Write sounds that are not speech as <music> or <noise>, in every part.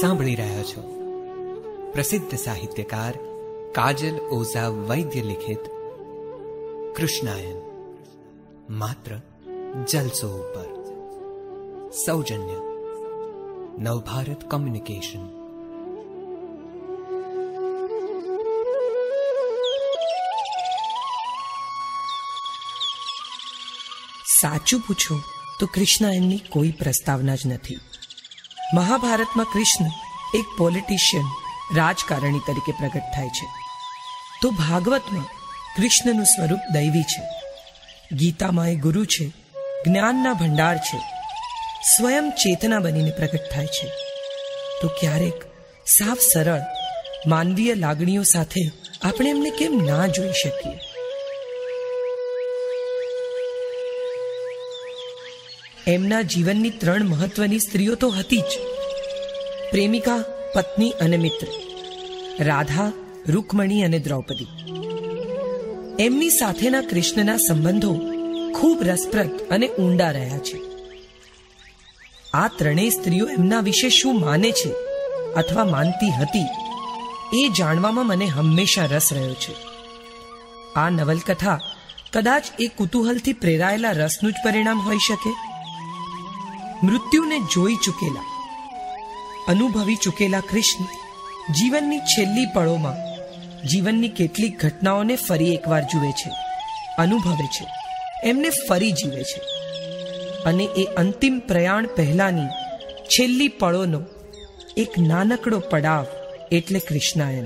સાંભળી રહ્યા છો. પ્રસિદ્ધ સાહિત્યકાર કાજલ ઓઝા વૈદ્ય લિખિત કૃષ્ણાયન. માત્ર જલસો ઉપર. સૌજન્ય. નવભારત કોમ્યુનિકેશન. સાચું પૂછો તો કૃષ્ણાયનની કોઈ પ્રસ્તાવના જ નથી. મહાભારતમાં કૃષ્ણ એક પોલિટિશિયન રાજકારણી તરીકે પ્રગટ થાય છે. તો ભાગવતમાં કૃષ્ણનું સ્વરૂપ દૈવી છે. ગીતામાં એ ગુરુ છે, જ્ઞાનના ભંડાર છે, સ્વયં ચેતના બનીને પ્રગટ થાય છે. તો ક્યારેક સાફ સરળ, માનવીય લાગણીઓ સાથે આપણે એમને કેમ ના જોઈ શકીએ? એમના જીવનની ત્રણ મહત્વની સ્ત્રીઓ તો હતી જ. પ્રેમિકા, પત્ની અને મિત્ર. રાધા, રૂકમણી અને દ્રૌપદી. એમની સાથેના કૃષ્ણના સંબંધો ખૂબ રસપ્રદ અને ઊંડા રહ્યા છે. આ ત્રણેય સ્ત્રીઓ એમના વિશે શું માને છે અથવા માનતી હતી એ જાણવામાં મને હંમેશા રસ રહ્યો છે. આ નવલકથા કદાચ એ કુતૂહલથી પ્રેરાયેલા રસનું જ પરિણામ હોઈ શકે? મૃત્યુને જોઈ ચૂકેલા અનુભવી ચૂકેલા કૃષ્ણ જીવનની છેલ્લી પળોમાં જીવનની કેટલીક ઘટનાઓને ફરી એકવાર જુએ છે, અનુભવે છે, એમને ફરી જીવે છે. અને એ અંતિમ પ્રયાણ પહેલાની છેલ્લી પળોનો એક નાનકડો પડાવ એટલે કૃષ્ણાયન.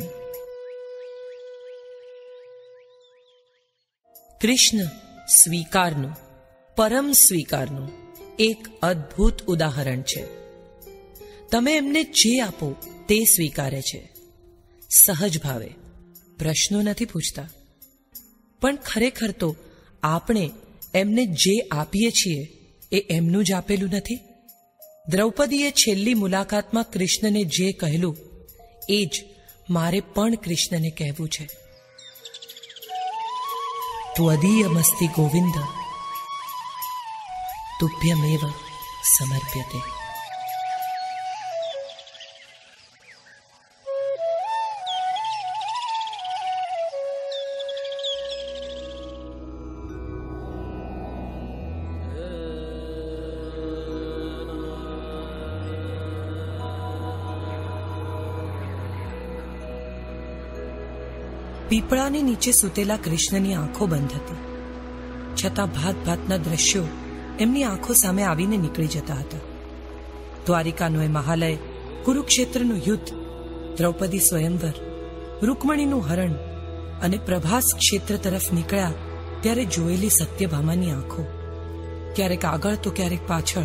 કૃષ્ણ સ્વીકારનું, પરમ સ્વીકારનું એક અદ્ભુત ઉદાહરણ છે. તમે એમને જે આપો તે સ્વીકારે છે. સહજ ભાવે, પ્રશ્નો નથી પૂછતા. પણ ખરેખર તો આપણે એમને જે આપીએ છીએ એ એમનું જ આપેલું નથી. દ્રૌપદીએ છેલ્લી મુલાકાતમાં કૃષ્ણને જે કહેલું, એ જ મારે પણ કૃષ્ણને કહેવું છે. ત્વદીયમસ્તિ ગોવિંદ, તુભ્યમેવ સમર્પ્યતે. પીપળાની નીચે સૂતેલા કૃષ્ણની આંખો બંધ હતી. છતાં ભાત ભાતના દ્રશ્યો એમની આંખો સામે આવીને નીકળી જતા હતા. દ્વારિકાનું એ મહાલય, કુરુક્ષેત્રનું યુદ્ધ, દ્રૌપદી સ્વયંવર, રૂકમણીનું હરણ અને પ્રભાસ ક્ષેત્ર તરફ નીકળ્યા ત્યારે જોયેલી સત્યભામાની આંખો. ક્યારેક આગળ તો ક્યારેક પાછળ.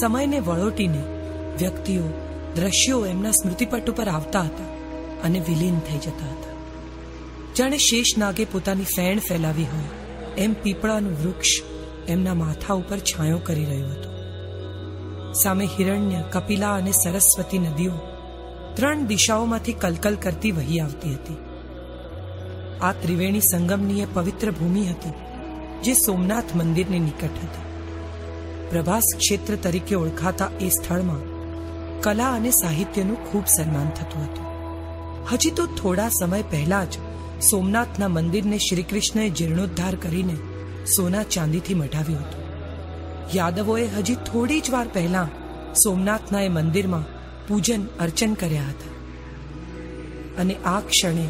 સમયને વળોટીને વ્યક્તિઓ, દ્રશ્યો એમના સ્મૃતિપટ ઉપર આવતા હતા અને વિલીન થઈ જતા હતા. જાણે શેષ નાગે પોતાની ફેણ ફેલાવી હોય. એમ પીપળાનું વૃક્ષ એમના માથા ઉપર છાંયો કરી રહ્યું હતું. સામે હિરણ્ય, કપિલા અને સરસ્વતી નદીઓ ત્રણ દિશાઓમાંથી કલકલ કરતી વહી આવતી હતી. આ ત્રિવેણી સંગમની એ પવિત્ર ભૂમિ હતી, જે સોમનાથ મંદિરની નિકટ હતી. પ્રભાસ ક્ષેત્ર તરીકે ઓળખાતા એ સ્થળમાં કલા અને સાહિત્યનું ખૂબ સન્માન થતું હતું. હજી તો થોડા સમય પહેલા જ સોમનાથના મંદિરને શ્રીકૃષ્ણએ જીર્ણોદ્ધાર કરીને સોના ચાંદીથી મઢાવ્યું હતું. યાદવોએ હજી થોડી જ વાર પહેલા સોમનાથના એ મંદિરમાં પૂજન અર્ચન કર્યા હતા. અને આ ક્ષણે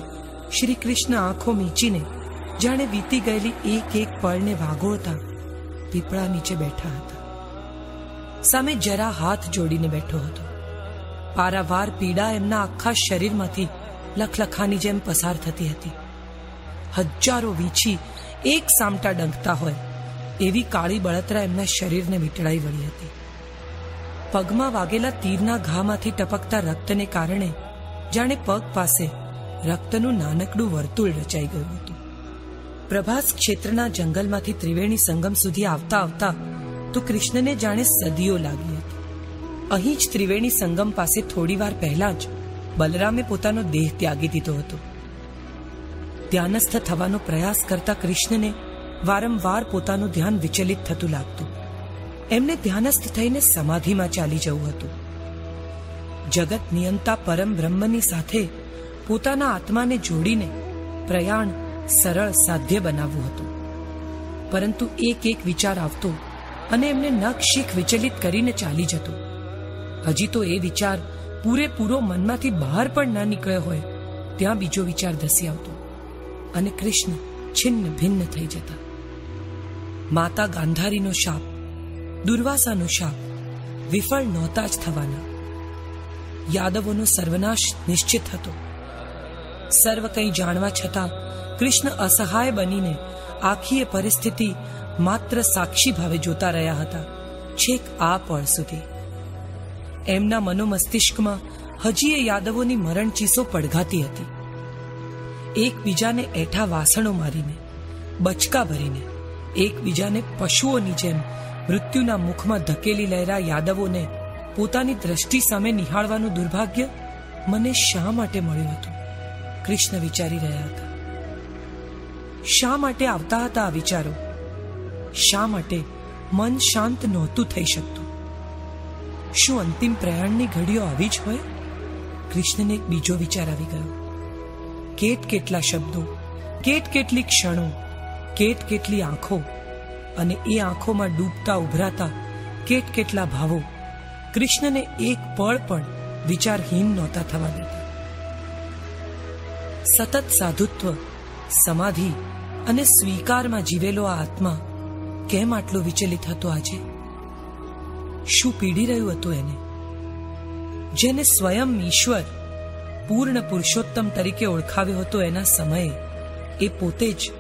શ્રી કૃષ્ણ આંખો મીચીને જાણે વીતી ગયેલી એક એક પળને વાગોળતા પીપળા નીચે બેઠા હતા. સામે જરા હાથ જોડીને બેઠો હતો. પારાવાર પીડા એમના આખા શરીરમાંથી લખલખાની જેમ પસાર થતી હતી. હજારો વીછી એક સામટા ડંખતા હોય, એવી કાળી બળતરા એમના શરીરને વીંટળાઈ વળી હતી. પગમાં વાગેલા તીરના ઘામાંથી ટપકતા રક્તને કારણે જાણે પગ પાસે રક્તનું નાનકડું વર્તુળ રચાઈ ગયું હતું. પ્રભાસ ક્ષેત્રના જંગલમાંથી ત્રિવેણી સંગમ સુધી આવતા આવતા તો કૃષ્ણને જાણે સદીઓ લાગી હતી. અહીં જ ત્રિવેણી સંગમ પાસે થોડીવાર પહેલા જ બલરામે પોતાનો દેહ ત્યાગી દીધો હતો. ધ્યાનસ્થ થવાનો પ્રયાસ કરતા કૃષ્ણને વારંવાર પોતાનું ધ્યાન વિચલિત થતું લાગતું. એમને ધ્યાનસ્થ થઈને સમાધિમાં ચાલી જવું હતું. જગત નિયંતા પરમ બ્રહ્મની સાથે પોતાના આત્માને જોડીને પ્રયાણ સરળ સાધ્ય બનાવવું હતું. પરંતુ એક એક વિચાર આવતો અને એમને નખ વિચલિત કરીને ચાલી જતો. હજી તો એ વિચાર પૂરેપૂરો મનમાંથી બહાર પણ ના નીકળ્યો હોય, ત્યાં બીજો વિચાર ધસી આવતો. અને કૃષ્ણ છિન્ન ભિન્ન થઈ જતા. માતા ગાંધારીનો શાપ, દુર્વાસાનો શાપ વિફળ નહોતા જ થવાના. યાદવોનો સર્વનાશ નિશ્ચિત હતો. સર્વ કંઈ જાણવા છતાં કૃષ્ણ અસહાય બનીને આખી પરિસ્થિતિ માત્ર સાક્ષી ભાવે જોતા રહ્યા હતા, છેક આ પળ સુધી. એમના મનોમસ્તિષ્કમાં હજી એ યાદવોની મરણ ચીસો પડઘાતી હતી. એકબીજાને એઠા વાસણો મારીને, બચકા ભરીને, એકબીજાને પશુઓની જેમ મૃત્યુના મુખમાં ધકેલી લહેરા યાદવોને પોતાની દ્રષ્ટિ સામે નિહાળવાનું દુર્ભાગ્ય મને શા માટે મળ્યું હતું? કૃષ્ણ વિચારી રહ્યા હતા. શા માટે આવતા હતા આ વિચારો? શા માટે મન શાંત નહોતું થઈ શકતું? શું અંતિમ પ્રયાણની ઘડીઓ આવી જ હોય? કૃષ્ણને એક બીજો વિચાર આવી ગયો. કેટ કેટલા શબ્દો, કેટ કેટલી ક્ષણો, કેટ કેટલી આંખો અને એ આંખોમાં ડૂબતા ઉભરાતા કેટ કેટલા ભાવો. કૃષ્ણને એક પળ પણ વિચારહીન નહોતા થવા દેતા. સતત સાધુત્વ, સમાધિ અને સ્વીકારમાં જીવેલો આ આત્મા કેમ આટલો વિચલિત હતો આજે? શું પીડી રહ્યું હતું એને? જેને સ્વયં ઈશ્વર પૂર્ણ પુરુષોત્તમ તરીકે ઓળખાવ્યો હતો એના સમયે. એ પોતે જ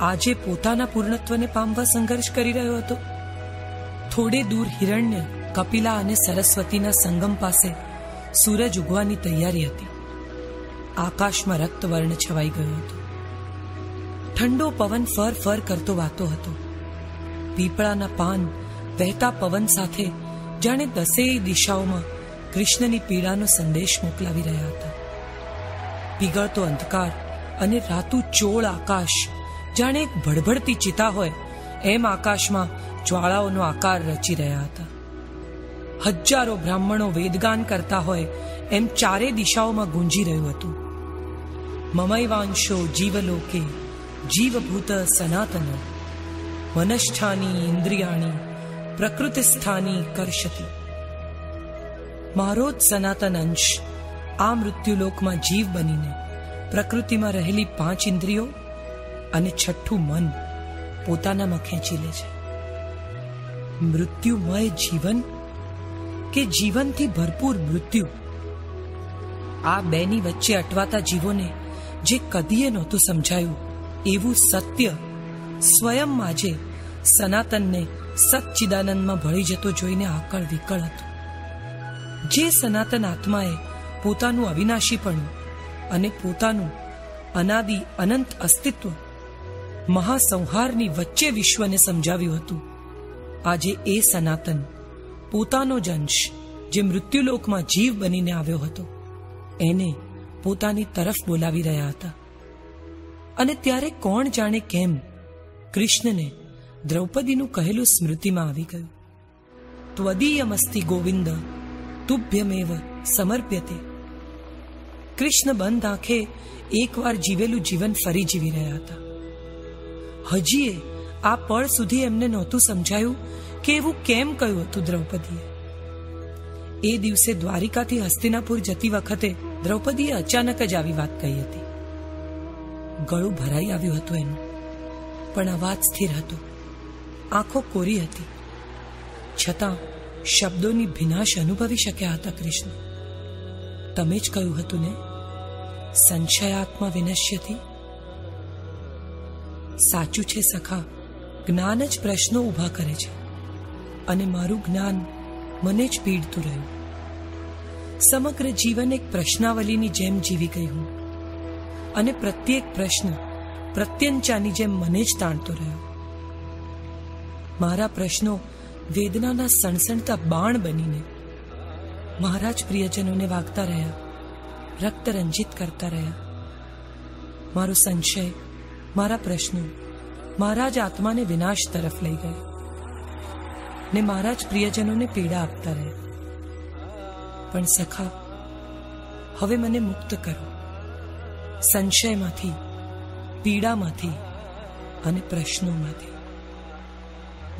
આજે પોતાના પૂર્ણત્વને પામવા સંઘર્ષ કરી રહ્યો હતો. થોડે દૂર હિરણ્ય, કપિલા અને સરસ્વતીના સંગમ પાસે સૂરજ ઉગવાની તૈયારી હતી. આકાશમાં રક્તવર્ણ છવાઈ ગયો હતો. ઠંડો પવન ફર ફર કરતો વાતો હતો. પીપળાના પાન વહેતા પવન સાથે જાણે દસેય દિશાઓમાં કૃષ્ણની પીડાનો સંદેશ મોકલાવી રહ્યા હતા. પીગળતો અંધકાર અને રાતું ચોળ આકાશ. જાણે એક ભડભડતી ચિતા હોય, એમ આકાશમાં જ્વાળાઓનો આકાર રચી રહ્યા હતા. હજારો બ્રાહ્મણો વેદગાન કરતા હોય, એમ ચારે દિશાઓમાં ગુંજી રહ્યું હતું. મમૈવાંશો જીવલોકે, જીવભૂત સનાતન. મનષ્ઠાની ઇન્દ્રિયાણી પ્રકૃતિસ્થાની કરશતી. મારો જ સનાતન અંશ આ મૃત્યુલોકમાં જીવ બનીને પ્રકૃતિમાં રહેલી પાંચ ઇન્દ્રિયો અને છઠ્ઠું મન પોતાનામાં ખેંચી લે છે. મૃત્યુમય જીવન કે જીવનથી ભરપૂર મૃત્યુ? આ બેની વચ્ચે અટવાતા જીવોને જે કદીએ નહોતું સમજાયું, એવું સત્ય સ્વયં આજે સનાતનને સચ્ચિદાનંદમાં ભળી જતો જોઈને આકળ વિકળ હતો. જે સનાતન આત્માએ પોતાનું અવિનાશીપણું અને પોતાનું અનાદિ અનંત અસ્તિત્વ મહાસંહારની વચ્ચે વિશ્વને સમજાવ્યું હતું. આજે એ સનાતન, પોતાનો જ અંશ જે મૃત્યુલોકમાં જીવ બનીને આવ્યો હતો. એને પોતાની તરફ બોલાવી રહ્યા હતા. અને ત્યારે કોણ જાણે કેમ કૃષ્ણને દ્રૌપદીનું કહેલું સ્મૃતિમાં આવી ગયું. ત્વદીયમસ્તિ ગોવિંદ, તુભ્યમેવ સમર્પ્યતે કૃષ્ણ બંધ આંખે એકવાર જીવેલું જીવન ફરી જીવી રહ્યા હતા. હજીએ આ પળ સુધી એમને નહોતું સમજાયું કે એવું કેમ કહ્યું હતું દ્રૌપદીએ. એ દિવસે દ્વારિકાથી હસ્તિનાપુર જતી વખતે દ્રૌપદીએ અચાનક જ આવી વાત કહી હતી. ગળું ભરાઈ આવ્યું હતું એનું, પણ અવાજ સ્થિર હતો. આંખો કોરી હતી. છતાં શબ્દોની ભિનાશ અનુભવી શક્યા હતા કૃષ્ણ. તમે જ કહ્યું હતું ને? સંશયાત્મા વિનશ્યથી? સાચું છે સખા, જ્ઞાન જ પ્રશ્નો ઊભા કરે છે. અને મારું જ્ઞાન મને જ પીડતું રહ્યું. સમગ્ર જીવન એક પ્રશ્નાવલીની જેમ જીવી ગઈ હું. અને પ્રત્યેક પ્રશ્ન પ્રત્યંચાની જેમ મને જ તાણતો રહ્યો. મારા પ્રશ્નો વેદનાના સણસણતા બાણ બનીને મારા જ પ્રિયજનોને વાગતા રહ્યા રક્ત રંજિત કરતા રહ્યા. મારો સંશય, મારા પ્રશ્નો મારા જ આત્માને વિનાશ તરફ લઈ ગયો ને મારા જ પ્રિયજનોને પીડા આપતા રહ્યા. પણ સખા, હવે મને મુક્ત કરો. સંશયમાંથી, પીડામાંથી અને પ્રશ્નોમાંથી.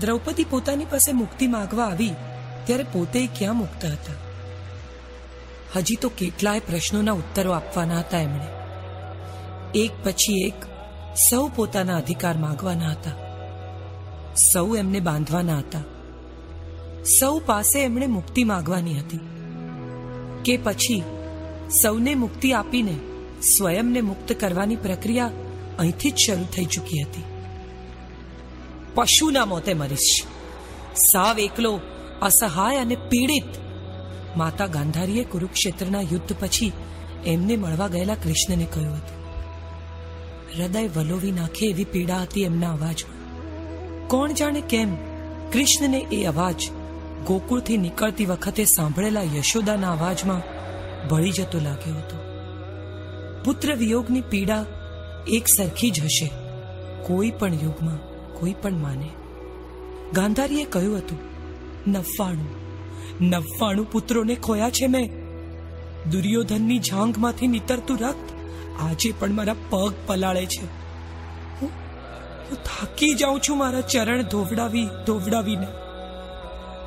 દ્રૌપદી પોતાની પાસે મુક્તિ માંગવા આવી, ત્યારે પોતે ક્યાં મુક્ત હતા? હજી તો કેટલાય પ્રશ્નોના ઉત્તરો આપવાના હતા એમણે. એક પછી એક સૌ પોતાના અધિકાર માંગવાના હતા. સૌ એમને બાંધવાના હતા. સૌ પાસે એમણે મુક્તિ માંગવાની હતી. કે પછી સૌને મુક્તિ આપીને સ્વયંને મુક્ત કરવાની પ્રક્રિયા અહીંથી જ શરૂ થઈ ચૂકી હતી. પશુના મોતે મરીશ. સાવ એકલો, અસહાય અને પીડિત માતા ગાંધારીએ કુરુક્ષેત્રના યુદ્ધ પછી એમને મળવા ગયેલા કૃષ્ણને કહ્યું હતું. હૃદય વલોવી નાખે એવી પીડા હતી એમના અવાજમાં કોણ જાણે કેમ કૃષ્ણને એ અવાજ ગોકુળથી નીકળતી વખતે સાંભળેલા યશોદાના અવાજમાં ભળી જતો લાગ્યો હતો. પુત્ર વિયોગની પીડા એક સરખી જ હશે. કોઈ પણ યુગમાં, કોઈ પણ માને. ગાંધારીએ કહ્યું હતું, નવ્વાણું. નવ્વાણું પુત્રોને ખોયા છે મેં. દુર્યોધનની જાંઘમાંથી નીતરતું રક્ત આજે પણ મારા પગ પલાળે છે. હું થાકી જાઉં છું મારા ચરણ ધોવડાવી, ધોવડાવીને.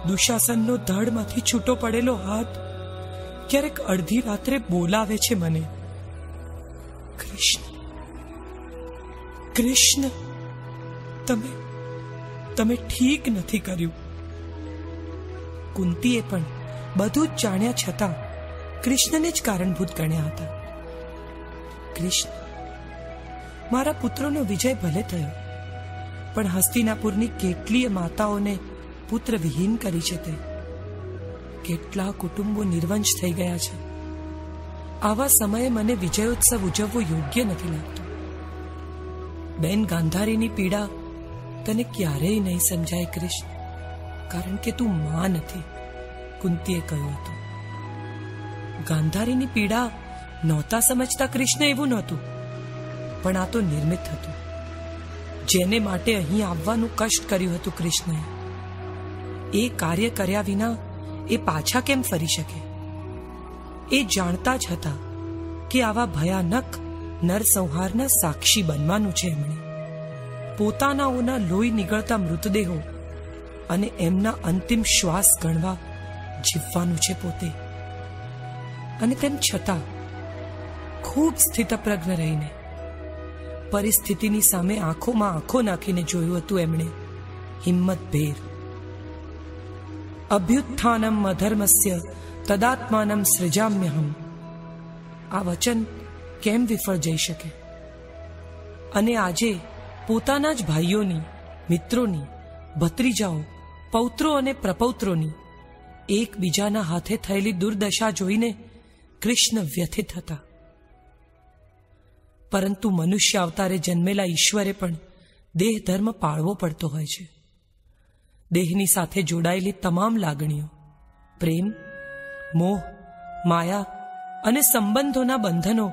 દુશાસનનો ધડમાંથી છૂટો પડેલો હાથ ક્યારેક અડધી રાત્રે બોલાવે છે મને. કૃષ્ણ કૃષ્ણ, તમે તમે ઠીક નથી કર્યું. કુંતીએ પણ બધું જાણ્યા છતાં કૃષ્ણને જ કારણભૂત ગણ્યા હતા. કૃષ્ણ, મારા પુત્રોનો વિજય ભલે થયો, પણ હસ્તિનાપુરની કેટલીય માતાઓને પુત્ર વિહીન કરી છે તે. કેટલા કુટુંબો નિર્વંશ થઈ ગયા છે. આવા સમયે મને વિજયોત્સવ ઉજવવો યોગ્ય નથી લાગતો. બેન ગાંધારીની પીડા તને ક્યારેય નહીં સમજાય, કૃષ્ણ. કારણ કે તું માં નથી, કુંતીએ કહ્યું હતું. ગાંધારીની પીડા નહોતા સમજતા કૃષ્ણ એવું નહોતું, પણ આ તો નિર્મિત હતું. જેને માટે અહીં આવવાનું કષ્ટ કર્યું હતું કૃષ્ણએ. એ કાર્ય કર્યા વિના એ પાછા કેમ ફરી શકે? એ જાણતા જ હતા કે આવા ભયાનક નરસંહારના સાક્ષી બનવાનું છે એમણે. પોતાનાઓના લોહી નીકળતા મૃતદેહો અને એમના અંતિમ શ્વાસ ગણવા જીવવાનું છે પોતે. અને તેમ છતાં, ખૂબ સ્થિતપ્રજ્ઞ રહીને, પરિસ્થિતિની સામે આંખોમાં આંખો નાખીને જોયું હતું એમણે હિંમત ભેર અભ્યુત્થાનમ અધર્મસ્ય તદાત્માનમ સૃજામ્યહમ. આ વચન કેમ વિફળ જઈ શકે? અને આજે પોતાના જ ભાઈઓની, મિત્રોની, ભત્રીજાઓ પૌત્રો અને પ્રપૌત્રોની. એકબીજાના હાથે થયેલી દુર્દશા જોઈને કૃષ્ણ વ્યથિત હતા. પરંતુ મનુષ્ય અવતારે જન્મેલા ઈશ્વરે પણ દેહ ધર્મ પાળવો પડતો હોય છે. દેહની સાથે જોડાયેલી તમામ લાગણીઓ, પ્રેમ, મોહ, માયા અને સંબંધોના બંધનો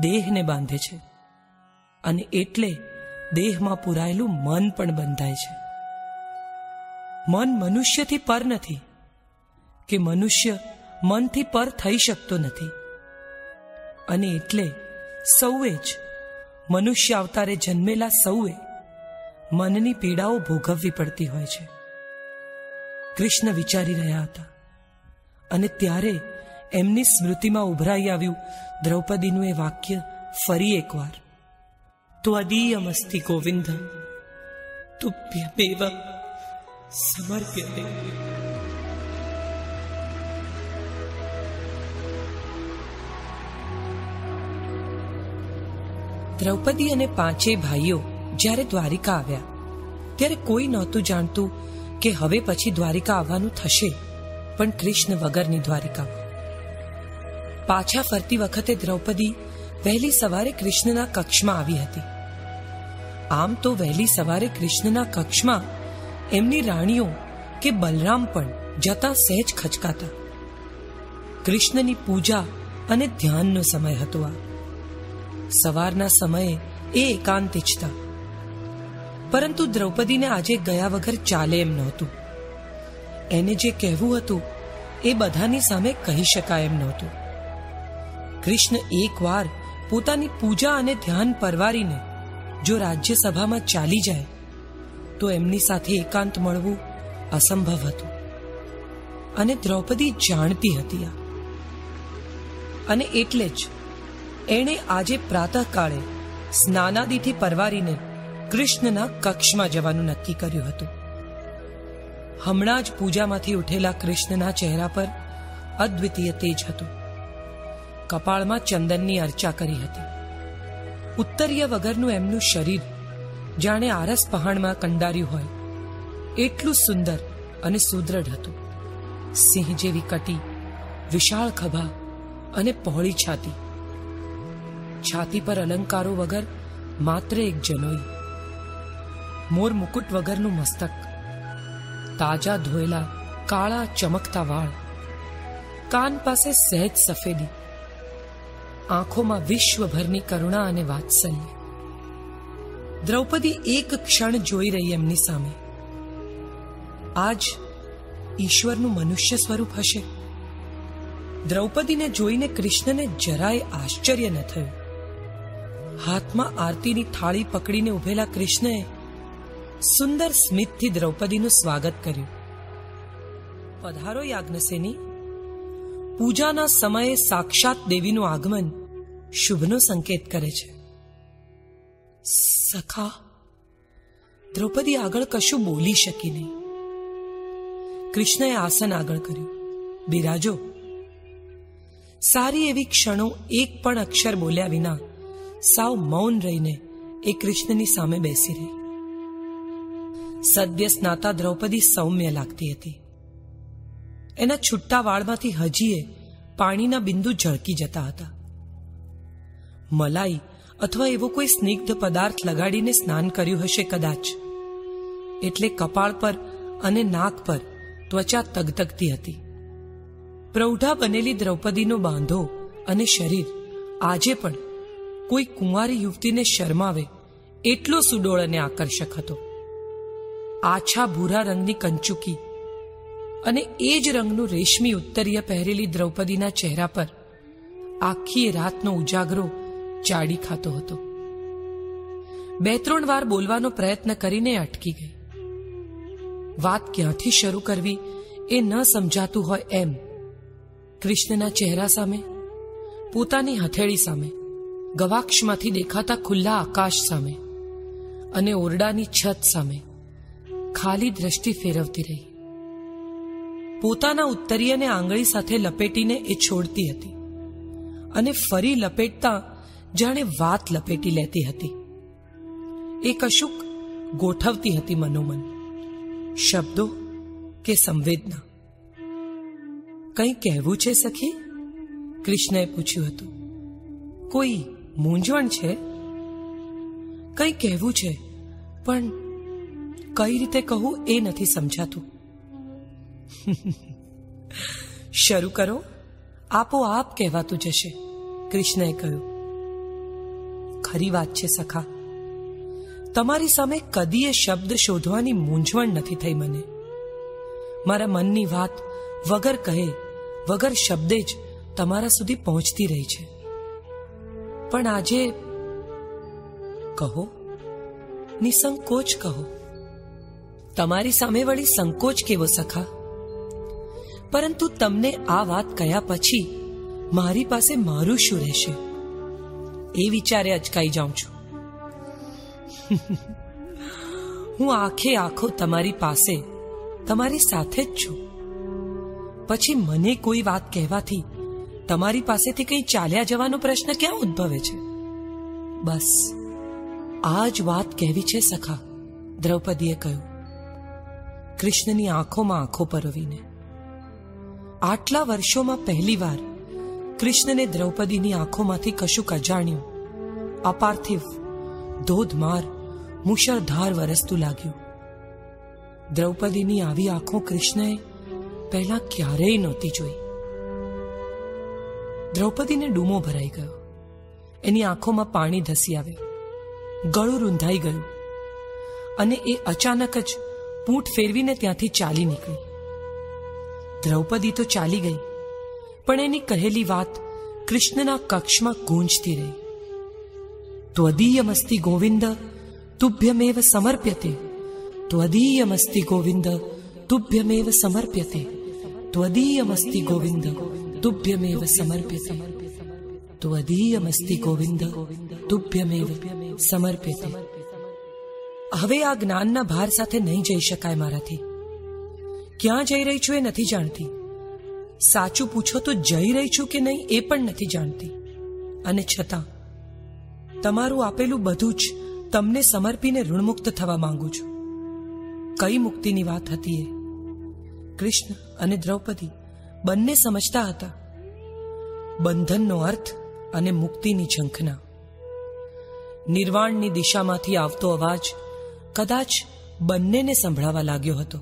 દેહને બાંધે છે. અને એટલે દેહમાં પુરાયેલું મન પણ બંધાય છે. મન મનુષ્યથી પર નથી, કે મનુષ્ય મનથી પર થઈ શકતો નથી. અને એટલે સૌએ જ મનુષ્ય અવતારે જન્મેલા સૌએ મનની પીડાઓ ભોગવવી પડતી હોય છે. કૃષ્ણ વિચારી રહ્યા હતા. અને ત્યારે એમની સ્મૃતિમાં ઉભરાઈ આવ્યું દ્રૌપદીનું એ વાક્ય ફરી એકવાર. ત્વદીયમસ્તિ ગોવિંદ, તુભ્યમેવ સમર્પ્યતે દ્રૌપદી અને પાંચે ભાઈઓ જ્યારે દ્વારિકા આવ્યા, ત્યારે કોઈ નહોતું જાણતું કે હવે પછી દ્વારિકા આવવાનું થશે, પણ કૃષ્ણ વગરની દ્વારિકા. પાછા ફરતી વખતે દ્રૌપદી વહેલી સવારે કૃષ્ણના કક્ષમાં આવી હતી. આમ તો વહેલી સવારે કૃષ્ણના કક્ષમાં એમની રાણીઓ કે બલરામ પણ જતા સહેજ ખચકાતા. કૃષ્ણની પૂજા અને ધ્યાનનો સમય હતો આ. સવારના સમયે એ એકાંત ઇચ્છતા પરંતુ દ્રૌપદીને આજે ગયા વગર ચાલે એમ નહોતું. એને જે કહેવું હતું, એ બધાની સામે કહી શકાય એમ નહોતું. કૃષ્ણ એકવાર પોતાની પૂજા અને ધ્યાન પરવારીને જો રાજ્યસભામાં ચાલી જાય તો એમની સાથે એકાંત મળવું અસંભવ હતું. અને દ્રૌપદી જાણતી હતી આ. અને એટલે જ એણે આજે પ્રાતઃકાળે સ્નાનાદિથી પરવારીને કૃષ્ણના કક્ષમાં જવાનું નક્કી કર્યું હતું. હમણાં જ પૂજામાંથી ઉઠેલા કૃષ્ણના ચહેરા પર અદ્વિતીય તેજ હતું. કપાળમાં ચંદનની અર્ચા કરી હતી. ઉત્તરીય વગરનું એમનું શરીર જાણે આરસ પહાણમાં કંડાર્યું હોય. એટલું સુંદર અને સુદૃઢ હતું. સિંહ જેવી કટી, વિશાળ ખભા અને પહોળી છાતી. છાતી પર અલંકારો વગર માત્ર એક જનોઈ. મોર મુકુટ વગરનું મસ્તક. તાજા ધોયેલા કાળા ચમકતા વાળ. કાન પાસે સહેજ સફેદી. આંખોમાં વિશ્વભરની કરુણા અને વાત્સલ્ય. દ્રૌપદી એક ક્ષણ જોઈ રહી એમની સામે. આજ ઈશ્વરનું મનુષ્ય સ્વરૂપ હશે. દ્રૌપદીને જોઈને કૃષ્ણને જરાય આશ્ચર્ય ન થયું. હાથમાં આરતીની થાળી પકડીને ઉભેલા કૃષ્ણએ સુંદર સ્મિતથી દ્રૌપદીનું સ્વાગત કર્યું. પધારો યાજ્ઞસેની. પૂજાના સમયે સાક્ષાત દેવીનું આગમન શુભનો સંકેત કરે છે. સખા, દ્રૌપદી આગળ કશું બોલી શકી નહીં. કૃષ્ણએ આસન આગળ કર્યું. બિરાજો, સારી એવી ક્ષણો એક પણ અક્ષર બોલ્યા વિના સાવ મૌન રહીને એ કૃષ્ણની સામે બેસી રહી. સદ્ય સ્નાતા દ્રૌપદી સૌમ્ય લાગતી હતી. એના છુટ્ટા વાળમાંથી હજીએ પાણીના બિંદુ ઝળકી જતા હતા. મલાઈ અથવા એવો કોઈ સ્નિગ્ધ પદાર્થ લગાડીને સ્નાન કર્યું હશે કદાચ. એટલે કપાળ પર અને નાક પર ત્વચા તગતગતી હતી. પ્રૌઢા બનેલી દ્રૌપદીનો બાંધો અને શરીર આજે પણ કોઈ કુંવારી યુવતીને શરમાવે એટલો સુડોળ અને આકર્ષક હતો. આછા ભૂરા રંગની કંચુકી અને એ જ રંગનું રેશમી ઉત્તરીય પહેરેલી દ્રૌપદીના ચહેરા પર આખી રાતનો ઉજાગરો ચાડી ખાતો હતો. બે ત્રણ વાર બોલવાનો પ્રયત્ન કરીને અટકી ગઈ. વાત ક્યાંથી શરૂ કરવી એ ન સમજાતું હોય એમ કૃષ્ણના ચહેરા સામે, પોતાની હથેળી સામે, ગવાક્ષમાંથી દેખાતા ખુલ્લા આકાશ સામે અને ઓરડાની છત સામે ખાલી દ્રષ્ટિ ફેરવતી રહી. પોતાના ઉત્તરીયને આંગળી સાથે લપેટીને એ છોડતી હતી અને ફરી લપેટતા જાણે વાત લપેટી લેતી હતી. એ કશુંક ગોઠવતી હતી મનોમન. શબ્દો કે સંવેદના. કંઈ કહેવું છે સખી? કૃષ્ણએ પૂછ્યું હતું. કોઈ મૂંઝવણ છે? કંઈ કહેવું છે, પણ કઈ રીતે કહું એ નથી સમજાતું. <laughs> શરૂ કરો. આપોઆપ કહેવાતું જશે, કૃષ્ણએ કહ્યું. ખરી વાત છે, સખા. તમારી સામે કદીએ શબ્દ શોધવાની મૂંઝવણ નથી થઈ મને. મારા મનની વાત વગર કહે, વગર શબ્દે જ તમારા સુધી પહોંચતી રહી છે. પણ આજે કહો, નિસંકોચ કહો. તમારી સામે વળી સંકોચ કેવો, સખા? પરંતુ તમને આ વાત કયા પછી મારી પાસે મારું શું રહેશે? એ વિચારે અચકાઈ જાઉં છું. હું આખે આખો તમારી પાસે, તમારી સાથે જ છું. પછી મને કોઈ વાત કહેવાથી તમારી પાસેથી કંઈ ચાલ્યા જવાનો પ્રશ્ન ક્યાં ઉદ્ભવે છે? બસ, આ જ વાત કહેવી છે સખા, દ્રૌપદીએ કહ્યું. કૃષ્ણની આંખોમાં આંખો પરોવીને. આટલા વર્ષોમાં પહેલીવાર કૃષ્ણને દ્રૌપદીની આંખોમાંથી કશુંક અજાણ્યું. અપાર્થિવ ધોધમાર, મુશળધાર વરસતું લાગ્યું. દ્રૌપદીની આવી આંખો કૃષ્ણએ પહેલા ક્યારેય નહોતી જોઈ. દ્રૌપદીને ડૂમો ભરાઈ ગયો. એની આંખોમાં પાણી ધસી આવ્યું. ગળું રૂંધાઈ ગયું. અને એ અચાનક જ પૂંઠ ફેરવીને ત્યાંથી ચાલી નીકળી. દ્રૌપદી તો ચાલી ગઈ. પણ એની કહેલી વાત કૃષ્ણના કક્ષમાં ગુંજતી રહી. ત્વદીયમસ્તિ ગોવિંદ, તુભ્યમેવ સમર્પ્યતે. ત્વદીયમસ્તિ ગોવિંદ, તુભ્યમેવ સમર્પ્યતે. ત્વદીયમસ્તિ ગોવિંદ, તુભ્યમેવ સમર્પ્યતે. ત્વદીયમસ્તિ ગોવિંદ, તુભ્યમેવ સમર્પ્યતે. હવે આ જ્ઞાનના ભાર સાથે નહીં જઈ શકાય મારાથી. ક્યાં જઈ રહી છું એ નથી જાણતી. સાચું પૂછો તો જઈ રહી છું કે નહીં એ પણ નથી જાણતી. અને છતાં, તમારું આપેલું બધું જ તમને સમર્પીને ઋણમુક્ત થવા માંગુ છું. કઈ મુક્તિની વાત હતી એ? કૃષ્ણ અને દ્રૌપદી બંને સમજતા હતા. બંધનનો અર્થ અને મુક્તિની ઝંખના. નિર્વાણની દિશામાંથી આવતો અવાજ કદાચ બંનેને સંભળાવા લાગ્યો હતો.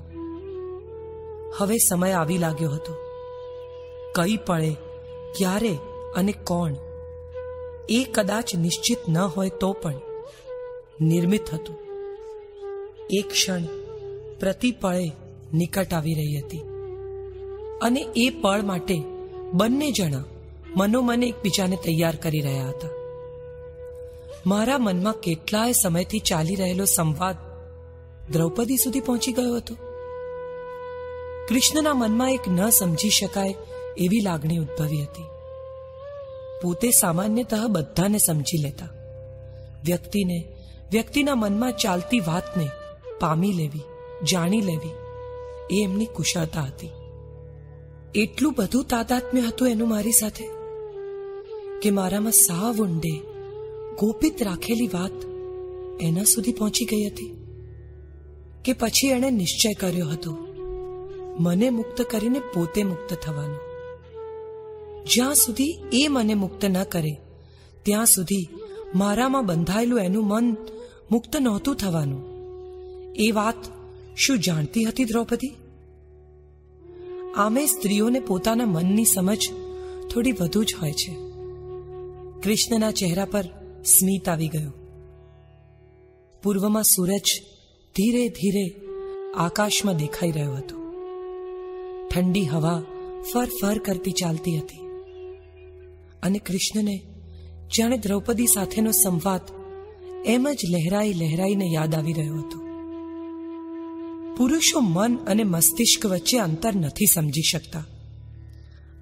હવે સમય આવી લાગ્યો હતો. કઈ પળે ક્યારે અને કોણ? એ કદાચ નિશ્ચિત ન હોય તો પણ નિર્મિત હતું. એક ક્ષણ પ્રતિ પળે નિકટ આવી રહી હતી. અને એ પળ માટે બંને જણા મનોમન એકબીજાને તૈયાર કરી રહ્યા હતા. મારા મનમાં કેટલાય સમયથી ચાલી રહેલો સંવાદ દ્રૌપદી સુધી પહોંચી ગયો હતો. કૃષ્ણના મનમાં એક ન સમજી શકાય એવી લાગણી ઉદ્ભવી હતી. પોતે સામાન્યતઃ બધાને સમજી લેતા. વ્યક્તિને, વ્યક્તિના મનમાં ચાલતી વાતને પામી લેવી, જાણી લેવી, એ એમની કુશળતા હતી. એટલું બધું તાદાત્મ્ય હતું એનું મારી સાથે? કે મારામાં સાવ ઊંડે, ગોપિત રાખેલી વાત એના સુધી પહોંચી ગઈ હતી? કે પછી એણે નિશ્ચય કર્યો હતો, મને મુક્ત કરીને પોતે મુક્ત થવાનો? જ્યાં સુધી એ મને મુક્ત ન કરે, ત્યાં સુધી મારામાં બંધાયેલું એનું મન મુક્ત નહોતું થવાનું. એ વાત શું જાણતી હતી દ્રૌપદી? આમે સ્ત્રીઓને પોતાના મનની સમજ થોડી વધુ જ હોય છે. કૃષ્ણના ચહેરા પર સ્મિત આવી ગયું. પૂર્વમાં સૂરજ ધીરે ધીરે આકાશમાં દેખાઈ રહ્યો હતો. ઠંડી હવા ફર ફર કરતી ચાલતી હતી. અને કૃષ્ણને, જાણે દ્રૌપદી સાથેનો સંવાદ, એમ જ લહેરાઈ લહેરાઈને યાદ આવી રહ્યો હતો. પુરુષો મન અને મસ્તિષ્ક વચ્ચે અંતર નથી સમજી શકતા.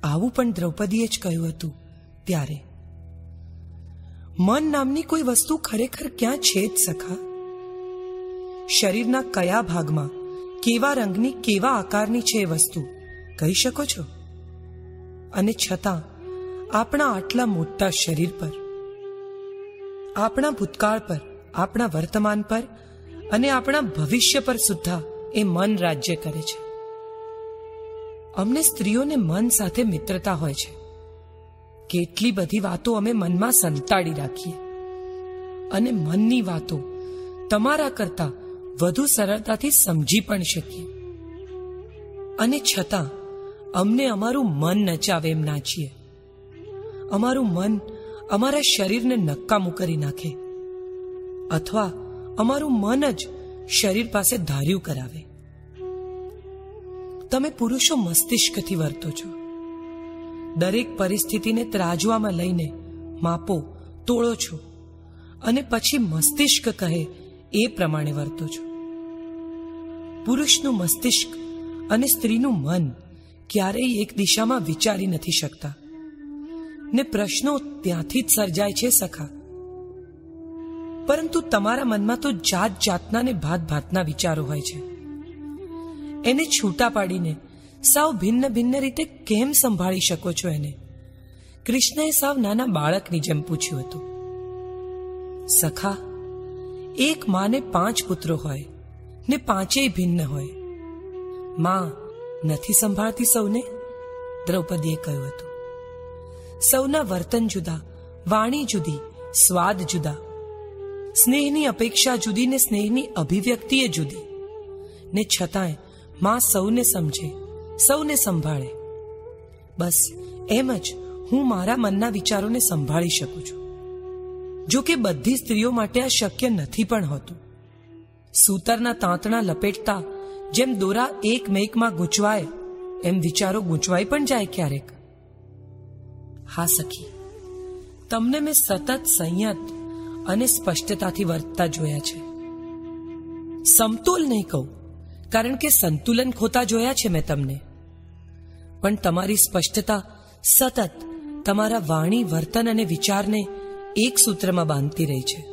આવું પણ દ્રૌપદીએ જ કહ્યું હતું ત્યારે. મન નામની કોઈ વસ્તુ ખરેખર ક્યાં છે જ સખા? શરીરના કયા ભાગમાં, કેવા રંગની, કેવા આકારની છે એ વસ્તુ, કહી શકો છો? અને છતાં આપણા આટલા મોટા શરીર પર, આપણા ભૂતકાળ પર, આપણા વર્તમાન પર અને આપણા ભવિષ્ય પર સુદ્ધા એ મન રાજ્ય કરે છે. અમને સ્ત્રીઓને મન સાથે મિત્રતા હોય છે. કેટલી બધી વાતો અમે મનમાં સંતાડી રાખીએ. અને મનની વાતો તમારા કરતા વધુ સરળતાથી સમજી પણ શકીએ. અને છતાં અમને અમારું મન નચાવે એમ નાચીએ અમારું મન અમારા શરીરને નક્કામું કરી નાખે. અથવા અમારું મન જ શરીર પાસે ધાર્યું કરાવે. તમે પુરુષો મસ્તિષ્કથી વર્તો છો. દરેક પરિસ્થિતિને ત્રાજવામાં લઈને માપો તોળો છો અને પછી મસ્તિષ્ક કહે એ પ્રમાણે વર્તો છો. પુરુષનું મસ્તિષ્ક અને સ્ત્રીનું મન ક્યારેય એક દિશામાં વિચારી નથી શકતા. ને પ્રશ્નો ત્યાંથી જ સર્જાય છે સખા. પરંતુ તમારા મનમાં તો જાત જાતના ને ભાત ભાતના વિચારો હોય છે. એને છૂટા પાડીને સાવ ભિન્ન ભિન્ન રીતે કેમ સંભાળી શકો છો એને? કૃષ્ણએ સાવ નાના બાળકની જેમ પૂછ્યું હતું. સખા, એક માને પાંચ પુત્રો હોય ને પાંચેય ભિન્ન હોય. માં નથી સંભાળતી સૌને? દ્રૌપદીએ કહ્યું હતું. સૌના વર્તન જુદા, વાણી જુદી, સ્વાદ જુદા. સ્નેહની અપેક્ષા જુદી ને સ્નેહની અભિવ્યક્તિ જુદી. ને છતાંયમાં સૌને સમજે, સૌને સંભાળે. બસ એમ જ હું મારા મનના વિચારોને સંભાળી શકું છું. જો કે બધી સ્ત્રીઓ માટે આ શક્ય નથી પણ હોતું. સૂતરના તાંતણા લપેટતા, જેમ દોરા એકમેકમાં ગૂંચવાય, એમ વિચારો ગૂંચવાઈ પણ જાય ક્યારેક. હા સખી. તમને મેં સતત સંયત અને સ્પષ્ટતાથી વર્તતા જોયા છે. સમતોલ નહીં કહું, કારણ કે સંતુલન ખોતા જોયા છે મેં તમને. પણ તમારી સ્પષ્ટતા સતત તમારા વાણી, વર્તન અને વિચારને એક સૂત્રમાં બાંધતી રહી છે.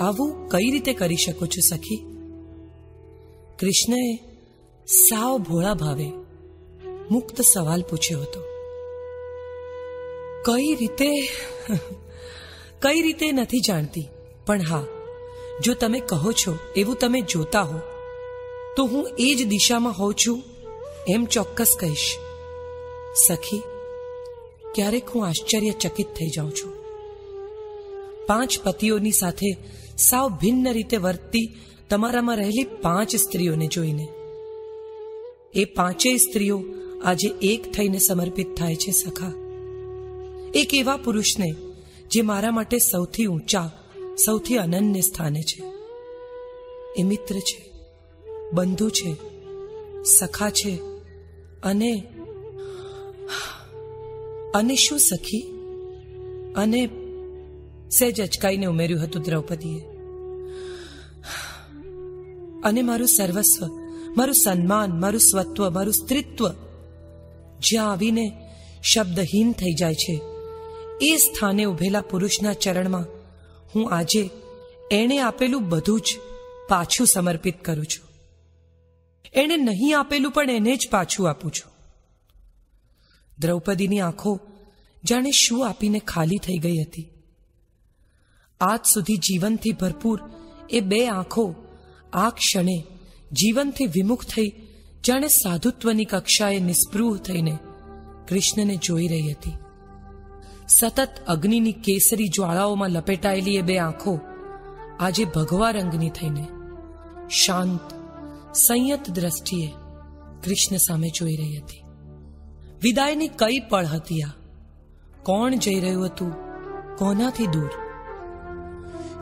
આવું કઈ રીતે કરી શકો છો સખી? કૃષ્ણએ સાવ ભોળા ભાવે મુક્ત સવાલ પૂછ્યો હતો. કઈ રીતે કઈ રીતે નથી જાણતી. પણ હા, જો તમે કહો છો, એવું તમે જોતા હો, તો હું એ જ દિશામાં હોઉં છું, એમ ચોક્કસ કહીશ. સખી, ક્યારેક હું આશ્ચર્યચકિત થઈ જાઉં છું. પાંચ પતિઓની સાથે સાવ ભિન્ન રીતે વર્તતી તમારામાં રહેલી પાંચ સ્ત્રીઓને જોઈને. એ પાંચેય સ્ત્રીઓ આજે એક થઈને સમર્પિત થાય છે, સખા. એક એવા પુરુષને જે મારા માટે સૌથી ઊંચા, સૌથી અનન્ય સ્થાને છે. એ મિત્ર છે, બંધુ છે, સખા છે અને અને શું સખી? અને સહેજ અચકાઈને ઉમેર્યું હતું દ્રૌપદીએ. અને મારું સર્વસ્વ, મારું સન્માન, મારું સ્વત્વ, મારું સ્ત્રીત્વ જ્યાં આવીને શબ્દહીન થઈ જાય છે એ સ્થાને ઉભેલા પુરુષના ચરણમાં હું આજે એણે આપેલું બધું જ પાછું સમર્પિત કરું છું. એણે નહીં આપેલું પણ એને જ પાછું આપું છું. દ્રૌપદીની આંખો જાણે શું આપીને ખાલી થઈ ગઈ હતી. આજ સુધી જીવનથી ભરપૂર એ બે આંખો આ ક્ષણે જીવનથી વિમુખ થઈ જાણે સાધુત્વની કક્ષાએ નિસ્પૃહ થઈને કૃષ્ણને જોઈ રહી હતી. સતત અગ્નિની કેસરી જ્વાળાઓમાં લપેટાયેલી એ બે આંખો આજે ભગવા રંગની થઈને શાંત, સંયત દ્રષ્ટિએ કૃષ્ણ સામે જોઈ રહી હતી. વિદાયની કઈ પળ હતી આ? કોણ જઈ રહ્યું હતું? કોનાથી દૂર?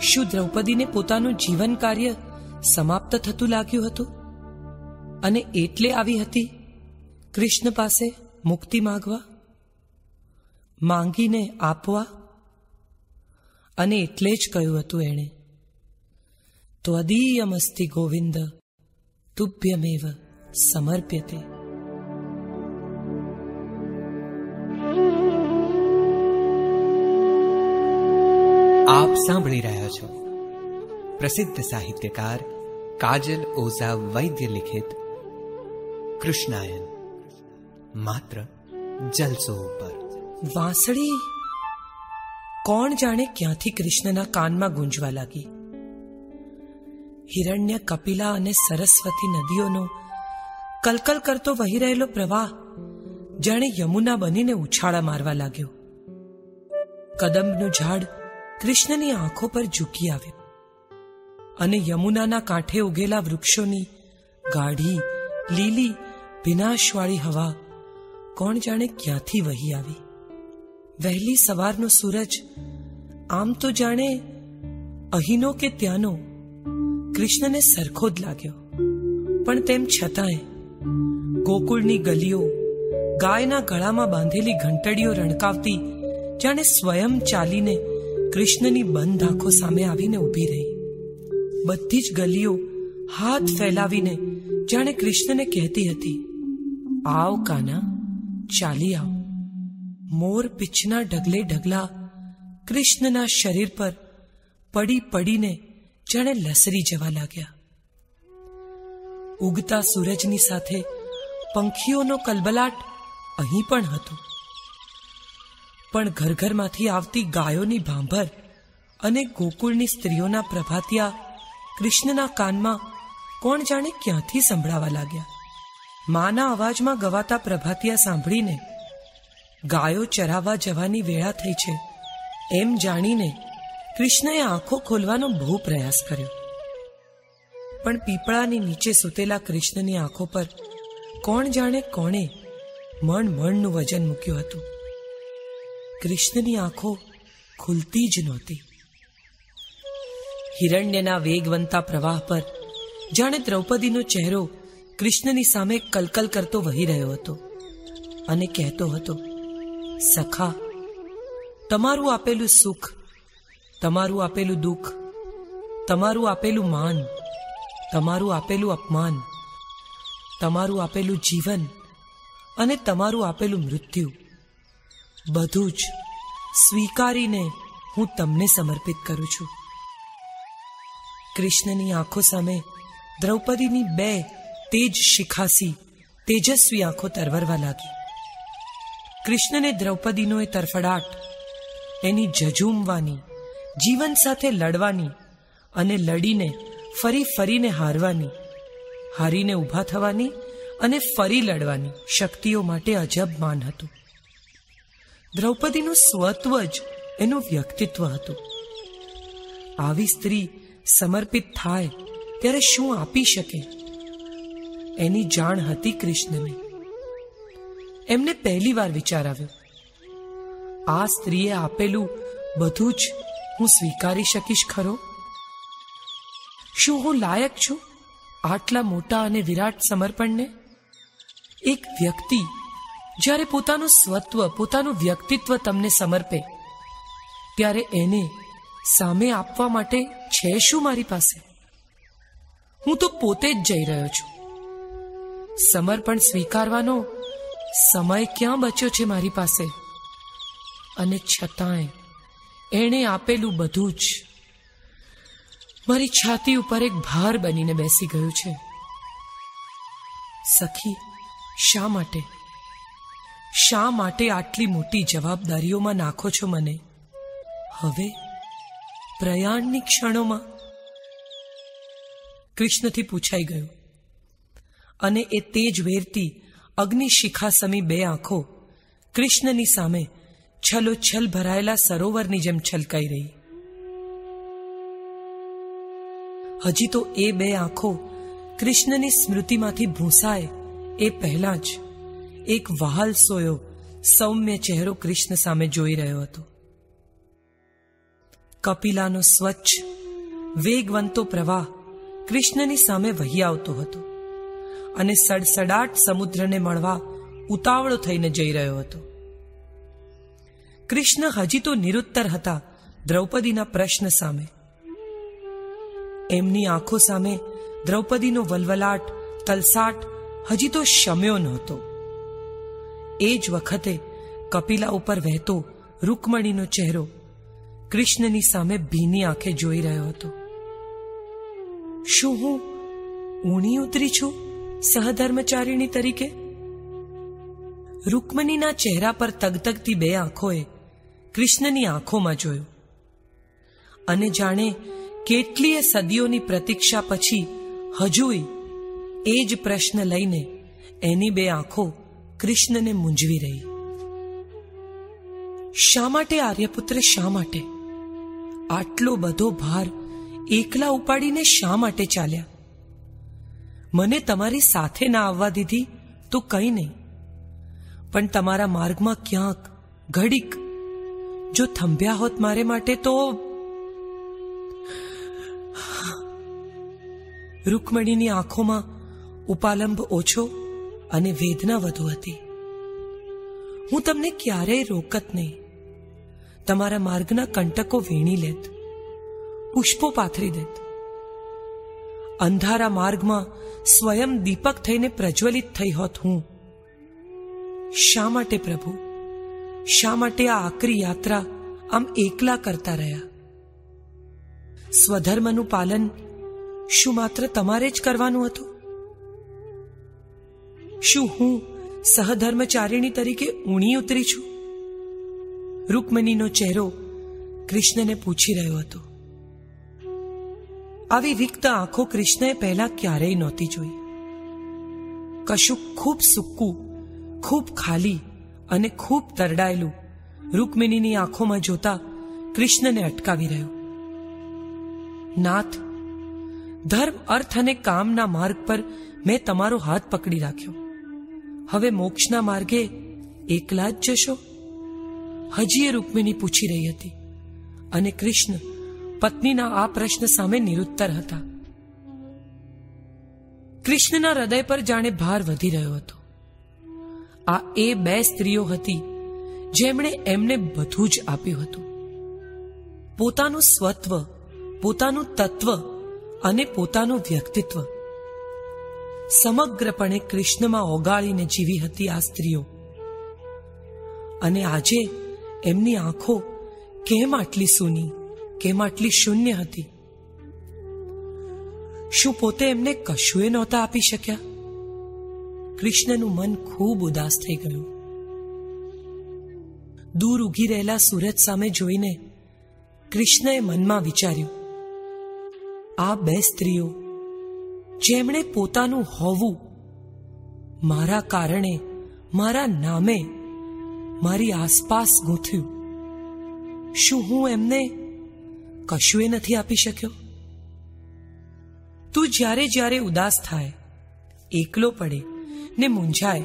શું દ્રૌપદીને પોતાનું જીવન કાર્ય સમાપ્ત થતું લાગ્યું હતું? અને એટલે આવી હતી કૃષ્ણ પાસે મુક્તિ માગવા? માંગીને આપવા? અને એટલે જ કહ્યું હતું એણે, ત્વદીયમસ્તિ ગોવિંદ, તુભ્યમેવ સમર્પ્યતે. આપ સાંભળી રહ્યા છો પ્રસિદ્ધ સાહિત્યકાર કાજલ ઓઝા વૈદ્ય લિખિત કૃષ્ણાયન, માત્ર જલસો ઉપર. વાંસળી? કોણ જાણે ક્યાંથી કૃષ્ણના કાનમાં ગુંજવા લાગી? હિરણ્ય કપિલા અને સરસ્વતી નદીઓનો કલકલ કરતો વહી રહેલો પ્રવાહ જાણે યમુના બનીને ઉછાળા મારવા લાગ્યો. કદંબનું ઝાડ કૃષ્ણની આંખો પર ઝૂકી આવ્યું અને યમુનાના કાંઠે ઉગેલા વૃક્ષોની ગાઢી, લીલી, વિનાશવાળી હવા કોણ જાણે ક્યાંથી વહી આવી? વહેલી સવારનો સૂરજ, આમ તો જાણે અહીંનો કે ત્યાંનો, કૃષ્ણને સરખો જ લાગ્યો. પણ તેમ છતાંય, ગોકુળની ગલીઓ, ગાયના ગળામાં બાંધેલી ઘંટડીઓ રણકાવતી, જાણે સ્વયં ચાલીને કૃષ્ણની બંધ આંખો સામે આવીને ઊભી રહી. બધી જ ગલીઓ હાથ ફેલાવીને જાણે કૃષ્ણને કહેતી હતી, આવ કાના, ચાલી આવ. મોર પીછના ઢગલે ઢગલા કૃષ્ણના શરીર પર પડી પડીને જાણે લસરી જવા લાગ્યા. ઉગતા સૂરજની સાથે પંખીઓનો કલબલાટ અહીં પણ હતો. પણ ઘર ઘરમાંથી આવતી ગાયોની ભાંભર અને ગોકુળની સ્ત્રીઓના પ્રભાતિયા કૃષ્ણના કાનમાં કોણ જાણે ક્યાંથી સંભળાવા લાગ્યા. માના અવાજમાં ગવાતા પ્રભાતિયા સાંભળીને ગાયો ચરાવવા જવાની વેળા થઈ છે. એમ જાણીને કૃષ્ણએ આંખો ખોલવાનો બહુ પ્રયાસ કર્યો. પણ પીપળાની નીચે સૂતેલા કૃષ્ણની આંખો પર કોણ જાણે કોણે મણ મણનું વજન મૂક્યું હતું. કૃષ્ણની આંખો ખુલતી જ નહોતી. હિરણ્યના વેગવંતા પ્રવાહ પર જાણે દ્રૌપદીનો ચહેરો કૃષ્ણની સામે કલકલ કરતો વહી રહ્યો હતો અને કહેતો હતો સખા, તમારું આપેલું સુખ, તમારું આપેલું દુઃખ, તમારું આપેલું માન, તમારું આપેલું અપમાન, તમારું આપેલું જીવન અને તમારું આપેલું મૃત્યુ, બધું જ સ્વીકારીને હું તમને સમર્પિત કરું છું. કૃષ્ણની આંખો સામે દ્રૌપદીની બે તેજ શિખાસી, તેજસ્વી આંખો તરવરવા લાગી. કૃષ્ણને દ્રૌપદીનો એ તરફડાટ. એની જજુમવાની જીવન સાથે લડવાની અને લડીને ફરી ફરીને હારવાની. હારીને ઊભા થવાની અને ફરી લડવાની શક્તિઓ માટે અજબ માન હતું. દ્રૌપદીનું સ્વત્વ જ એનું વ્યક્તિત્વ હતું. આવી સ્ત્રી સમર્પિત થાય ત્યારે શું આપી શકે? એની જાણ હતી કૃષ્ણને. એમને પહેલી વાર વિચાર આવ્યો. આ સ્ત્રીએ આપેલું બધું જ હું સ્વીકારી શકીશ ખરો? શું હું લાયક છું આટલા મોટા અને વિરાટ સમર્પણને? એક વ્યક્તિ જ્યારે પોતાનું સ્વત્વ, પોતાનું વ્યક્તિત્વ તમને સમર્પે, ત્યારે એને સામે આપવા માટે છે શું મારી પાસે? હું તો પોતે જ જઈ રહ્યો છું. સમર્પણ સ્વીકારવાનો સમય ક્યાં બચ્યો છે મારી પાસે? અને છતાંય એણે આપેલું બધું જ મારી છાતી ઉપર એક ભાર બનીને બેસી ગયું છે. સખી, શા માટે? શા માટે આટલી મોટી જવાબદારીઓમાં નાખો છો મને? હવે, પ્રયાણની ક્ષણોમાં? કૃષ્ણથી પૂછાઈ ગયું. અને એ તેજ વેરતી અગ્નિશિખા સમી બે આંખો કૃષ્ણની સામે છલોછલ ભરાયેલા સરોવરની જેમ છલકાઈ રહી. હજી તો એ બે આંખો કૃષ્ણની સ્મૃતિમાંથી ભૂંસાય એ પહેલા જ એક વહાલ સોયો સૌમ્ય ચહેરો કૃષ્ણ સામે જોઈ રહ્યો હતો. કપિલાનો સ્વચ્છ, વેગવંતો પ્રવાહ કૃષ્ણની સામે વહી આવતો હતો. અને સડસડાટ સમુદ્રને મળવા ઉતાવળો થઈને જઈ રહ્યો હતો. કૃષ્ણ હજી તો નિરુત્તર હતા દ્રૌપદીના પ્રશ્ન સામે. એમની આંખો સામે દ્રૌપદીનો વલવલાટ, તલસાટ હજી તો શમ્યો નહોતો. એ જ વખતે કપિલા ઉપર વહેતો રૂકમણીનો ચહેરો કૃષ્ણની સામે ભીની આંખે જોઈ રહ્યો હતો. શું હું ઊણી ઉતરી છું? સહધર્મચારીણી તરીકે? રૂકમણીના ચહેરા પર તગતગતી બે આંખોએ કૃષ્ણની આંખોમાં જોયું. અને જાણે કેટલીય સદીઓની પ્રતીક્ષા પછી હજુય એ જ પ્રશ્ન લઈને એની બે આંખો કૃષ્ણને મૂંઝવી રહી. શા માટે આર્યપુત્ર શા માટે? આટલો બધો ભાર એકલા ઉપાડીને શા માટે ચાલ્યા? મને તમારી સાથે ના આવવા દીધી તો કંઈ નહીં. પણ તમારા માર્ગમાં ક્યાંક ઘડીક જો થંભ્યા હોત મારે માટે તો રૂકમણીની આંખોમાં ઉપાલંબ ઓછો અને વેદના વધુ હતી. હું તમને ક્યારેય રોકત નહીં. તમારા માર્ગના કંટકો વીણી લેત, પુષ્પો પાથરી દેત. અંધારા માર્ગમાં સ્વયં દીપક થઈને પ્રજ્વલિત થઈ હોત હું. શા માટે પ્રભુ? શા માટે આ આકરી યાત્રા આમ એકલા કરતા રહ્યા? સ્વધર્મનું પાલન શું માત્ર તમારે જ કરવાનું હતું? શું હું સહધર્મચારિણી તરીકે ઊણી ઉતરી છું? રૂકમણીનો ચહેરો કૃષ્ણને પૂછી રહ્યો હતો. આવી વિકતા આંખો કૃષ્ણએ પહેલા ક્યારેય નહોતી જોઈ. કશું ખૂબ સૂકું, ખૂબ ખાલી અને ખૂબ તરડાયેલું રૂકમિણીની આંખોમાં જોતા કૃષ્ણને અટકાવી રહ્યો. નાથ, ધર્મ, અર્થ અને કામના માર્ગ પર મેં તમારો હાથ પકડી રાખ્યો. હવે મોક્ષના માર્ગે એકલા જ જશો? હજી એ રૂકમિણી પૂછી રહી હતી અને કૃષ્ણ પત્નીના આ પ્રશ્ન સામે નિરુત્તર હતા. કૃષ્ણના હૃદય પર જાણે ભાર વધી રહ્યો હતો. આ એ બે સ્ત્રીઓ હતી જેમણે એમને બધું જ આપ્યું હતું. પોતાનું સ્વત્વ, પોતાનું તત્વ અને પોતાનું વ્યક્તિત્વ. સમગ્રપણે કૃષ્ણમાં ઓગાળીને જીવી હતી આ સ્ત્રીઓ. અને આજે એમની આંખો કેમ આટલી સૂની? કેમ આટલી શૂન્ય હતી? શું પોતે એમને કશુંય નહોતા આપી શક્યા? કૃષ્ણનું મન ખૂબ ઉદાસ થઈ ગયું. દૂર ઉગી રહેલા સૂરજ સામે જોઈને કૃષ્ણએ મનમાં વિચાર્યું, આ બે સ્ત્રીઓ, જેમણે પોતાનું હોવું, મારા કારણે, મારા નામે મારી આસપાસ ગોથ્યું શું હું એમને કશુંય નથી આપી શક્યો? તું જ્યારે જ્યારે ઉદાસ થાય, એકલો પડે ને મૂંઝાય,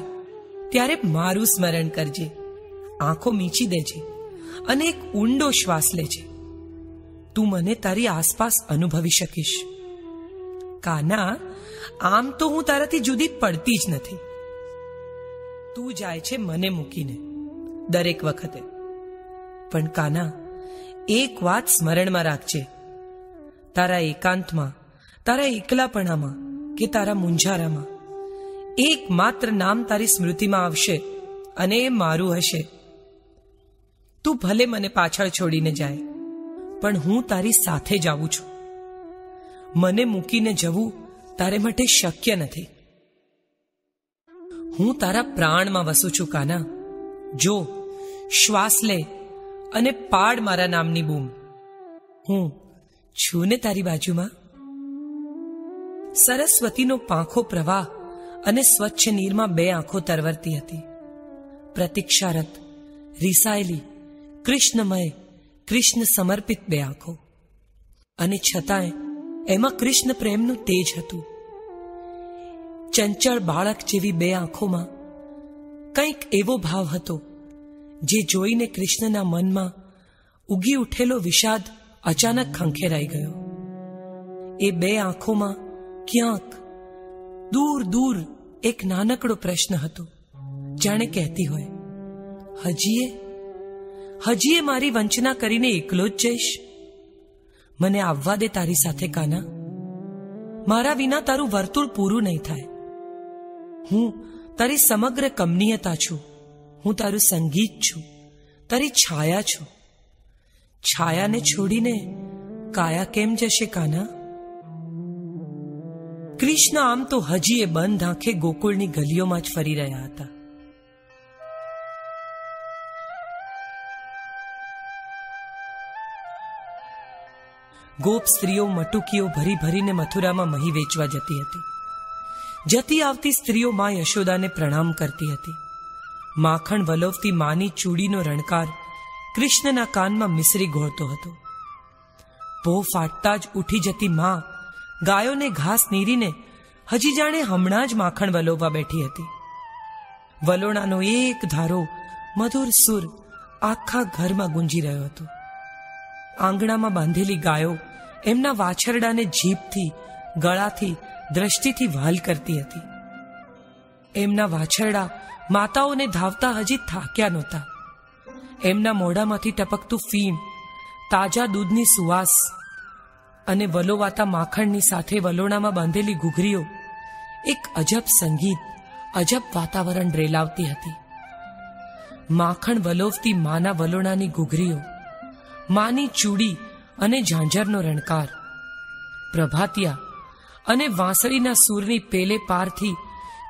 ત્યારે મારું સ્મરણ કરજે, આંખો મીચી દેજે અને એક ઊંડો શ્વાસ લેજે. તું મને તારી આસપાસ અનુભવી શકીશ. કાના, આમ તો હું તારાથી જુદી પડતી જ નથી. તું જાય છે મને મૂકીને, દરેક વખતે. પણ કાના એક વાત સ્મરણમાં રાખજે. તારા એકાંતમાં, તારા એકલાપણામાં કે તારા મૂંઝારામાં. એક માત્ર નામ તારી સ્મૃતિમાં આવશે અને એ મારું હશે. તું ભલે મને પાછળ છોડીને જાય, પણ હું તારી સાથે જ આવું છું. મને મૂકીને જવું તારે માટે શક્ય નથી. હું તારા પ્રાણમાં વસું છું, કાના. જો શ્વાસ લે અને પાડ મારા નામની બૂમ. હું છું ને તારી બાજુમાં? સરસ્વતીનો પાંખો પ્રવાહ અને સ્વચ્છ નીરમાં બે આંખો તરવરતી હતી. પ્રતિક્ષારત, રિસાયેલી, કૃષ્ણમય, કૃષ્ણ સમર્પિત બે આંખો. અને છતાંય એમાં કૃષ્ણ પ્રેમનું તેજ હતું. ચંચળ બાળક જેવી બે આંખોમાં કંઈક એવો ભાવ હતો જે જોઈને કૃષ્ણના મનમાં ઉગી ઉઠેલો વિષાદ અચાનક ખંખેરાઈ ગયો. એ બે આંખોમાં ક્યાંક દૂર દૂર એક નાનકડો પ્રશ્ન હતો. જાણે કહેતી હોય, હજીએ હજીએ મારી વંચના કરીને એકલો જ જઈશ? મને આવવા દે તારી સાથે કાના? મારા વિના તારું વર્તુળ પૂરું નહીં થાય. હું તારી સમગ્ર કમનીયતા છું. હું તારું સંગીત છું, તારી છાયા છું. છાયાને છોડીને કાયા કેમ જશે કાના? કૃષ્ણ આમ તો હજી એ બંધ આંખે ગોકુળની ગલીઓમાં જ ફરી રહ્યા હતા. ગોપ સ્ત્રીઓ મટુકીઓ ભરી ભરીને મથુરામાં મહી વેચવા જતી હતી. જતી આવતી સ્ત્રીઓ મા યશોદાને પ્રણામ કરતી હતી. માખણ વલોવતી માની ચૂડીનો રણકાર કૃષ્ણના કાનમાં મિસરી ઘોળતો હતો. પો ફાટતા જ ઉઠી જતી મા ગાયોને ઘાસ નીરીને હજી જાણે હમણાં જ માખણ વલોવવા બેઠી હતી. વલોણાનો એક ધારો મધુર સુર આખા ઘરમાં ગુંજી રહ્યો હતો. આંગણામાં બાંધેલી ગાયો એમના વાછરડાને જીભથી, ગળાથી, દ્રષ્ટિથી વાલ કરતી હતી. એમના વાછરડા માતાઓને ધાવતા હજી થાક્યા નહોતા. એમના મોઢામાંથી ટપકતું ફીણ, તાજા દૂધની સુવાસ અને વલોવાતા માખણની સાથે વલોણામાં બાંધેલી ઘૂઘરીઓ એક અજબ સંગીત, અજબ વાતાવરણ રેલાવતી હતી. માખણ વલોવતી માના વલોણાની ઘૂઘરીઓ, માની ચૂડી અને ઝાંઝરનો રણકાર, પ્રભાતિયા અને વાંસળીના સૂરની પેલે પારથી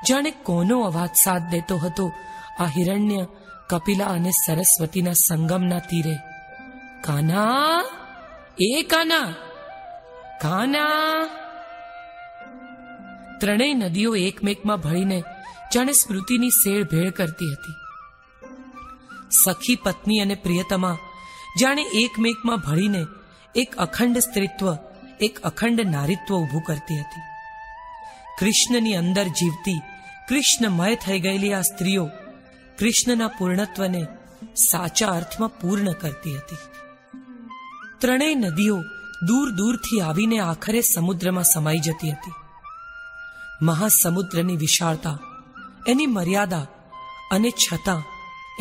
જાણે કોનો અવાજ સાથ દેતો હતો? આ હિરણ્ય કપિલા અને સરસ્વતીના સંગમના તીરે. કાના? એ કાના? કાના? ત્રણેય નદીઓ એકમેકમાં ભળીને જાણે સ્મૃતિની શેળ ભેળ કરતી હતી. સખી પત્ની અને પ્રિયતમા જાણે એકમેકમાં ભળીને એક અખંડ સ્ત્રીત્વ, એક અખંડ નારીત્વ ઊભું કરતી હતી. કૃષ્ણની અંદર જીવતી કૃષ્ણમય થઈ ગયેલી આ સ્ત્રીઓ કૃષ્ણના પૂર્ણત્વને સાચા અર્થમાં પૂર્ણ કરતી હતી. ત્રણેય નદીઓ દૂર દૂરથી આવીને આખરે સમુદ્રમાં સમાઈ જતી હતી. મહાસમુદ્રની વિશાળતા, એની મર્યાદા અને છતાં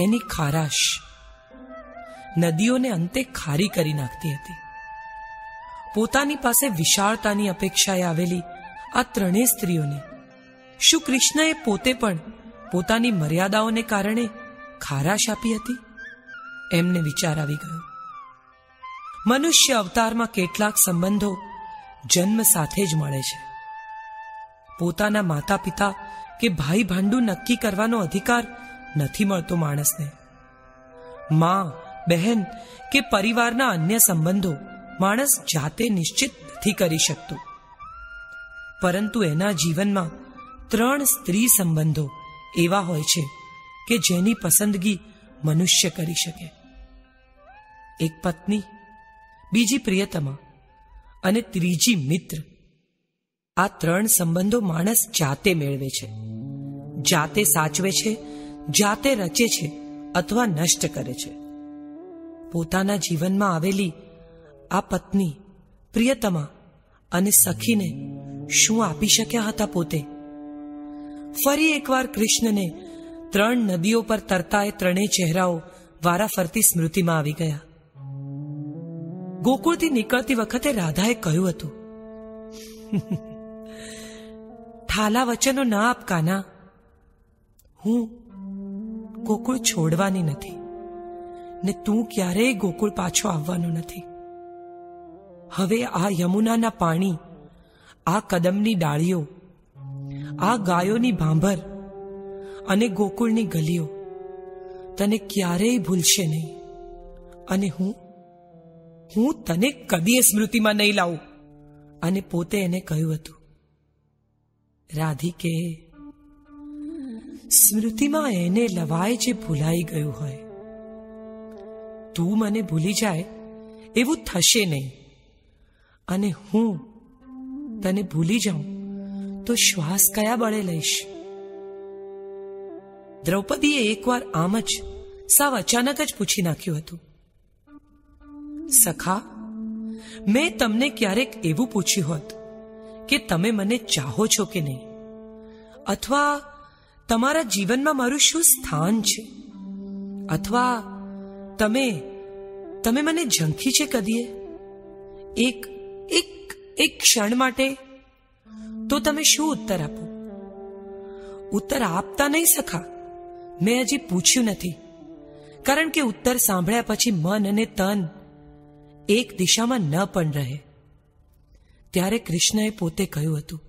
એની ખારાશ નદીઓને અંતે ખારી કરી નાખતી હતી. પોતાની પાસે વિશાળતાની અપેક્ષાએ આવેલી આ ત્રણેય સ્ત્રીઓને. શું કૃષ્ણએ પોતે પણ પોતાની મર્યાદાઓને કારણે ખારાશ આપી હતી. એમને વિચાર આવી ગયો. મનુષ્ય અવતારમાં કેટલાક સંબંધો જન્મ સાથે જ મળે છે. પોતાના માતા પિતા કે ભાઈ ભાંડુ નક્કી કરવાનો અધિકાર નથી મળતો માણસને. માં, બહેન કે પરિવારના અન્ય સંબંધો માણસ જાતે નિશ્ચિત નથી કરી શકતો. પરંતુ એના જીવનમાં ત્રણ સ્ત્રી સંબંધો એવા હોય છે કે જેની પસંદગી મનુષ્ય કરી શકે. એક પત્ની, બીજી પ્રિયતમા અને ત્રીજી મિત્ર. આ ત્રણ સંબંધો માણસ જાતે મેળવે છે, જાતે સાચવે છે, જાતે રચે છે અથવા નષ્ટ કરે છે. પોતાના જીવનમાં આવેલી આ પત્ની, પ્રિયતમા અને સખીને શું આપી શક્યા હતા પોતે? ફરી એકવાર કૃષ્ણને ત્રણ નદીઓ પર તરતા એ ત્રણેય ચહેરાઓ વારા ફરતી સ્મૃતિમાં આવી ગયા. ગોકુળથી નીકળતી વખતે રાધાએ કહ્યું હતું, થાલા વચનો ના આપ કાના. હું ગોકુળ છોડવાની નથી ને તું ક્યારેય ગોકુળ પાછો આવવાનો નથી. હવે આ યમુનાના પાણી આ કદમની ડાળીઓ, આ ગાયોની ભાંભર અને ગોકુળની ગલીઓ, તને ક્યારેય ભૂલશે નહીં. અને હું હું તને કદી સ્મૃતિમાં નહીં લાવું. અને પોતે એને કહ્યું હતું, રાધિકે, સ્મૃતિમાં એને લવાય જે ભૂલાઈ ગયું હોય. તું મને ભૂલી જાય એવું થશે નહીં. અને હું તને ભૂલી જાઉં, તો શ્વાસ કયા બળે લઈશ? દ્રૌપદીએ એકવાર આમ જ સાવ અચાનક જ પૂછી નાખ્યું હતું, સખા, મેં તમને ક્યારેક એવું પૂછ્યું હોત કે તમે મને ચાહો છો કે નહીં? અથવા તમારા જીવનમાં મારું શું સ્થાન છે? અથવા તમે તમે મને ઝંખી છે કદીએ? એક એક એક ક્ષણ માટે, તો તમે શું ઉત્તર આપો? ઉત્તર આપતા નહીં સખા. મેં હજી પૂછ્યું નથી. કારણ કે ઉત્તર સાંભળ્યા પછી મન અને તન એક દિશામાં ન પણ રહે. ત્યારે કૃષ્ણએ પોતે કહ્યું હતું,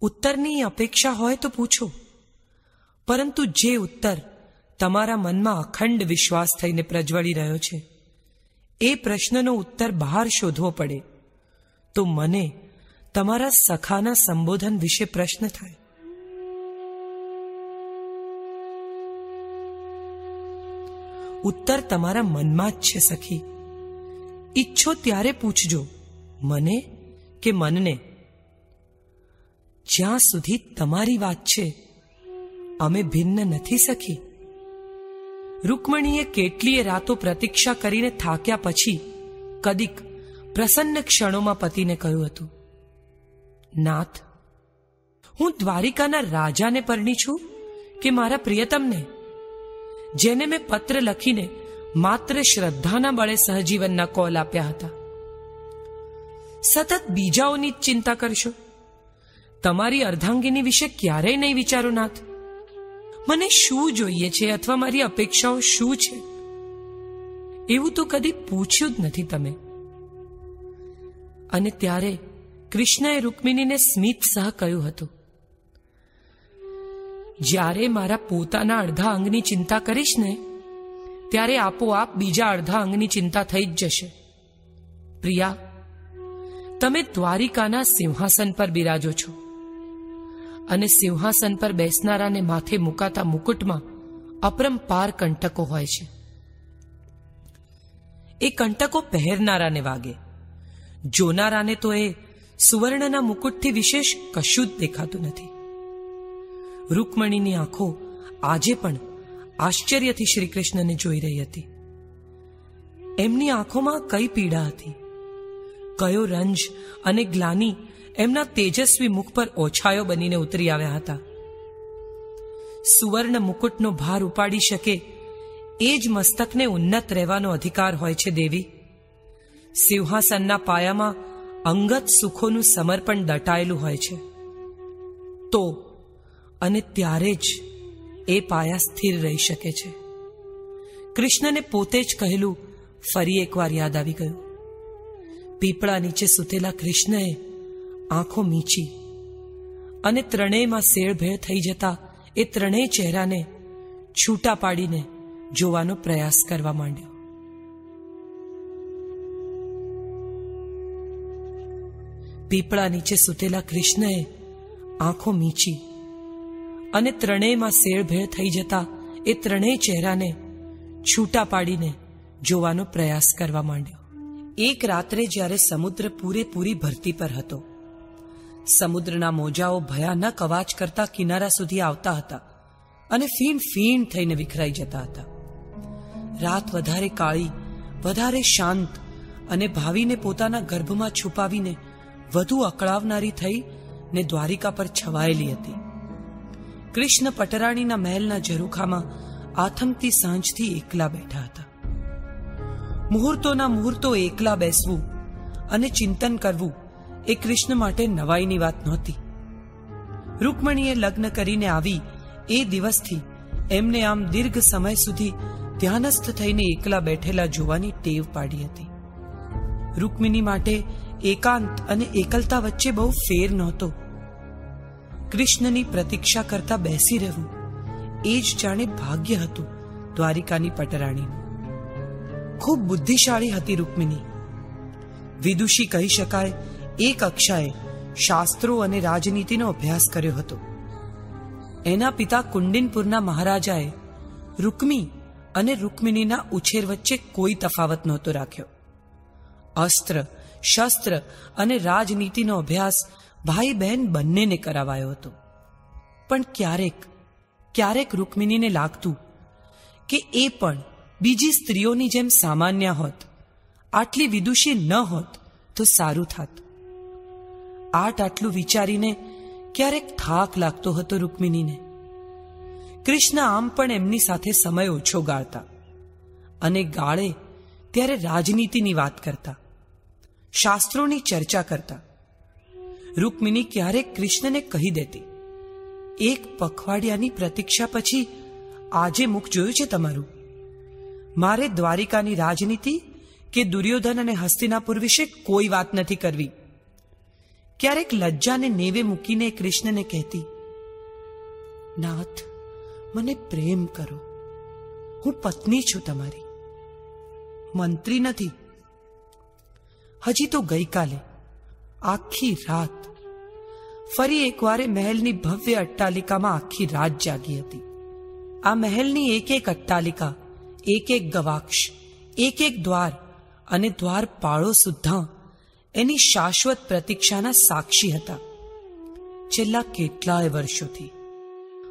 ઉત્તરની અપેક્ષા હોય તો પૂછો. પરંતુ જે ઉત્તર તમારા મનમાં અખંડ વિશ્વાસ થઈને પ્રજ્વળી રહ્યો છે, એ પ્રશ્નનો ઉત્તર બહાર શોધવો પડે. તો મને તમારા સખાના સંબોધન વિશે પ્રશ્ન થાય. ઉત્તર તમારા મનમાં જ છે સખી. ઈચ્છો ત્યારે પૂછજો મને કે મનને. જ્યાં સુધી તમારી વાત છે, અમે ભિન્ન નથી સખી. રૂકમણીએ કેટલીય રાતો પ્રતીક્ષા કરીને થાક્યા પછી કદીક પ્રસન્ન ક્ષણોમાં પતિને કહ્યું હતું, નાથ, હું દ્વારિકાના રાજાને પરણી છું કે મારા પ્રિયતમને, જેને મેં પત્ર લખીને માત્ર શ્રદ્ધાના બળે સહજીવનના કોલ આપ્યા હતા. સતત બીજાઓની જ ચિંતા કરશો. તમારી અર્ધાંગીની વિશે ક્યારેય નહીં વિચારો, નાથ. મને શું જોઈએ છે અથવા મારી અપેક્ષાઓ શું છે? એવું તો કદી પૂછ્યું જ નથી તમે. અને ત્યારે કૃષ્ણએ રૂકમિનીને સ્મિત સહ કહ્યું હતું, જ્યારે મારા પોતાના અડધા અંગની ચિંતા કરીશ ને, ત્યારે આપોઆપ બીજા અડધા અંગની ચિંતા થઈ જ જશે. પ્રિયા, તમે દ્વારિકાના સિંહાસન પર બિરાજો છો અને સિંહાસન પર બેસનારાને માથે મુકાતા મુકુટમાં અપરંપાર કંટકો હોય છે. એ કંટકો પહેરનારાને વાગે. જોનારાને તો એ સુવર્ણના મુકુટથી વિશેષ કશું જ દેખાતું નથી. રૂકમણીની આંખો આજે પણ આશ્ચર્યથી શ્રી કૃષ્ણને જોઈ રહી હતી. એમની આંખોમાં કઈ પીડા હતી? કયો રંજ અને ગ્લાની એમના તેજસ્વી મુખ પર ઓછાયો બનીને ઉતરી આવ્યા હતા? સુવર્ણ મુકુટનો ભાર ઉપાડી શકે એ જ મસ્તકને ઉન્નત રહેવાનો અધિકાર હોય છે દેવી? સિંહાસનના પાયામાં અંગત સુખોનું સમર્પણ દટાયેલું હોય છે. તો અને ત્યારે જ એ પાયા સ્થિર રહી શકે છે. કૃષ્ણને પોતે જ કહેલું ફરી એકવાર યાદ આવી ગયું. પીપળા નીચે સૂતેલા કૃષ્ણએ આંખો મીચી અને ત્રણેયમાં શેળભેળ થઈ જતા એ ત્રણેય ચહેરાને છૂટા પાડીને જોવાનો પ્રયાસ કરવા માંડ્યો. પીપળા નીચે સૂતેલા કૃષ્ણએ આંખો મીચી. અને ત્રણેયમાં શેળભેળ થઈ જતા એ ત્રણેય ચહેરાને છૂટા પાડીને જોવાનો પ્રયાસ કરવા માંડ્યો. એક રાત્રે જ્યારે સમુદ્ર પૂરેપૂરી ભરતી પર હતો. સમુદ્રના મોજાઓ ભયાનક અવાજ કરતા કિનારા સુધી આવતા હતા અને ફીણ ફીણ થઈને વિખરાઈ જતા હતા. રાત વધારે કાળી, વધારે શાંત અને ભાવીને પોતાના ગર્ભમાં છુપાવીને વધુ અકળાવનારી થઈ ને દ્વારિકા પર છવાયેલી હતી. કૃષ્ણ પટરાણીના મહેલના ઝરૂખામાં આથમતી સાંજથી એકલા બેઠા હતા. મુહૂર્તોના મુહૂર્તો એકલા બેસવું અને ચિંતન કરવું એ કૃષ્ણ માટે નવાઈની વાત નહોતી. રૂકમણીએ લગ્ન કરીને આવી એ દિવસથી એમને આમ દીર્ઘ સમય સુધી ધ્યાનસ્થ થઈને એકલા બેઠેલા જોવાની ટેવ પાડી હતી. રૂકમિની માટે એકાંત અને એકલતા વચ્ચે બહુ ફેર નહોતો. કૃષ્ણની પ્રતીક્ષા કરતા બેસી રહેવું, એ જ જાણે ભાગ્ય હતું દ્વારિકાની પટરાણીનું. ખૂબ બુદ્ધિશાળી હતી રૂકમિની વિદુષી કહી શકાય એ કક્ષાએ શાસ્ત્રો અને રાજનીતિનો અભ્યાસ કર્યો હતો. એના પિતા કુંડિનપુરના મહારાજાએ રૂકમી અને રૂકમિનીના ઉછેર વચ્ચે કોઈ તફાવત નહોતો રાખ્યો. અસ્ત્ર શસ્ત્ર અને રાજનીતિનો અભ્યાસ ભાઈ બહેન બંનેને કરાવાયો હતો. પણ ક્યારેક ક્યારેક રૂકમિનીને લાગતું કે એ પણ બીજી સ્ત્રીઓની જેમ સામાન્ય હોત, આટલી વિદુષી ન હોત તો સારું થાત. આટ આટલું વિચારીને ક્યારેક થાક લાગતો હતો રૂકમિનીને કૃષ્ણ આમ પણ એમની સાથે સમય ઓછો ગાળતા અને ગાળે ત્યારે રાજનીતિની વાત કરતા. શાસ્ત્રોની ચર્ચા કરતા. રૂકમિની ક્યારેક કૃષ્ણને કહી દેતી, એક પખવાડિયાની પ્રતીક્ષા પછી આજે મુખ જોયું છે તમારું? મારે દ્વારિકાની રાજનીતિ કે દુર્યોધન અને હસ્તિનાપુર વિશે કોઈ વાત નથી કરવી. ક્યારેક લજ્જાને નેવે મૂકીને કૃષ્ણને કહેતી, નાથ, મને પ્રેમ કરો. હું પત્ની છું તમારી. મંત્રી નથી હજી તો ગઈકાલે, આખી રાત. ફરી એકવારે મહેલની ભવ્ય અટ્ટાલિકામાં આખી રાત જાગી હતી. આ મહેલની એક એક અટ્ટાલિકા એક એક ગવાક્ષ એક એક દ્વાર અને દ્વાર પાળો સુદ્ધા એની શાશ્વત પ્રતીક્ષાના સાક્ષી હતા. છેલ્લા કેટલાય વર્ષોથી.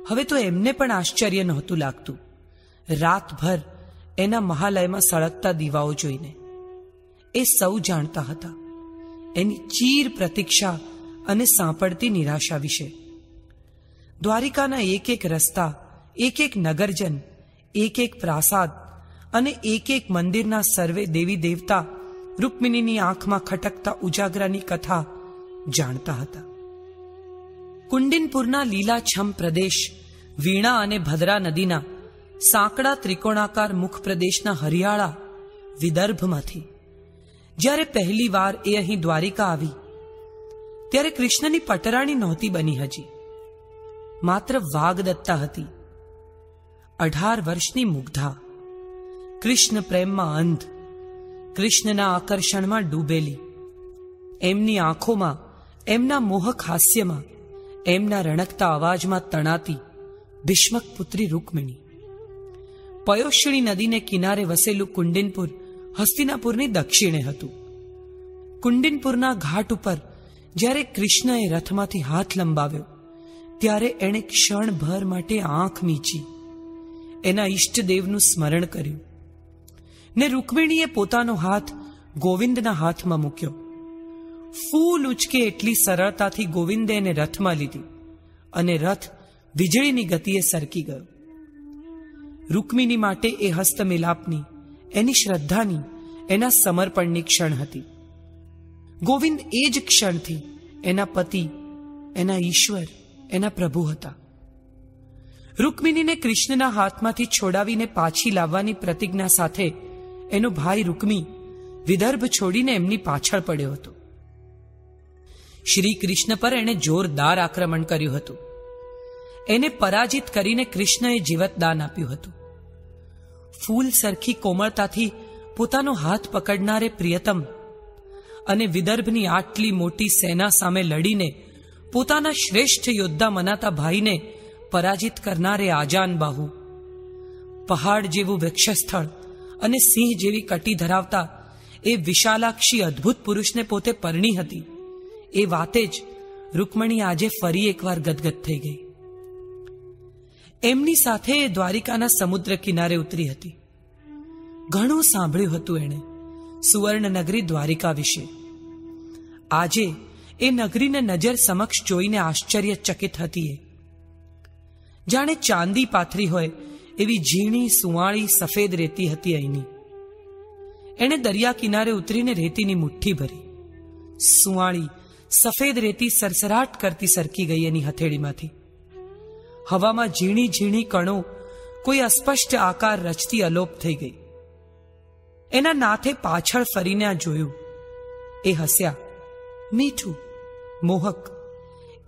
હવે તો એમને પણ આશ્ચર્ય નહોતું લાગતું. રાતભર એના મહાલયમાં સળગતા દીવાઓ જોઈને. એ સૌ જાણતા હતા. એની ચીર પ્રતીક્ષા અને સાંપડતી નિરાશા વિશે. દ્વારિકાના એક એક રસ્તા એક એક નગરજન એક એક પ્રાસાદ અને એક એક મંદિરના સર્વે દેવી દેવતા રૂકમિનીની આંખમાં ખટકતા ઉજાગરાની કથા જાણતા હતા. કુંડિનપુરના લીલાછમ પ્રદેશ, વીણા અને ભદ્રા નદીના સાંકડા ત્રિકોણાકાર મુખ પ્રદેશના હરિયાળા વિદર્ભમાંથી જ્યારે પહેલી વાર એ અહીં દ્વારિકા આવી, ત્યારે કૃષ્ણની પટરાણી નહોતી બની હજી. માત્ર વાગદત્તા હતી. અઢાર વર્ષની મુગ્ધા. કૃષ્ણ પ્રેમમાં અંધ, કૃષ્ણના આકર્ષણમાં ડૂબેલી. એમની આંખોમાં, એમના મોહક હાસ્યમાં એમના રણકતા અવાજમાં તણાતી, ભીષ્મક પુત્રી રૂકમિણી. પયોષણી નદીને કિનારે વસેલું કુંડિનપુર હસ્તિનાપુરની દક્ષિણે હતું. કુંડિનપુરના ઘાટ ઉપર જ્યારે કૃષ્ણએ રથમાંથી હાથ લંબાવ્યો, ત્યારે એણે ક્ષણભર માટે આંખ મીચી. એના ઈષ્ટદેવનું સ્મરણ કર્યું. ને રૂકમિણીએ પોતાનો હાથ ગોવિંદના હાથમાં મૂક્યો. ફૂલ ઉચકે એટલી સરળતાથી ગોવિંદે એને રથમાં લીધી અને રથ વીજળીની ગતિએ સરકી ગયો. રૂકમિની માટે એ હસ્તમિલાપની એની શ્રદ્ધાની, એના સમર્પણની ક્ષણ હતી. ગોવિંદ એ જ ક્ષણથી એના પતિ, એના ઈશ્વર, એના પ્રભુ હતા. રૂકમિનીને કૃષ્ણના હાથમાંથી છોડાવીને પાછી લાવવાની પ્રતિજ્ઞા સાથે એનો ભાઈ રૂકમી વિદર્ભ છોડીને એમની પાછળ પડ્યો હતો. શ્રી કૃષ્ણ પર એણે જોરદાર આક્રમણ કર્યું હતું. એને પરાજિત કરીને કૃષ્ણએ જીવતદાન આપ્યું હતું. ફૂલ સરખી કોમળતાથી પોતાનો હાથ પકડનારે પ્રિયતમ અને વિદર્ભની આટલી મોટી સેના સામે લડીને પોતાના શ્રેષ્ઠ યોદ્ધા મનાતા ભાઈને પરાજિત કરનારે આજાન બાહુ. પહાડ જેવું વૃક્ષસ્થળ અને સિંહ જેવી કટી ધરાવતા એ વિશાલાક્ષી અદ્ભુત પુરુષને પોતે પરણી હતી. એ વાતે જ રૂકમણી આજે ફરી એકવાર ગદગદ થઈ ગઈ. એમની સાથે એ દ્વારિકાના સમુદ્ર કિનારે ઉતરી હતી. ઘણું સાંભળ્યું હતું એણે સુવર્ણનગરી દ્વારિકા વિશે. આજે એ નગરીને નજર સમક્ષ જોઈને આશ્ચર્યચકિત હતી એ. જાણે ચાંદી પાથરી હોય એવી ઝીણી, સુવાળી, સફેદ રેતી હતી અહીંની. એણે દરિયા કિનારે ઉતરીને રેતીની મુઠ્ઠી ભરી. સુવાળી, સફેદ રેતી સરસરાટ કરતી સરકી ગઈ એની હથેળીમાંથી. હવામાં ઝીણી ઝીણી કણો કોઈ અસ્પષ્ટ આકાર રચતી અલોપ થઈ ગઈ. એના નાથે પાછળ ફરીને આ જોયું. એ હસ્યા, મીઠું, મોહક,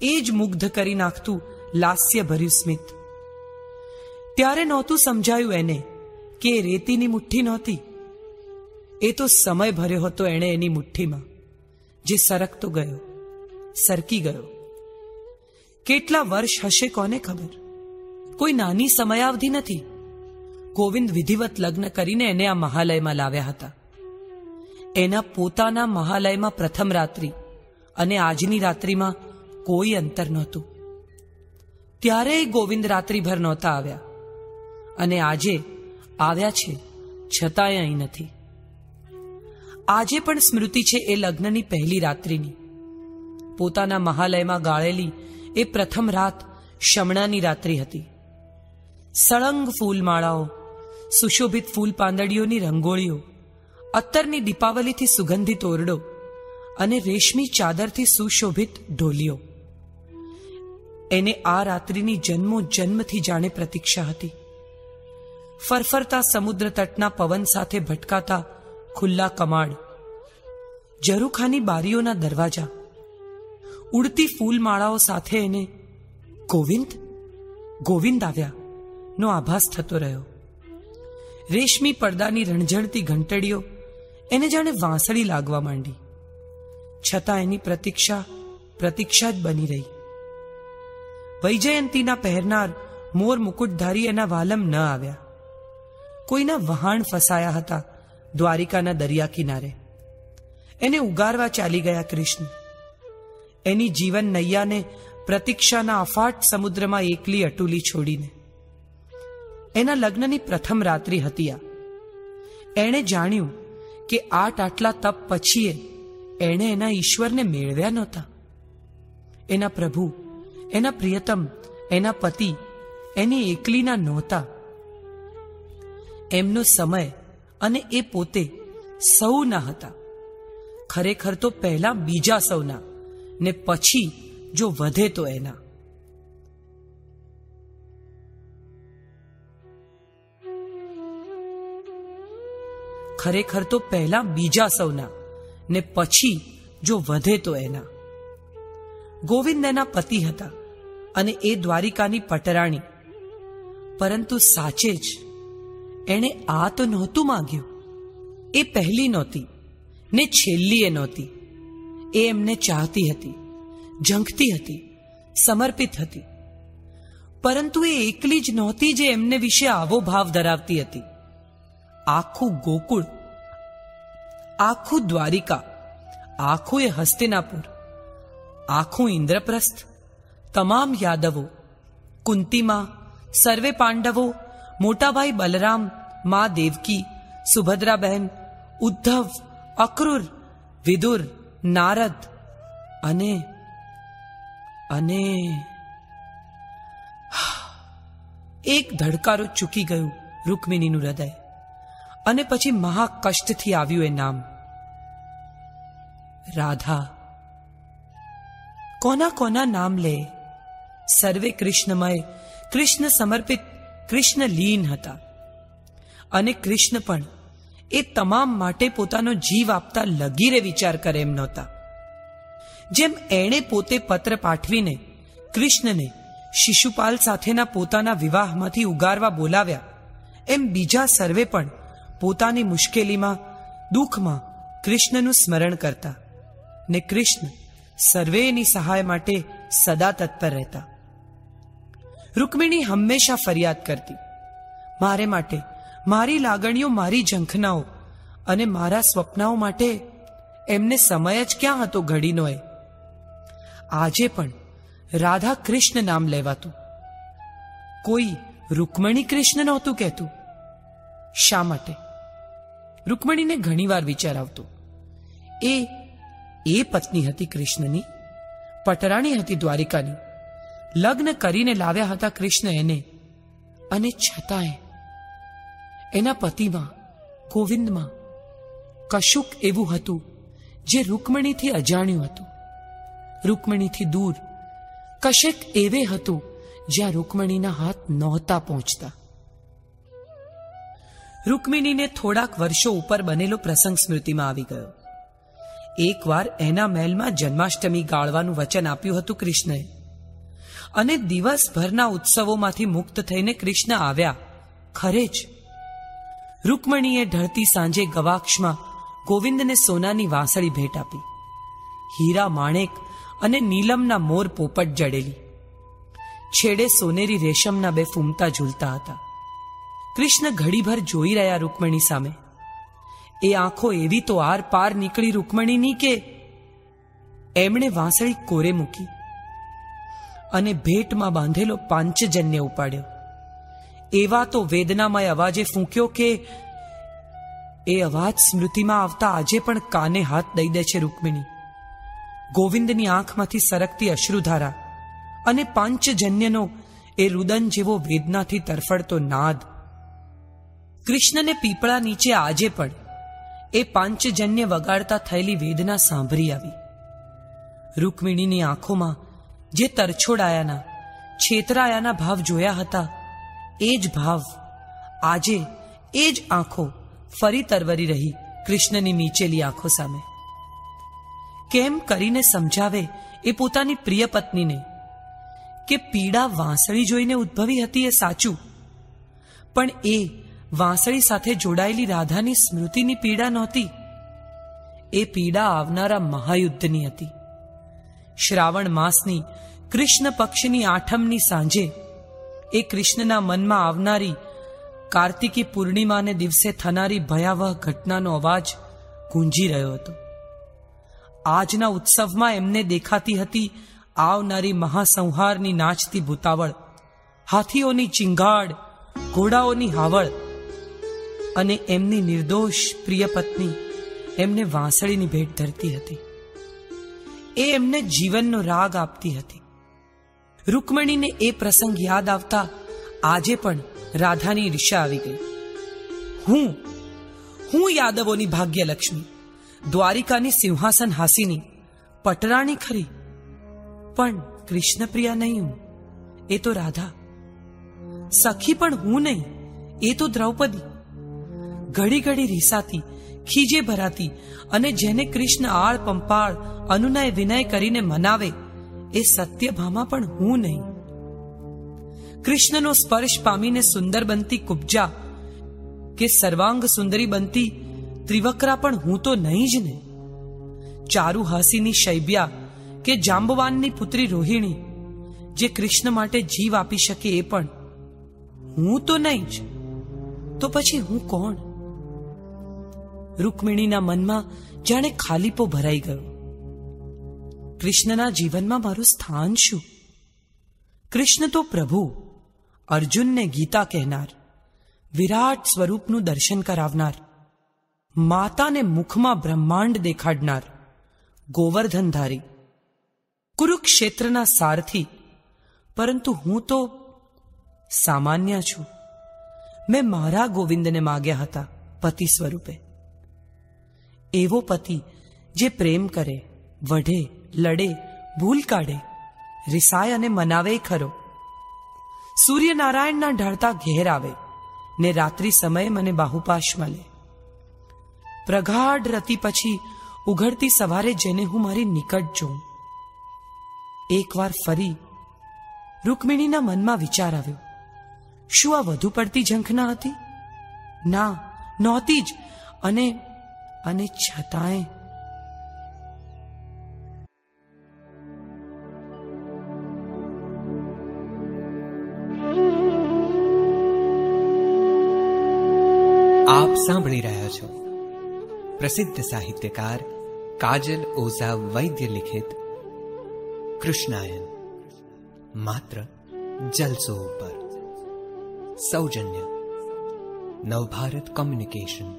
એ જ મુગ્ધ કરી નાખતું લાસ્ય ભર્યું સ્મિત. ત્યારે નહોતું સમજાયું એને કે એ રેતીની મુઠ્ઠી નહોતી. એ તો સમય ભર્યો હતો એણે એની મુઠ્ઠીમાં, જે સરકતો ગયો, સરકી ગયો. કેટલા વર્ષ હશે કોને ખબર? કોઈ નાની સમયાવધિ નથી. ગોવિંદ વિધિવત લગ્ન કરીને એને આ મહાલયમાં લાવ્યા હતા. એના પોતાના મહાલયમાં પ્રથમ રાત્રિ અને આજની રાત્રિમાં કોઈ અંતર નહોતું. ત્યારે ગોવિંદ રાત્રિભર નહોતા આવ્યા. અને આજે આવ્યા છે છતાંય અહીં નથી. આજે પણ સ્મૃતિ છે એ લગ્નની પહેલી રાત્રિની. પોતાના મહાલયમાં ગાળેલી એ પ્રથમ રાત શમણાની રાત્રિ હતી. સળંગ ફૂલમાળાઓ, સુશોભિત ફૂલ પાંદડીઓની રંગોળીઓ, અત્તરની દીપાવલીથી સુગંધિત ઓરડો અને રેશમી ચાદરથી સુશોભિત ઢોલીઓ. એને આ રાત્રિની જન્મો જન્મથી જાણે પ્રતીક્ષા હતી. ફરફરતા સમુદ્ર તટના પવન સાથે ભટકાતા ખુલ્લા કમાડ, ઝરૂખાની બારીઓના દરવાજા ઉડતી ફૂલમાળાઓ સાથે એને ગોવિંદ ગોવિંદ આવ્યા. નો આભાસ થતો રહ્યો. રેશમી પડદાની રણઝણતી ઘંટડીઓ એને જાણે વાંસળી લાગવા માંડી. છતાં એની પ્રતીક્ષા પ્રતીક્ષા જ બની રહી. વૈજયંતીના પહેરનાર મોર મુકુટધારી એના વાલમ ન આવ્યા. કોઈના વહાણ ફસાયા હતા દ્વારિકાના દરિયા કિનારે. એને ઉગારવા ચાલી ગયા કૃષ્ણ. એની જીવન નૈયાને પ્રતીક્ષાના અફાટ સમુદ્રમાં એકલી અટુલી છોડીને. એના લગ્નની પ્રથમ રાત્રિ હતી આ. એણે જાણ્યું કે આટ આટલા તપ પછીએ એણે એના ઈશ્વરને મેળવ્યા નહોતા. એના પ્રભુ, એના પ્રિયતમ, એના પતિ એની એકલીના નહોતા. એમનો સમય અને એ પોતે સૌના હતા. ખરેખર તો પહેલા બીજા સૌના. ને પછી જો વધે તો એના. ખરેખર તો પહેલા બીજા સૌના, ને પછી જો વધે તો એના. ગોવિંદ એના પતિ હતા અને એ દ્વારિકાની પટરાણી. પરંતુ સાચે જ એણે આ તો નહોતું માંગ્યું. એ પહેલી નહોતી, ને છેલ્લી એ નહોતી. એ એમને ચાહતી હતી, ઝંખતી હતી, સમર્પિત હતી. પરંતુ એ એકલી જ નહોતી જે એમને વિશે આવો ભાવ ધરાવતી હતી. આખું ગોકુળ, આખું દ્વારિકા, આખું એ હસ્તિનાપુર, આખું ઇન્દ્રપ્રસ્થ, તમામ યાદવો, કુંતીમાં, સર્વે પાંડવો, મોટાભાઈ બલરામ, મા દેવકી સુભદ્રાબહેન ઉદ્ધવ, અક્રૂર, વિદુર નારદ. અને અને, એક ધડકારો ચૂકી ગયું રૂકમિનીનું હૃદય. અને પછી મહાકષ્ટથી આવ્યું એ નામ. રાધા. કોના કોના નામ લે? સર્વે કૃષ્ણમય, કૃષ્ણ સમર્પિત, કૃષ્ણ લીન હતા. અને કૃષ્ણ પણ એ તમામ માટે પોતાનો જીવ આપતા લગીરે વિચાર કરે એમ નહોતા. જેમ એણે પોતે પત્ર પાઠવીને, કૃષ્ણને, શિશુપાલ સાથેના પોતાના વિવાહમાંથી ઉગારવા બોલાવ્યા, એમ બીજા સર્વે પણ પોતાની મુશ્કેલીમાં, દુઃખમાં કૃષ્ણનું સ્મરણ કરતા ને કૃષ્ણ સર્વેની સહાય માટે સદા તત્પર રહેતા. રૂકમિણી હંમેશા ફરિયાદ કરતી, મારે માટે મારી લાગણીઓ મારી ઝંખનાઓ અને મારા સ્વપ્નાઓ માટે એમને સમય જ ક્યાં હતો ઘડીનો એ? આજે પણ રાધા કૃષ્ણ નામ લેવાતું. કોઈ રૂકમણી કૃષ્ણ નહોતું કહેતું. શા માટે? રૂકમણીને ઘણીવાર વિચાર આવતો એ એ પત્ની હતી કૃષ્ણની, પટરાણી હતી દ્વારિકાની. લગ્ન કરીને લાવ્યા હતા કૃષ્ણ એને. અને છતાંય એના પતિમાં, ગોવિંદમાં, કશુંક એવું હતું જે રૂકમણીથી અજાણ્યું હતું. રૂકમણીથી દૂર, કશેક એવે હતું જ્યાં રૂકમણીના હાથ નહોતા પહોંચતા. રૂકમિણીને થોડાક વર્ષો ઉપર બનેલો પ્રસંગ સ્મૃતિમાં આવી ગયો. એકવાર એના મહેલમાં જન્માષ્ટમી ગાળવાનું વચન આપ્યું હતું કૃષ્ણએ. અને દિવસભરના ઉત્સવોમાંથી મુક્ત થઈને કૃષ્ણ આવ્યા, ખરે જ રૂકમણીએ ઢળતી સાંજે ગવાક્ષમાં ગોવિંદને સોનાની વાંસળી ભેટ આપી. હીરા માણેક અને નીલમના મોર પોપટ જડેલી. છેડે સોનેરી રેશમના બે ફૂમતા ઝૂલતા હતા. કૃષ્ણ ઘડીભર જોઈ રહ્યા રૂકમણી સામે. એ આંખો એવી તો આર પાર નીકળી રૂકમણીની કે? એમણે વાંસળી કોરે મૂકી અને ભેટમાં બાંધેલો પાંચજન્ય ઉપાડ્યો. એવા તો વેદનામય અવાજે ફૂંક્યો કે, એ અવાજ સ્મૃતિમાં આવતા આજે પણ કાને હાથ દઈ દે છે રૂકમિણી. ગોવિંદની આંખમાંથી સરકતી અશ્રુધારા અને પાંચજન્યનો એ રુદન જેવો વેદનાથી તરફડતો નાદ. કૃષ્ણને પીપળા નીચે આજે પણ એ પાંચજન્ય વગાડતા થયેલી વેદના સાંભળી આવી. રૂકમિણીની આંખોમાં જે તરછોડાયાના, છેતરાયાના ભાવ જોયા હતા એ જ ભાવ. આજે એ જ આંખો ફરી તરવરી રહી કૃષ્ણની નીચેલી આંખો સામે. કેમ કરીને સમજાવે એ પોતાની પ્રિય પત્નીને કે પીડા વાંસળી જોઈને ઉદ્ભવી હતી એ સાચું. પણ એ વાંસળી સાથે જોડાયેલી રાધાની સ્મૃતિની પીડા નહોતી. એ પીડા આવનારા મહાયુદ્ધની હતી. શ્રાવણ માસની કૃષ્ણ પક્ષની આઠમની સાંજે એ કૃષ્ણના મનમાં આવનારી કાર્તિકી પૂર્ણિમાને દિવસે થનારી ભયાવહ ઘટનાનો અવાજ ગુંજી રહ્યો હતો. આજના ઉત્સવમાં એમને દેખાતી હતી આવનારી મહાસંહારની નાચતી ભૂતાવળ, હાથીઓની ચિંગાડ, ઘોડાઓની હાવળ અને એમની નિર્દોષ પ્રિય પત્ની એમને વાંસળીની ભેટ ધરતી હતી. એ એમને જીવનનો રાગ આપતી હતી. રૂકમણીને એ પ્રસંગ યાદ આવતા આજે પણ રાધાની ઈર્ષા આવી ગઈ. હું હું યાદવોની ભાગ્યલક્ષ્મી, દ્વારિકાની સિંહાસન હાસીની પટરાણી ખરી. પણ કૃષ્ણપ્રિયા નહીં હું, એ તો રાધા. સખી પણ હું નહીં, એ તો દ્રૌપદી. ઘડી ઘડી રીસાતી, ખીજે ભરાતી અને જેને કૃષ્ણ આળ પંપાળ, અનુનય વિનય કરીને મનાવે એ સત્યભામા પણ હું નહીં. કૃષ્ણનો સ્પર્શ પામીને સુંદર બનતી કુબ્જા કે સર્વાંગ સુંદરી બનતી ત્રિવક્રા પણ હું તો નહીં જ ને. ચારુ હાસીની શૈબ્યા કે જાંબવાનની પુત્રી રોહિણી જે કૃષ્ણ માટે જીવ આપી શકે એ પણ હું તો નહીં જ. તો પછી હું કોણ? રૂકમિણીના મનમાં જાણે ખાલીપો ભરાઈ ગયો. કૃષ્ણના જીવનમાં મારું સ્થાન શું? કૃષ્ણ તો પ્રભુ, અર્જુનને ગીતા કહેનાર, વિરાટ સ્વરૂપનું દર્શન કરાવનાર, માતાને મુખમાં બ્રહ્માંડ દેખાડનાર, ગોવર્ધનધારી. કુરુક્ષેત્રના સારથી, પરંતુ હું તો સામાન્ય છું. મેં મારા ગોવિંદને માગ્યા હતા પતિ સ્વરૂપે. એવો પતિ જે પ્રેમ કરે, વઢે લડે, ભૂલ કાઢે, રિસાય અને મનાવે ખરો. સૂર્યનારાયણના ઢળતા ઘેર આવે ને રાત્રિ સમયે મને બાહુપાશ મળે. પ્રગાઢ રતિ પછી ઉઘડતી સવારે જેને હું મારી નિકટ જોઉં. એકવાર ફરી રૂકમિણીના મનમાં વિચાર આવ્યો. શું આ વધુ પડતી ઝંખના હતી? ના, નહોતી જ. અને અને છતાંય સાંભળી રહ્યા છો. પ્રસિદ્ધ સાહિત્યકાર કાજલ ઓઝા વૈદ્ય લિખિત કૃષ્ણાયન. માત્ર જલસો ઉપર સૌજન્ય. નવભારત કોમ્યુનિકેશન.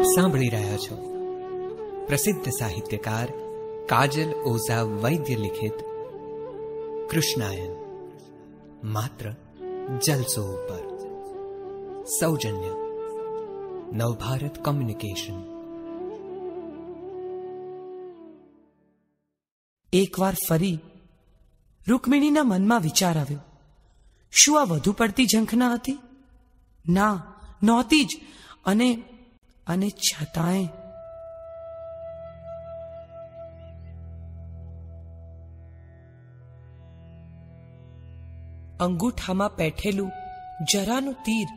આપ સાંભળી રહ્યા છો. પ્રસિદ્ધ સાહિત્યકાર કાજલ ઓઝા વૈદ્ય લિખિત કૃષ્ણાયન. માત્ર જલસો ઉપર. સૌજન્ય. નવભારત કોમ્યુનિકેશન. એકવાર ફરી રૂકમિણીના મનમાં વિચાર આવ્યો. શું આ વધુ પડતી ઝંખના હતી? ના, નહોતી જ. અને અને છતાંય. અંગૂઠામાં પેઠેલું જરાનું તીર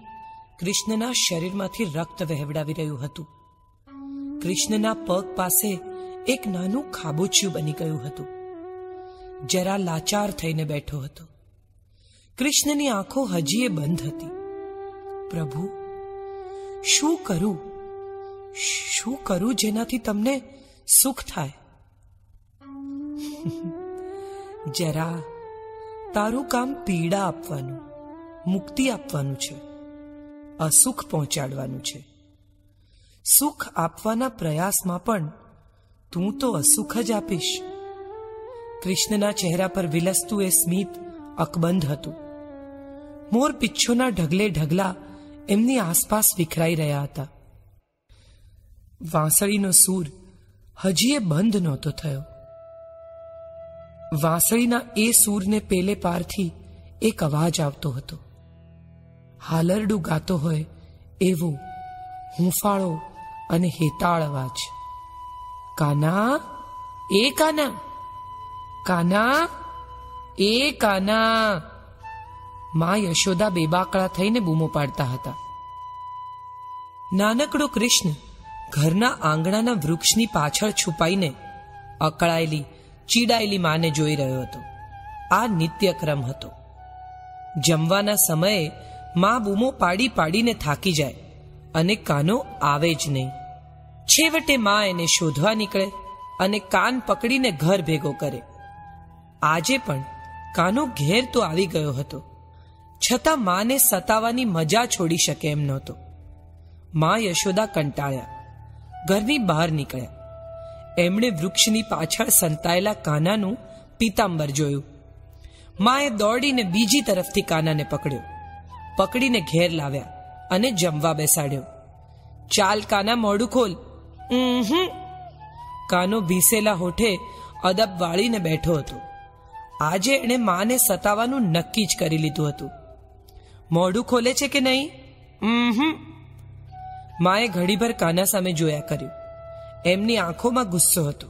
કૃષ્ણના શરીરમાંથી રક્ત વહેવડાવી રહ્યું હતું. કૃષ્ણના પગ પાસે એક નાનું ખાબોચિયું બની ગયું હતું. જરા લાચાર થઈને બેઠો હતો. કૃષ્ણની આંખો હજીએ બંધ હતી. પ્રભુ, શું કરું? શું કરું જેનાથી તમને સુખ થાય? <laughs> જરા તારું કામ પીડા આપવાનું, મુક્તિ આપવાનું છે, અસુખ પહોંચાડવાનું છે. સુખ આપવાના પ્રયાસમાં પણ તું તો અસુખ જ આપીશ. કૃષ્ણના ચહેરા પર વિલસતું એ સ્મિત અકબંધ હતું. મોર પિચ્છોના ઢગલે ઢગલા એમની આસપાસ વિખરાઈ રહ્યા હતા. વાંસળીનો સૂર હજી એ બંધ નહોતો થયો. વાંસળીના એ સૂરને પેલે પારથી એક અવાજ આવતો હતો. હાલરડું ગાતો હોય એવો હુંફાળો અને હેતાળ અવાજ. કાના? એ કાના? કાના? એ કાના? મા યશોદા બેબાકળા થઈને બૂમો પાડતા હતા. નાનકડો કૃષ્ણ ઘરના આંગણાના વૃક્ષની પાછળ છુપાઈને અકળાયેલી, ચીડાયેલી માને જોઈ રહ્યો હતો. આ નિત્યક્રમ હતો. જમવાના સમયે મા બૂમો પાડી પાડીને થાકી જાય અને કાનો આવે જ નહીં. છેવટે મા એને શોધવા નીકળે અને કાન પકડીને ઘર ભેગો કરે. આજે પણ કાનો ઘેર તો આવી ગયો હતો. છતાં માને સતાવાની મજા છોડી શકે એમ નહોતો. મા યશોદા કંટાળ્યા. ઘરની બહાર નીકળ્યા. એમણે વૃક્ષની પાછળ સંતાયેલા કાનાનું પીતાંબર જોયું. માએ દોડીને બીજી તરફથી કાનાને પકડ્યો. પકડીને ઘેર લાવ્યા અને જમવા બેસાડ્યો. ચાલ કાના મોડું ખોલ. કાનો ભીસેલા હોઠે અદબ વાળીને બેઠો હતો. આજે એણે માને સતાવાનું નક્કી જ કરી લીધું હતું. મોઢું ખોલે છે કે નહીં? ઉહું. માએ ઘડીભર કાના સામે જોયા કર્યું. એમની આંખોમાં ગુસ્સો હતો.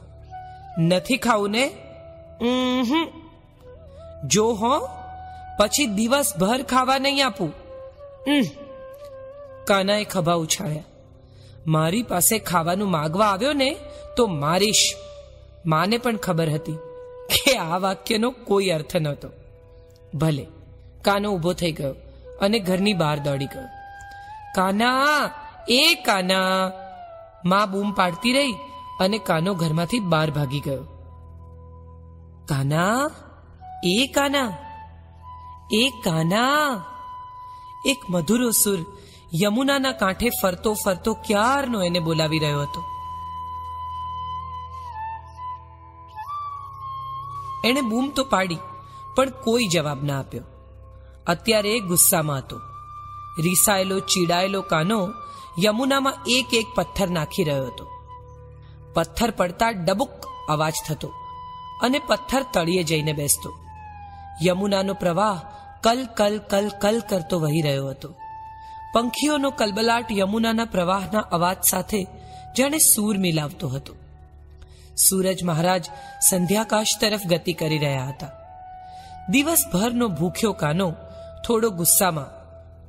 નથી ખાવું ને. જો હો, પછી દિવસભર ખાવા નહીં આપું. કાનાએ ખભા ઉછાળ્યા. મારી પાસે ખાવાનું માગવા આવ્યો ને, તો મારીશ. માને પણ ખબર હતી કે આ વાક્યનો કોઈ અર્થ નહોતો. ભલે. કાનો ઊભો થઈ ગયો અને ઘરની બહાર દોડી ગયો. કાના એ કાના માં બૂમ પાડતી રહી અને કાનો ઘરમાંથી બહાર ભાગી ગયો. કાના, એ કાના એ કાના. એક મધુરો સુર યમુનાના કાંઠે ફરતો ફરતો ક્યારનો એને બોલાવી રહ્યો હતો. એણે બૂમ તો પાડી, પણ કોઈ જવાબ ના આપ્યો. અત્યારે એ ગુસ્સામાં હતો. રીસાયેલો, ચીડાયેલો કાનો યમુનામાં એક એક પથ્થર નાખી રહ્યો હતો. પથ્થર પડતા ડબુક અવાજ થતો અને પથ્થર તળિયે જઈને બેસતો. યમુનાનો પ્રવાહ કલ કલ કલ કલ કરતો વહી રહ્યો હતો. પંખીઓનો કલબલાટ યમુનાના પ્રવાહના અવાજ સાથે જાણે સૂર મિલાવતો હતો. સૂરજ મહારાજ સંધ્યાકાશ તરફ ગતિ કરી રહ્યા હતા. દિવસભરનો ભૂખ્યો કાનો થોડો ગુસ્સામાં,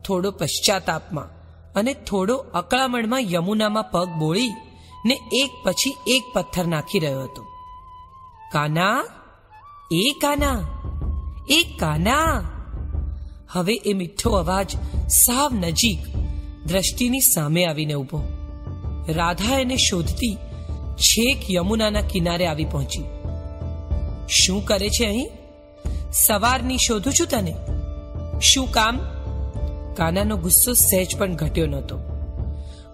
થોડો પશ્ચાતાપમાં અને થોડો અકળામણમાં યમુનામાં પગ બોળી ને એક પછી એક પથ્થર નાખી રહ્યો હતો. કાના? એ કાના? એ કાના? હવે એ મીઠો અવાજ સાવ નજીક દ્રષ્ટિની સામે આવીને ઊભો. રાધા એને શોધતી છેક યમુનાના કિનારે આવી પહોંચી. શું કરે છે અહીં? સવારની શોધું છું તને. શું કામ? કાનાનો ગુસ્સો સહેજ પણ ઘટ્યો નહોતો.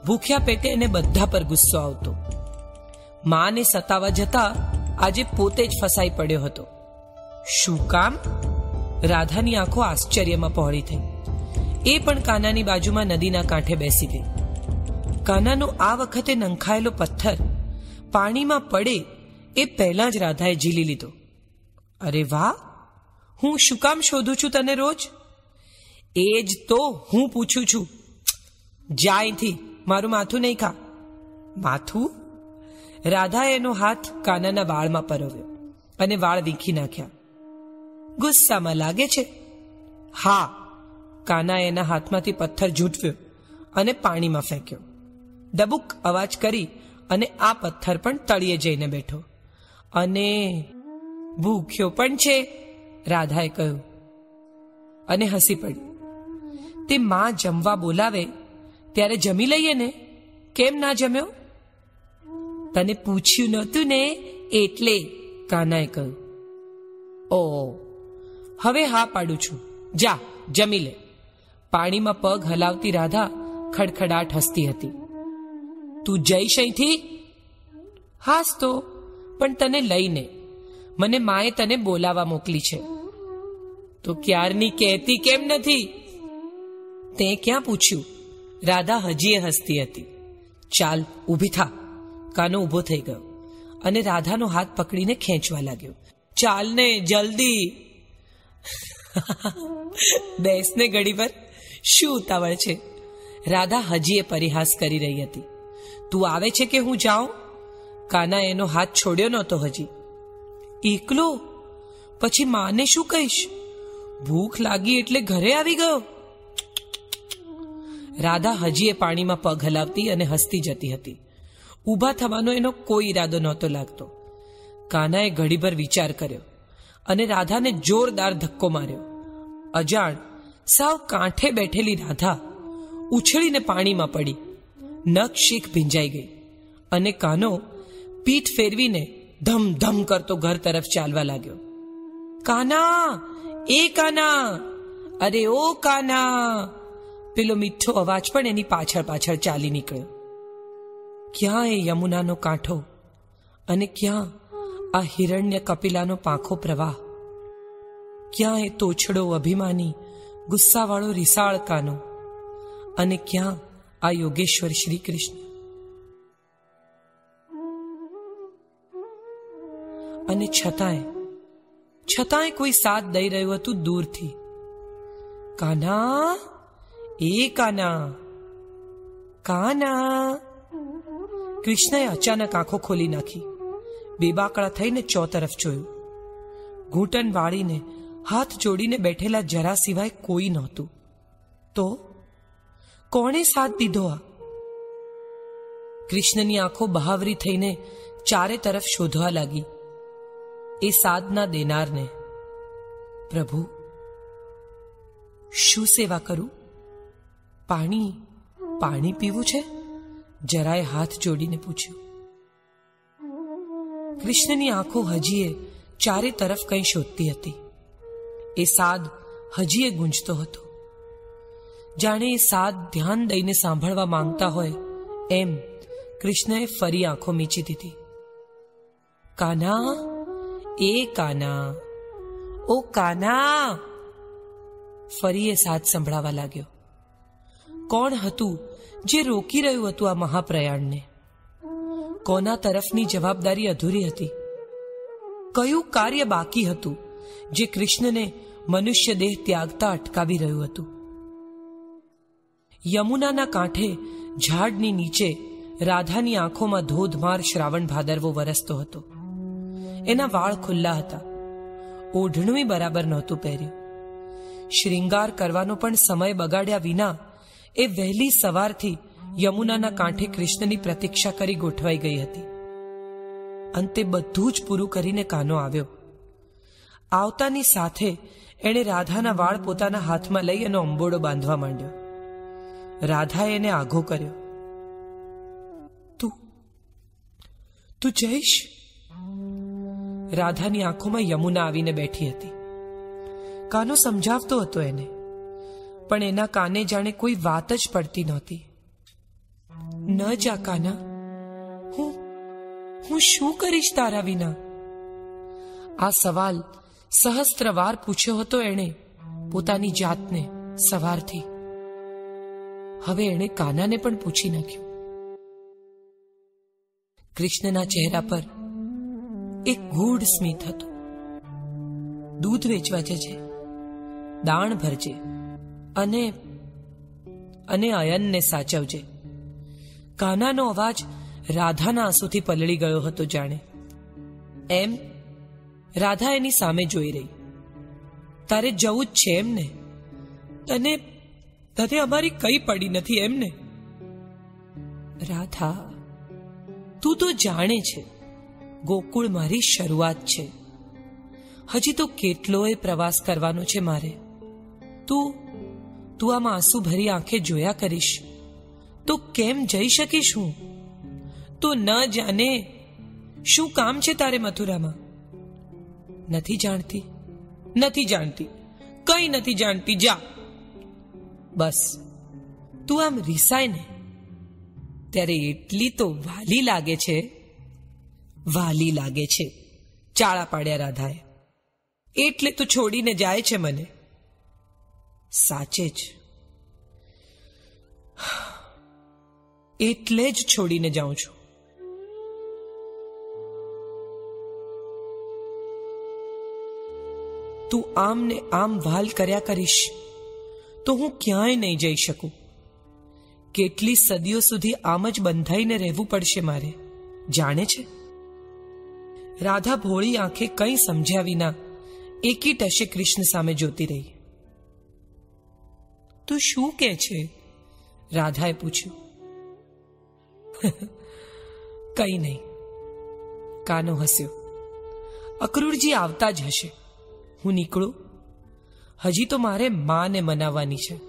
ભૂખ્યા પેટે એને બધા પર ગુસ્સો આવતો. માને સતાવા જતા આજે પોતે જ ફસાઈ પડ્યો હતો. શું કામ? રાધાની આંખો આશ્ચર્યમાં પહોળી થઈ. એ પણ કાનાની બાજુમાં નદીના કાંઠે બેસી ગઈ. કાનાનો આ વખતે નંખાયેલો પથ્થર પાણીમાં પડે એ પહેલા જ રાધાએ ઝીલી લીધો. અરે વાહ! હું શું કામ શોધું છું તને રોજ? એ જ તો હું પૂછું છું. જા અહીંથી મારું માથું નહીં ખા. માથું? રાધાએ એનો હાથ કાનાના વાળમાં પરોવ્યો અને વાળ વીખી નાખ્યા. ગુસ્સામાં લાગે છે? હા. કાનાએ એના હાથમાંથી પથ્થર ઝૂંટવ્યો અને પાણીમાં ફેંક્યો. ડબુક અવાજ કરી અને આ પથ્થર પણ તળિયે જઈને બેઠો. અને ભૂખ્યો પણ છે, રાધાએ કહ્યું. અને હસી પડી. તે માં જમવા બોલાવે, ત્યારે જમી લઈએ ને? કેમ ના જમ્યો? તને પૂછ્યું નહોતું ને, એટલે કાનાએ કહ્યું. ઓ હવે હા પાડું છું. જા, જમી લે. પાણીમાં પગ હલાવતી રાધા ખડખડાટ હસતી હતી. તું જઈશ અહીંથી? હાસ તો, પણ તને લઈને. મને માએ તને બોલાવા મોકલી છે. તો ક્યારની કહેતી કેમ નથી? તે ક્યાં પૂછ્યું? રાધા હજીએ હસતી હતી. ચાલ, ઊભી થા. કાનો ઊભો થઈ ગયો અને રાધાનો હાથ પકડીને ખેંચવા લાગ્યો. ચાલ ને, જલ્દી. <laughs> બેસને ઘડી પર. શું ઉતાવળ છે? રાધા હજીએ પરિહાસ કરી રહી હતી. તું આવે છે કે હું જાઉં? કાના એનો હાથ છોડ્યો નહોતો હજી. એકલો? પછી માને શું કહીશ? ભૂખ લાગી એટલે ઘરે આવી ગયો. રાધા હજી એ પાણીમાં પગ હલાવતી અને હસતી જતી હતી. ઊભા થવાનો એનો કોઈ ઈરાદો નહોતો લાગતો. કાનાએ ઘડીભર વિચાર કર્યો અને રાધાને જોરદાર ધક્કો માર્યો. અજાણ, સાવ કાંઠે બેઠેલી રાધા ઉછળીને પાણીમાં પડી. નખ શીખ ભીંજાઈ ગઈ અને કાનો પીઠ ફેરવીને ધમ ધમ કરતો ઘર તરફ ચાલવા લાગ્યો. કાના, એ કાના, અરે ઓ કાના પેલો મીઠો અવાજ પણ એની પાછળ પાછળ ચાલી નીકળ્યો. ક્યાં એ યમુનાનો કાંઠો? અને ક્યાં આ હિરણ્ય કપિલાનો પાંખો પ્રવાહ? ક્યાં એ તોછડો અભિમાની, ગુસ્સાવાળો રિસાળ અને ક્યાં આ યોગેશ્વર શ્રી કૃષ્ણ અને છતાંય છતાંય કોઈ સાથ દઈ રહ્યું હતું દૂરથી. કાના? એ કાના કાના કૃષ્ણએ અચાનક આંખો ખોલી નાખી બેબાકળા થઈને ચો તરફ જોયું ઘૂંટણ વાળીને હાથ જોડીને બેઠેલા જરા સિવાય કોઈ નહોતું તો કોણે સાથ દીધો આ કૃષ્ણની આંખો બહાવરી થઈને ચારે તરફ શોધવા લાગી એ સાધના દેનારને પ્રભુ શું સેવા કરું પાણી પાણી પીવું છે? જરાએ હાથ જોડીને પૂછ્યું. કૃષ્ણની આંખો હજીએ ચારે તરફ કંઈ શોધતી હતી. એ સાદ હજીએ ગુંજતો હતો. જાણે એ સાદ ધ્યાન દઈને સાંભળવા માંગતા હોય એમ કૃષ્ણએ ફરી આંખો મીચી દીધી. કાના? એ કાના? ઓ કાના? ફરી એ સાદ સંભળાવા લાગ્યો. કોણ હતું જે રોકી રહ્યું હતું આ મહાપ્રયાણને? કોના તરફની જવાબદારી અધૂરી હતી? કયું કાર્ય બાકી હતું જે કૃષ્ણને મનુષ્ય દેહ ત્યાગતા અટકાવી રહ્યું હતું? યમુનાના કાંઠે ઝાડની નીચે રાધાની આંખોમાં ધોધમાર શ્રાવણ ભાદરવો વરસતો હતો. એના વાળ ખુલ્લા હતા. ઓઢણું બરાબર નહોતું પહેર્યું. શ્રૃંગાર કરવાનો પણ સમય બગાડ્યા વિના એ વહેલી સવારથી યમુનાના કાંઠે કૃષ્ણની પ્રતીક્ષા કરી ગોઠવાઈ ગઈ હતી. અંતે બધું જ પૂરું કરીને કાનો આવ્યો. આવતાની સાથે એણે રાધાના વાળ પોતાના હાથમાં લઈ એનો અંબોડો બાંધવા માંડ્યો. રાધાએ એને આઘો કર્યો. તું તું જઈશ? રાધાની આંખોમાં યમુના આવીને બેઠી હતી. કાનો સમજાવતો હતો એને. પણ એના કાને જાણે કોઈ વાત જ પડતી નહોતી. ન જા કાના. હું હું શું કરીશ તારા વિના? આ સવાલ સહસ્ત્રવાર પૂછ્યો હતો એણે પોતાની જાતને સવારથી. હવે એણે કાનાને પણ પૂછી નાખ્યું. કૃષ્ણના ચહેરા પર એક ગૂઢ સ્મિત હતું. દૂધ વેચવા જજે, દાણ ભરજે. અને અને અયનને સાચવજે. કાનાનો અવાજ રાધાના આંસુથી પલળી ગયો હતો જાણે. એમ, રાધા એની સામે જોઈ રહી. તારે જવું જ છે એમને. તને તને અમારી કઈ પડી નથી એમને. રાધા, તું તો જાણે છે, ગોકુળ મારી શરૂઆત છે. હજી તો કેટલોય પ્રવાસ કરવાનો છે મારે. તું તું આમાં આંસુ ભરી આંખે જોયા કરીશ. તો કેમ જઈ શકીશ હું? તો ન જાને શું કામ છે તારે મથુરામાં? નથી જાણતી. નથી જાણતી. કઈ નથી જાણતી. જા. બસ. તું આમ રિસાય ને. ત્યારે એટલી તો વાલી લાગે છે. વાલી લાગે છે. ચાળા પાડ્યા રાધાએ. એટલે તો છોડીને જાય છે મને. સાચે જ. એટલે જ છોડીને જાઉં છું. તું આમ ને આમ વાલ કર્યા કરીશ, તો હું ક્યાંય નહીં જઈ શકું. કેટલી સદીઓ સુધી આમ જ બંધાઈને રહેવું પડશે મારે, જાણે છે? રાધા ભોળી આંખે કંઈ સમજ્યા વિના એકી ટશે કૃષ્ણ સામે જોતી રહી. તું શું કે છે? રાધાએ પૂછ્યું. <laughs> કઈ નહીં. કાનો હસ્યો. અક્રૂરજી આવતા જ હશે. હું નીકળું? હજી તો મારે માને મનાવવાની છે.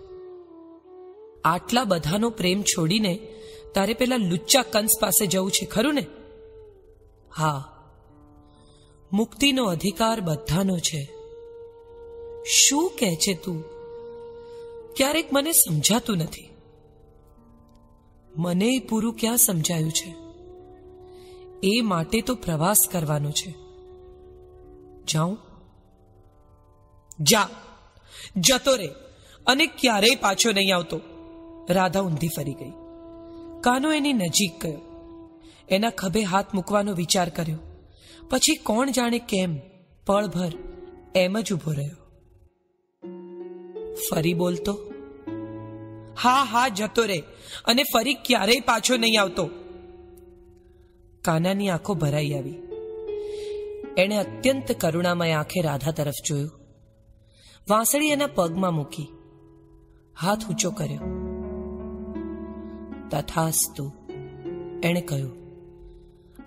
આટલા બધાનો પ્રેમ છોડીને તારે પેલા લુચ્ચા કંસ પાસે જવું છે, ખરું ને? હા. મુક્તિનો અધિકાર બધાનો છે. શું કહે છે તું? ક્યારેક મને સમજાતું નથી. મને પૂરું ક્યાં સમજાયું છે? એ માટે તો પ્રવાસ કરવાનો છે. જાઉં? જા. જતો રે. અને ક્યારેય પાછો નહીં આવતો. રાધા ઊંધી ફરી ગઈ. કાનો એની નજીક ગયો. એના ખભે હાથ મૂકવાનો વિચાર કર્યો. પછી કોણ જાણે કેમ, પળભર, એમ જ ઊભો રહ્યો. ફરી બોલતો, હા હા, જતો રે અને ફરી ક્યારેય પાછો નહીં આવતો. કાનાની આંખો ભરાઈ આવી. એણે અત્યંત કરુણામય આંખે રાધા તરફ જોયું. વાંસળી એના પગમાં મૂકી, હાથ ઊંચો કર્યો. તથાસ્તુ, એણે કહ્યું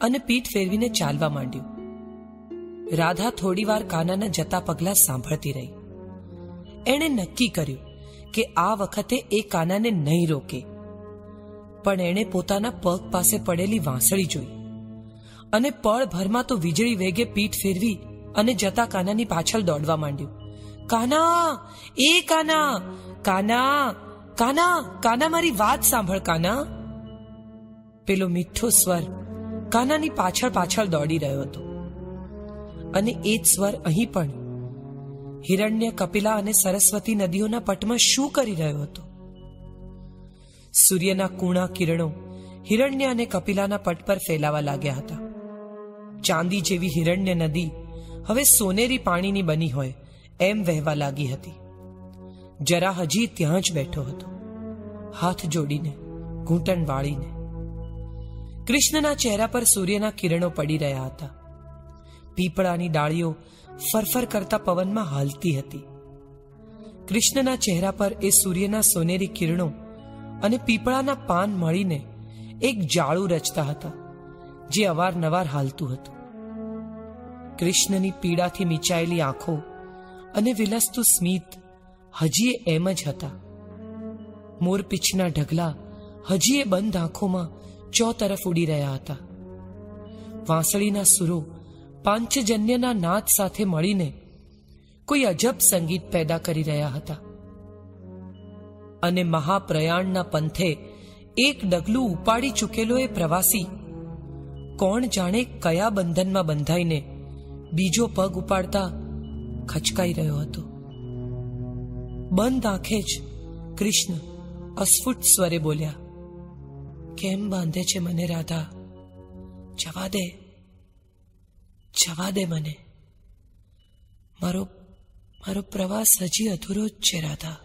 અને પીઠ ફેરવીને ચાલવા માંડ્યું. રાધા થોડીવાર કાનાના જતા પગલા સાંભળતી રહી. એણે નક્કી કર્યું કે આ વખતે એ કાનાને નહીં રોકે. પણ એણે પોતાના પગ પાસે પડેલી વાંસળી જોઈ અને પળભરમાં તો વીજળી વેગે પીઠ ફેરવી અને જતા કાનાની પાછળ દોડવા માંડ્યું. કાના, એ કાના કાના કાના કાના મારી વાત સાંભળ કાના. પેલો મીઠો સ્વર કાનાની પાછળ પાછળ દોડી રહ્યો હતો. અને એ જ સ્વર અહીં પણ હિરણ્ય કપિલા અને સરસ્વતી નદીઓના પટમાં શું કરી રહ્યો હતો? સૂર્યના કૂણા કિરણો હિરણ્ય અને કપિલાના પટ પર ફેલાવા લાગ્યા હતા. ચાંદી જેવી હિરણ્ય નદી હવે સોનેરી પાણીની બની હોય એમ વહેવા લાગી હતી. જરા હજી ત્યાં જ બેઠો હતો. હાથ જોડીને, ઘૂંટણ વાળીને. કૃષ્ણના ચહેરા પર સૂર્યના કિરણો પડી રહ્યા હતા. પીપળાની ડાળીઓ ફરફર કરતા પવનમાં હાલતી હતી. કૃષ્ણના ચહેરા પર એ સૂર્યના સોનેરી કિરણો અને પીપળાના પાન મળીને એક જાળું રચતા હતા, જે અવારનવાર હાલતું હતું. કૃષ્ણની પીડાથી મીચાયેલી આંખો અને વિલસતું સ્મિત હજી એમ જ હતા. મોરપીછના ઢગલા હજી એ બંધ આંખોમાં ચો તરફ ઉડી રહ્યા હતા. વાંસળીના સુરો પાંચજન્યના નાદ સાથે મળીને કોઈ અજબ સંગીત પેદા કરી રહ્યા હતા. અને મહાપ્રયાણના પંથે એક ડગલું ઉપાડી ચૂકેલો એ પ્રવાસી કોણ જાણે કયા બંધનમાં બંધાઈને બીજો પગ ઉપાડતા ખચકાઈ રહ્યો હતો. બંધ આંખે જ કૃષ્ણ અસ્ફુટ સ્વરે બોલ્યા, કેમ બાંધે છે મને રાધા? જવા દે. જવા દે મને. મારો મારો પ્રવાસ હજી અધૂરો જ છે, રાધા.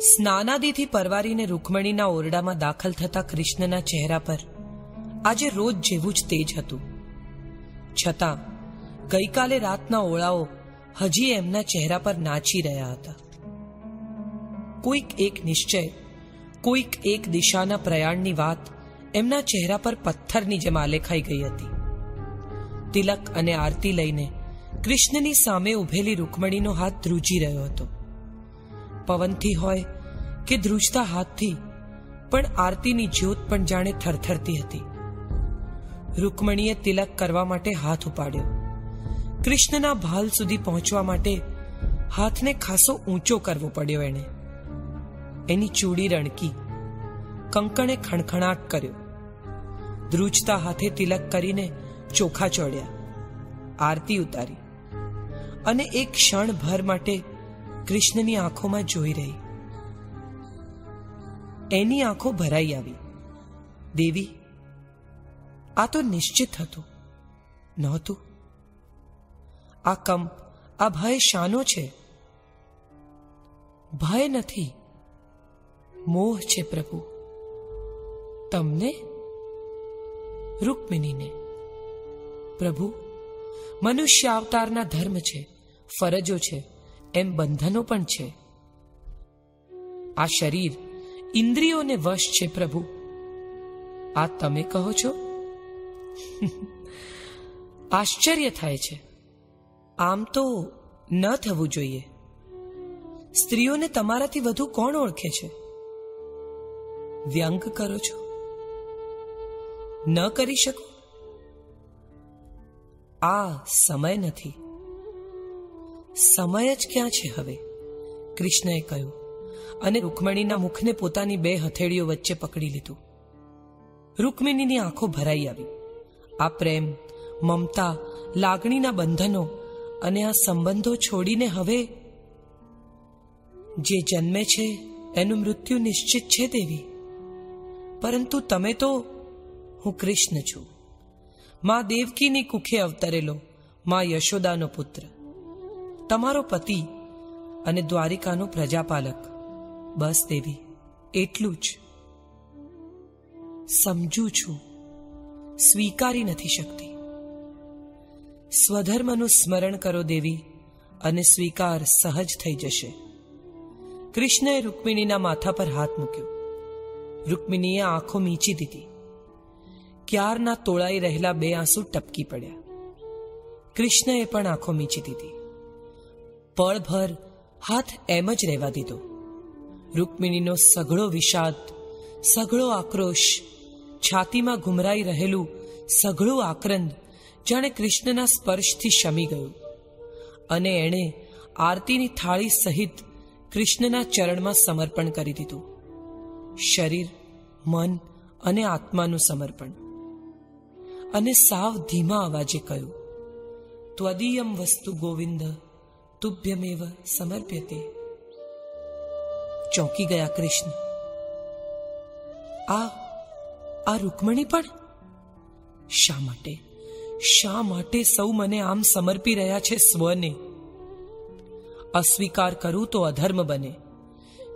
સ્નાનાદિથી પરવારીને રૂકમણીના ઓરડામાં દાખલ થતા કૃષ્ણના ચહેરા પર આજે રોજ જેવું જ તેજ હતું. છતાં ગઈકાલે રાતના ઓળાઓ હજી એમના ચહેરા પર નાચી રહ્યા હતા. કોઈક એક નિશ્ચય, કોઈક એક દિશાના પ્રયાણની વાત એમના ચહેરા પર પથ્થરની જેમ આલેખાઈ ગઈ હતી. તિલક અને આરતી લઈને કૃષ્ણની સામે ઉભેલી રૂકમણીનો હાથ ધ્રુજી રહ્યો હતો. પવનથી હોય કે ધ્રુજતા હાથથી, પણ આરતીની જ્યોત પણ જાણે થરથરતી હતી. રૂકમણીએ તિલક કરવા માટે હાથ ઉપાડ્યો. કૃષ્ણના ભાલ સુધી પહોંચવા માટે હાથને ખાસો ઊંચો કરવો પડ્યો એણે. એની ચૂડી રણકી, કંકણે ખણખણાટ કર્યો. ધ્રુજતા હાથે તિલક કરીને ચોખા ચોડ્યા, આરતી ઉતારી. અને એક ક્ષણભર માટે કૃષ્ણની આંખોમાં જોઈ રહી. એની આંખો ભરાઈ આવી. દેવી, આ તો નિશ્ચિત હતું, નહોતું. આ કંપ, આ ભય શાનો છે? ભય નથી. મોહ છે પ્રભુ. તમને? રૂકમિનીને પ્રભુ, મનુષ્ય અવતારના ધર્મ છે, ફરજો છે, એમ બંધનો પણ છે. આ શરીર ઇન્દ્રિયોને વશ છે પ્રભુ. આ તમે કહો છો? <laughs> આશ્ચર્ય થાય છે. આમ તો ન થવું જોઈએ. સ્ત્રીઓને તમારાથી વધુ કોણ ઓળખે છે? વ્યંગ કરો છો? ન કરી શકો? આ સમય નથી. સમય જ ક્યાં છે હવે? કૃષ્ણએ કહ્યું. અને રૂકમણીના મુખને પોતાની બે હથેળીઓ વચ્ચે પકડી લીધું. રૂકમિણીની આંખો ભરાઈ આવી. આ પ્રેમ, મમતા, લાગણીના બંધનો અને આ સંબંધો છોડીને હવે જે જન્મે છે, એનું મૃત્યુ નિશ્ચિત છે દેવી. પરંતુ તમે તો, હું કૃષ્ણ છું. મા દેવકીની કુખે અવતરેલો મા યશોદાનો પુત્ર. તમારો પતિ અને દ્વારિકાનો પ્રજાપાલક. બસ દેવી, એટલું જ. સમજું છું, સ્વીકારી નથી શકતી. સ્વધર્મનું સ્મરણ કરો દેવી અને સ્વીકાર સહજ થઈ જશે. કૃષ્ણએ રૂકમિણીના માથા પર હાથ મૂક્યો. રૂકમિણીએ આંખો મીચી દીધી. ક્યારના તોળાઈ રહેલા બે આંસુ ટપકી પડ્યા. કૃષ્ણએ પણ આંખો મીચી દીધી. પળભર હાથ એમ જ રહેવા દીધો. રૂકમિણીનો સઘળો વિષાદ, સઘળો આક્રોશ, છાતીમાં ઘુમરાઈ રહેલું સઘળું આક્રંદ જાણે કૃષ્ણના સ્પર્શથી શમી ગયું. અને એણે આરતીની થાળી સહિત કૃષ્ણના ચરણમાં સમર્પણ કરી દીધું. શરીર, મન અને આત્માનું સમર્પણ. અને સાવ ધીમા અવાજે કહ્યું, ત્વદીયમ વસ્તુ ગોવિંદ, તુભ્યમેવ સમર્પ્યતે. ચોંકી ગયા કૃષ્ણ. આ આ રૂકમણી પણ? શા માટે? શા માટે સૌ મને આમ સમર્પી રહ્યા છે સ્વને? અસ્વીકાર કરું તો અધર્મ બને.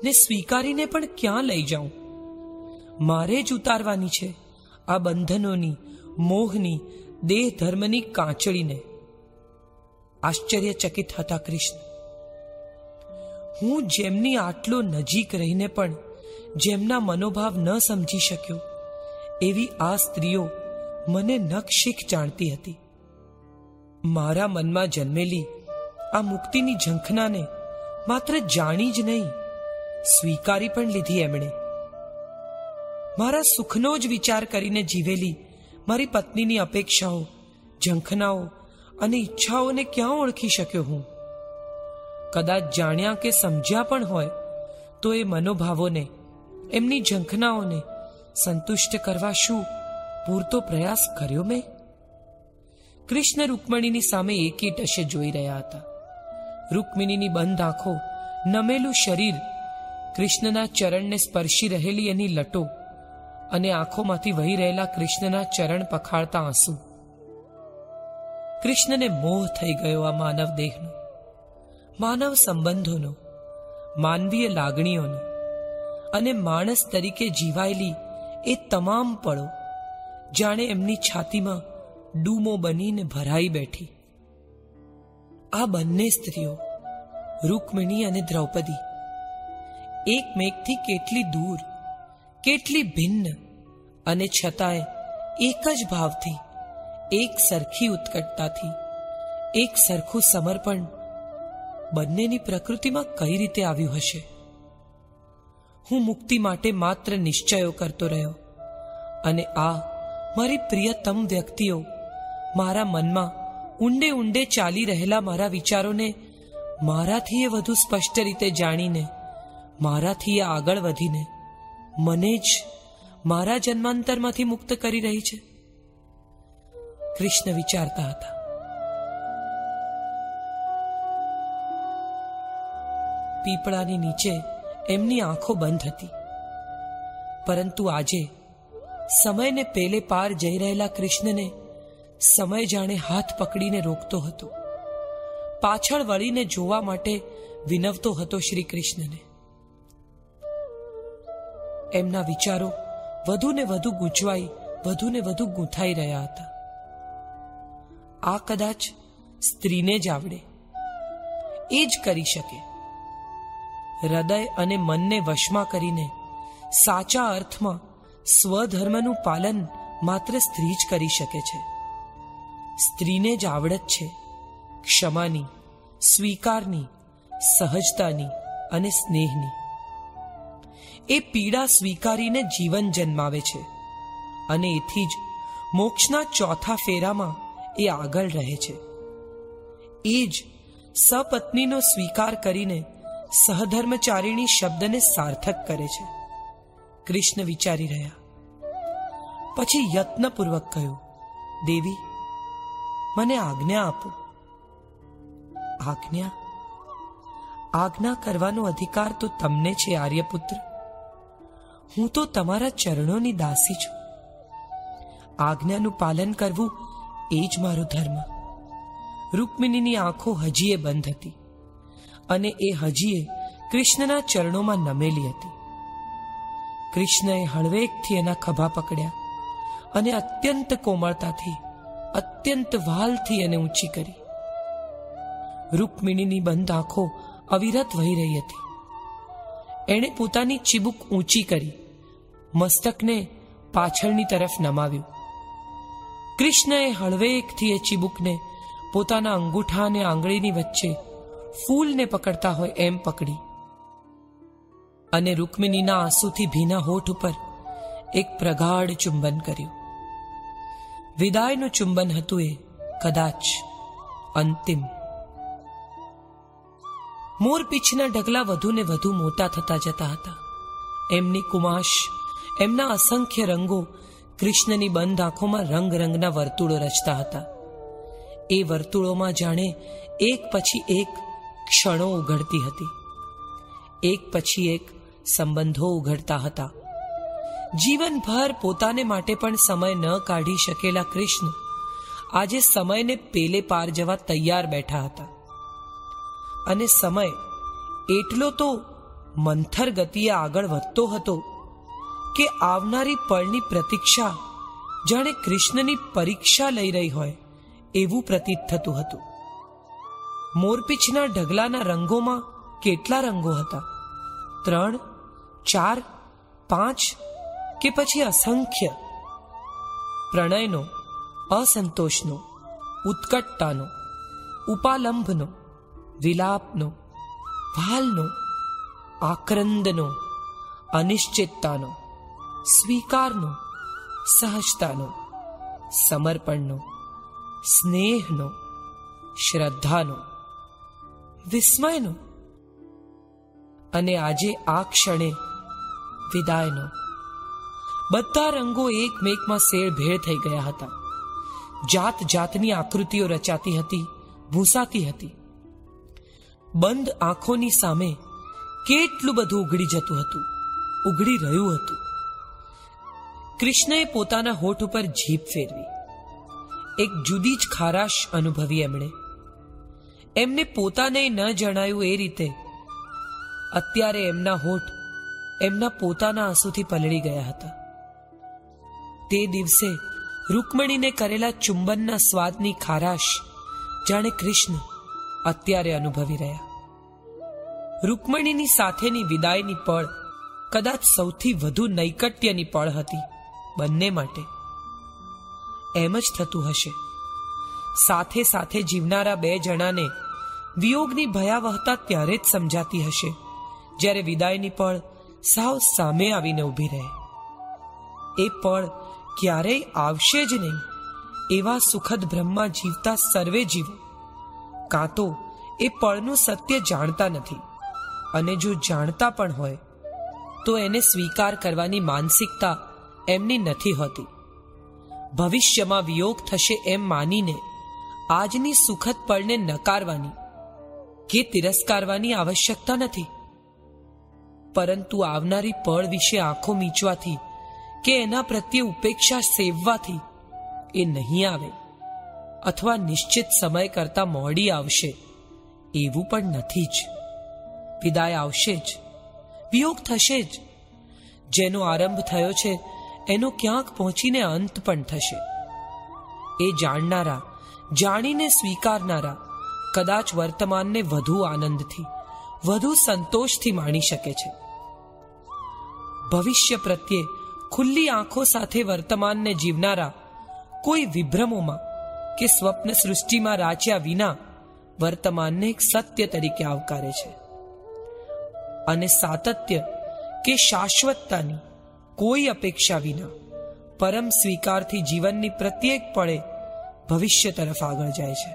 ને સ્વીકારીને પણ ક્યાં લઈ જાઉં? મારે જ ઉતારવાની છે આ બંધનોની, મોહની દેહ ધર્મની કાંચળીને આશ્ચર્યચકિત હતા કૃષ્ણ. હું જેમની આટલો નજીક રહીને પણ જેમના મનોભાવ ન સમજી શક્યો, એવી આ સ્ત્રીઓ મને નખશીખ જાણતી હતી. મારા મનમાં જન્મેલી આ મુક્તિની ઝંખનાને માત્ર જાણી જ નહીં સ્વીકારી પણ લીધી એમણે. મારા સુખનો જ વિચાર કરીને જીવેલી મારી પત્નીની અપેક્ષાઓ, ઝંખનાઓ અને ઈચ્છાઓને ક્યાં ઓળખી શક્યો હું? કદાચ જાણ્યા કે સમજ્યા પણ હોય તો એ મનોભાવોને, એમની ઝંખનાઓને સંતુષ્ટ કરવા શું પૂરતો પ્રયાસ કર્યો મેં? કૃષ્ણ રૂકમણીની સામે એકી ટશે જોઈ રહ્યા હતા. રૂકમિણીની બંધ આંખો નમેલું શરીર કૃષ્ણના ચરણને સ્પર્શી રહેલી એની લટો અને આંખોમાંથી વહી રહેલા કૃષ્ણના ચરણ પખાળતા આંસુ. કૃષ્ણને મોહ થઈ ગયો આ માનવ દેહનો, માનવ સંબંધોનો, માનવીય લાગણીઓનો અને માણસ તરીકે જીવાયેલી એ તમામ પળો જાણે એમની છાતીમાં ડૂમો બનીને ભરાઈ બેઠી. આ બંને સ્ત્રીઓ રૂકમિણી અને દ્રૌપદી એકમેકથી કેટલી દૂર, કેટલી ભિન્ન અને છતાંય એક જ ભાવથી, એક સરખી ઉત્કટતાથી, એક સરખું સમર્પણ બંનેની પ્રકૃતિમાં કઈ રીતે આવ્યું હશે? હું મુક્તિ માટે માત્ર નિશ્ચયો કરતો રહ્યો અને આ મારી પ્રિયતમ વ્યક્તિઓ મારા મનમાં ઊંડે ઊંડે ચાલી રહેલા મારા વિચારોને મારાથી એ વધુ સ્પષ્ટ રીતે જાણીને મારાથી આગળ વધીને મને જ મારા જન્માંતરમાંથી મુક્ત કરી રહી છે. કૃષ્ણ વિચારતા હતા. પીપળાની નીચે એમની આંખો બંધ હતી. પરંતુ આજે સમયને પેલે પાર જઈ રહેલા કૃષ્ણને સમય જાણે હાથ પકડીને રોકતો હતો. પાછળ વળીને જોવા માટે વિનવતો હતો શ્રી કૃષ્ણને. એમના વિચારો વધુ ને વધુ ગૂંચવાઈ વધુ ને વધુ ગૂંથાઈ રહ્યા હતા. આ કદાચ સ્ત્રીને જ આવડે. એ જ કરી શકે. હૃદય અને મનને વશમાં કરીને સાચા અર્થમાં સ્વધર્મનું પાલન માત્ર સ્ત્રી જ કરી શકે છે. સ્ત્રીને જ આવડત છે ક્ષમાની, સ્વીકારની, સહજતાની અને સ્નેહની. એ પીડા સ્વીકારીને જીવન જન્માવે છે. અને એથી જ મોક્ષના ચોથા ફેરામાં એ આગળ રહે છે. એ જ સપત્નીનો સ્વીકાર કરીને સહધર્મચારીણી શબ્દને સાર્થક કરે છે. કૃષ્ણ વિચારી રહ્યા. પછી યત્નપૂર્વક કહ્યું, દેવી, મને આજ્ઞા આપો. આજ્ઞા? આજ્ઞા કરવાનો અધિકાર તો તમને છે, આર્યપુત્ર. હું તો તમારા ચરણોની દાસી છું. આજ્ઞાનું પાલન કરવું એ જ મારો ધર્મ. રૂકમિનીની આંખો હજીએ બંધ હતી અને એ હજીએ કૃષ્ણના ચરણોમાં નમેલી હતી. કૃષ્ણએ હળવેકથી એના ખભા પકડ્યા અને અત્યંત કોમળતાથી, અત્યંત વાલથી એને ઊંચી કરી. રૂકમિણીની બંધ આંખો અવિરત વહી રહી હતી. એણે પોતાની ચીબુક ઊંચી કરી, મસ્તકને પાછળની તરફ નમાવ્યું. કૃષ્ણએ હળવેકથી એ ચીબુકને પોતાના અંગૂઠા અને આંગળીની વચ્ચે ફૂલને પકડતા હોય એમ પકડી અને રૂકમિનીના આંસુથી ભીના હોઠ ઉપર એક પ્રગાઢ ચુંબન કર્યું. વિદાયનું ચુંબન હતું એ કદાચ અંતિમ. મોરપીછના ઢગલા વધુ ને વધુ મોટા થતા જતા હતા. એમની કુમાશ, એમના અસંખ્ય રંગો કૃષ્ણની બંધ આંખોમાં રંગ રંગના વર્તુળો રચતા હતા. એ વર્તુળોમાં જાણે એક પછી એક ક્ષણો ઉઘડતી હતી. એક પછી એક સંબંધો ઉઘડતા હતા. જીવનભર પોતાને માટે પણ સમય ન કાઢી શકેલા કૃષ્ણ આજે સમયને પેલે પાર જવા તૈયાર બેઠા હતા. અને સમય એટલો તો મંથર ગતિએ આગળ વધતો હતો કે આવનારી પળની પ્રતીક્ષા જાણે કૃષ્ણની પરીક્ષા લઈ રહી હોય એવું પ્રતીત થતું હતું. મોરપીછના ઢગલાના રંગોમાં કેટલા રંગો હતા? ત્રણ, ચાર, પાંચ કે પછી અસંખ્ય? પ્રણયનો, અસંતોષનો, ઉત્કટતાનો, ઉપાલંભનો વિલાપનો ભાલનો આક્રંદનો, અનિશ્ચિતતાનો, સ્વીકારનો, સહજતાનો, સમર્પણનો, સ્નેહનો, શ્રદ્ધાનો, વિસ્મયનો અને આજે આ ક્ષણે વિદાયનો. બધા રંગો એકમેકમાં શેર ભેળ થઈ ગયા હતા. જાત જાતની આકૃતિઓ રચાતી હતી, ભૂસાતી હતી. બંધ આંખોની સામે કેટલું બધું ઉઘડી જતું હતું, ઉઘડી રહ્યું હતું. કૃષ્ણએ પોતાના હોઠ ઉપર જીભ ફેરવી. એક જુદી જ ખારાશ અનુભવી એમણે. એમને પોતાને ન જણાયું એ રીતે અત્યારે એમના હોઠ એમના પોતાના આંસુથી પલળી ગયા હતા. તે દિવસે રૂકમણીને કરેલા ચુંબનના સ્વાદની ખારાશ જાણે કૃષ્ણ અત્યારે અનુભવી રહ્યા. રૂકમણીની સાથેની વિદાયની પળ કદાચ સૌથી વધુ નૈકટ્યની પળ હતી બંને માટે. એમ જ થતું હશે. સાથે સાથે જીવનારા બે જણાને વિયોગની ભયાવહતા ત્યારે જ સમજાતી હશે, જ્યારે વિદાયની પળ સાવ સામે આવીને ઊભી રહે. એ પળ ક્યારેય આવશે જ નહીં, એવા સુખદ બ્રહ્મા જીવતા સર્વે જીવો. કાં તો એ પળનું સત્ય જાણતા નથી. અને જો જાણતા પણ હોય, તો એને સ્વીકાર કરવાની માનસિકતા એમની નથી હોતી. ભવિષ્યમાં વિયોગ થશે એમ માનીને આજની સુખદ પળને નકારવાની કે તિરસ્કારવાની આવશ્યકતા નથી. પરંતુ આવનારી પળ વિશે આંખો મીચવાથી કે એના પ્રત્યે ઉપેક્ષા સેવવાથી એ નહીં આવે અથવા નિશ્ચિત સમય કરતા મોડી આવશે એવું પણ નથી જ. વિદાય આવશે જ. વિયોગ થશે જ. જેનો આરંભ થયો છે, એનો ક્યાંક પહોંચીને અંત પણ થશે. એ જાણનારા, જાણીને સ્વીકારનારા, કદાચ વર્તમાનને વધુ આનંદથી, વધુ સંતોષથી માણી શકે છે. ભવિષ્ય પ્રત્યે ખુલ્લી આંખો સાથે વર્તમાનને જીવનારા, કોઈ વિભ્રમોમાં કે સ્વપ્ન સૃષ્ટિમાં રાચ્યા વિના, વર્તમાનને એક સત્ય તરીકે આવકારે છે. અને સાતત્ય કે શાશ્વતતાની કોઈ અપેક્ષા વિના પરમ સ્વીકારથી જીવનની પ્રત્યેક પળે ભવિષ્ય તરફ આગળ જાય છે.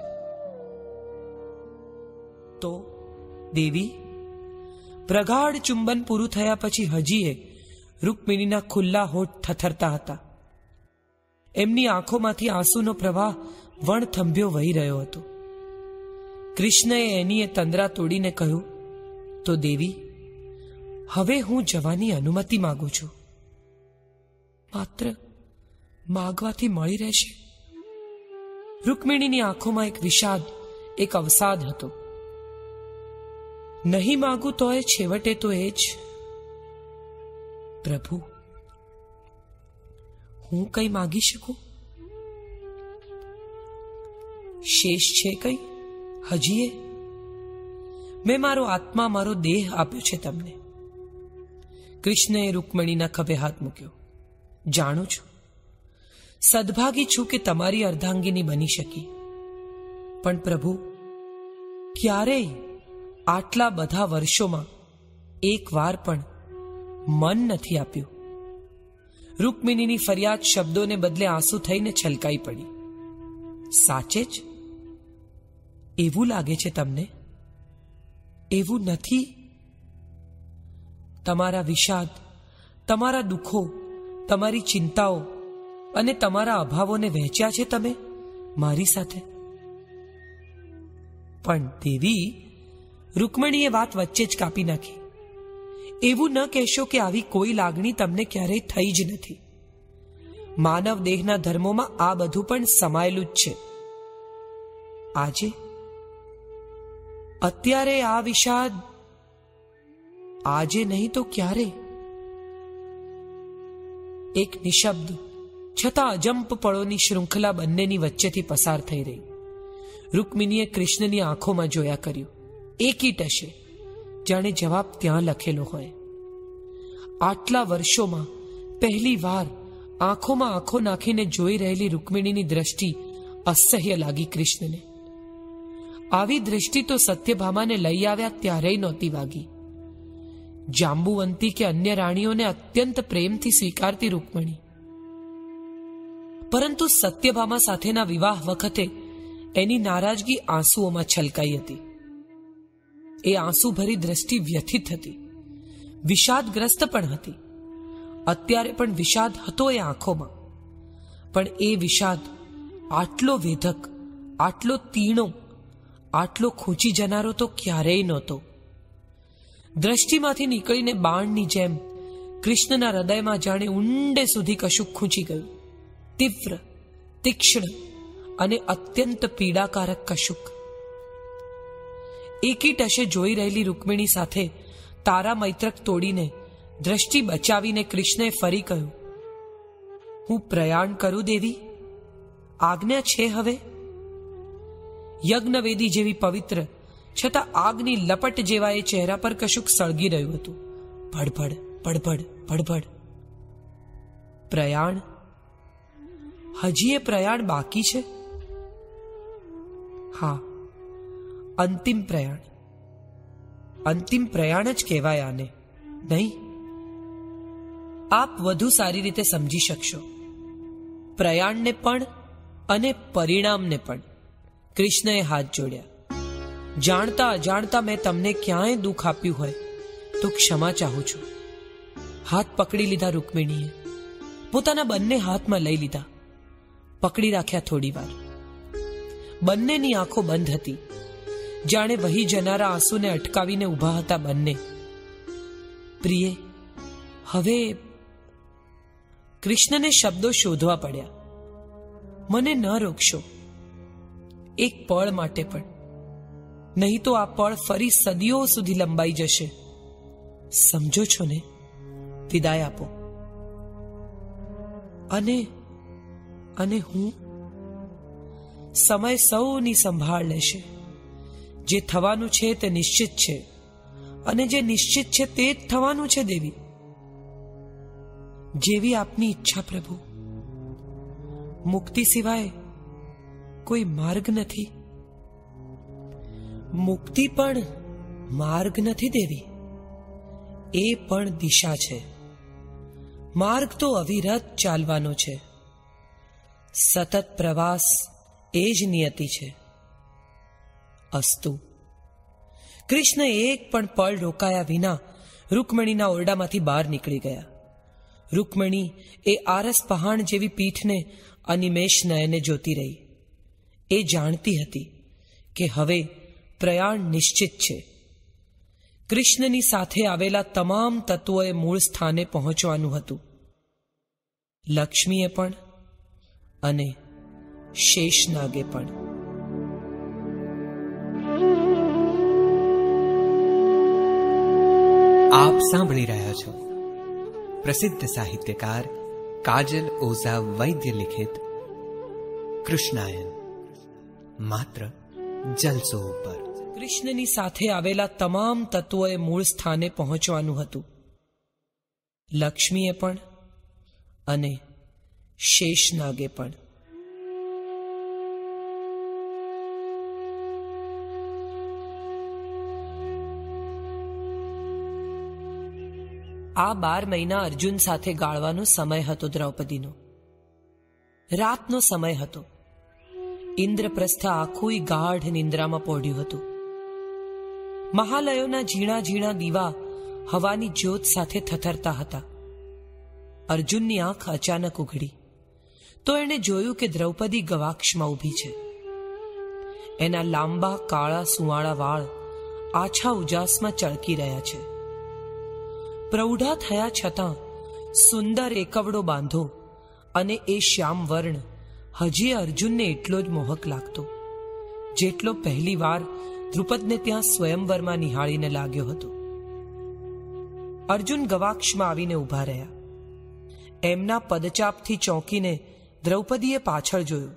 તો દેવી, પ્રગાઢ ચુંબન પૂરું થયા પછી હજીએ રૂકમિણીના ખુલ્લા હોઠ થથરતા હતા. એમની આંખોમાંથી આંસુનો પ્રવાહ વણથંભ્યો વહી રહ્યો હતો. કૃષ્ણએ એની એ તંદ્રા તોડીને કહ્યું, તો દેવી હવે હું જવાની અનુમતિ માગું છું. માત્ર માગવાથી મળી રહેશે. રૂકમિણીની આંખોમાં એક વિષાદ, એક અવસાદ હતો. નહીં માગું તો એ છેવટે તો એ જ. પ્રભુ, હું કઈ માગી શકું? શેષ છે કઈ? હજીએ? મેં મારો આત્મા, મારો દેહ આપ્યો છે તમને. કૃષ્ણએ રૂકમણીના ખભે હાથ મૂક્યો. જાણું છું. સદભાગી છું કે તમારી અર્ધાંગીની બની શકી પણ પ્રભુ, ક્યારેય આટલા બધા વર્ષોમાં એક વાર પણ મન નથી આપ્યું. રૂકમિનીની ફરિયાદ શબ્દોને બદલે આંસુ થઈને છલકાઈ પડી. સાચે જ? એવું લાગે છે તમને? એવું નથી તમારા વિષાદ, તમારા દુઃખો, તમારી ચિંતાઓ અને તમારા અભાવોને વહેંચ્યા છે તમે મારી સાથે? પણ દેવી, રૂકમણીએ વાત વચ્ચે જ કાપી નાખી. એવું ન કહેશો કે આવી કોઈ લાગણી તમને ક્યારેય થઈ જ નથી. માનવ દેહના ધર્મોમાં આ બધું પણ સમાયેલું જ છે. આજે, અત્યારે આ વિષાદ આજે નહીં તો ક્યારે એક નિશબ્દ છતાં અજંપ પળોની શૃંખલા બંનેની વચ્ચેથી પસાર થઈ રહી રૂકમિનીએ કૃષ્ણની આંખોમાં જોયા કર્યું એકી ટશે જાણે જવાબ ત્યાં લખેલો હોય આટલા વર્ષોમાં પહેલી વાર આંખોમાં આંખો નાખીને જોઈ રહેલી રૂકમિણીની દ્રષ્ટિ અસહ્ય લાગી કૃષ્ણને આવી દ્રષ્ટિ તો સત્યભામાને લઈ આવ્યા ત્યારે નહોતી વાગી જાંબુવંતી કે અન્ય રાણીઓને અત્યંત પ્રેમથી સ્વીકારતી રૂકમણી. પરંતુ સત્યભામા સાથેના વિવાહ વખતે એની નારાજગી આંસુઓમાં છલકાઈ હતી. એ આંસુ ભરી દ્રષ્ટિ વ્યથિત હતી. વિષાદગ્રસ્ત પણ હતી. અત્યારે પણ વિષાદ હતો એ આંખોમાં. પણ એ વિષાદ આટલો વેધક, આટલો તીણો, આટલો ખૂંચી જનારો તો ક્યારેય નહોતો. દ્રષ્ટિમાંથી નીકળીને બાણની જેમ કૃષ્ણના હૃદયમાં જાણે ઊંડે સુધી કશુંક ખૂંચી ગયું. તીવ્ર, તીક્ષ્ણ અને અત્યંત પીડાકારક કશુક. એકી ટશે જોઈ રહેલી રૂકમિણી સાથે તારા મૈત્રક તોડીને દ્રષ્ટિ બચાવીને કૃષ્ણે ફરી કહ્યું, હું પ્રયાણ કરું દેવી. આજ્ઞા છે હવે? યજ્ઞવેદી જેવી પવિત્ર છતાં આગની લપટ જેવા એ ચહેરા પર કશુંક સળગી રહ્યું હતું. ભડભડ ભડભડ ભડભડ. પ્રયાણ? હજી એ પ્રયાણ બાકી છે? હા. અંતિમ પ્રયાણ. અંતિમ પ્રયાણ જ કહેવાય આને. નહીં? આપ વધુ સારી રીતે સમજી શકશો. પ્રયાણને પણ અને પરિણામને પણ. કૃષ્ણએ હાથ જોડ્યા. જાણતા અજાણતા મેં તમને ક્યાંય દુઃખ આપ્યું હોય તો ક્ષમા ચાહું છું. હાથ પકડી લીધા રૂકમિણીએ. પોતાના બંને હાથમાં લઈ લીધા. પકડી રાખ્યા થોડી વાર. બંનેની આંખો બંધ હતી. જાણે વહી જનારા આંસુને અટકાવીને ઊભા હતા બંને. પ્રિય, હવે કૃષ્ણને શબ્દો શોધવા પડ્યા. મને ન રોકશો. એક પળ માટે પણ. નહીં તો આ પળ ફરી સદીઓ સુધી લંબાઈ જશે. સમજો છો ને? વિદાય આપો. અને અને હું સમય સૌની સંભાળ લેશે. જે થવાનું છે તે નિશ્ચિત છે. અને જે નિશ્ચિત છે તે જ થવાનું છે, દેવી. જેવી આપની ઈચ્છા, પ્રભુ. મુક્તિ સિવાય કોઈ માર્ગ નથી. મુક્તિ પણ માર્ગ નથી દેવી. એ પણ દિશા છે. માર્ગ તો અવિરત ચાલવાનો છે. સતત પ્રવાસ એ જ નિયતિ છે. અસ્તુ. કૃષ્ણ એક પણ પળ રોકાયા વિના રૂકમણીના ઓરડામાંથી બહાર નીકળી ગયા. રૂકમણી એ આરસ પહાણ જેવી પીઠને અનિમેષ નયને જોતી રહી. એ જાણતી હતી કે હવે પ્રયાણ નિશ્ચિત છે. કૃષ્ણની સાથે આવેલા તમામ તત્વોએ મૂળ સ્થાને પહોંચવાનું હતું. લક્ષ્મીએ પણ અને શેષનાગે પણ. આપ સાંભળી રહ્યા છો. પ્રસિદ્ધ સાહિત્યકાર કાજલ ઓઝા વૈદ્ય લિખિત કૃષ્ણાયન. માત્ર જલસો ઉપર. કૃષ્ણની સાથે આવેલા તમામ તત્વોએ મૂળ સ્થાને પહોંચવાનું હતું. લક્ષ્મીએ પણ અને શેષનાગે પણ. આ બાર મહિના અર્જુન સાથે ગાળવાનો સમય હતો દ્રૌપદીનો. રાતનો સમય હતો. ઇન્દ્રપ્રસ્થ આખું ગાઢ નિંદ્રામાં પોઢ્યું હતું. મહાલયોના ઝીણા ઝીણા દીવા હવાની જ્યોત સાથે થથરતા હતા. અર્જુનની આંખ અચાનક ઉઘડી. તો એણે જોયું કે દ્રૌપદી ગવાક્ષમાં ઊભી છે. એના લાંબા, કાળા, સુવાળા વાળ આછા ઉજાસમાં ચળકી રહ્યા છે. પ્રૌઢા થયા છતાં સુંદર એકવડો બાંધો અને એ શ્યામ વર્ણ હજી અર્જુનને એટલો જ મોહક લાગતો. જેટલો પહેલી વાર દ્રુપદને ત્યાં સ્વયંવરમાં નિહાળીને લાગ્યો હતો. અર્જુન ગવાક્ષમાં આવીને ઊભા રહ્યા. એમના પદચાપથી ચોંકીને દ્રૌપદીએ પાછળ જોયું.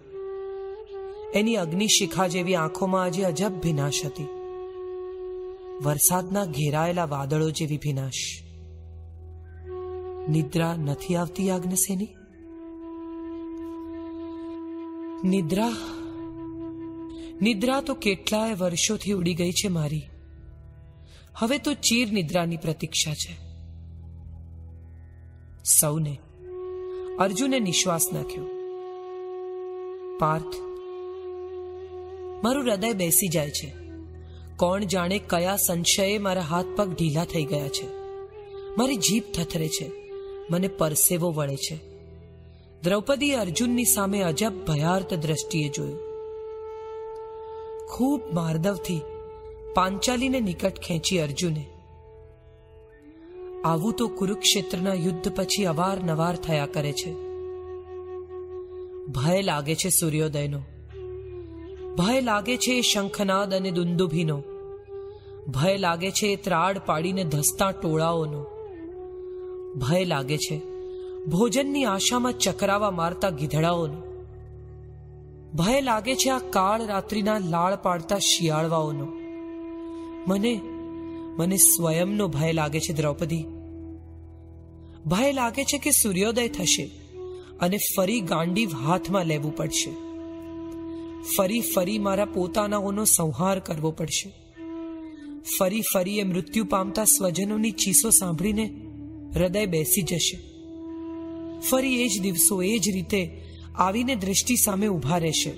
એની અગ્નિશિખા જેવી આંખોમાં આજે અજબ ભીનાશ હતી. વરસાદના ઘેરાયેલા વાદળો જેવી ભીનાશ નિદ્રા નથી આવતી યાજ્ઞસેની? નિદ્રા નિદ્રા તો કેટલાય વર્ષોથી ઉડી ગઈ છે મારી. હવે તો ચીર નિદ્રાની પ્રતીક્ષા છે. સૌને, અર્જુને નિશ્વાસ નાખ્યો. પાર્થ, મારું હૃદય બેસી જાય છે. કોણ જાણે કયા સંશયે મારા હાથ પગ ઢીલા થઈ ગયા છે. મારી જીભ થથરે છે. મને પરસેવો વળે છે. દ્રૌપદી અર્જુનની સામે અજબ ભયાર્થ દ્રષ્ટિએ જોયું. ખૂબ માર્દવથી પાંચાલીને નિકટ ખેંચી અર્જુને. આવું તો કુરુક્ષેત્રના યુદ્ધ પછી અવારનવાર થયા કરે છે. ભય લાગે છે સૂર્યોદયનો. ભય લાગે છે શંખનાદ અને દુંદુભીનો. ભય લાગે છે ત્રાડ પાડીને ધસતા ટોળાઓનો. ભય લાગે છે ભોજનની આશામાં ચકરાવા મારતા ગીધડાઓનો. ભય લાગે છે આ કાળ રાત્રિના લાળ પાડતા શિયાળવાઓનો. મને મને સ્વયંનો ભય લાગે છે દ્રૌપદી. ભય લાગે છે કે સૂર્યોદય થશે અને ફરી ગાંડીવ હાથમાં લેવું પડશે. ફરી ફરી મારા પોતાનાઓનો સંહાર કરવો પડશે. ફરી ફરી એ મૃત્યુ પામતા સ્વજનોની ચીસો સાંભળીને હૃદય બેસી જશે. ફરી એ જ દિવસો, એ જ રીતે આવીને દ્રષ્ટિ સામે ઊભા રહેશે.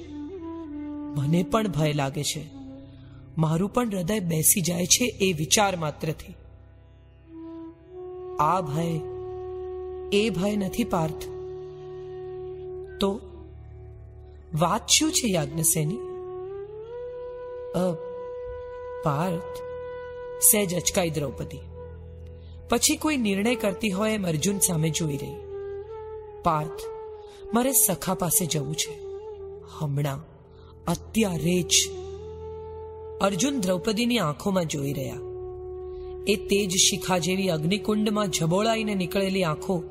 મને પણ ભય લાગે છે. મારું પણ હૃદય બેસી જાય છે એ વિચાર માત્રથી. આ ભય, એ ભય નથી પાર્થ. તો, વાત શું છે યાજ્ઞસેની? પાર્થ, સહેજ અચકાઈ દ્રૌપદી. પછી કોઈ નિર્ણય કરતી હોય એમ અર્જુન સામે જોઈ રહી. પાર્થ મારે સખા પાસે જવું છે. હમણાં, અત્યારે જ. અર્જુન દ્રૌપદીની આંખોમાં જોઈ રહ્યા. એ તેજ શિખા જેવી અગ્નિકુંડમાં ઝબોળાઈને નીકળેલી આંખો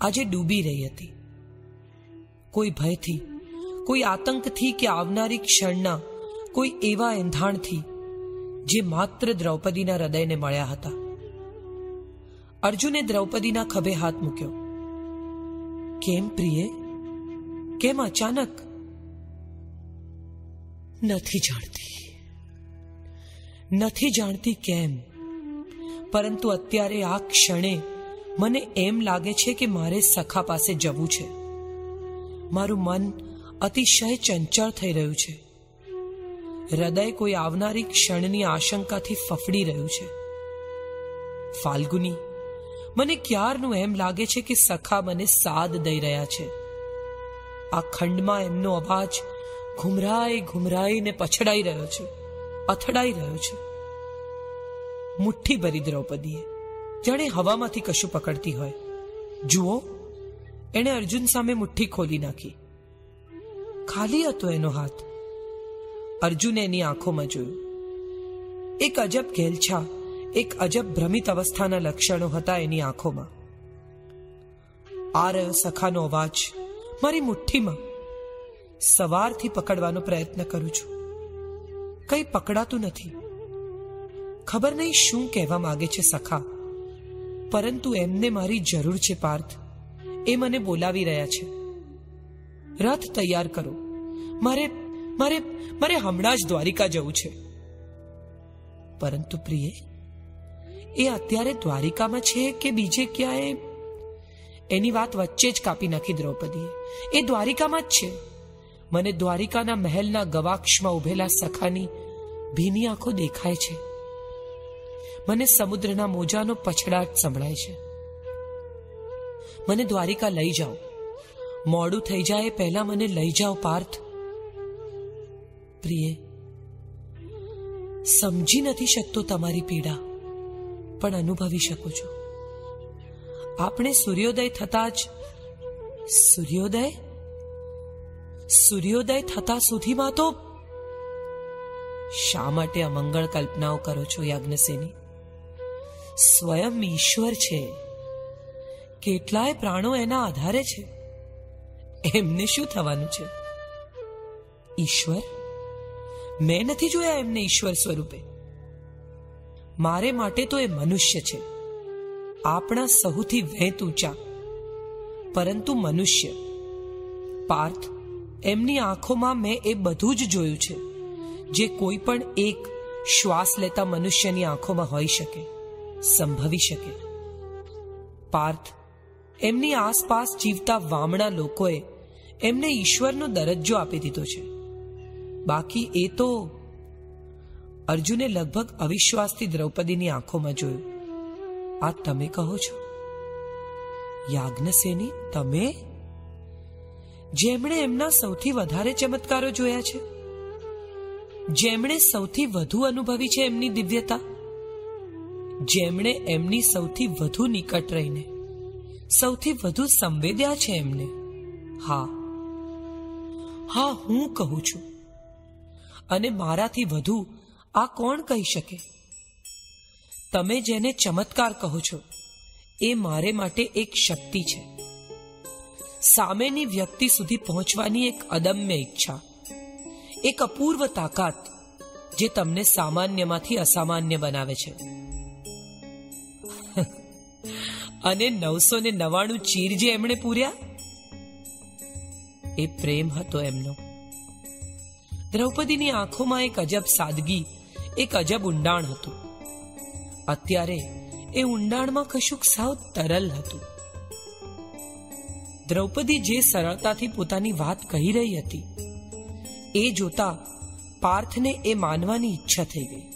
આજે ડૂબી રહી હતી. કોઈ ભયથી, કોઈ આતંકથી કે આવનારી ક્ષણના, કોઈ એવા એંધાણથી, જે માત્ર દ્રૌપદીના હૃદયને મળ્યા હતા. અર્જુને દ્રૌપદીના ખભે હાથ મૂક્યો. કેમ પ્રિય? કેમ અચાનક નથી જાણતી? નથી જાણતી કેમ? પરંતુ અત્યારે આ ક્ષણે મને એમ લાગે છે કે મારે સખા પાસે જવું છે. મારું મન અતિશય ચંચળ થઈ રહ્યું છે. હૃદય કોઈ આવનારી ક્ષણની આશંકાથી ફફડી રહ્યું છે. ફાલ્ગુની, મને ક્યારનું એમ લાગે છે કે સખા મને સાદ દઈ રહ્યા છે. આ ખંડમાં એમનો અવાજ ઘુમરાઈ ઘુમરાઈને પછડાઈ રહ્યો છે, અથડાઈ રહ્યો છે. મુઠ્ઠી ભરી દ્રૌપદીએ, જાણે હવામાંથી કશું પકડતી હોય. જુઓ, એણે અર્જુન સામે મુઠ્ઠી ખોલી નાખી. ખાલી હતો એનો હાથ. અર્જુને એની આંખોમાં જોયું. એક અજબ ઘેલછા, એક અજબ ભ્રમિત અવસ્થાના લક્ષણો હતા એની આંખોમાં. આ રહ્યો સખાનો અવાજ. મારી મુઠ્ઠીમાં સવારથી પકડવાનો પ્રયત્ન કરું છું. કંઈ પકડાતું નથી. ખબર નહીં શું કહેવા માંગે છે સખા. પરંતુ એમને મારી જરૂર છે પાર્થ. એ મને બોલાવી રહ્યા છે. રથ તૈયાર કરો. મારે મારે મારે હમણાં જ દ્વારિકા જવું છે. પરંતુ પ્રિય, એ અત્યારે દ્વારિકામાં છે કે બીજે ક્યાંય એની વાત વચ્ચે જ કાપી નાખી દ્રૌપદીએ. એ દ્વારિકામાં જ છે. મને દ્વારિકાના મહેલના ગવાક્ષમાં ઉભેલા સખાની ભીની આંખો દેખાય છે. મને સમુદ્રના મોજાનો પછડાટ સંભળાય છે. મને દ્વારિકા લઈ જાઓ. મોડું થઈ જાય પહેલા મને લઈ જાઓ, પાર્થ. પ્રિય, સમજી નથી શકતો તમારી પીડા, પણ અનુભવી શકું છું. આપણે સૂર્યોદય થતા જ સૂર્યોદય? સૂર્યોદય થતા સુધીમાં તો શા માટે અમંગળ કલ્પનાઓ કરો છો યાજ્ઞસેની? સ્વયં ઈશ્વર છે. કેટલાય પ્રાણો એના આધારે છે. એમને શું થવાનું છે? ઈશ્વર? મેં નથી જોયા એમને ઈશ્વર સ્વરૂપે. મારે માટે તો એ મનુષ્ય છે. આપણા સૌથી વહેંત ઊંચા. પરંતુ મનુષ્ય, પાર્થ, એમની આંખોમાં મેં એ બધું જ જોયું છે, જે કોઈ પણ એક શ્વાસ લેતા મનુષ્યની આંખોમાં હોઈ શકે, સંભવી શકે. પાર્થ, એમની આસપાસ જીવતા વામણા લોકોએ એમને ઈશ્વરનો દરજ્જો આપી દીધો છે. બાકી એ તો અર્જુને લગભગ અવિશ્વાસથી દ્રૌપદીની આંખોમાં જોયું. આ તમે કહો છો? યાજ્ઞસેની તમે? જેમણે એમના સૌથી વધારે ચમત્કારો જોયા છે, જેમણે સૌથી વધુ અનુભવી છે એમની દિવ્યતા, જેમણે એમની સૌથી વધુ નિકટ રહીને, સૌથી વધુ સંવેદ્યા છે એમને. હા હા, હું કહું છું. અને મારાથી વધુ આ કોણ કહી શકે? તમે જેને ચમત્કાર કહો છો, એ મારે માટે એક શક્તિ છે. સામેની વ્યક્તિ સુધી પહોંચવાની એક અદમ્ય ઈચ્છા, એક અપૂર્વ તાકાત, જે તમને સામાન્યમાંથી અસામાન્ય બનાવે છે. <laughs> અને નવસો ને નવાણું ચીર જે એમણે પૂર્યા? એ પ્રેમ હતો એમનો. દ્રૌપદીની આંખોમાં એક અજબ સાદગી, એક અજબ ઊંડાણ હતું. અત્યારે એ ઊંડાણમાં કશુંક સાવ તરલ હતું. દ્રૌપદી જે સરળતાથી પોતાની વાત કહી રહી હતી, એ જોતા પાર્થને એ માનવાની ઈચ્છા થઈ ગઈ.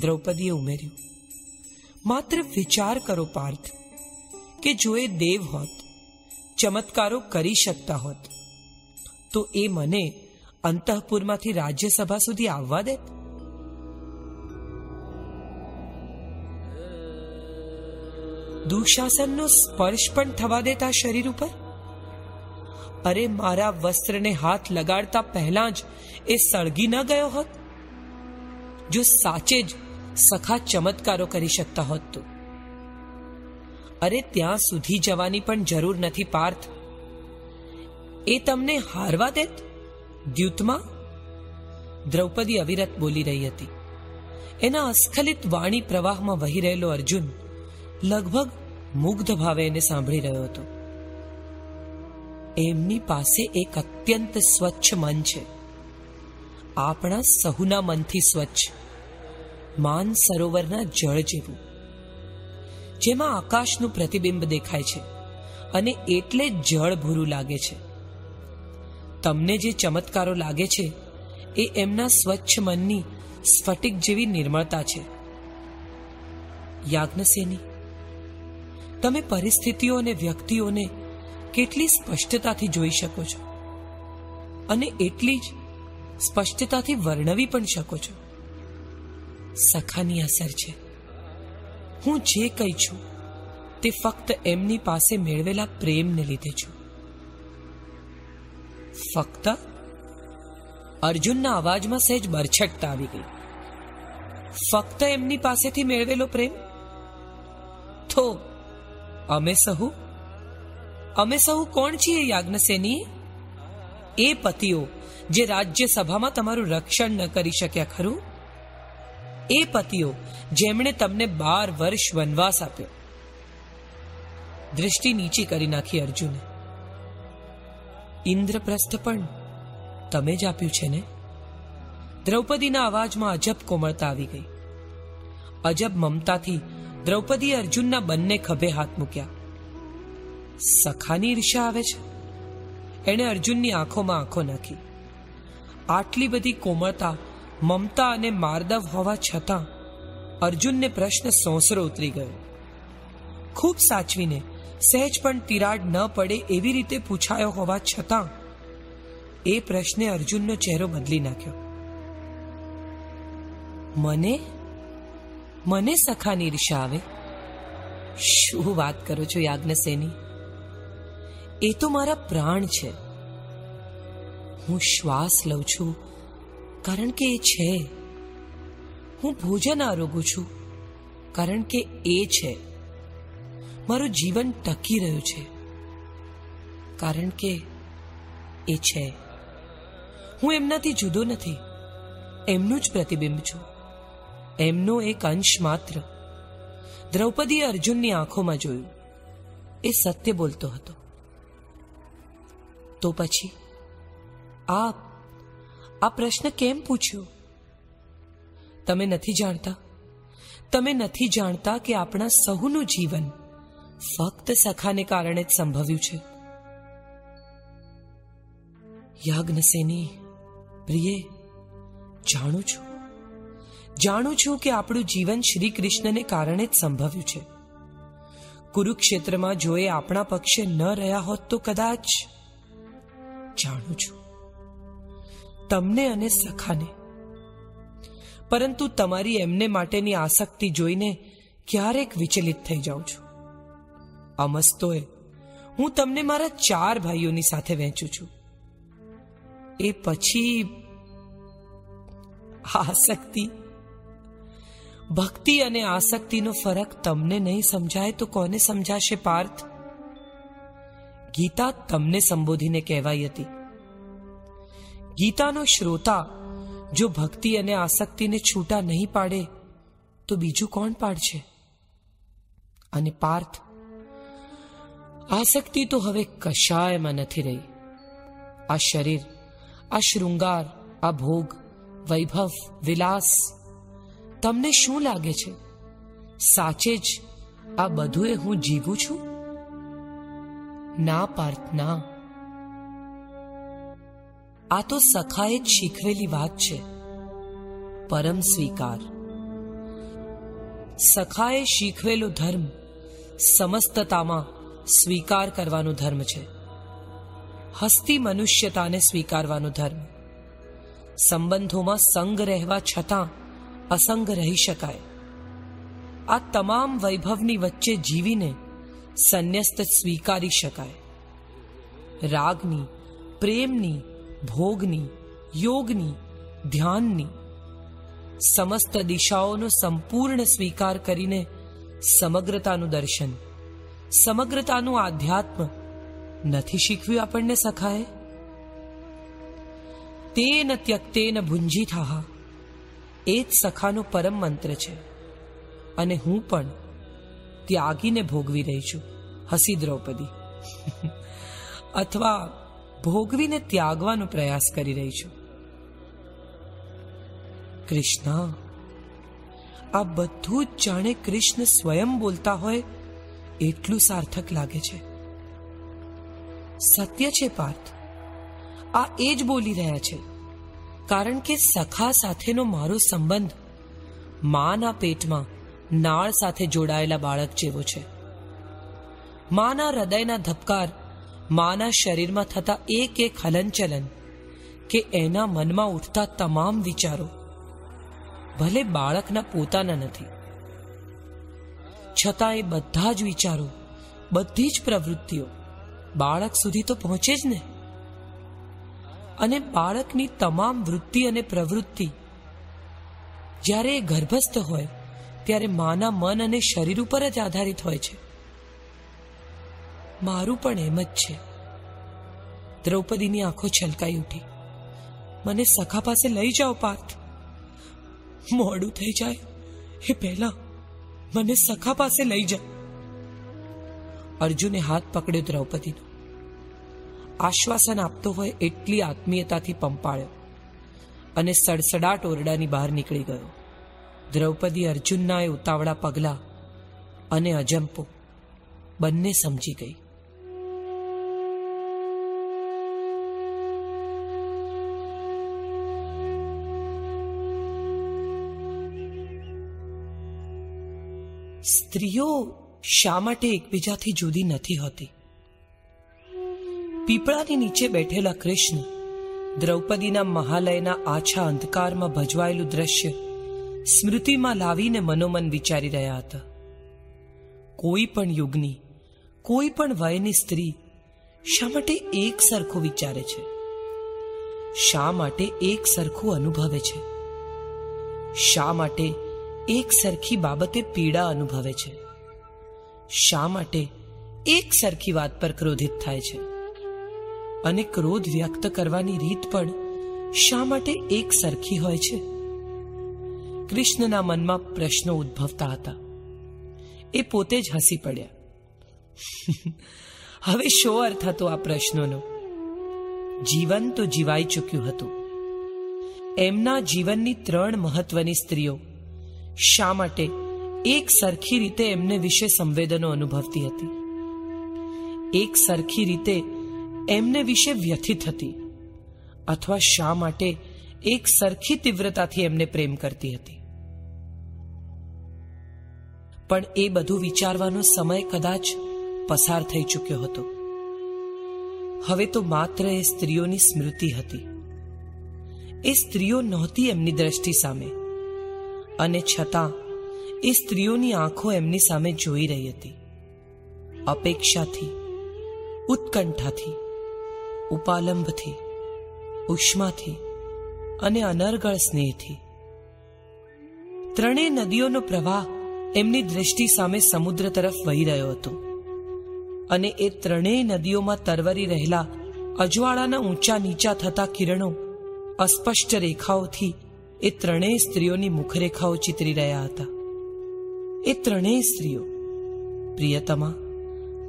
દ્રૌપદીએ ઉમેર્યું, માત્ર વિચાર કરો પાર્થ, કે જો એ દેવ હોત, ચમત્કારો કરી શકતા હોત, તો એ મને અંતઃપુરમાંથી રાજ્યસભા સુધી આવવા દે દુશાસનનો સ્પર્શ પણ થવા દેતા શરીર ઉપર? અરે, મારા વસ્ત્રને હાથ લગાડતા પહેલા જ એ સળગી ન ગયો હોત? જો સાચે જ સખા ચમત્કારો કરી શકતા હોત તો? અરે, ત્યાં સુધી જવાની પણ જરૂર નથી, પાર્થ. એ તમને હારવા દેત? દ્યુતમાં? દ્રૌપદી અવિરત બોલી રહી હતી. એના અસ્ખલિત વાણી પ્રવાહમાં વહી રહેલો અર્જુન લગભગ મુગ્ધ ભાવે એને સાંભળી રહ્યો હતો. એમની પાસે એક અત્યંત સ્વચ્છ મન છે. આપણા સહુના મનથી સ્વચ્છ, માન સરોવરના જળ જેવું. જેમાં આકાશનું પ્રતિબિંબ દેખાય છે અને એટલે જળ ભૂરું લાગે છે. તમને જે ચમત્કારો લાગે છે, એ એમના સ્વચ્છ મનની સ્ફટિક જેવી નિર્મળતા છે. યાજ્ઞસેની તમે પરિસ્થિતિઓ અને વ્યક્તિઓને કેટલી સ્પષ્ટતાથી જોઈ શકો છો? અને એટલી જ સ્પષ્ટતાથી વર્ણવી પણ શકો છો. સખાની અસર છે. હું જે કંઈ છું, તે ફક્ત એમની પાસે મેળવેલા પ્રેમને લીધે છું. ફક્ત અર્જુનના અવાજમાં સહેજ બરછટતા આવી ગઈ. ફક્ત એમની પાસેથી મેળવેલો પ્રેમ? તો અમે સહુ? અમે સહુ કોણ છીએ યાજ્ઞસેની એ પતિઓ, જે રાજ્યસભામાં તમારું રક્ષણ ન કરી શક્યા ખરું? એ પતિઓ, જેમણે તમને બાર વર્ષ વનવાસ આપ્યો. દૃષ્ટિ નીચી કરી નાખી અર્જુને. ઇન્દ્રપ્રસ્થ પણ તમે જ આપ્યું છે ને? દ્રૌપદીના અવાજમાં અજબ કોમળતા આવી ગઈ. અજબ મમતાથી દ્રૌપદી અર્જુનના બંને ખભે હાથ મૂક્યા. સખાની ઈર્ષા આવે છે? એણે અર્જુનની આંખોમાં આંખો નાખી. આટલી બધી કોમળતા, મમતા અને માર્દવ હોવા છતાં અર્જુનને પ્રશ્ન સોંસરો ઉતરી ગયો. ખૂબ સાચવીને, સહેજ પણ તિરાડ ન પડે એવી રીતે પૂછાયો હોવા છતાં એ પ્રશ્ને અર્જુનનો ચહેરો બદલી નાખ્યો. મને મને સખાની ઈર્ષા આવે? શું વાત કરો છો, યાજ્ઞસેની? એ તો મારા પ્રાણ છે. હું શ્વાસ લઉં છું, કારણ કે એ છે. હું ભોજન આરોગું છું, કારણ કે એ છે. મારું જીવન ટકી રહ્યું છે, કારણ કે એ છે. હું એમનાથી જુદો નથી, એમનું જ પ્રતિબિંબ છું. એમનો એક અંશ માત્ર. દ્રૌપદીએ અર્જુનની આંખોમાં જોયું. એ સત્ય બોલતો હતો. તો પછી? આપ, આ પ્રશ્ન કેમ પૂછ્યો? તમે નથી જાણતા? તમે નથી જાણતા કે આપણા સહુનું જીવન ફક્ત સખાને કારણે જ સંભવ્યું છે? યાજ્ઞસેની, પ્રિય, જાણું છું? જાણું છું કે આપણું જીવન શ્રી કૃષ્ણને કારણે જ સંભવ્યું છે. કુરુક્ષેત્રમાં જો એ આપણા પક્ષે ન રહ્યા હોત તો કદાચ જાણું છું. તમને અને સખાને. પરંતુ તમારી એમને માટેની આસક્તિ જોઈને ક્યારેક વિચલિત થઈ જાઉં છું. અમસ્તોએ, હું તમને મારા ચાર ભાઈઓની સાથે વહેંચું છું. એ પછી આસક્તિ ભક્તિ અને આસક્તિનો ફરક તમને નહીં સમજાય તો કોને સમજાશે પાર્થ? ગીતા તમને સંબોધીને કહેવાઈ હતી. ગીતાનો શ્રોતા જો ભક્તિ અને આસક્તિને છૂટા નહીં પાડે, તો બીજું કોણ પાડશે? અને પાર્થ? આસક્તિ તો હવે કશાયમાં નથી રહી. આ શરીર, આ શૃંગાર, આ ભોગ, વૈભવ, વિલાસ તમને શું લાગે છે? સાચે જ આ બધું હું જીવું છું? ના, પાર્થ, ના. આ તો સખાએ જ શીખવેલી વાત છે. પરમ સ્વીકાર. સખાએ શીખવેલો ધર્મ સમસ્તતામાં સ્વીકાર કરવાનો ધર્મ છે. હસ્તી મનુષ્યતાને સ્વીકારવાનો ધર્મ. સંબંધોમાં સંગ રહેવા છતાં અસંગ રહી શકાય. આ તમામ વૈભવની વચ્ચે જીવીને સંન્યસ્ત સ્વીકારી શકાય. રાગની, પ્રેમની, ભોગની, યોગની, ધ્યાનની સમસ્ત દિશાઓનો સંપૂર્ણ સ્વીકાર કરીને સમગ્રતાનું દર્શન, સમગ્રતાનું આધ્યાત્મ નથી શીખવ્યું આપણને, સખાએ? તેન ત્યક્તેન ભુંજી થાહા. એ જ સખાનો પરમ મંત્ર છે. અને હું પણ ત્યાગીને ભોગવી રહી છું, હસી દ્રૌપદી. <laughs> અથવા ભોગવીને ત્યાગવાનો પ્રયાસ કરી રહી છું. કૃષ્ણ, આ બધું જ જાણે કૃષ્ણ સ્વયં બોલતા હોય એટલું સાર્થક લાગે છે. સત્ય છે પાર્થ. આ એ જ બોલી રહ્યા છે. કારણ કે સખા સાથેનો મારો સંબંધ માના પેટમાં નાળ સાથે જોડાયેલા બાળક જેવો છે. માના હૃદયના ધબકાર માના શરીરમાં થતા એક એક હલનચલન કે એના મનમાં ઉઠતા તમામ વિચારો ભલે બાળકના પોતાના નથી. છતાં એ બધા જ વિચારો, બધી જ પ્રવૃત્તિઓ બાળક સુધી તો પહોંચે જ ને? અને બાળકની તમામ વૃત્તિ અને પ્રવૃત્તિ. જ્યારે એ ગર્ભસ્થ હોય, ત્યારે માના મન અને શરીર ઉપર જ આધારિત હોય છે. મારું પણ એમ જ છે. દ્રૌપદીની આંખો છલકાઈ ઉઠી. મને સખા પાસે લઈ જાઓ, પાર્થ. મોડું થઈ જાય. એ પહેલા મને સખા પાસે લઈ જાઓ. અર્જુને હાથ પકડ્યો દ્રૌપદીનો. આશ્વાસન આપતો હોય એટલી આત્મીયતાથી પંપાળ્યો અને સડસડાટ ઓરડાની બહાર નીકળી ગયો. દ્રૌપદી અર્જુનના એ ઉતાવળા પગલા અને અજંપો બંને સમજી ગઈ. સ્ત્રીઓ શા માટે એકબીજાથી જુદી નથી હોતી? પીપળાની નીચે બેઠેલા કૃષ્ણ દ્રૌપદીના મહાલયના આછા અંધકારમાં ભજવાયેલું દ્રશ્ય સ્મૃતિમાં લાવીને મનોમન વિચારી રહ્યા હતા. કોઈ પણ યુગની, કોઈ પણ વયની સ્ત્રી શા માટે એક સરખું વિચારે છે? શા માટે એક સરખું અનુભવે છે? શા માટે એક સરખી બાબતે પીડા અનુભવે છે? શા માટે એક સરખી વાત પર ક્રોધિત થાય છે? અને ક્રોધ વ્યક્ત કરવાની રીત પણ શા માટે એક સરખી હોય છે? કૃષ્ણના મનમાં પ્રશ્નો ઉદ્ભવતા હતા. એ પોતે જ હસી પડ્યા. <laughs> હવે શો અર્થ હતો આ પ્રશ્નોનો? જીવન તો જીવાઈ ચૂક્યું હતું. એમના જીવનની ત્રણ મહત્વની સ્ત્રીઓ શા માટે એક સરખી રીતે એમને વિશે સંવેદનો અનુભવતી હતી? એક સરખી રીતે એમને વિશે વ્યથિત હતી અથવા શા માટે એક સરખી તીવ્રતાથી એમને પ્રેમ કરતી હતી. પણ એ બધું વિચારવાનો સમય કદાચ પસાર થઈ ચૂક્યો હતો. હવે તો માત્ર એ સ્ત્રીઓની સ્મૃતિ હતી. એ સ્ત્રીઓ નહોતી એમની દ્રષ્ટિ સામે. અને છતાં એ સ્ત્રીઓની આંખો એમની સામે જોઈ રહી હતી. અપેક્ષાથી, ઉત્કંઠાથી. ઉપાલંબથી, ઉષ્માથી અને અનર્ગળ સ્નેહથી. ત્રણેય નદીઓનો પ્રવાહ એમની દ્રષ્ટિ સામે સમુદ્ર તરફ વહી રહ્યો હતો અને એ ત્રણેય નદીઓમાં તરવરી રહેલા અજવાળાના ઊંચા નીચા થતા કિરણો અસ્પષ્ટ રેખાઓથી એ ત્રણેય સ્ત્રીઓની મુખરેખાઓ ચિતરી રહ્યા હતા. એ ત્રણેય સ્ત્રીઓ પ્રિયતમા,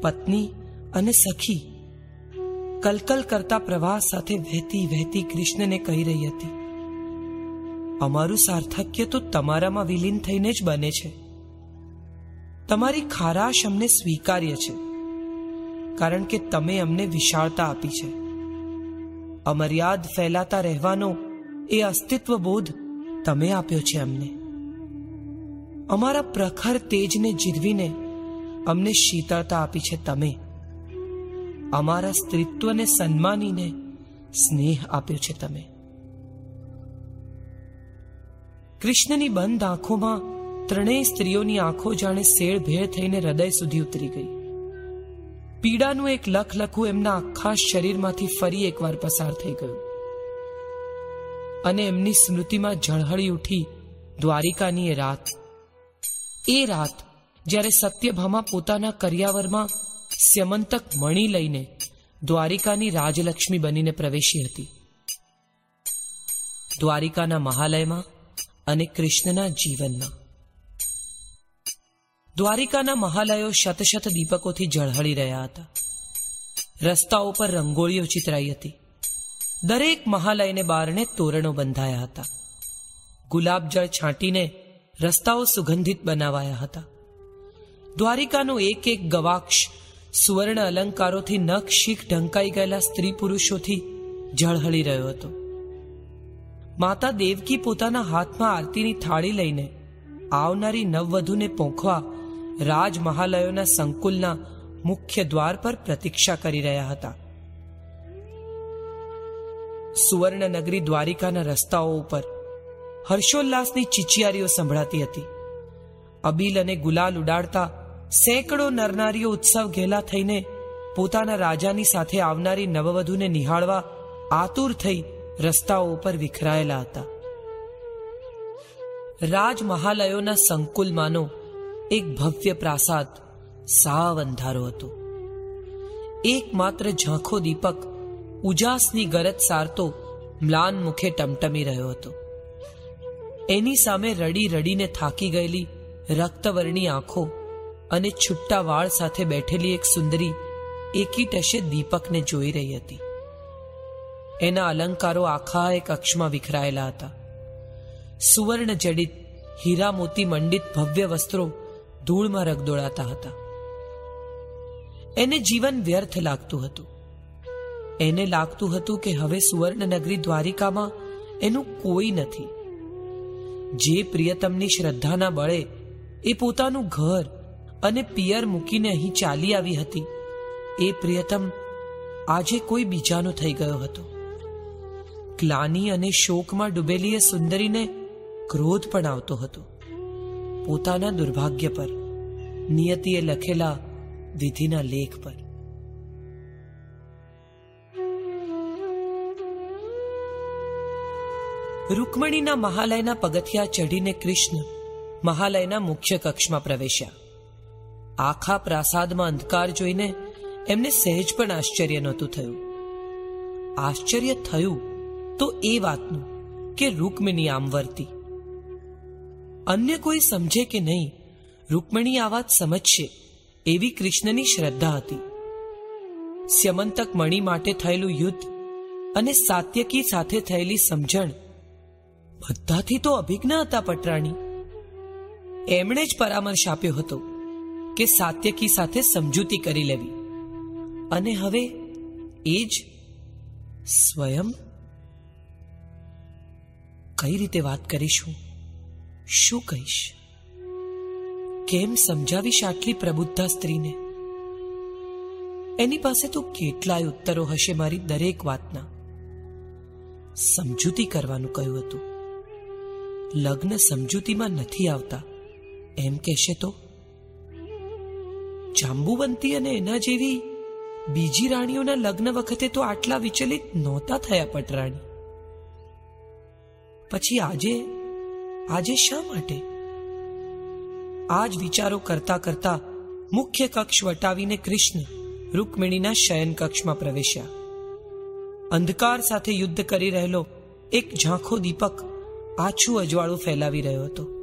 પત્ની અને સખી કલકલ કરતા પ્રવાહ સાથે વહેતી વહેતી કૃષ્ણને કહી રહી હતી, અમારું સાર્થક્ય તો તમારામાં વિલીન થઈને જ બને છે. તમારી ખારાશ અમને સ્વીકાર્ય છે, કારણ કે તમે અમને વિશાળતા આપી છે. અમર્યાદ ફેલાતા રહેવાનો એ અસ્તિત્વ બોધ તમે આપ્યો છે અમને. અમારા પ્રખર તેજને જીરવીને અમને શીતળતા આપી છે તમે. અમારા સ્ત્રીત્વને સન્માનીને સ્નેહ આપ્યો છે તમે. કૃષ્ણની બંધ આંખોમાં ત્રણેય સ્ત્રીઓની આંખો જાણે શેળ ભેળ થઈને હૃદય સુધી ઉતરી ગઈ. પીડાનું એક લખ લખું એમના આખા શરીરમાંથી ફરી એકવાર પસાર થઈ ગયું. અને એમની સ્મૃતિમાં ઝળહળી ઉઠી દ્વારિકાની એ રાત. એ રાત જ્યારે સત્યભામા પોતાના કરિયાવરમાં સ્યમંતક મણી લઈને દ્વારિકાની રાજલક્ષ્મી બનીને પ્રવેશી હતી. દ્વારિકાના મહાલયમાં અને કૃષ્ણના જીવનમાં. દ્વારિકાના મહાલયો શતશત દીપકોથી ઝળહળી રહ્યા હતા. રસ્તાઓ પર રંગોળીઓ ચિતરાઈ હતી. દરેક મહાલયને બારણે તોરણો બંધાયા હતા. ગુલાબ જળ છાંટીને રસ્તાઓ સુગંધિત બનાવાયા હતા. દ્વારિકાનો એક એક ગવાક્ષ સુવર્ણ અલંકારોથી નખ શીખ ઢંકાઈ ગયેલા સ્ત્રી પુરુષોથી ઝળહળી રહ્યો હતો. માતા દેવકી પોતાના હાથમાં આરતીની થાળી લઈને આવનારી નવવધુને પોંખવા રાજ મહાલયોના સંકુલના મુખ્ય દ્વાર પર પ્રતીક્ષા કરી રહ્યા હતા. સુવર્ણ નગરી દ્વારિકાના રસ્તાઓ ઉપર હર્ષોલ્લાસની ચીચિયારીઓ સંભળાતી હતી. અબીલ અને ગુલાલ ઉડાડતા સેંકડો નરનારીઓ ઉત્સવ ઘેલા થઈને પોતાના રાજાની સાથે આવનારી નવવધુને નિહાળવા આતુર થઈ રસ્તાઓ ઉપર વિખરાયેલા હતા. રાજમહાલયોના સંકુલમાંનો એક ભવ્ય પ્રાસાદ સાવ અંધારો હતો. એકમાત્ર ઝાંખો દીપક ઉજાસની ગરજ સારતો મ્લાન મુખે ટમટમી રહ્યો હતો. એની સામે રડી રડીને થાકી ગયેલી રક્તવર્ણી આંખો અને છુટ્ટા વાળ સાથે બેઠેલી એક સુંદરી એકી ટશે દીપકને જોઈ રહી હતી. એના અલંકારો આખા એક અક્ષમાં વિખરાયેલા હતા. સુવર્ણ જડિત હીરા મોતી મંડિત ભવ્ય વસ્ત્રો ધૂળમાં રગદોળાતા હતા. એને જીવન વ્યર્થ લાગતું હતું. એને લાગતું હતું કે હવે સુવર્ણ નગરી દ્વારિકામાં એનું કોઈ નથી. જે પ્રિયતમની શ્રદ્ધાના બળે એ પોતાનું ઘર અને પિયર મૂકીને અહીં ચાલી આવી હતી. એ પ્રિયતમ આજે કોઈ બીજાનો થઈ ગયો હતો. ગ્લાની અને શોકમાં ડૂબેલી એ સુંદરીને ક્રોધ પણ આવતો હતો. પોતાના દુર્ભાગ્ય પર, નિયતિએ લખેલા વિધિના લેખ પર. રૂકમણીના મહાલયના પગથિયા ચઢીને કૃષ્ણ મહાલયના મુખ્ય કક્ષમાં પ્રવેશ્યા. આખા પ્રાસાદમાં અંધકાર જોઈને એમને સહેજ પણ આશ્ચર્ય નહોતું થયું. આશ્ચર્ય થયું તો એ વાતનું કે રૂકમિણી આમ વર્તી. અન્ય કોઈ સમજે કે નહીં, રૂકમણી આ વાત સમજશે એવી કૃષ્ણની શ્રદ્ધા હતી. સ્યમંતક મણી માટે થયેલું યુદ્ધ અને સાત્યકી સાથે થયેલી સમજણ બધાથી તો અભિજ્ઞ હતા, પટરાણી. એમણે જ પરામર્શ આપ્યો હતો. કે સાત્યકી સાથે સમજૂતી કરી લેવી. અને હવે એ જ સ્વયં કઈ રીતે વાત કરીશું? શું કહીશ? કેમ સમજાવીશ આટલી પ્રબુદ્ધા સ્ત્રીને? એની પાસે તો કેટલાય ઉત્તરો હશે મારી દરેક વાતના. સમજૂતી કરવાનું કહ્યું હતું. લગ્ન સમજૂતીમાં નથી આવતા. એમ કહેશે તો? જાંબુવંતી અને એના જેવી બીજી રાણીઓના લગ્ન વખતે તો આટલા વિચલિત નહોતા થયા પટરાણી. પછી આજે આજે શા માટે? આજ વિચારો કરતા કરતા મુખ્ય કક્ષ વટાવીને કૃષ્ણ રૂકમિણીના શયન કક્ષમાં પ્રવેશ્યા. અંધકાર સાથે યુદ્ધ કરી રહેલો એક ઝાંખો દીપક આછું અજવાળું ફેલાવી રહ્યો હતો.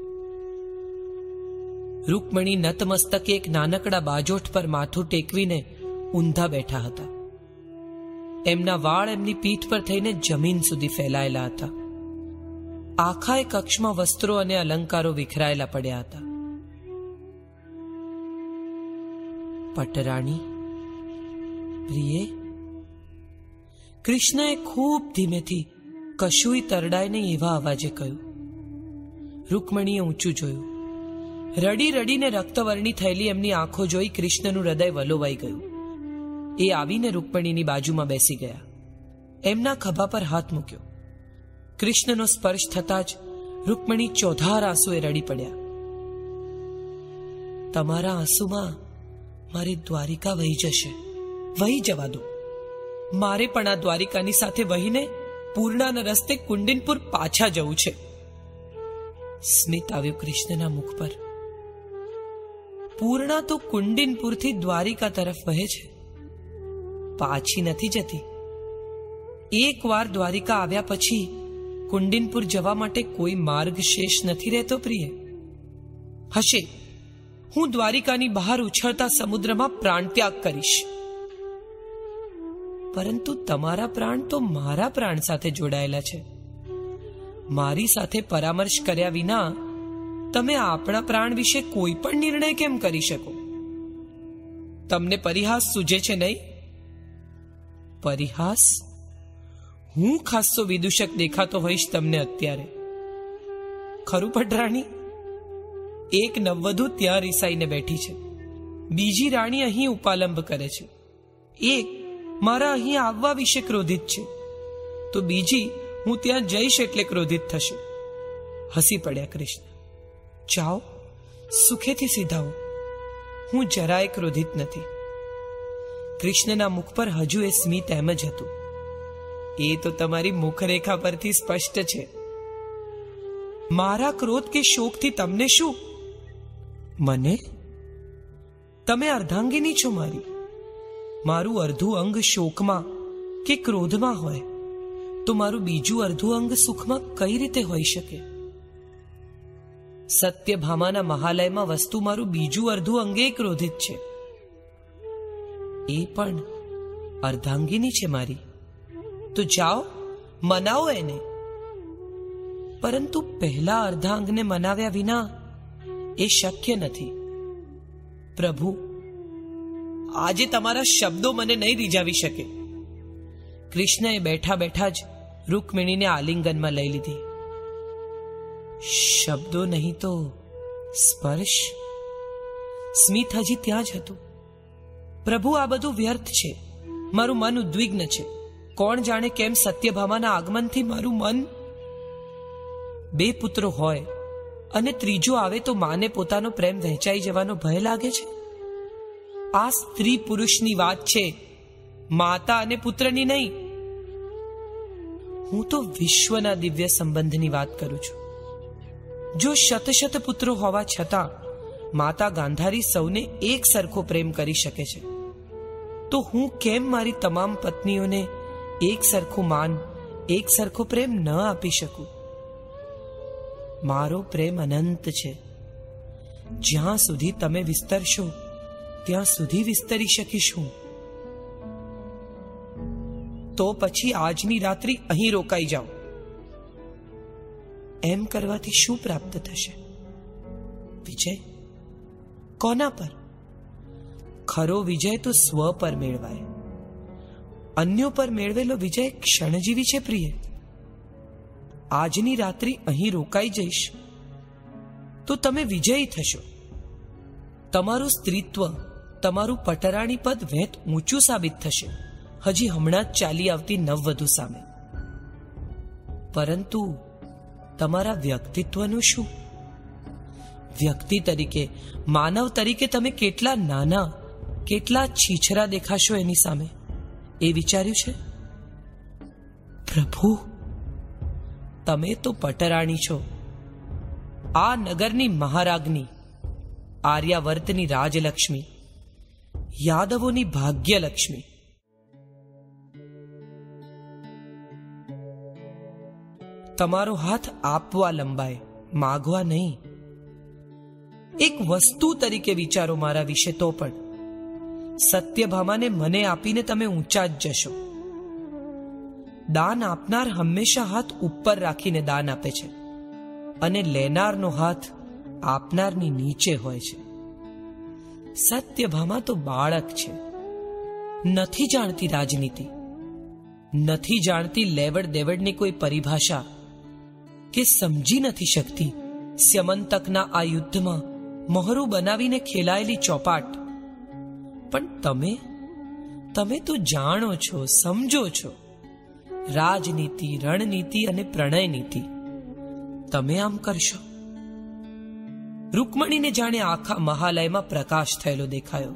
રૂકમણી નતમસ્તકે એક નાનકડા બાજોઠ પર માથું ટેકવીને ઊંધા બેઠા હતા. એમના વાળ એમની પીઠ પર થઈને જમીન સુધી ફેલાયેલા હતા. આખા એ કક્ષમાં વસ્ત્રો અને અલંકારો વિખરાયેલા પડ્યા હતા. પટરાણી, પ્રિય, કૃષ્ણએ ખૂબ ધીમેથી કશુંય તરડાય નહીં એવા અવાજે કહ્યું. રૂકમણીએ ઊંચું જોયું. રડી રડીને રક્તવર્ણી થયેલી એમની આંખો જોઈ કૃષ્ણનું હૃદય વલોવાઈ ગયું. એ આવીને રૂકમણીની બાજુમાં બેસી ગયા. એમના ખભા પર હાથ મૂક્યો. કૃષ્ણનો સ્પર્શ થતાં જ રૂકમણી ચોધાર આંસુએ રડી પડ્યા. તમારા આંસુમાં મારી દ્વારિકા વહી જશે. વહી જવા દો. મારે પણ આ દ્વારિકાની સાથે વહીને પૂર્ણાના રસ્તે કુંડિનપુર પાછા જવું છે. સ્મિત આવ્યું કૃષ્ણના મુખ પર. પૂર્ણા તો કુંડિનપુરથી દ્વારિકા તરફ વહે છે. પાછી નથી જતી. એકવાર દ્વારિકા આવ્યા પછી કુંડિનપુર જવા માટે કોઈ માર્ગ શેષ નથી રહેતો, પ્રિય. હશે. હું દ્વારિકાની બહાર ઉછળતા સમુદ્રમાં પ્રાણ ત્યાગ કરીશ. પરંતુ તમારા પ્રાણ તો મારા પ્રાણ સાથે જોડાયેલા છે. મારી સાથે પરામર્શ કર્યા વિના તમે આપણા પ્રાણ વિશે કોઈ પણ નિર્ણય કેમ કરી શકો? તમને પરિહાસ સૂજે છે નહીં? પરિહાસ? હું ખાસ્સો વિદૂષક દેખાતો હોઈશ તમને અત્યારે. ખરું પટરાણી? એક નવવધુ ત્યાં રિસાઈને બેઠી છે. બીજી રાણી અહીં ઉપાલંબ કરે છે. એક મારા અહીં આવવા વિશે ક્રોધિત છે. તો બીજી હું ત્યાં જઈશ એટલે ક્રોધિત થશે. હસી પડ્યા કૃષ્ણ. જાઓ, સુખેથી સીધાઓ. હું જરાય ક્રોધિત નથી. કૃષ્ણના મુખ પર હજુ એ સ્મિત એમ જ હતું. એ તો તમારી મુખરેખા પરથી સ્પષ્ટ છે. મારા ક્રોધ કે શોકથી તમને શું? મને? તમે અર્ધાંગીની છો મારી. મારું અર્ધું અંગ શોકમાં કે ક્રોધમાં હોય, તો મારું બીજું અર્ધું અંગ સુખમાં કઈ રીતે હોઈ શકે? સત્યભામાના મહાલયમાં વસ્તુ મારું બીજું અર્ધું અંગે ક્રોધિત છે. એ પણ અર્ધાંગીની છે મારી. તો જાઓ, મનાવો એને. પરંતુ પહેલા અર્ધાંગને મનાવ્યા વિના એ શક્ય નથી. પ્રભુ, આજે તમારા શબ્દો મને નહીં રીઝાવી શકે. કૃષ્ણએ બેઠા બેઠા જ રૂકમિણીને આલિંગનમાં લઈ લીધી. શબ્દો નહીં તો સ્પર્શ. સ્મિત હજી ત્યાં જ હતું. પ્રભુ, આ બધું વ્યર્થ છે. મારું મન ઉદ્વિગ્ન છે. કોણ જાણે કેમ સત્યભામાના આગમનથી મારું મન બે પુત્રો હોય અને ત્રીજો આવે તો માને પોતાનો પ્રેમ વહેંચાઈ જવાનો ભય લાગે છે? આ સ્ત્રી પુરુષની વાત છે. માતા અને પુત્રની નહીં. હું તો વિશ્વના દિવ્ય સંબંધની વાત કરું છું. જો શત શત પુત્રો હોવા છતાં, માતા ગાંધારી સૌને એક સરખો પ્રેમ કરી શકે છે. તો હું કેમ મારી તમામ પત્નીઓને એક સરખું માન, એક સરખો પ્રેમ ન આપી શકું? મારો પ્રેમ અનંત છે. જ્યાં સુધી તમે વિસ્તરશો, ત્યાં સુધી વિસ્તરી શકીશ તો પછી આજની રાત્રિ અહીં રોકાઈ જાઓ. એમ કરવાથી શું પ્રાપ્ત થશે? વિજય? કોના પર? ખરો વિજય તો સ્વ પર મેળવાય. અન્યો પર મેળવેલો વિજય ક્ષણજીવી છે પ્રિય. આજની રાત્રિ અહીં રોકાઈ જઈશ. તો તમે વિજયી થશો. તમારું સ્ત્રીત્વ, તમારું પટરાણી પદ વેત ઊંચું સાબિત થશે. હજી હમણાં જ ચાલી આવતી નવવધુ સામે. પરંતુ તમારા વ્યક્તિત્વનું શું? વ્યક્તિ તરીકે, માનવ તરીકે તમે કેટલા નાના, કેટલા છીછરા દેખાશો એની સામે? એ વિચાર્યું છે? પ્રભુ, તમે તો પટરાણી છો. આ નગરની મહારાજની, આર્યાવર્તની રાજલક્ષ્મી, યાદવોની ભાગ્યલક્ષ્મી. તમારો હાથ આપવા લંબાય, માગવા નહીં. એક વસ્તુ તરીકે વિચારો મારા વિશે તો પણ. સત્યભામાને મને આપીને તમે ઊંચા જ જશો. દાન આપનાર હંમેશા હાથ ઉપર રાખીને દાન આપે છે. અને લેનારનો હાથ આપનારની નીચે હોય છે. સત્યભામા તો બાળક છે. નથી જાણતી રાજનીતિ. નથી જાણતી લેવડ દેવડની કોઈ પરિભાષા. કે સમજી નથી શકતી. સ્યમંતકના આ યુદ્ધમાં મહોરું બનાવીને ખેલાયેલી ચોપાટ. પણ તમે તમે તો જાણો છો, સમજો છો. રાજનીતિ, રણનીતિ અને પ્રણય નીતિ. તમે આમ કરશો? રૂકમણીને જાણે આખા મહાલયમાં પ્રકાશ થયેલો દેખાયો.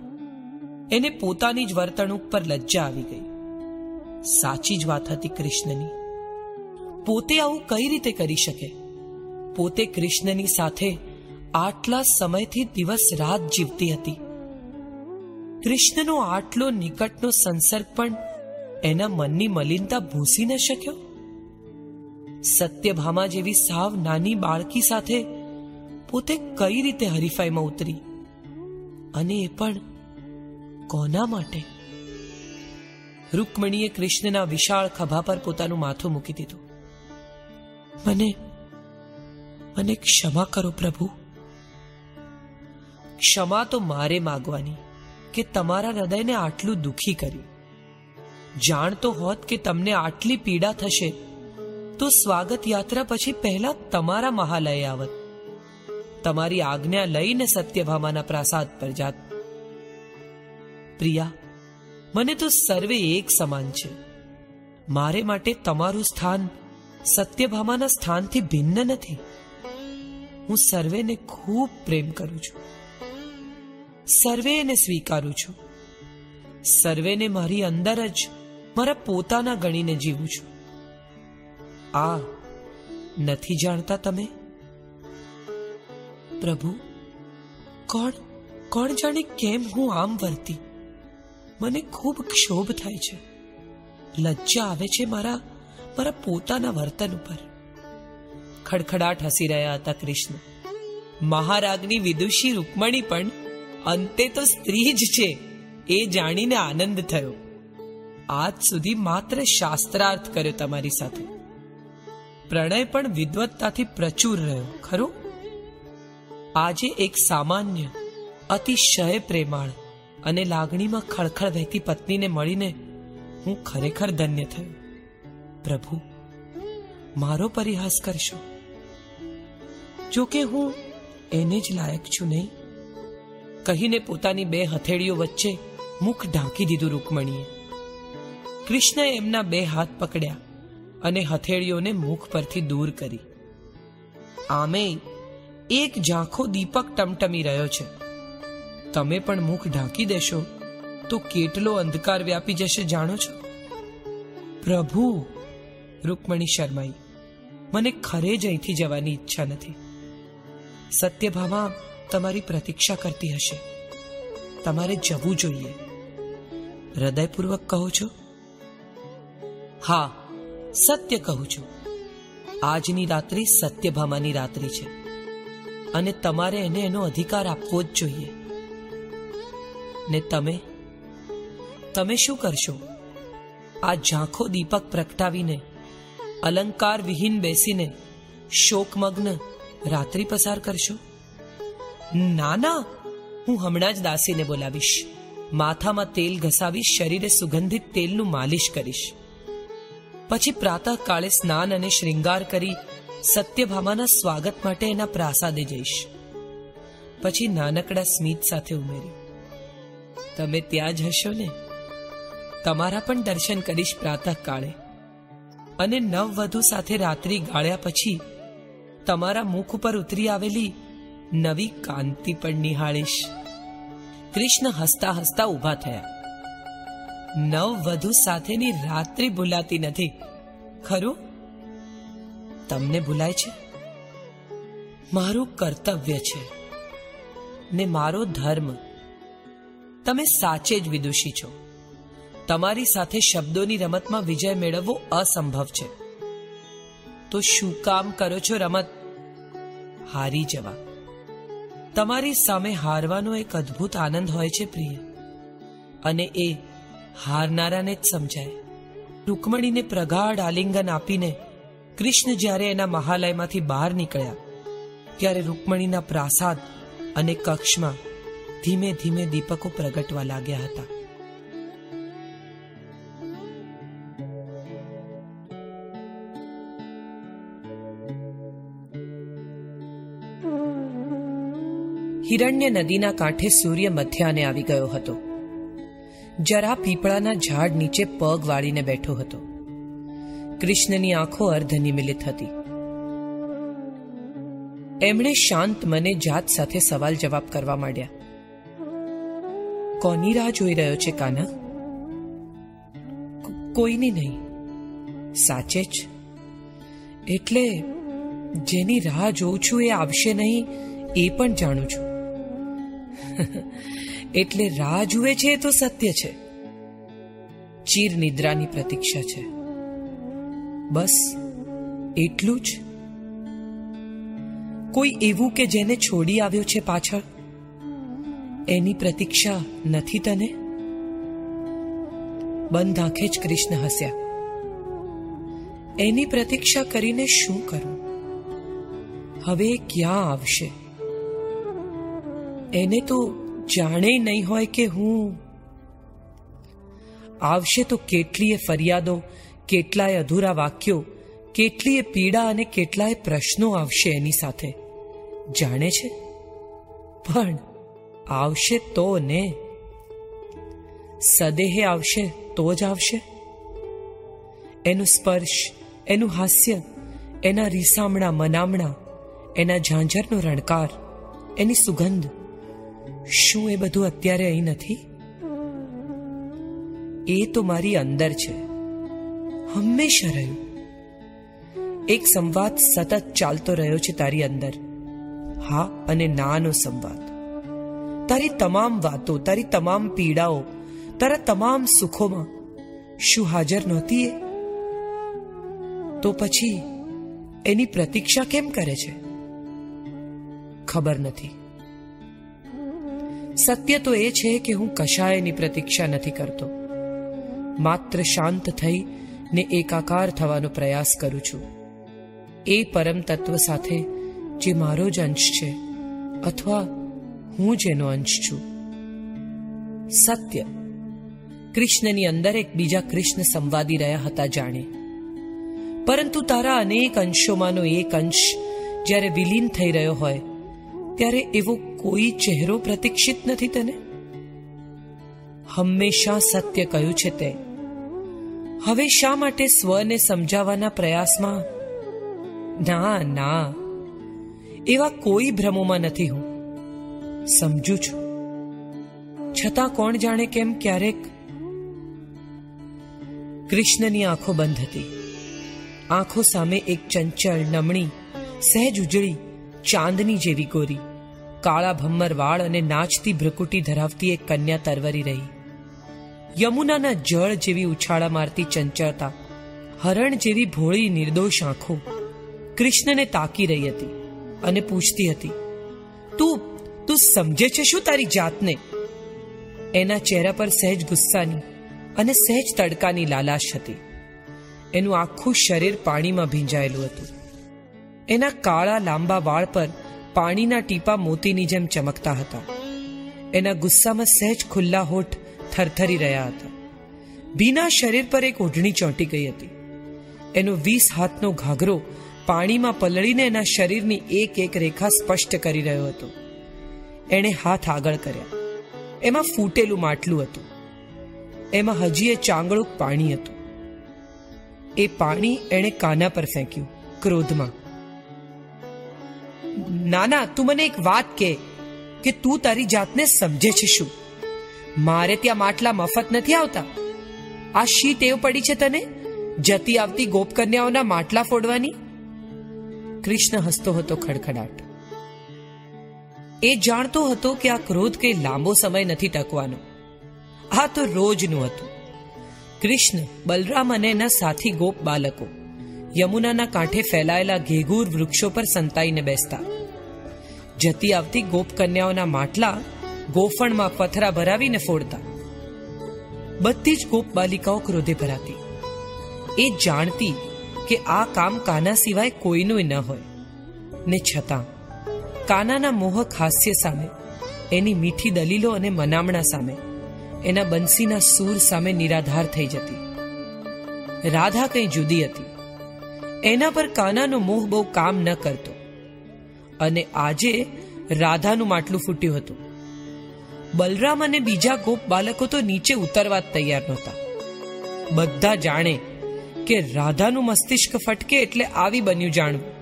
એને પોતાની જ વર્તણૂક પર લજ્જા આવી ગઈ. સાચી જ વાત હતી કૃષ્ણની. પોતે આવું કઈ રીતે કરી શકે? પોતે કૃષ્ણની સાથે આટલા સમયથી દિવસ રાત જીવતી હતી. કૃષ્ણનો આટલો નિકટનો સંસર્ગ પણ એના મનની મલિનતા ભૂસી ન શક્યો? સત્યભામા જેવી સાવ નાની બાળકી સાથે પોતે કઈ રીતે હરીફાઈમાં ઉતરી? અને એ પણ કોના માટે? રૂકમણીએ કૃષ્ણના વિશાળ ખભા પર પોતાનું માથું મૂકી દીધું. મને મને ક્ષમા કરો પ્રભુ. ક્ષમા તો મારે માગવાની કે તમારા હૃદયને આટલું દુખી કર્યું જાણતો હોત કે તમને આટલી પીડા થશે, તો સ્વાગત યાત્રા પછી પહેલા તમારા મહાલય આવત. તમારી આજ્ઞા લઈને સત્યભામાના પ્રાસાદ પર જાત. પ્રિયા, મને તો સર્વે એક સમાન છે. મારે માટે તમારું સ્થાન સત્યભામાના સ્થાનથી ભિન્ન નથી. હું સર્વેને ખૂબ પ્રેમ કરું છું. સર્વેને સ્વીકારું છું. સર્વેને મારી અંદર જ મારા પોતાના ગણીને જીવું છું. આ નથી જાણતા તમે? પ્રભુ, કોણ કોણ જાણે કેમ હું આમ વર્તી? મને ખૂબ ક્ષોભ થાય છે. લજ્જા આવે છે મારા મારા પોતાના વર્તન ઉપર. ખડખડાટ હસી રહ્યા હતા કૃષ્ણ. મહારાગની વિદુષી રૂકમણી પણ અંતે તો સ્ત્રી જ છે, એ જાણીને આનંદ થયો. આજ સુધી માત્ર શાસ્ત્રાર્થ કર્યો તમારી સાથે. પ્રણય પણ વિદવત્તાથી પ્રચુર રહ્યો, ખરું? આજે એક સામાન્ય, અતિશય પ્રેમાળ અને લાગણીમાં ખળખળ વહેતી પત્નીને મળીને હું ખરેખર ધન્ય થયો. પ્રભુ, મારો પરિહાસ કરશો. જો કે હું એને જ લાયક છું નહીં. કહીને પોતાની બે હથેળીઓ વચ્ચે મુખ ઢાંકી દીધું રૂકમણીએ. કૃષ્ણએ એમના બે હાથ પકડ્યા અને હથેળીઓને મુખ પરથી દૂર કરી. આમે એક ઝાંખો દીપક ટમટમી રહ્યો છે. તમે પણ મુખ ઢાંકી દેશો તો કેટલો અંધકાર વ્યાપી જશે જાણો છો? પ્રભુ રૂકમણી શર્માઈ. મને ખરે જ અહીંથી જવાની ઈચ્છા નથી. સત્યભામા તમારી પ્રતીક્ષા કરતી હશે. તમારે જવું જોઈએ. હૃદયપૂર્વક કહો છો? હા, સત્ય કહું છું. આજની રાત્રિ સત્યભામાની રાત્રિ છે. અને તમારે એને એનો અધિકાર આપવો જ જોઈએ. ને તમે? તમે શું કરશો? આ ઝાંખો દીપક પ્રગટાવીને અલંકાર વિહીન બેસીને શોકમગ્ન રાત્રિ પસાર કરશો? ના ના, હું હમણાં જ દાસીને બોલાવીશ. માથામાં તેલ ઘસાવી શરીરે સુગંધિત તેલનું માલિશ કરીશ. પછી પ્રાતઃ કાળે સ્નાન અને શ્રૃંગાર કરી સત્યભામાના સ્વાગત માટે એના પ્રાસાદે જઈશ. પછી નાનકડા સ્મિત સાથે ઉમેર્યું તમે ત્યાં જ હશો ને? તમારા પણ દર્શન કરીશ પ્રાતઃ કાળે અને નવવધુ સાથે રાત્રિ ગાળ્યા પછી તમારા મુખ ઉપર ઉતરી આવેલી નવી કાંતિ પણ નિહાળીશ. કૃષ્ણ હસતા હસતા ઊભા થયા. નવ વધુ સાથેની રાત્રિ ભૂલાતી નથી. ખરું? તમને ભૂલાય છે? મારું કર્તવ્ય છે. ને મારો ધર્મ. તમે સાચે જ વિદુષી છો. તમારી સાથે શબ્દોની રમતમાં વિજય મેળવવો અસંભવ છે. તો શું કામ કરો છો રમત? હારી જવા. તમારી સામે હારવાનો એક અદ્ભુત આનંદ હોય છે, પ્રિય. અને એ હારનારાને જ સમજાય. રૂકમણીને પ્રગાઢ આલિંગન આપીને કૃષ્ણ જ્યારે એના મહાલયમાંથી બહાર નીકળ્યા, ત્યારે રૂકમણીના પ્રાસાદ અને કક્ષમાં ધીમે ધીમે દીપકો પ્રગટવા લાગ્યા હતા. હિરણ્ય નદીના કાંઠે સૂર્ય મધ્યાને આવી ગયો હતો. જરા પીપળાના ઝાડ નીચે પગ વાળીને બેઠો હતો. કૃષ્ણની આંખો અર્ધ નિમિલિત હતી. એમણે શાંત મને જાત સાથે સવાલ જવાબ કરવા માંડ્યા. કોની રાહ જોઈ રહ્યો છે કાના? કોઈની નહીં. સાચે જ. એટલે જેની રાહ જોઉં છું એ આવશે નહીં એ પણ જાણું છું. <laughs> એટલે રાહ જુએ છે તો સત્ય છે. ચીર નિદ્રાની પ્રતીક્ષા છે. બસ, એટલું જ. કોઈ એવું કે જેને છોડી આવ્યો છે પાછળ? એની પ્રતીક્ષા નથી તને? બંધ આંખે જ કૃષ્ણ હસ્યા. એની પ્રતીક્ષા કરીને શું કરું? હવે ક્યાં આવશે? એને તો જાણે નહીં હોય કે હું. આવશે તો કેટલીય ફરિયાદો, કેટલાય અધૂરા વાક્યો, કેટલીય પીડા અને કેટલાય પ્રશ્નો આવશે એની સાથે. જાણે છે? પણ આવશે તો ને. સદેહે આવશે તો જ આવશે. એનું સ્પર્શ, એનું હાસ્ય, એના રીસામણા મનામણા, એના ઝાંઝરનો રણકાર, એની સુગંધ શું એ બધું અત્યારે અહીં નથી? એ તો મારી અંદર છે. હંમેશા રહ્યું. એક સંવાદ સતત ચાલતો રહ્યો છે તારી અંદર. હા અને નાનો સંવાદ. તારી તમામ વાતો, તારી તમામ પીડાઓ, તારા તમામ સુખોમાં શું હાજર નહોતી એ? તો પછી એની પ્રતીક્ષા કેમ કરે છે? ખબર નથી. સત્ય તો એ છે કે હું કશાયની પ્રતીક્ષા નથી કરતો. માત્ર શાંત થઈ ને એકાકાર થવાનો પ્રયાસ કરું છું. એ પરમ તત્વ સાથે જે મારો જ અંશ છે, અથવા હું જેનો અંશ છું. સત્ય. કૃષ્ણની અંદર એક બીજા કૃષ્ણ સંવાદી રહ્યા હતા જાણે. પરંતુ તારા અનેક અંશોમાંનો એક અંશ જ્યારે વિલીન થઈ રહ્યો હોય, ત્યારે એવો કોઈ ચહેરો પ્રતીક્ષિત નથી તને? હંમેશા સત્ય કહ્યું છે તે. હવે શા માટે સ્વને સમજાવવાના પ્રયાસમાં? ના ના. એવા કોઈ ભ્રમોમાં નથી હું. સમજુ છું. છતાં કોણ જાણે કેમ ક્યારેક કૃષ્ણની આંખો બંધ હતી. આંખો સામે એક ચંચળ, નમણી, સહેજ ઉજળી ચાંદની જેવી ગોરી. કાળા ભમ્મર વાળ અને નાચતી ભ્રકુટી ધરાવતી એક કન્યા તરવરી રહી. યમુનાના જળ જેવી ઉછાળા મારતી ચંચળતા, હરણ જેવી ભોળી નિર્દોષ આંખો કૃષ્ણને તાકી રહી હતી અને પૂછતી હતી, તું તું સમજે છે શું તારી જાતને? એના ચહેરા પર સહેજ ગુસ્સાની અને સહેજ તડકાની લાલાશ હતી. એનું આખું શરીર પાણીમાં ભીંજાયેલું હતું. એના કાળા લાંબા વાળ પર પાણીના ટીપા મોતીની જેમ ચમકતા હતા. એના ગુસ્સામાં સહેજ ખુલ્લા હોઠ થરથરી રહ્યા હતા. ભીના શરીર પર એક ઓઢણી ચોંટી ગઈ હતી. એનો વીસ હાથનો ઘાઘરો પાણીમાં પલળીને એના શરીરની એક એક રેખા સ્પષ્ટ કરી રહ્યો હતો. એણે હાથ આગળ કર્યા. એમાં ફૂટેલું માટલું હતું. એમાં હજી એ ચાંગળું પાણી હતું. એ પાણી એણે કાના પર ફેંક્યું, ક્રોધમાં. નાના તું મને એક વાત કે કે તું તારી જાતને સમજે છે શું? મારે ત્યાં માટલા મફત નથી આવતા. આ શી ટેવ પડી છે તને? જતી આવતી ગોપકન્યાઓના માટલા ફોડવાની? કૃષ્ણ હસતો હતો ખડખડાટ. એ જાણતો હતો કે આ ક્રોધ કઈ લાંબો સમય નથી ટકવાનો. આ તો રોજનું હતું. કૃષ્ણ, બલરામ અને એના સાથી ગોપ બાલકો યમુનાના કાંઠે ફેલાયેલા ઘેઘૂર વૃક્ષો પર સંતાઈને બેસતા. જતી આવતી ગોપ કન્યાઓના માટલા ગોફણમાં પથરા ભરાવીને ફોડતા. બધી જ ગોપ બાલિકાઓ ક્રોધે ભરાતી. એ જાણતી કે આ કામ કાના સિવાય કોઈનું ન હોય. ને છતાં, કાનાના મોહક હાસ્ય સામે, એની મીઠી દલીલો અને મનામણા સામે, એના બંસીના સૂર સામે નિરાધાર થઈ જતી. રાધા કંઈ જુદી હતી. એના પર કાનાનો મોહ બહુ કામ ન કરતો. અને આજે રાધાનું માટલું ફૂટ્યું હતું. બલરામ અને બીજા ગોપ બાલકો તો નીચે ઉતરવા જ તૈયાર નહોતા. બધા જાણે કે રાધાનું મસ્તિષ્ક ફટકે એટલે આવી બન્યું જાણવું.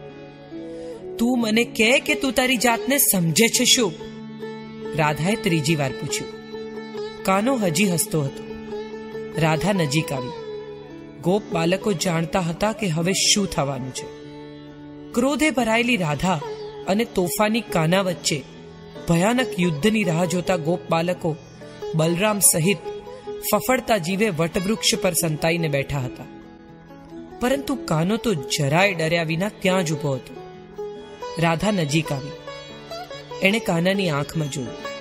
તું મને કહે કે તું તારી જાતને સમજે છે શું? રાધાએ ત્રીજી વાર પૂછ્યું. કાનો હજી હસતો હતો. રાધા નજીક આવી. ગોપ બાલકો જાણતા હતા કે હવે શું થવાનું છે. ક્રોધે ભરાયેલી રાધા અને તોફાની કાના વચ્ચે ભયાનક યુદ્ધની રાહ જોતા ગોપ બાલકો બલરામ સહિત ફફડતા જીવે વટવૃક્ષ પર સંતાઈને બેઠા હતા. પરંતુ કાનો તો જરાય ડર્યા વિના ત્યાં જ ઊભો હતો. રાધા નજીક આવી. એણે કાનાની આંખમાં જોયું.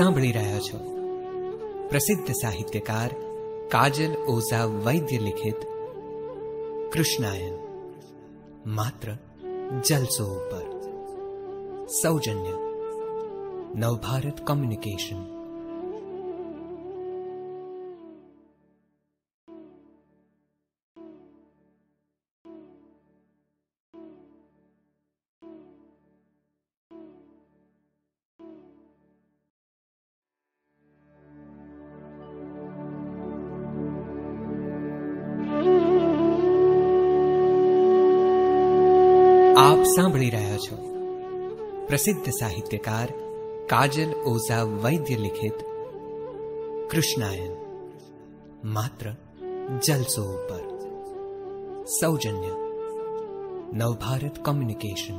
સાંભળી રહ્યા છો. પ્રસિદ્ધ સાહિત્યકાર કાજલ ઓઝા વૈદ્ય લિખિત કૃષ્ણાયન. માત્ર જલસો ઉપર સૌજન્ય. નવભારત કોમ્યુનિકેશન. પ્રસિદ્ધ સાહિત્યકાર કાજલ ઓઝા વૈદ્ય લિખિત કૃષ્ણાયન માત્ર જલસો ઉપર સૌજન્ય નવભારત કોમ્યુનિકેશન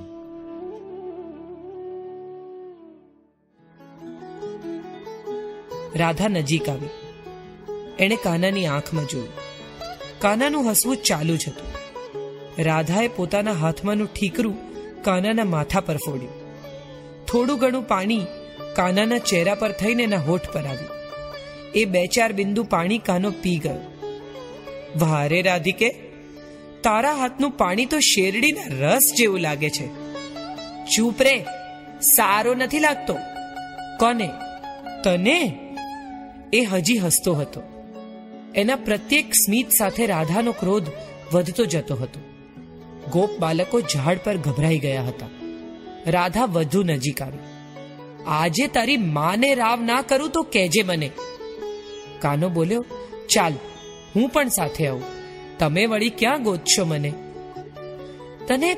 રાધા નજીક આવી. એણે કાનાની આંખમાં જોયું. કાનાનું હસવું ચાલુ જ હતું. રાધાએ પોતાના હાથમાંનું ઠીકરું કાનાના માથા પર ફોડ્યું. થોડું ઘણું પાણી કાનાના ચહેરા પર થઈને એના હોઠ પર આવ્યું એ બે ચાર બિંદુ પાણી કાનો પી ગયો. વારે રાધિકે, તારા હાથનું પાણી તો શેરડીના રસ જેવું લાગે છે. ચૂપ રે, સારો નથી લાગતો. કોને? તને. એ હજી હસતો હતો. એના પ્રત્યેક સ્મિત સાથે રાધાનો ક્રોધ વધતો જતો હતો. ગોપ બાલકો ઝાડ પર ગભરાઈ ગયા હતા. રાધા વધુ નજીક આવી. આજે તારી માને રાવ ના કરું તો કહેજે મને. કાનો બોલ્યો, ચાલ, હું પણ સાથે આવું. તમે વળી ક્યાં ગોતશો મને? તને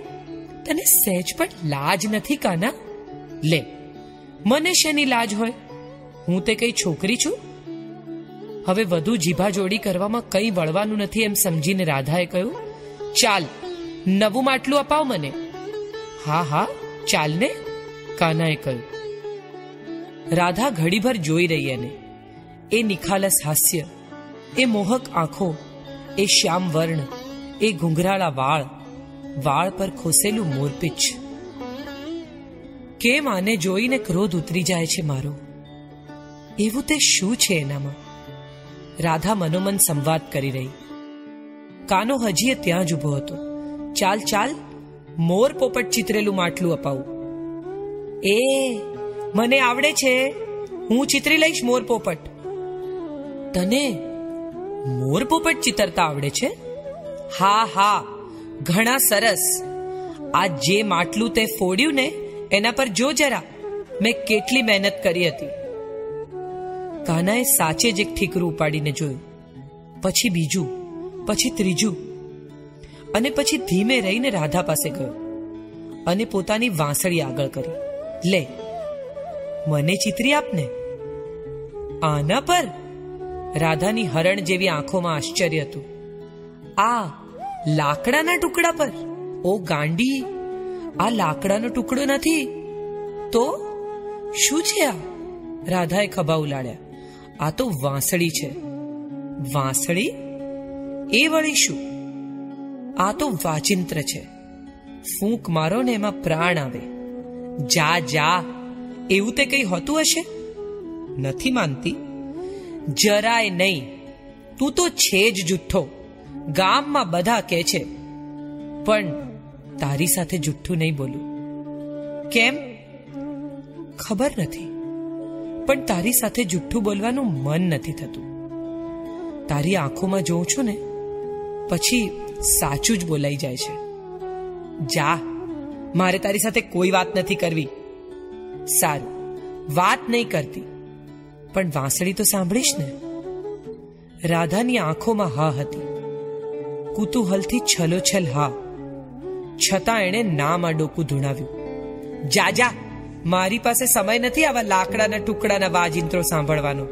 તને સહેજ પણ લાજ નથી કાના? લે, મને શેની લાજ હોય? હું તે કઈ છોકરી છું? હવે વધુ જીભા જોડી કરવામાં કંઈ વળવાનું નથી એમ સમજીને રાધાએ કહ્યું. ચાલ, નવું માટલું અપાવ મને. હા હા ચાલ ને કાનાએ કહ્યું, રાધા ઘડીભર જોઈ રહી એને. એ નિખાલસ હાસ્ય, એ મોહક આંખો, એ શ્યામ વર્ણ, એ ઘૂંઘરાળા વાળ વાળ પર ખોસેલું મોરપીછ કેમ આને જોઈને ક્રોધ ઉતરી જાય છે મારો? એવું તે શું છે એનામાં? રાધા મનોમન સંવાદ કરી રહી. કાનો હજીએ ત્યાં જ ઊભો હતો. ચાલ ચાલ મોર પોપટ ચિતરેલું માટલું અપાવું. એ, મને આવડે છે. હું ચિતરી લઈશ મોર પોપટ. તને મોર પોપટ ચિતરતા આવડે છે? હા હા, ઘણા સરસ. આ જે માટલું તે ફોડ્યું ને, એના પર જો જરા. મેં કેટલી મહેનત કરી હતી. કાનાએ સાચે જ એક ઠીકરું ઉપાડીને જોયું. પછી બીજું, પછી ત્રીજું. અને પછી ધીમે રહીને રાધા પાસે ગયો અને પોતાની વાંસળી આગળ કરી. લે, મને ચિતરી આપને. આના પર? રાધાની હરણ જેવી આંખોમાં આશ્ચર્ય હતું. આ લાકડાના ટુકડા પર. ઓ ગાંડી, આ લાકડાનો ટુકડો નથી? તો શું છે આ? રાધાએ ખભા ઉલાડ્યા આ તો વાંસળી છે. વાંસળી? એ વળી શું? આ તો વાચિંત્ર છે. ફૂંક મારો ને એમાં પ્રાણ આવે. જા જા. એવું તે કઈ હોતું હશે? નથી માનતી. જરાય નહીં. તું તો છે જ જુઠ્ઠો. ગામમાં બધા કહે છે. પણ તારી સાથે જુઠ્ઠું નહીં બોલું. કેમ? ખબર નથી. પણ તારી સાથે જુઠ્ઠું બોલવાનું મન નથી થતું. તારી આંખોમાં જોઉં છું ને પછી સાચું જ બોલાઈ જાય છે. જા, મારે તારી સાથે કોઈ વાત નથી કરવી. સારું, વાત નહીં કરતી, પણ વાંસળી તો સાંભળીશ ને? રાધાની આંખોમાં હા હતી. કુતૂહલથી છલોછલ હા. છતાં એણે નામાં ડોકું ધૂણાવ્યું. જા જા, મારી પાસે સમય નથી આવા લાકડાના ટુકડાના વાજિંત્રો સાંભળવાનો.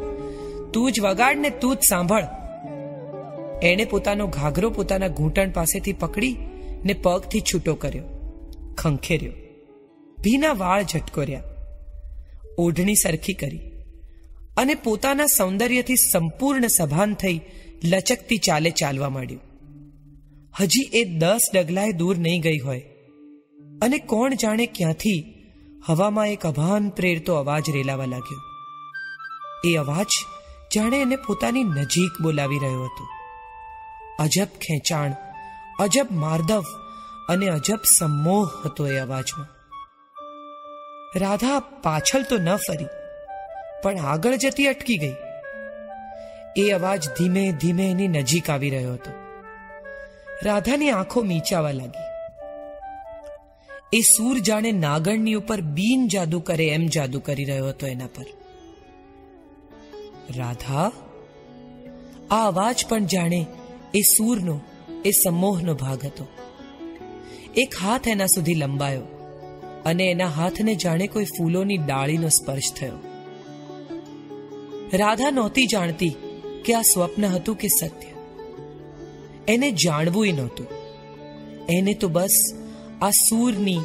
તું જ વગાડ ને તું જ સાંભળ. એણે પોતાનો ઘાઘરો પોતાના ઘૂંટણ પાસેથી પકડી ને પગથી છૂટો કર્યો. ખંખેર્યો. ભીના વાળ ઝટકોર્યા. ઓઢણી સરખી કરી અને પોતાના સૌંદર્યથી સંપૂર્ણ સભાન થઈ લચકતી ચાલે ચાલવા માંડ્યું. હજી એ દસ ડગલાએ દૂર નહીં ગઈ હોય. અને કોણ જાણે ક્યાંથી હવામાં એક અભાન પ્રેરતો અવાજ રેલાવા લાગ્યો. એ અવાજ જાણે એને પોતાની નજીક બોલાવી રહ્યો હતો. અજબ ખેંચાણ, અજબ માર્દવ અને અજબ સમોહ હતો એ અવાજમાં. રાધા પાછળ તો ન ફરી, પણ આગળ જતી અટકી ગઈ. એ અવાજ ધીમે ધીમે એની નજીક આવી રહ્યો હતો. રાધાની આંખો મીચાવા લાગી. એ સૂર જાણે નાગણની ઉપર બીન જાદુ કરે એમ જાદુ કરી રહ્યો હતો એના પર. રાધા? આ અવાજ પણ જાણે એ સૂરનો, એ સમોહનો ભાગ હતો. એક હાથ એના સુધી લંબાયો અને એના હાથને જાણે કોઈ ફૂલોની ડાળીનો સ્પર્શ થયો. રાધા નહોતી જાણતી કે આ સ્વપ્ન હતું કે સત્ય. એને જાણવું નહોતું. એને તો બસ આ સૂરની,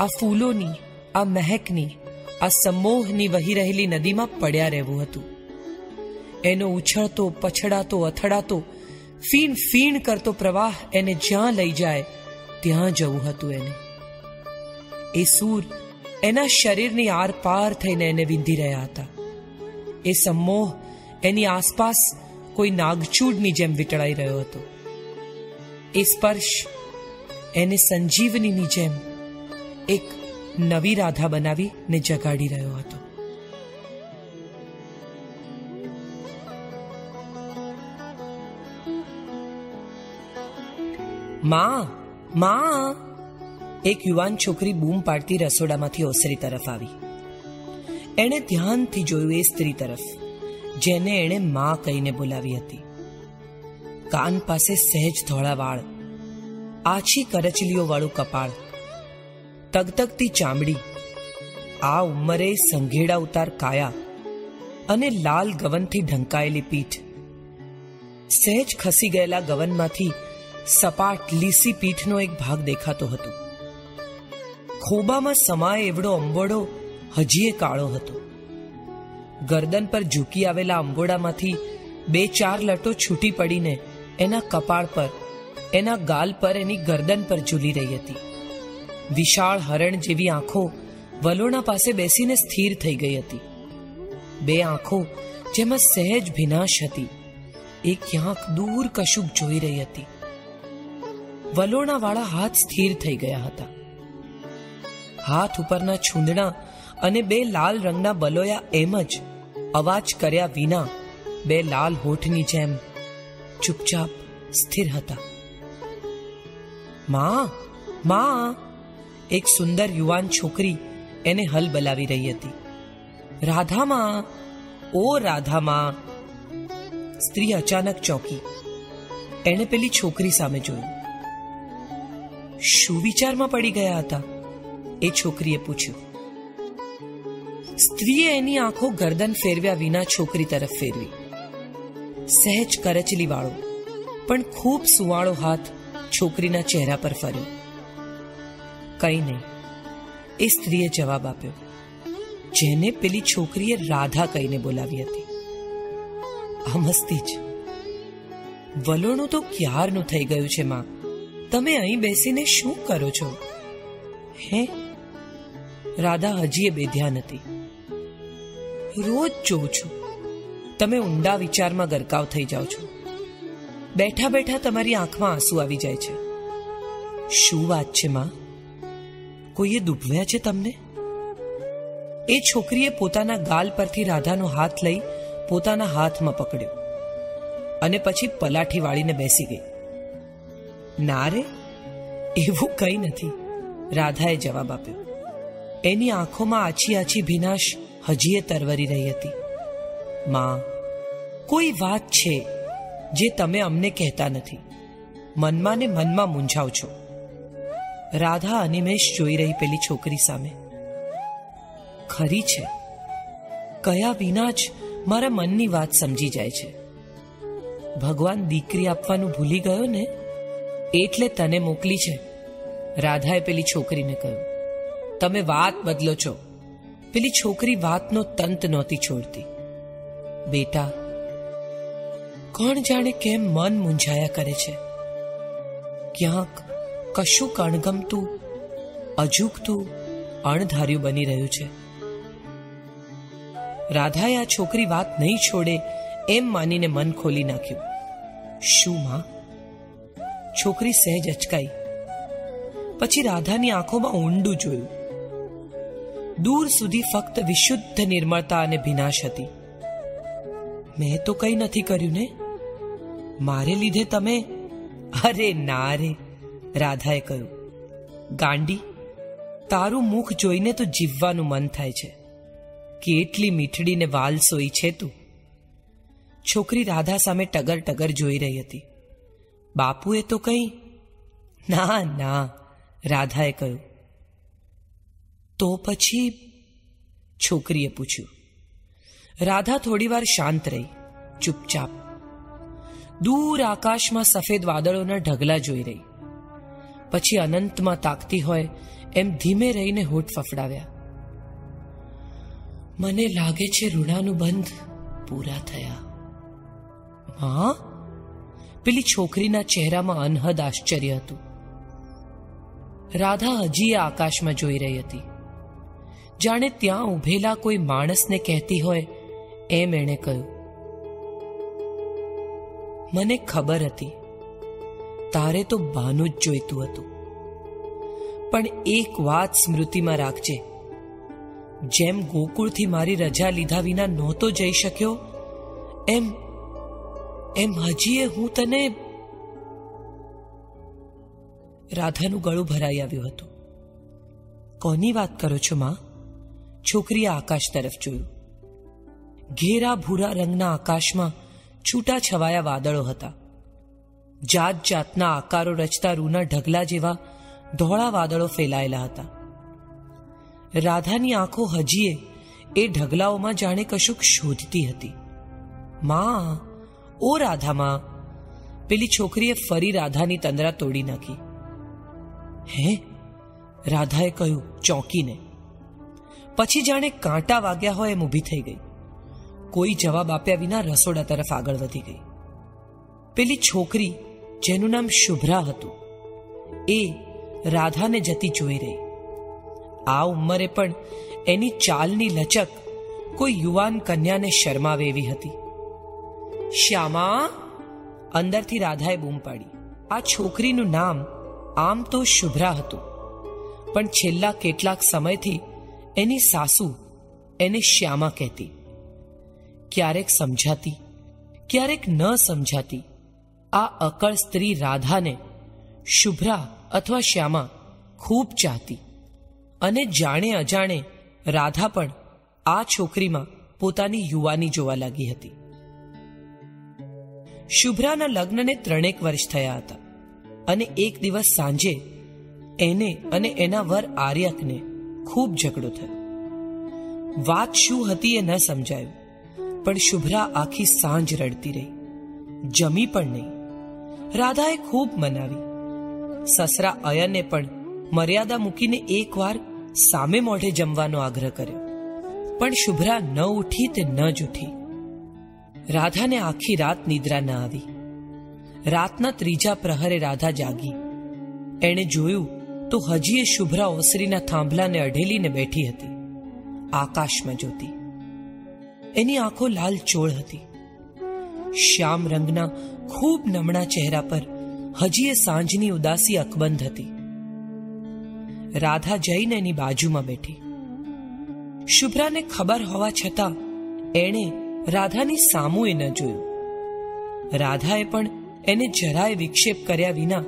આ ફૂલોની, આ મહેકની, આ સમોહની વહી રહેલી નદીમાં પડ્યા રહેવું હતું. એનો ઉછળતો, પછડાતો, અથડાતો ફીણ ફીણ કરતો પ્રવાહ એને જ્યાં લઈ જાય, ત્યાં જવું હતું એને. એ સૂર એના શરીરની આરપાર થઈને એને વિંધી રહ્યા હતા. એ સમોહ એની આસપાસ કોઈ નાગચૂડની જેમ વીંટળાઈ રહ્યો હતો. એ સ્પર્શ એને સંજીવનીની જેમ એક નવી રાધા બનાવી ને જગાડી રહ્યો હતો. માં માં. એક યુવાન છોકરી બૂમ પાડતી રસોડામાંથી ઓસરી તરફ આવી. એણે ધ્યાનથી જોયું એ સ્ત્રી તરફ, જેને એણે માં કહીને બોલાવી હતી. કાન પાસે સહેજ ધોળા વાળ, આછી કરચલીઓ વાળું કપાળ, તગતગતી ચામડી, આ ઉંમરે સંઘેડા ઉતાર કાયા અને લાલ ગવનથી ઢંકાયેલી પીઠ. સહેજ ખસી ગયેલા ગવનમાંથી સપાટ લીસી પીઠનો એક ભાગ દેખાતો હતો. ખોબામાં સમાય એવડો અંબોડો હજીએ કાળો હતો. ગરદન પર ઝૂકી આવેલા અંબોડામાંથી બે ચાર લટો છૂટી પડીને એના કપાળ પર, એના ગાલ પર એની ગરદન પર ઝૂલી રહી હતી. વિશાળ હરણ જેવી આંખો વલોણા પાસે બેસીને સ્થિર થઈ ગઈ હતી. બે આંખો જેમાં સહેજ ભીનાશ હતી. એ ક્યાંક દૂર કશુંક જોઈ રહી હતી. વલોણાવાળા હાથ સ્થિર થઈ ગયા હતા. હાથ ઉપરના છૂંદણા અને બે લાલ રંગના બલોયા એમ જ અવાજ કર્યા વિના બે લાલ હોઠની જેમ ચૂપચાપ સ્થિર હતા. માં માં, એક સુંદર યુવાન છોકરી એને હલ બલાવી રહી હતી. રાધામાં ઓ રાધામાં સ્ત્રી અચાનક ચોકી. એણે પેલી છોકરી સામે જોયું. શું વિચારમાં પડી ગયા હતા? એ છોકરીએ પૂછ્યું. સ્ત્રીએ એની આંખો ગરદન ફેરવ્યા વિના છોકરી તરફ ફેરવી. સહેજ કરચલી વાળો, પણ ખૂબ સુવાળો હાથ છોકરીના ચહેરા પર ફર્યો. કઈ નહીં, એ સ્ત્રીએ જવાબ આપ્યો. જેને પેલી છોકરીએ રાધા કહીને બોલાવી હતી. આ મસ્તી જ. વલોણું તો ક્યારનું થઈ ગયું છે, માં? તમે અહીં બેસીને શું કરો છો? હે? રાધા હજીએ બેધ્યાન હતી રોજ જોઉં છું. તમે ઊંડા વિચારમાં ગરકાવ થઈ જાઓ છો. બેઠા બેઠા તમારી આંખમાં આંસુ આવી જાય છે. શું વાત છે માં? કોઈએ દુભવ્યા છે તમને? એ છોકરીએ પોતાના ગાલ પરથી રાધાનો હાથ લઈ પોતાના હાથમાં પકડ્યો અને પછી પલાઠી વાળીને બેસી ગઈ. ના રે? એવું કંઈ નથી. રાધાએ જવાબ આપ્યો. એની આંખોમાં આછી આછી ભીનાશ હજીએ તરવરી રહી હતી. માં, કોઈ વાત છે જે તમે અમને કહેતા નથી. મનમાં ને મનમાં મૂંઝાવ છો. રાધા અનિમેશ જોઈ રહી પેલી છોકરી સામે. ખરી છે. કયા વિના જ મારા મનની વાત સમજી જાય છે. ભગવાન દીકરી આપવાનું ભૂલી ગયો ને? એટલે તને મોકલી છે. રાધાએ પેલી છોકરીને કહ્યું, તમે વાત બદલો છો. પેલી છોકરી વાતનો તંત નહોતી છોડતી. બેટા, કોણ જાણે કેમ મન મૂંઝાયા કરે છે? ક્યાંક કશું કણગમતું અજુકતું અણધાર્યું બની રહ્યું છે. રાધાએ આ છોકરી વાત નહીં છોડે એમ માનીને મન ખોલી નાખ્યું. શું માં? છોકરી સહેજ અચકાઈ. પછી રાધાની આંખોમાં ઊંડું જોયું. દૂર સુધી ફક્ત વિશુદ્ધ નિર્મળતા અને વિનાશ હતી. મેં તો કંઈ નથી કર્યું ને? મારે લીધે તમે? અરે ના રે, રાધાએ કહ્યું. ગાંડી, તારું મુખ જોઈને તો જીવવાનું મન થાય છે. કેટલી મીઠડી ને વાલસોઈ છે તું? છોકરી રાધા સામે ટગર ટગર જોઈ રહી હતી. બાપુએ તો કંઈ ના ના, રાધાએ કહ્યું. તો પછી છોકરીએ પૂછ્યું. રાધા થોડીવાર શાંત રહી, ચૂપચાપ. દૂર આકાશમાં સફેદ વાદળોના ઢગલા જોઈ રહી. પછી અનંતમાં તાકતી હોય એમ ધીમે રહીને હોઠ ફફડાવ્યા. મને લાગે છે ઋણાનું બંધ પૂરા થયા. હા? પેલી છોકરીના ચહેરામાં અનહદ આશ્ચર્ય હતું. રાધા હજી આકાશમાં જોઈ રહી હતી. જાણે ત્યાં ઉભેલા કોઈ માણસને કહેતી હોય એમ એણે કહ્યું. મને ખબર હતી. તારે તો બાનું જ જોઈતું હતું. પણ એક વાત સ્મૃતિમાં રાખજે. જેમ ગોકુળથી મારી રજા લીધા વિના નહોતો જઈ શક્યો, એમ એમ હજીએ હું તને રાધાનું ગળું ભરાઈ આવ્યું હતું. કોની વાત કરો છો માં? છોકરીએ આકાશ તરફ જોયું. ઘેરા ભૂરા રંગના આકાશમાં છૂટા છવાયા વાદળો હતા. જાત જાતના આકારો રચતા રૂના ઢગલા જેવા ધોળા વાદળો ફેલાયેલા હતા. રાધાની આંખો હજીએ એ ઢગલાઓમાં જાણે કશુંક શોધતી હતી. માં ઓ રાધામાં, પેલી છોકરીએ ફરી રાધાની તંદ્રા તોડી નાખી. હે? રાધાએ કહ્યું, ચોંકીને. પછી જાણે કાંટા વાગ્યા હોય એમ ઊભી થઈ ગઈ. કોઈ જવાબ આપ્યા વિના રસોડા તરફ આગળ વધી ગઈ. પેલી છોકરી, જેનું નામ શુભ્રા હતું, એ રાધાને જતી જોઈ રહી. આ ઉંમરે પણ એની ચાલની લચક કોઈ યુવાન કન્યાને શરમાવે એવી હતી. શ્યામા? અંદરથી રાધાએ બૂમ પાડી. આ છોકરીનું નામ આમ તો શુભ્રા હતું. પણ છેલ્લા કેટલાક સમયથી એની સાસુ એને શ્યામા કહેતી. ક્યારેક સમજાતી, ક્યારેક ન સમજાતી, આ અકળ સ્ત્રી રાધાને શુભ્રા અથવા શ્યામા ખૂબ ચાહતી. અને જાણે અજાણે રાધા પણ આ છોકરીમાં પોતાની યુવાની જોવા લાગી હતી. શુભ્રાના લગ્નને ત્રણેક વર્ષ થયા હતા. અને એક દિવસ સાંજે એને અને એના વર આર્યકને ખૂબ ઝઘડો થયો. વાત શું હતી એ ન સમજાયું, પણ શુભ્રા આખી સાંજ રડતી રહી. જમી પણ નહીં. રાધાએ ખૂબ મનાવી. સસરા અયને પણ મર્યાદા મૂકીને એકવાર સામે મોઢે જમવાનો આગ્રહ કર્યો. પણ શુભ્રા ન ઉઠી તે ન જ ઉઠી. રાધાને આખી રાત નિદ્રા ન આવી. રાતના ત્રીજા પ્રહરે રાધા જાગી. એણે જોયું તો હજી એ શુભ્રા ઓસરીના થાંભલાને અઢેલીને બેઠી હતી. આકાશમાં જોતી. એની આંખો લાલ ચોળ હતી. શ્યામ રંગના ખૂબ નમણા ચહેરા પર હજી એ સાંજની ઉદાસી અકબંધ હતી. રાધા જઈને એની બાજુમાં બેઠી. શુભ્રાને ખબર હોવા છતાં એણે રાધાની સામુએ ન જોયું. રાધાએ પણ એને જરાય વિક્ષેપ કર્યા વિના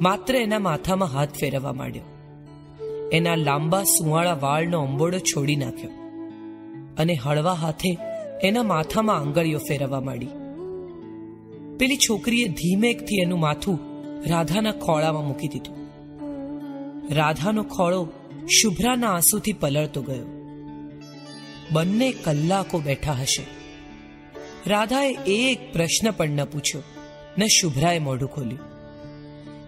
માત્ર એના માથામાં હાથ ફેરવવા માંડ્યો. એના લાંબા સુવાળા વાળનો અંબોડો છોડી નાખ્યો અને હળવા હાથે એના માથામાં આંગળીઓ ફેરવવા માંડી. પેલી છોકરીએ ધીમેકથી એનું માથું રાધાના ખોળામાં મૂકી દીધું. રાધાનો ખોળો શુભ્રાના આંસુથી પલળતો ગયો. બંને કલાકો બેઠા હશે. રાધાએ એક પ્રશ્ન પણ ન પૂછ્યો. ન શુભ્રાએ મોઢું ખોલ્યું.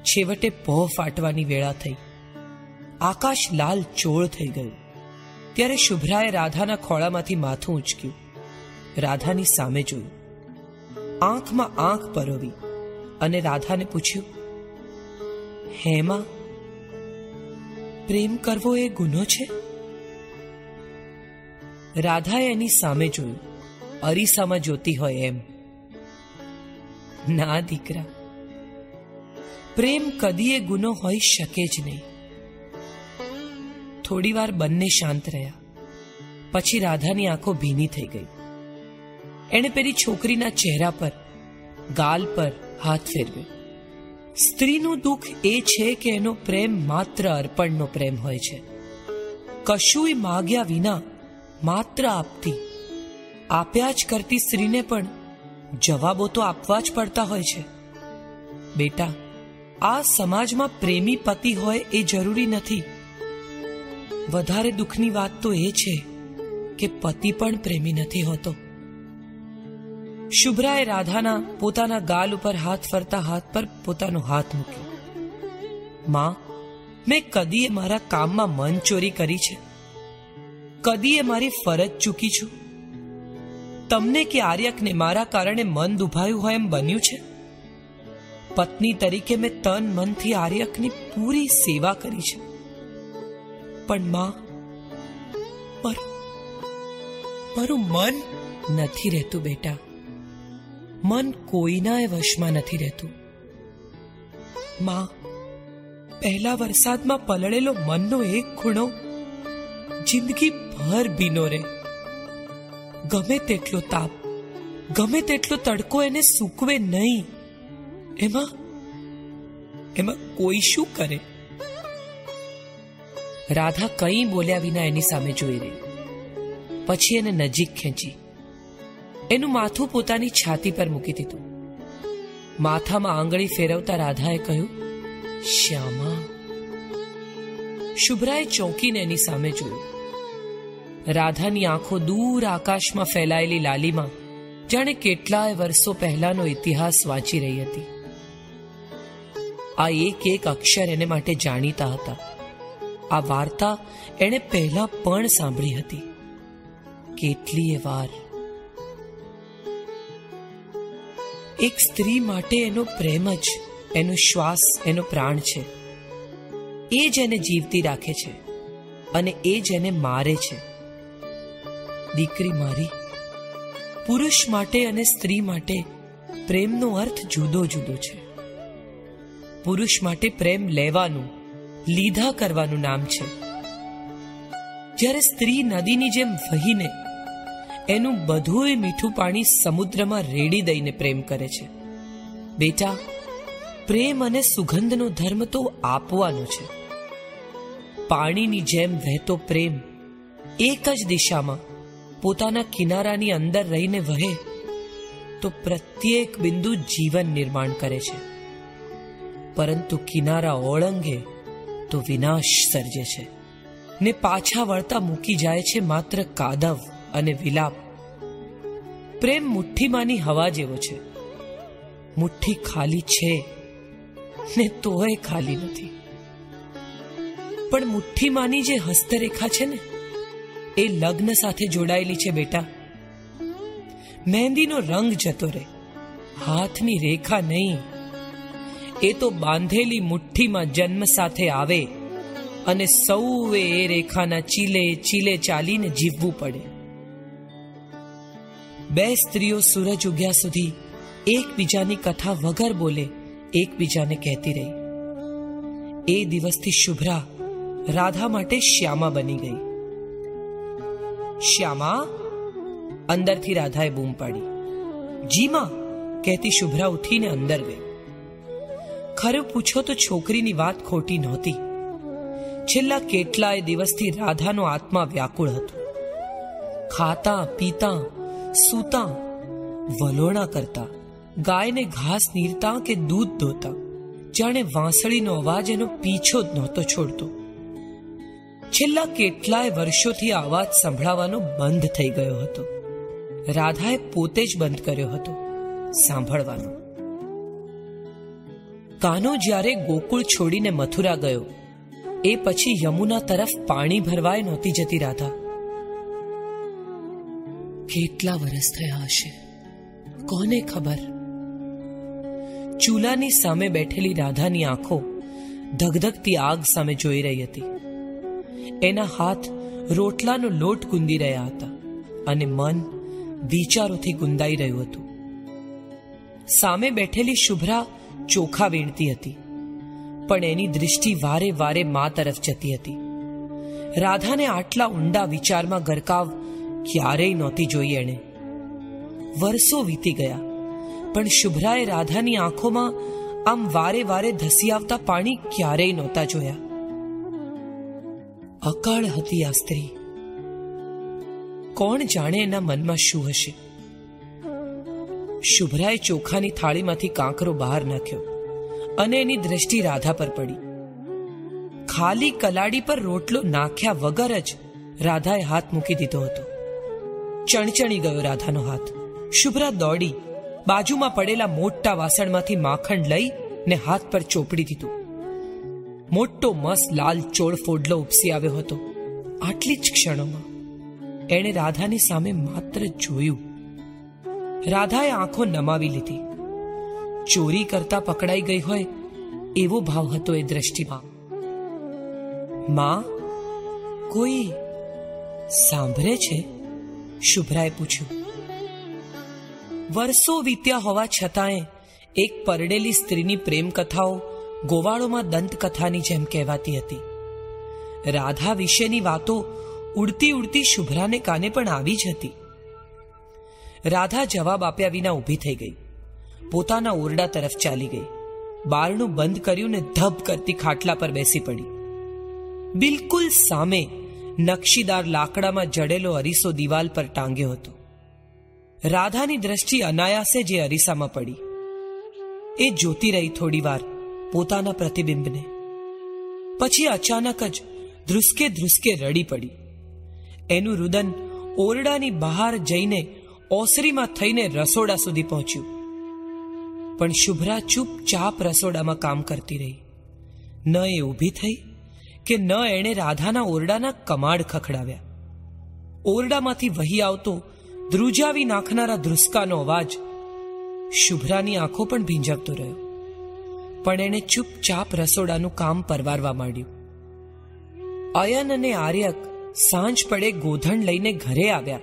છેવટે પોહ ફાટવાની વેળા થઈ. આકાશ લાલ ચોળ થઈ ગયું. ત્યારે શુભ્રાએ રાધાના ખોળામાંથી માથું ઉંચક્યું. રાધાની સામે જોયું. આંખમાં આંખ પરોવી અને રાધાને પૂછ્યું, હેમાં, પ્રેમ કરવો એ ગુનો છે? રાધાએ એની સામે જોયું. અરીસામાં જોતી હોય એમ. ના, દીકરા. પ્રેમ કદીએ ગુનો હોઈ શકે જ નહીં. થોડી વાર બંને શાંત રહ્યા. પછી રાધાની આંખો ભીની થઈ ગઈ. એણે પેલી છોકરીના ચહેરા પર, ગાલ પર હાથ ફેરવ્યો. સ્ત્રીનું દુઃખ એ છે કે એનો પ્રેમ માત્ર અર્પણનો પ્રેમ હોય છે. કશુંય માગ્યા વિના માત્ર આપતી આપ્યા જ કરતી સ્ત્રીને પણ જવાબો તો આપવા જ પડતા હોય છે. બેટા, આ સમાજમાં પ્રેમી પતિ હોય એ જરૂરી નથી. વધારે દુઃખની વાત તો એ છે કે પતિ પણ પ્રેમી નથી હોતો. શુભ્રાએ રાધાના પોતાના ગાલ ઉપર હાથ ફરતા હાથ પર પોતાનો હાથ મૂક્યો. માં, મેં કદીએ મારા કામમાં મન ચોરી કરી છે. કદીએ મારી ફરજ ચૂકી છું. તમને કે આર્યકને મારા કારણે મન દુભાયું હોય એમ બન્યું છે? પત્ની તરીકે મેં તન મનથી આર્યકની પૂરી સેવા કરી છે. પણ માં મારું મન નથી રહેતું બેટા. મન કોઈના એ વશમાં નથી રહેતું. માં, પહેલા વરસાદમાં પલળેલો મનનો એક ખૂણો જિંદગી ભર ભીનો રહે. ગમે તેટલો તાપ, ગમે તેટલો તડકો એને સૂકવે નહીં. એમાં એમાં કોઈ શું કરે? રાધા કંઈ બોલ્યા વિના એની સામે જોઈ રહી. પછી એને નજીક ખેંચી. એનું માથું પોતાની છાતી પર મૂકી દીધું. માથામાં આંગળી ફેરવતા રાધાએ કહ્યું, શ્યામા. શુભ્રાએ ચોંકીને એની સામે જોયું. રાધાની આંખો દૂર આકાશમાં ફેલાયેલી લાલીમાં જાણે કેટલાય વર્ષો પહેલાનો ઇતિહાસ વાંચી રહી હતી. આ એક એક અક્ષર એને માટે જાણીતા હતા. આ વાર્તા એણે પહેલા પણ સાંભળી હતી. કેટલીય વાર. એક સ્ત્રી માટે એનો પ્રેમ જ, એનો શ્વાસ, એનો પ્રાણ છે. એ જ એને જીવતી રાખે છે અને એ જ એને મારે છે. દીકરી મારી. પુરુષ માટે અને સ્ત્રી માટે પ્રેમનો અર્થ જુદો જુદો છે. પુરુષ માટે પ્રેમ લેવાનું, લીધા કરવાનું નામ છે. જ્યારે સ્ત્રી નદીની જેમ વહીને એનું બધુંય મીઠું પાણી સમુદ્રમાં રેડી દઈને પ્રેમ કરે છે. બેટા, પ્રેમ અને સુગંધનો ધર્મ તો આપવાનો છે. પાણીની જેમ વહેતો પ્રેમ એક જ દિશામાં પોતાના કિનારાની અંદર રહીને વહે, તો પ્રત્યેક બિંદુ જીવન નિર્માણ કરે છે. પરંતુ કિનારા ઓળંગે, તો વિનાશ સર્જે છે. ને પાછા વળતા મૂકી જાય છે માત્ર કાદવ અને વિલાપ. પ્રેમ મુઠ્ઠીમાંની હવા જેવો છે. મુઠ્ઠી ખાલી છે ને તોય ખાલી નથી. પણ મુઠ્ઠીમાંની જે હસ્તરેખા છે ને એ લગ્ન સાથે જોડાયેલી છે બેટા. મહેંદીનો રંગ જતો રહે. હાથની રેખા નહીં. એ તો બાંધેલી મુઠ્ઠીમાં જન્મ સાથે આવે અને સૌએ એ રેખાના ચીલે ચીલે ચાલીને જીવવું પડે. બે સ્ત્રીઓ સૂરજ ઉગ્યા સુધી એકબીજાની કથા વગર બોલે, એકબીજાને કહેતી રહી. એ દિવસથી શુભ્રા રાધા માટે શ્યામા બની ગઈ. શ્યામા, અંદરથી રાધાએ બૂમ પાડી. જીમાં, કહેતી શુભ્રા ઉઠીને અંદર ગઈ. ખરું પૂછો તો છોકરીની વાત ખોટી નહોતી. છેલ્લા કેટલાય દિવસથી રાધાનો આત્મા વ્યાકુળ હતો. ખાતા, પીતા, સૂતા, વલોણા કરતા, ગાયને ઘાસ નીરતા કે દૂધ ધોતા. જાણે વાંસળીનો અવાજ એનો પીછો જ નહોતો છોડતો. છેલ્લા કેટલાય વર્ષોથી આ અવાજ સંભળાવાનો બંધ થઈ ગયો હતો. રાધાએ પોતે જ બંધ કર્યો હતો, સાંભળવાનો. કાનો જ્યારે ગોકુળ છોડીને મથુરા ગયો, એ પછી યમુના તરફ પાણી ભરવાય નહોતી જતી રાધા. કેટલા વર્ષ થયા હશે? કોને ખબર? ચૂલાની સામે બેઠેલી રાધાની આંખો ધગધગતી આગ સામે જોઈ રહી હતી. એના હાથ રોટલાનો લોટ ગુંદી રહ્યા હતા અને મન વિચારોથી ગુંદાઈ રહ્યું હતું. સામે બેઠેલી શુભ્રા ચોખા વીણતી હતી, પણ એની દૃષ્ટિ વારે વારે મા તરફ જતી હતી. રાધાને આટલા ઊંડા વિચારમાં ગરકાવ ક્યારેય નહોતી જોઈ એણે. વર્ષો વીતી ગયા, પણ શુભ્રાએ રાધાની આંખોમાં આમ વારે વારે ધસી આવતા પાણી ક્યારેય નહોતા જોયા. અકાળ હતી આ સ્ત્રી. કોણ જાણે એના મનમાં શું હશે? શુભ્રાએ ચોખાની થાળીમાંથી કાંકરો બહાર નાખ્યો અને એની દ્રષ્ટિ રાધા પર પડી. ખાલી કલાડી પર રોટલો નાખ્યા વગર જ રાધાએ હાથ મૂકી દીધો હતો. ચણચણી ગયો રાધાનો હાથ. શુભ્રા દોડી બાજુમાં પડેલા મોટા વાસણમાંથી માખણ લઈ ને હાથ પર ચોપડી દીધું. મોટો મસ્ત લાલ ચોળ ફોડલો ઉપસી આવ્યો હતો. આટલી જ ક્ષણોમાં એણે રાધાની સામે માત્ર જોયું. રાધાએ આંખો નમાવી લીધી. ચોરી કરતા પકડાઈ ગઈ હોય એવો ભાવ હતો એ દ્રષ્ટિમાં. માં, કોઈ સાંભળે છે? શુભ્રાએ પૂછ્યું. વર્ષો વીત્યા હોવા છતાંય એક પરડેલી સ્ત્રીની પ્રેમ કથાઓ ગોવાળોમાં દંતકથાની જેમ કહેવાતી હતી. રાધા વિશેની વાતો ઉડતી ઉડતી શુભ્રાને કાને પણ આવી જ હતી. રાધા જવાબ આપ્યા વિના ઊભી થઈ ગઈ. પોતાના ઓરડા તરફ ચાલી ગઈ. બારણું બંધ કર્યું ને ધબ કરતી ખાટલા પર બેસી પડી. બિલકુલ સામે નકશીદાર લાકડામાં જડેલો અરીસો દિવાલ પર ટાંગ્યો હતો. રાધાની દ્રષ્ટિ અનાયાસે જે અરીસામાં પડી. એ જોતી રહી થોડી વાર પોતાના પ્રતિબિંબને. પછી અચાનક જ ધ્રુસકે ધ્રુસકે રડી પડી. એનું રુદન ઓરડાની બહાર જઈને ઓસરીમાં થઈને રસોડા સુધી પહોંચ્યું. પણ શુભ્રા ચૂપચાપ રસોડામાં કામ કરતી રહી. ન એ ઊભી થઈ કે ન એણે રાધાના ઓરડાના કમાડ ખખડાવ્યા. ઓરડામાંથી વહી આવતો ધ્રુજાવી નાખનારા ધ્રુસકાનો અવાજ શુભ્રાની આંખો પણ ભીંજકતો રહ્યો. પણ એણે ચૂપચાપ રસોડાનું કામ પરવારવા માંડ્યું. અયન અને આર્યક સાંજ પડે ગોધણ લઈને ઘરે આવ્યા.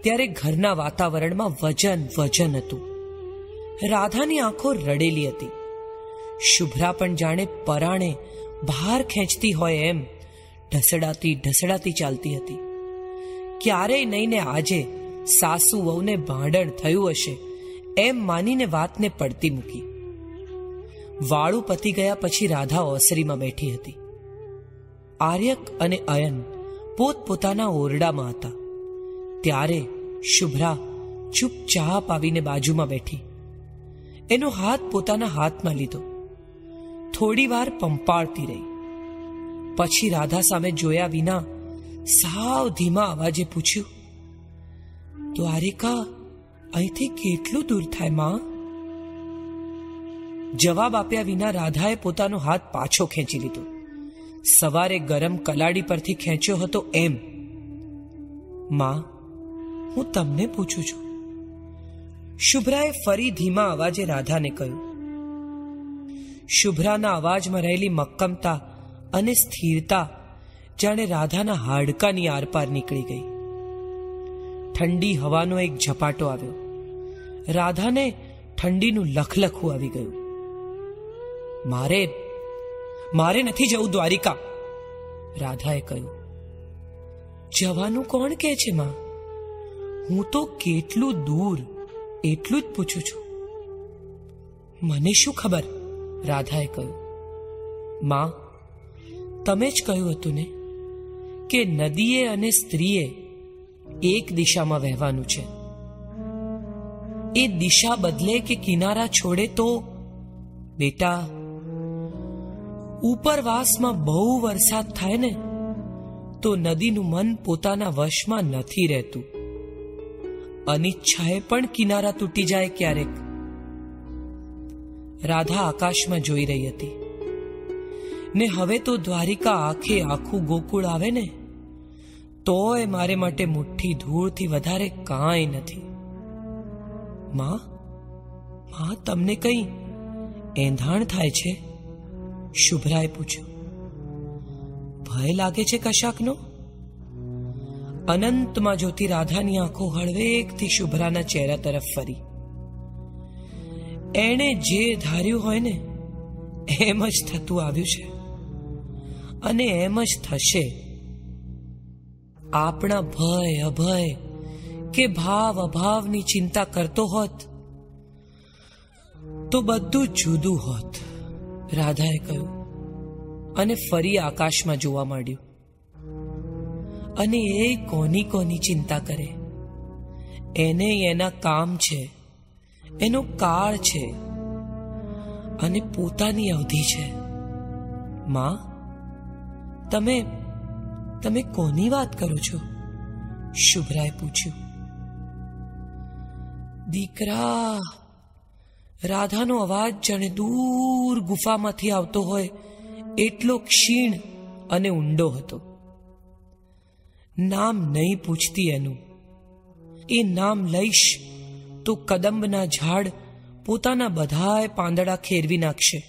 ત્યારે ઘરના વાતાવરણમાં વજન વજન હતું. રાધાની આંખો રડેલી હતી. શુભ્રા પણ જાણે પરાણે ભાર ખેંચતી હોય એમ ઢસડાતી ઢસડાતી ચાલતી હતી. ક્યારેય નહીં ને આજે સાસુ વહુને ભાંડણ થયું હશે એમ માનીને વાતને પડતી મૂકી. વાળું પતી ગયા પછી રાધા ઓસરીમાં બેઠી હતી. આર્યક અને અયન પોતપોતાના ઓરડામાં હતા. ત્યારે શુભ્રા ચૂપચાપ આવીને બાજુમાં બેઠી. એનો હાથ પોતાના હાથમાં લીધો. થોડી વાર પંપાળતી રહી. પછી રાધા સામે જોયા વિના સાવ ધીમા અવાજે પૂછ્યું, દ્વારિકા, અહીંથી કેટલું દૂર થાય, માં? જવાબ આપ્યા વિના રાધાએ પોતાનો હાથ પાછો ખેંચી લીધો. સવારે ગરમ કલાડી પરથી ખેંચ્યો હતો એમ. માં, હું તમને પૂછું છું. શુભ્રાએ ફરી ધીમા અવાજે રાધાને કહ્યું. શુભ્રાના અવાજમાં રહેલી મક્કમતા અને સ્થિરતા જાણે રાધાના હાડકાની આરપાર નીકળી ગઈ. ઠંડી હવાનો એક ઝપાટો આવ્યો. રાધાને ઠંડીનું લખલખું આવી ગયું. મારે મારે નથી જવું દ્વારિકા. રાધાએ કહ્યું, જવાનું કોણ કહે છે માં? હું તો કેટલું દૂર એટલું જ પૂછું છું. મને શું ખબર? રાધાએ કહ્યું, માં, તમે જ કહ્યું હતું ને કે નદીએ અને સ્ત્રીએ એક દિશામાં વહેવાનું છે. એ દિશા બદલે કે કિનારા છોડે તો બેટા ઉપરવાસમાં બહુ વરસાદ થાય ને, તો નદીનું મન પોતાના વશમાં નથી રહેતું. અનિચ્છાએ પણ કિનારા તૂટી જાય ક્યારેક. રાધા આકાશમાં જોઈ રહી હતી. ને હવે તો દ્વારિકા આખે આખું ગોકુળ આવે ને, તોય મારે માટે મુઠ્ઠી ધૂળથી વધારે કાંઈ નથી. માં માં, તમને કઈ એંધાણ થાય છે? શુભ્રાએ પૂછ્યું, ભય લાગે છે કશાકનો? અનંતમાં જોતી રાધાની આંખો હળવેકથી શુભ્રાના ચહેરા તરફ ફરી. એણે જે ધાર્યું હોય ને, એમ જ થતું આવ્યું છે. અને એમ જ થશે. આપણા ભય, અભય કે ભાવ, અભાવની ચિંતા કરતો હોત, તો બધું જુદું હોત. રાધાએ કહ્યું, અને ફરી આકાશમાં જોવા માંડ્યું. અને એ કોની કોની ચિંતા કરે? એને એના કામ છે, એનો કાળ છે, અને પોતાની અવધિ છે. માં, તમે તમે કોની વાત કરો છો? શુભ્રાએ પૂછ્યું. દીકરા રાધાનો અવાજ જાણે દૂર ગુફામાંથી આવતો હોય, એટલો ક્ષીણ અને ઊંડો હતો. નામ નહીં પૂછતી એનું. એ નામ લઈશ તો કદંબના ઝાડ પોતાના બધાય પાંદડા ખેરવી નાખશે.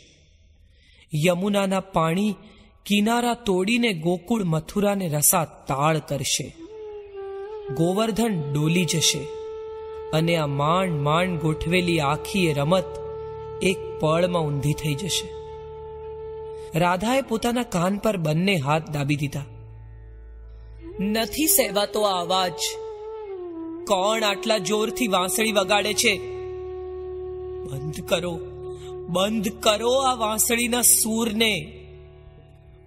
યમુનાના પાણી કિનારા તોડીને ગોકુળ મથુરાને રસા તાળ કરશે. ગોવર્ધન ડોલી જશે. અને આ માંડ માંડ ગોઠવેલી આખી રમત એક પળમાં ઊંધી થઈ જશે. રાધાએ પોતાના કાન પર બંને હાથ દાબી દીધા. નથી સહેવાતો આ અવાજ. કોણ આટલા જોરથી વાંસળી વગાડે છે? બંધ કરો. બંધ કરો આ વાંસળીના સૂરને.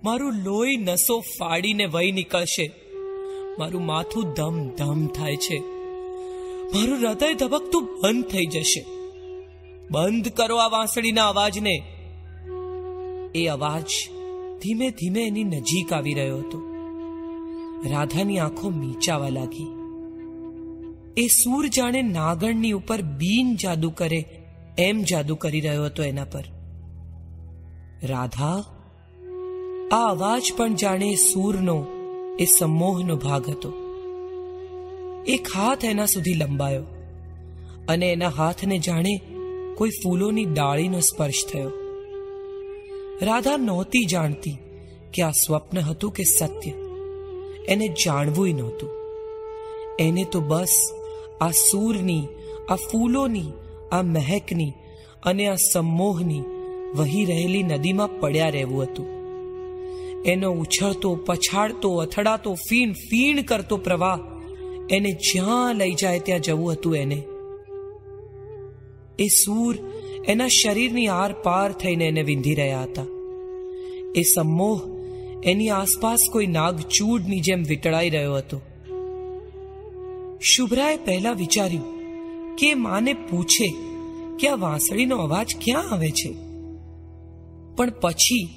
મારું લોહી નસો ફાડીને વહી નીકળશે. મારું માથું ધમ ધમ થાય છે. મારું હૃદય ધબકતું બંધ થઈ જશે. બંધ કરો આ વાંસળીના અવાજને. એ અવાજ ધીમે ધીમે એની નજીક આવી રહ્યો હતો. રાધાની આંખો મીચાવા લાગી. એ સૂર જાણે નાગણની ઉપર બીન જાદુ કરે એમ જાદુ કરી રહ્યો હતો એના પર. રાધા, આ અવાજ પણ જાણે સૂરનો, એ સમોહનો ભાગ હતો. એક હાથ એના સુધી લંબાયો અને એના હાથને જાણે કોઈ ફૂલોની ડાળીનો સ્પર્શ થયો. રાધા નહોતી જાણતી કે આ સ્વપ્ન હતું કે સત્ય. એને જાણવું નહોતું. એને તો બસ આ સૂરની, આ ફૂલોની, આ મહેકની અને આ સમોહની વહી રહેલી નદીમાં પડ્યા રહેવું હતું. એનો ઉછળતો, પછાડતો, અથડાતો ફીણ ફીણ કરતો પ્રવાહ એને જ્યાં લઈ જાય ત્યાં જવું હતું એને. એ સૂર એના શરીરની આર પાર થઈને એને વિંધી રહ્યા હતા. એ સમોહ એની આસપાસ કોઈ નાગચૂડની જેમ વીટળાઈ રહ્યો હતો. શુભ્રાએ પહેલા વિચાર્યું, કે માને પૂછે કે આ વાંસળીનો અવાજ ક્યાં આવે છે? પણ પછી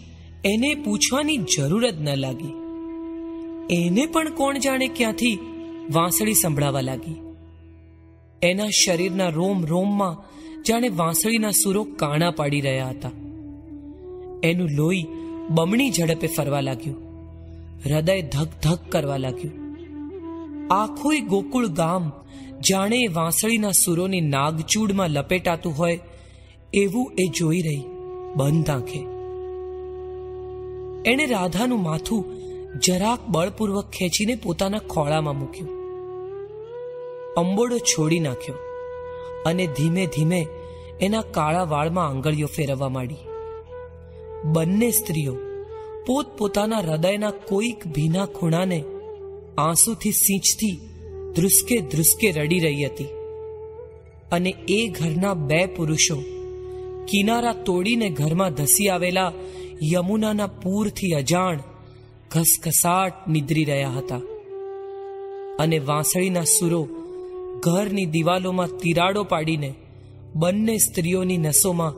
એને પૂછવાની જરૂર જ ન લાગી. એને પણ કોણ જાણે ક્યાંથી વાંસળી સંભળાવા લાગી. એના શરીરના રોમ રોમમાં જાણે વાંસળીના સુરો કાણા પાડી રહ્યા હતા. એનું લોહી બમણી ઝડપે ફરવા લાગ્યું. હૃદય ધક ધક કરવા લાગ્યું. આખું ગોકુળ ગામ જાણે વાંસળીના સુરોની નાગચૂડમાં લપેટાતું હોય એવું એ જોઈ રહી બંધ આંખે. એણે રાધાનું માથું જરાક બળપૂર્વક ખેંચીને પોતાના ખોળામાં મૂક્યું. અંબોડો છોડી નાખ્યો અને ધીમે ધીમે એના કાળા વાળમાં આંગળીઓ ફેરવવા માંડી. બંને સ્ત્રીઓ પોત પોતાના હૃદયના કોઈક ભીના ખૂણાને આંસુથી સિંચતી ધ્રુસકે ધ્રુસકે રડી રહી હતી અને એ ઘરના બે પુરુષો કિનારા તોડીને ઘરમાં ધસી આવેલા યમુનાના પૂરથી અજાણ ઘસઘસાટ નિદ્રી રહ્યા હતા. અને વાંસળીના સુરો ઘરની દિવાલોમાં તિરાડો પાડીને બંને સ્ત્રીઓની નસોમાં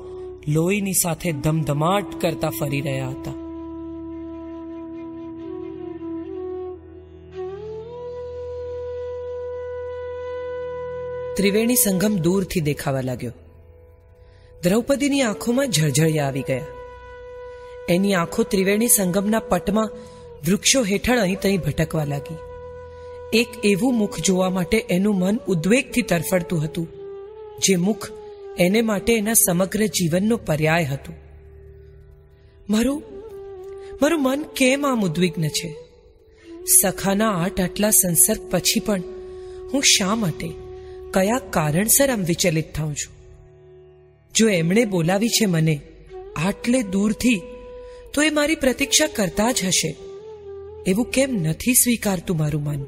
લોહીની સાથે ધમધમાટ કરતા ફરી રહ્યા હતા. ત્રિવેણી સંગમ દૂરથી દેખાવા લાગ્યો. દ્રૌપદીની આંખોમાં ઝળઝળિયા આવી ગયા. એની આંખો ત્રિવેણી સંગમના પટમાં વૃક્ષો હેઠળ અહીં તહીં ભટકવા લાગી. એક એવું મુખ જોવા માટે એનું મન ઉદ્વેગથી તરફડતું હતું, જે મુખ એને માટે એના સમગ્ર જીવનનો પર્યાય હતું. મારું મારું મન કેમ આમ ઉદ્વિગ્ન છે? સખાના આઠ આટલા સંસર્ગ પછી પણ હું શા માટે, કયા કારણસર આમ વિચલિત થાઉં છું? જો એમણે બોલાવી છે મને આટલે દૂરથી, તો એ મારી પ્રતીક્ષા કરતા જ હશે. એવું કેમ નથી સ્વીકારતું મારું મન?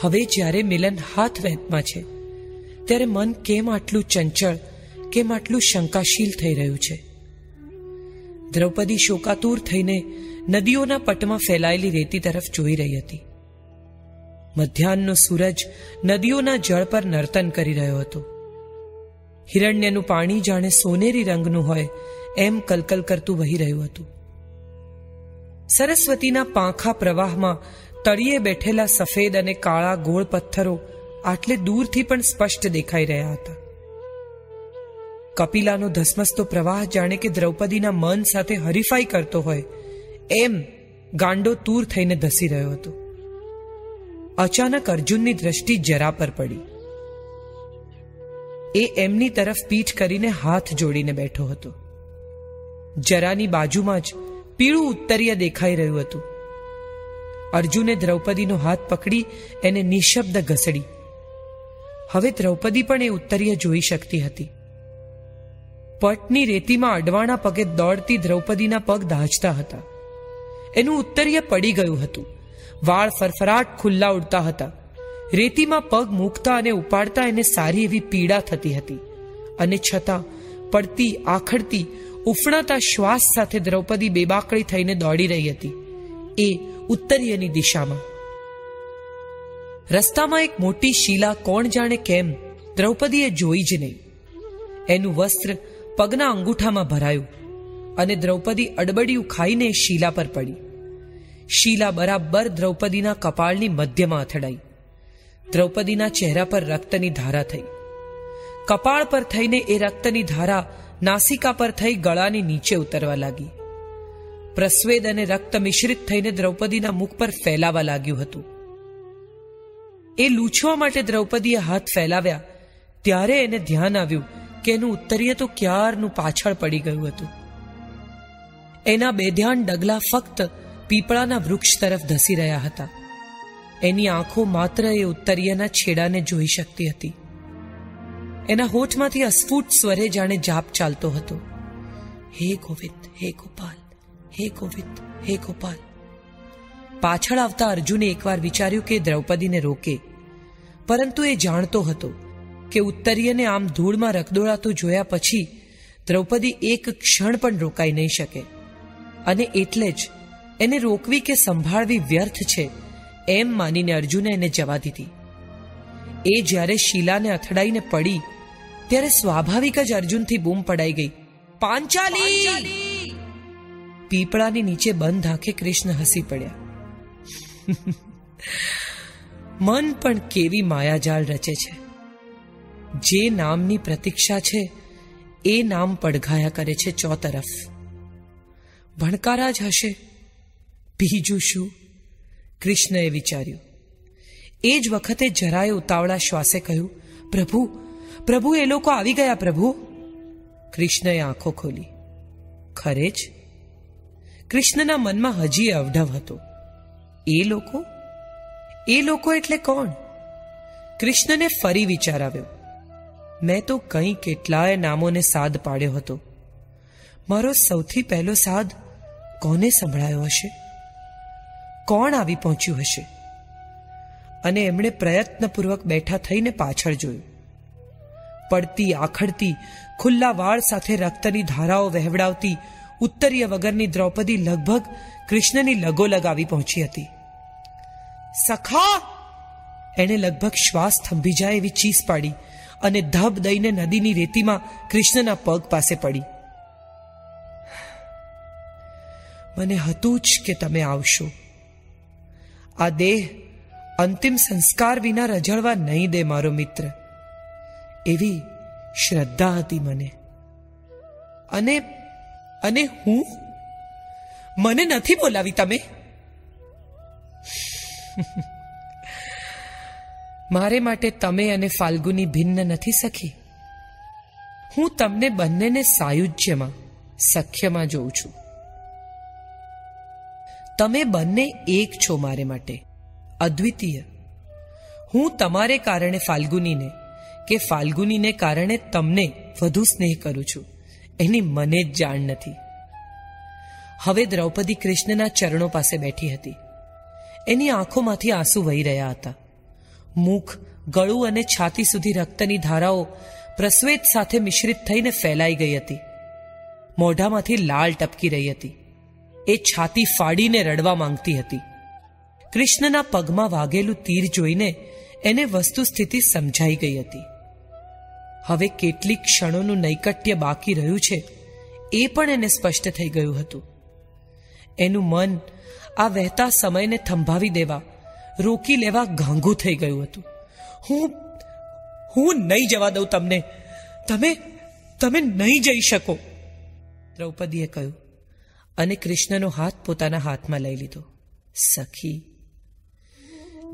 હવે જ્યારે મિલન હાથ વેંતમાં છે, ત્યારે મન કેમ આટલું ચંચળ, કેમ આટલું શંકાશીલ થઈ રહ્યું છે? દ્રૌપદી શોકાતુર થઈને નદીઓના પટમાં ફેલાયેલી રેતી તરફ જોઈ રહી હતી. મધ્યાહનનો સૂરજ નદીઓના જળ પર નર્તન કરી રહ્યો હતો. હિરણ્યનું પાણી જાણે સોનેરી રંગનું હોય એમ કલકલ કરતું વહી રહ્યું હતું. સરસ્વતીના પાંખા પ્રવાહમાં તળિયે બેઠેલા સફેદ અને કાળા ગોળ પથ્થરો આટલે દૂરથી પણ સ્પષ્ટ દેખાઈ રહ્યા હતા. કપિલાનો ધસમસતો પ્રવાહ જાણે કે દ્રૌપદીના મન સાથે હરીફાઈ કરતો હોય, એમ ગાંડો તૂર થઈને ધસી રહ્યો હતો. અચાનક અર્જુનની દ્રષ્ટિ જરા પર પડી. એ એમની તરફ પીઠ કરીને હાથ જોડીને બેઠો હતો. જરાની બાજુમાં જ પીળું ઉત્તરીય દેખાઈ રહ્યું હતું. અર્જુને દ્રૌપદીનો હાથ પકડી એને નિશબ્દ ઘસડી. હવે દ્રૌપદી પણ એ ઉત્તરીય જોઈ શકતી હતી. પટની રેતીમાં અડવાણા પગે દોડતી દ્રૌપદીના પગ દાજતા હતા. એનું ઉત્તરીય પડી ગયું હતું. વાળ ફરફરાટ ખુલ્લા ઉડતા હતા. રેતીમાં પગ મૂકતા અને ઉપાડતા એને સારી એવી પીડા થતી હતી. અને છતાં, પડતી, આખડતી ઉફણાતા શ્વાસ સાથે દ્રૌપદી બેબાકડી થઈને દોડી રહી હતી. એ ઉત્તરીયની દિશામાં. રસ્તામાં એક મોટી શીલા કોણ જાણે કેમ દ્રૌપદીએ જોઈ જ નહીં. એનું વસ્ત્ર પગના અંગૂઠામાં ભરાયું અને દ્રૌપદી અડબડિયું ખાઈને શીલા પર પડી. શીલા બરાબર દ્રૌપદીના કપાળની મધ્યમાં અથડાઈ. દ્રૌપદીના ચહેરા પર રક્તની ધારા થઈ. કપાળ પર થઈને એ રક્તની ધારા નાસિકા પર થઈ ગળાની નીચે ઉતરવા લાગી. પ્રસ્વેદ અને રક્ત મિશ્રિત થઈને દ્રૌપદીના મુખ પર ફેલાવા લાગ્યું હતું. એ લૂછવા માટે દ્રૌપદીએ હાથ ફેલાવ્યા, ત્યારે એને ધ્યાન આવ્યું કે એનું ઉત્તરીય તો ક્યારનું પાછળ પડી ગયું હતું. એના બેધ્યાન ડગલા ફક્ત પીપળાના વૃક્ષ તરફ ધસી રહ્યા હતા. એની આંખો માત્ર એ ઉત્તરીયના છેડાને જોઈ શકતી હતી. એના હોઠમાંથી અસ્ફુટ સ્વરે જાણે જાપ ચાલતો હતો. હે ગોવિંદ, હે ગોપાલ, હે ગોવિંદ, હે ગોપાલ. પાછળ આવતા અર્જુને એકવાર વિચાર્યું કે દ્રૌપદીને રોકે. પરંતુ એ જાણતો હતો કે ઉત્તરીયને આમ ધૂળમાં રખડોળાતું જોયા પછી દ્રૌપદી એક ક્ષણ પણ રોકાઈ નહીં શકે. અને એટલે જ એને રોકવી કે સંભાળવી વ્યર્થ છે એમ માનીને અર્જુને એને જવા દીધી. એ જ્યારે શીલાને અથડાઈને પડી ત્યારે સ્વાભાવિક જ અર્જુનથી બૂમ પડાઈ ગઈ. પાંચાલી! પીપળાની નીચે બંધ આંખે કૃષ્ણ હસી પડ્યા. <laughs> મન પણ કેવી માયાજાળ રચે છે. જે નામની પ્રતીક્ષા છે એ નામ પડઘાયા કરે છે ચોતરફ. ભણકારા જ હશે. બીજું શું? કૃષ્ણએ વિચાર્યું. એ જ વખતે જરાય ઉતાવળા શ્વાસે કહ્યું, પ્રભુ પ્રભુ, એ લોકો આવી ગયા, પ્રભુ. કૃષ્ણએ આંખો ખોલી. ખરે જ? કૃષ્ણના મનમાં હજી અવઢવ હતો. એ લોકો? એ લોકો એટલે કોણ? કૃષ્ણને ફરી વિચાર આવ્યો. મેં તો કંઈ કેટલાય નામોને સાદ પાડ્યો હતો. મારો સૌથી પહેલો સાદ કોને સંભળાયો હશે? કોણ આવી પહોંચ્યું હશે? અને એમણે પ્રયત્નપૂર્વક બેઠા થઈને પાછળ જોયું. પડતી, આખડતી, ખુલ્લા વાળ સાથે રક્તની ધારાઓ વહેવડાવતી, ઉત્તરીય વગરની દ્રૌપદી લગભગ કૃષ્ણની લગો લગાવી પહોંચી હતી. સખા! એણે લગભગ શ્વાસ થંભી જાય એવી ચીસ પાડી અને ધબ દઈને નદીની રેતીમાં કૃષ્ણના પગ પાસે પડી. મને હતું જ કે તમે આવશો. આ દેહ અંતિમ સંસ્કાર વિના રજળવા નહીં દે મારો મિત્ર. એવી શ્રદ્ધા હતી મને. અને અને હું? મને નથી બોલાવી તમે? મારે માટે તમે અને ફાલ્ગુની ભિન્ન નથી સખી. હું તમને બંનેને સાયુજ્યમાં, સખ્યમાં જોઉં છું. તમે બંને એક છો મારે માટે. અદ્વિતીય. હું તમારે કારણે ફાલ્ગુનીને, કે ફાલ્ગુનીને કારણે તમને વધુ સ્નેહ કરું છું, એની મને જ જાણ નથી. હવે દ્રૌપદી કૃષ્ણના ચરણો પાસે બેઠી હતી. એની આંખોમાંથી આંસુ વહી રહ્યા હતા. મુખ, ગળું અને છાતી સુધી રક્તની ધારાઓ પ્રસ્વેત સાથે મિશ્રિત થઈને ફેલાઈ ગઈ હતી. મોઢામાંથી લાળ ટપકી રહી હતી. એ છાતી ફાડીને રડવા માંગતી હતી. કૃષ્ણના પગમાં વાગેલું તીર જોઈને એને વસ્તુ સ્થિતિ સમજાઈ ગઈ હતી. હવે કેટલીક ક્ષણોનું નૈકટ્ય બાકી રહ્યું છે એ પણ એને સ્પષ્ટ થઈ ગયું હતું. એનું મન આ વહેતા સમયને થંભાવી દેવા, રોકી લેવા ઘાંઘું થઈ ગયું હતું. હું હું નહીં જવા દઉં તમને. તમે તમે નહીં જઈ શકો. દ્રૌપદીએ કહ્યું અને કૃષ્ણનો હાથ પોતાના હાથમાં લઈ લીધો. સખી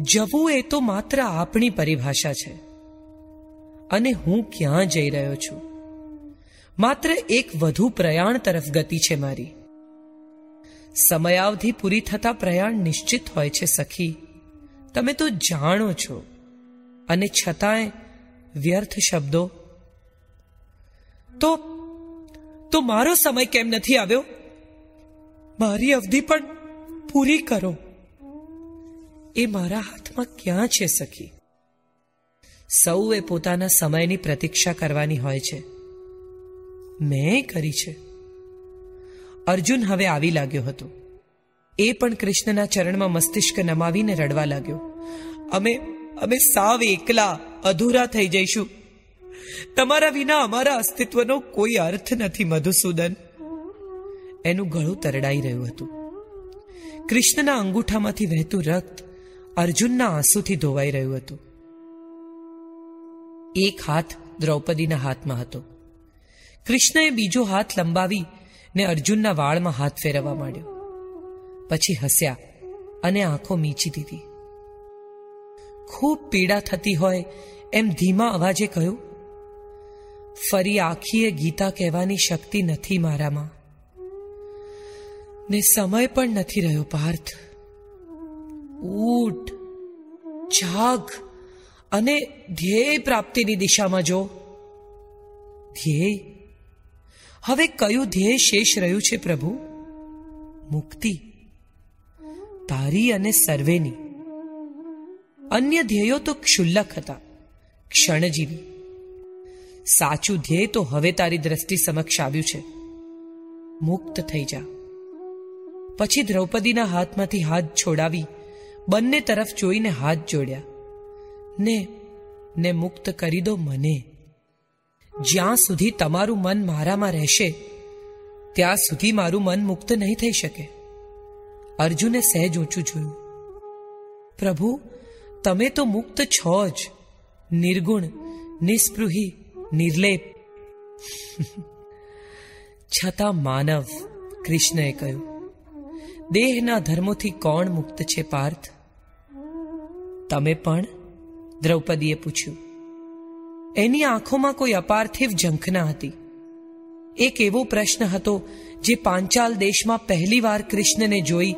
જવું એ તો માત્ર આપણી પરિભાષા છે. અને હું ક્યાં જઈ રહ્યો છું? માત્ર એક વધુ પ્રયાણ તરફ ગતિ છે મારી. સમયાવધિ પૂરી થતા પ્રયાણ નિશ્ચિત હોય છે સખી. તમે તો જાણો છો. અને છતાંય વ્યર્થ શબ્દો. તો તો મારો સમય કેમ નથી આવ્યો? મારી અવધિ પણ પૂરી કરો. એ મારા હાથમાં ક્યાં છે સખી? સૌએ પોતાના સમયની પ્રતીક્ષા કરવાની હોય છે. મેં કરી છે. અર્જુન હવે આવી લાગ્યો હતો. એ પણ કૃષ્ણના ચરણમાં મસ્તિષ્ક નમાવીને રડવા લાગ્યો. અમે અમે સાવ એકલા, અધૂરા થઈ જઈશું. તમારા વિના અમારા અસ્તિત્વનો કોઈ અર્થ નથી, મધુસૂદન. એનું ગળું તરડાઈ રહ્યું હતું. કૃષ્ણના અંગૂઠામાંથી વહેતું રક્ત અર્જુનના આંસુથી ધોવાઈ રહ્યું હતું. એક હાથ દ્રૌપદીના હાથમાં હતો. કૃષ્ણએ બીજો હાથ લંબાવી ને અર્જુનના વાળમાં હાથ ફેરવવા માંડ્યો. પછી હસ્યા અને આંખો મીચી દીધી. ખૂબ પીડા થતી હોય એમ ધીમા અવાજે કહ્યું, ફરી આખીએ ગીતા કહેવાની શક્તિ નથી મારામાં. ને સમય પણ નથી રહ્યો પાર્થ. ઊઠ જાગ અને ધ્યેય પ્રાપ્તિની દિશામાં જો. ધ્યેય? હવે કયું ધ્યેય શેષ રહ્યું છે પ્રભુ? મુક્તિ. તારી અને સર્વેની. અન્ય ધ્યેયો તો ક્ષુલ્લક હતા, ક્ષણજીવી. સાચું ધ્યેય તો હવે તારી દ્રષ્ટિ સમક્ષ આવ્યું છે. મુક્ત થઈ જા. પછી દ્રૌપદીના હાથમાંથી હાથ છોડાવી બંને તરફ જોઈને હાથ જોડ્યા. ને ને મુક્ત કરી દો મને. જ્યાં સુધી તમારું મન મારામાં રહેશે, ત્યાં સુધી મારું મન મુક્ત નહીં થઈ શકે. અર્જુને સહેજ ઊંચું જોયું. પ્રભુ, તમે તો મુક્ત છો જ. નિર્ગુણ, નિસ્પૃહી, નિર્લેપ. છતાં માનવ કૃષ્ણએ કહ્યું, દેહના ધર્મોથી કોણ મુક્ત છે પાર્થ? તમે પણ? દ્રૌપદીએ પૂછ્યું. એની આંખોમાં કોઈ અપાર્થિવ ઝંખના હતી. એક એવો પ્રશ્ન હતો જે પાંચાલ દેશમાં પહેલીવાર કૃષ્ણને જોઈ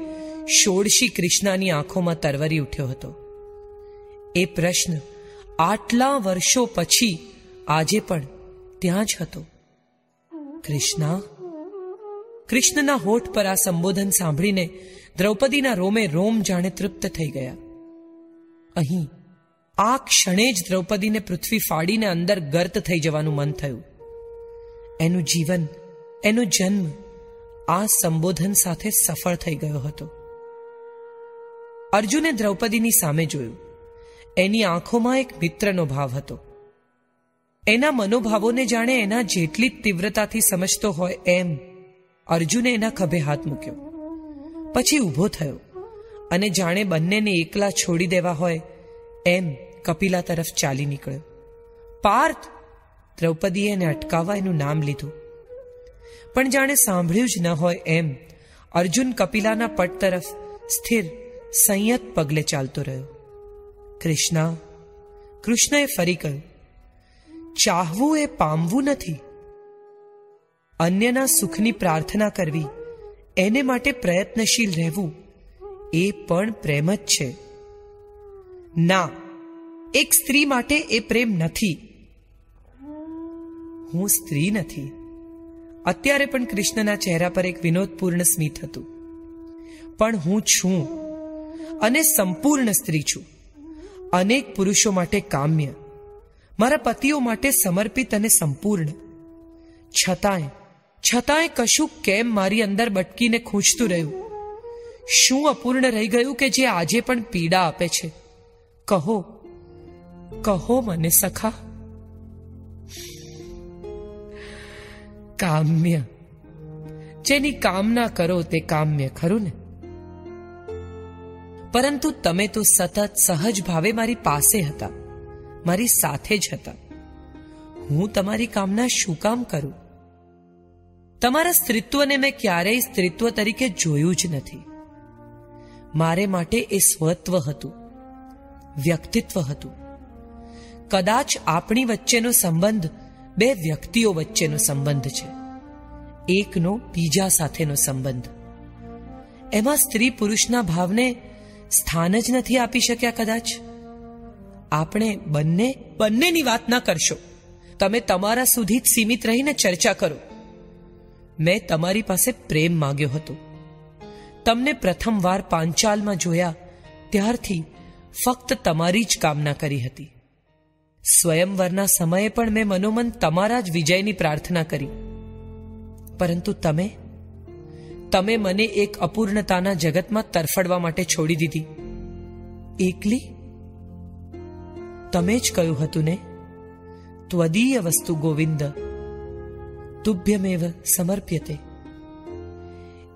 ષોડશી કૃષ્ણાની આંખોમાં તરવરી ઉઠ્યો હતો. એ પ્રશ્ન આટલા વર્ષો પછી આજે પણ ત્યાં જ હતો. કૃષ્ણા? કૃષ્ણના હોઠ પર આ સંબોધન સાંભળીને દ્રૌપદીના રોમે રોમ જાણે તૃપ્ત થઈ ગયા. અહીં. આ ક્ષણે જ દ્રૌપદીને પૃથ્વી ફાડીને અંદર ગર્ત થઈ જવાનું મન થયું. એનું જીવન, એનો જન્મ આ સંબોધન સાથે સફળ થઈ ગયો હતો. અર્જુને દ્રૌપદીની સામે જોયું. એની આંખોમાં એક મિત્રનો ભાવ હતો. એના મનોભાવોને જાણે એના જેટલી તીવ્રતાથી સમજતો હોય એમ અર્જુને એના ખભે હાથ મૂક્યો. પછી ઊભો થયો. અને જાણે બંનેને એકલા છોડી દેવા હોય, એમ કપિલા તરફ ચાલી નીકળ્યો. પાર્થ દ્રૌપદીએ એને અટકાવવા એનું નામ લીધું. પણ જાણે સાંભળ્યું જ ન હોય એમ અર્જુન કપિલાના પટ તરફ સ્થિર સંયત પગલે ચાલતો રહ્યો. કૃષ્ણ, કૃષ્ણએ ફરી કહ્યું, ચાહવું એ પામવું નથી. અન્યના સુખની પ્રાર્થના કરવી એને માટે પ્રયત્નશીલ રહેવું એ પણ પ્રેમ જ છે. ના, એક સ્ત્રી માટે એ પ્રેમ નથી. હું સ્ત્રી નથી. અત્યારે પણ કૃષ્ણના ચહેરા પર એક વિનોદપૂર્ણ સ્મિત હતું. પણ હું છું અને સંપૂર્ણ સ્ત્રી છું. અનેક પુરુષો માટે કામ્ય. મારા પતિઓ માટે સમર્પિત અને સંપૂર્ણ. છતાંય છતાંય કશું કેમ મારી અંદર બટકીને ખૂંચતું રહ્યું? શું અપૂર્ણ રહી ગયું કે જે આજે પણ પીડા આપે છે? કહો કહો મને સખા. કામ્ય. જેની કામના કરો તે કામ્ય, ખરું ને? પરંતુ તમે તો સતત સહજ ભાવે મારી પાસે હતા, મારી સાથે જ હતા. હું તમારી કામના શું કામ કરું? તમારા સ્ત્રીત્વને મેં ક્યારેય સ્ત્રીત્વ તરીકે જોયું જ નથી. મારે માટે એ સ્વત્વ હતું, વ્યક્તિત્વ હતું. કદાચ આપણી વચ્ચેનો સંબંધ બે વ્યક્તિઓ વચ્ચેનો સંબંધ છે, એકનો બીજા સાથેનો સંબંધ. એમાં સ્ત્રી પુરુષના ભાવને સ્થાન જ નથી આપી શક્યા કદાચ? આપણે બંને, બંનેની વાત ના કરશો. તમે તમારા સુધી જ સીમિત રહીને ચર્ચા કરો. મેં તમારી પાસે પ્રેમ માંગ્યો હતો. તમને પ્રથમવાર પાંચાલમાં જોયા, ત્યારથી ફક્ત તમારી જ કામના કરી હતી. સ્વયંવરના સમયે પણ મેં મનોમન તમારા જ વિજયની પ્રાર્થના કરી. પરંતુ તમે? તમે મને એક અપૂર્ણતાના જગતમાં તરફડવા માટે છોડી દીધી. એકલી? તમે જ કહ્યું હતું ને? ત્વદીય વસ્તુ ગોવિંદ, તુભ્યમેવ સમર્પ્યતે.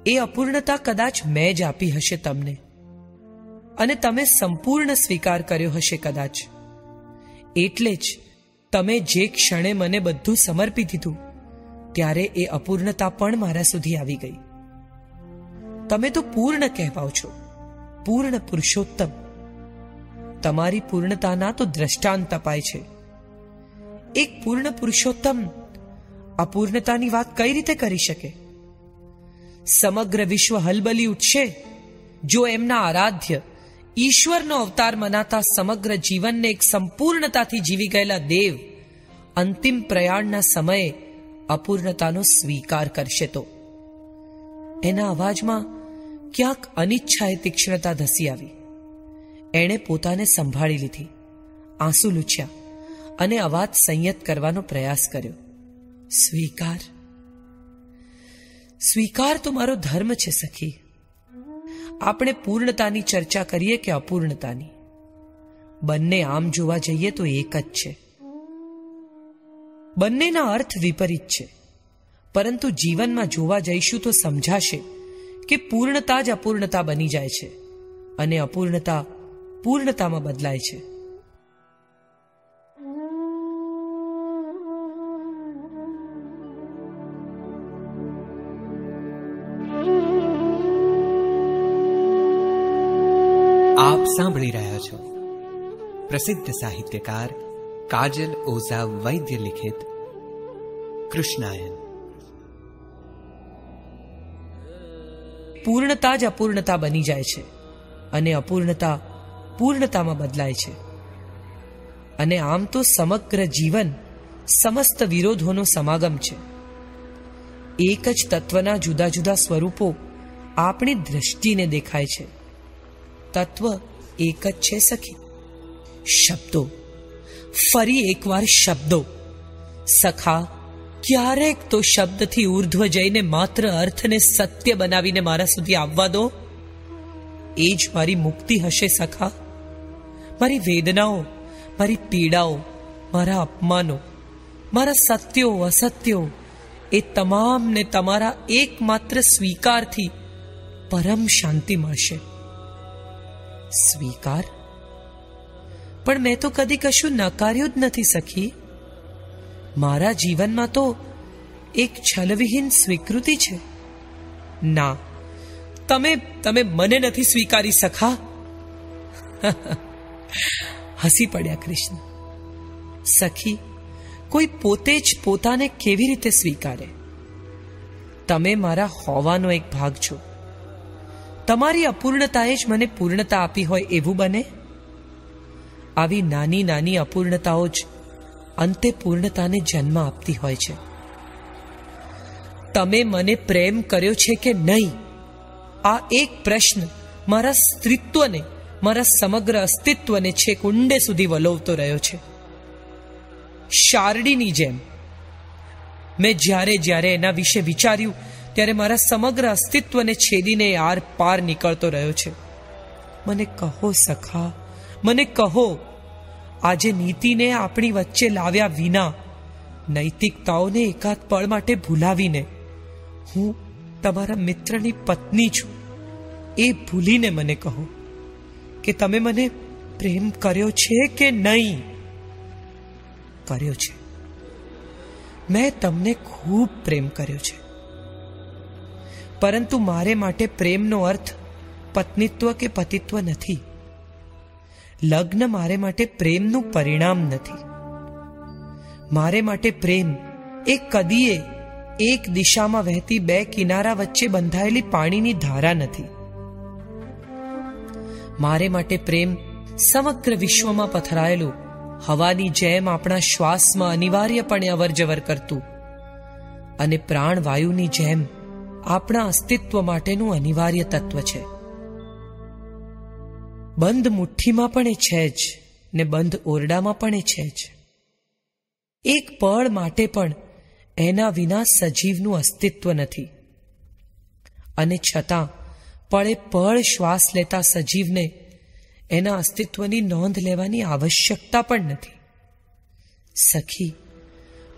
એ અપૂર્ણતા કદાચ મેં જ આપી હશે તમને. અને તમે સંપૂર્ણ સ્વીકાર કર્યો હશે કદાચ. એટલે જ તમે જે ક્ષણે મને બધું સમર્પી દીધું, ત્યારે એ અપૂર્ણતા પણ મારા સુધી આવી ગઈ. તમે તો પૂર્ણ કહેવાઓ છો, પૂર્ણ પુરુષોત્તમ. તમારી પૂર્ણતાના તો દ્રષ્ટાંત અપાય છે. એક પૂર્ણ પુરુષોત્તમ અપૂર્ણતાની વાત કઈ રીતે કરી શકે? સમગ્ર વિશ્વ હલબલી ઉઠશે? જો એમના આરાધ્ય ઈશ્વરનો અવતાર મનાતા સમગ્ર જીવનને એક સંપૂર્ણતાથી જીવી ગયેલા દેવ અંતિમ પ્રયાણના સમયે અપૂર્ણતાનો સ્વીકાર કરશે તો. એના અવાજમાં ક્યાંક અનિચ્છાએ તીક્ષ્ણતા ધસી આવી. એણે પોતાને સંભાળી લીધી. આંસુ લૂછ્યા અને અવાજ સંયત કરવાનો પ્રયાસ કર્યો. સ્વીકાર સ્વીકાર તો મારો ધર્મ છે, સખી. આપણે પૂર્ણતાની ચર્ચા કરીએ કે અપૂર્ણતાની? બંને આમ જોવા જઈએ તો એક જ છે. બંનેના અર્થ વિપરીત છે. પરંતુ જીવનમાં જોવા જઈશું તો સમજાશે કે પૂર્ણતા જ અપૂર્ણતા બની જાય છે અને અપૂર્ણતા પૂર્ણતામાં બદલાય છે. આપ સાંભળી રહ્યા છો. પ્રસિદ્ધ સાહિત્યકાર કાજલ ઓઝા વૈદ્ય લિખિત કૃષ્ણાયન. પૂર્ણતા જ અપૂર્ણતા બની જાય છે અને અપૂર્ણતા પૂર્ણતામાં બદલાય છે. અને આમ તો સમગ્ર જીવન સમસ્ત વિરોધોનો સમાગમ છે. એક જ તત્વના જુદા જુદા સ્વરૂપો આપણી દ્રષ્ટિને દેખાય છે. તત્વ એક જ છે સખી. શબ્દો. ફરી એકવાર શબ્દો. સખા, ક્યારેક તો શબ્દથી ઉર્ધ્વ જઈને માત્ર અર્થને સત્ય બનાવીને મારા સુધી આવવા દો. એ જ મારી મુક્તિ હશે સખા. મારી વેદનાઓ, મારી પીડાઓ, મારા અપમાનો, મારા સત્યો, અસત્યો, એ તમામને તમારા એકમાત્ર સ્વીકારથી પરમ શાંતિ મળશે. સ્વીકાર? પણ મેં તો કદી કશું નકાર્યું જ નથી સખી. મારા જીવનમાં તો એક છલવિહીન સ્વીકૃતિ છે. ના, તમે તમે મને નથી સ્વીકારી સખા. <laughs> હસી પડ્યા કૃષ્ણ. સખી, કોઈ પોતે જ પોતાને કેવી રીતે સ્વીકારે? તમે મારા હોવાનો એક ભાગ છો. તમારી અપૂર્ણતાએ જ મને પૂર્ણતા આપી હોય એવું બને? આવી નાની નાની અપૂર્ણતાઓ જ અંતે પૂર્ણતાને જન્મ આપતી હોય છે. તમે મને પ્રેમ કર્યો છે કે નહીં? આ એક પ્રશ્ન મારા સ્ત્રીત્વને, મારા સમગ્ર અસ્તિત્વને છેક ઊંડે સુધી વલોવતો રહ્યો છે. શારડીની જેમ. મેં જ્યારે જ્યારે એના વિશે વિચાર્યું ત્યારે મારા સમગ્ર અસ્તિત્વને છેદીને આર પાર નીકળતો રહ્યો છે. મને કહો સખા, મને કહો, આજે નીતિને આપણી વચ્ચે લાવ્યા વિના નૈતિકતાઓને એકાદ પળ માટે ભૂલાવીને હું તમારા મિત્રની પત્ની છું. એ ભૂલીને મને કહો કે તમે મને પ્રેમ કર્યો છે કે નહીં? કર્યો છે. મેં તમને ખૂબ પ્રેમ કર્યો છે. પરંતુ મારે માટે પ્રેમનો અર્થ પત્નીત્વ કે પતિત્વ નથી. લગ્ન મારે માટે પ્રેમનું પરિણામ નથી. મારે માટે પ્રેમ એ કદીએ એક દિશામાં વહેતી બે કિનારા વચ્ચે બંધાયેલી પાણીની ધારા નથી. મારે માટે પ્રેમ સમગ્ર વિશ્વમાં પથરાયેલું, હવાની જેમ આપણા શ્વાસમાં અનિવાર્યપણે અવરજવર કરતું અને પ્રાણવાયુની જેમ આપણા અસ્તિત્વ માટેનું અનિવાર્ય તત્વ છે. બંધ મુઠ્ઠીમાં પણ એ છે જ ને બંધ ઓરડામાં પણ એ છે જ. એક પળ માટે પણ એના વિના સજીવનું અસ્તિત્વ નથી. અને છતાં પળે પળ શ્વાસ લેતા સજીવને એના અસ્તિત્વની નોંધ લેવાની આવશ્યકતા પણ નથી. સખી,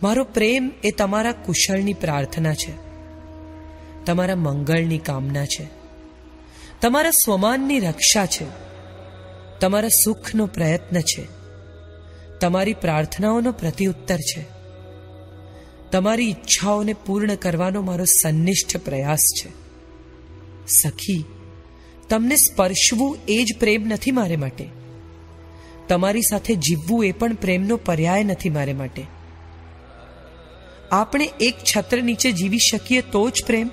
મારો પ્રેમ એ તમારા કુશળની પ્રાર્થના છે. તમારા મંગળની કામના છે. તમારા સ્વમાનની રક્ષા છે. તમારા સુખનો પ્રયત્ન છે. તમારી પ્રાર્થનાઓનો પ્રતિઉત્તર છે. તમારી ઈચ્છાઓને પૂર્ણ કરવાનો મારો સન્નિષ્ઠ પ્રયાસ છે. સખી, તમને સ્પર્શવું એ જ પ્રેમ નથી મારે માટે. તમારી સાથે જીવવું એ પણ પ્રેમનો પર્યાય નથી મારે માટે. આપણે એક છત્ર નીચે જીવી શકીએ તો જ પ્રેમ.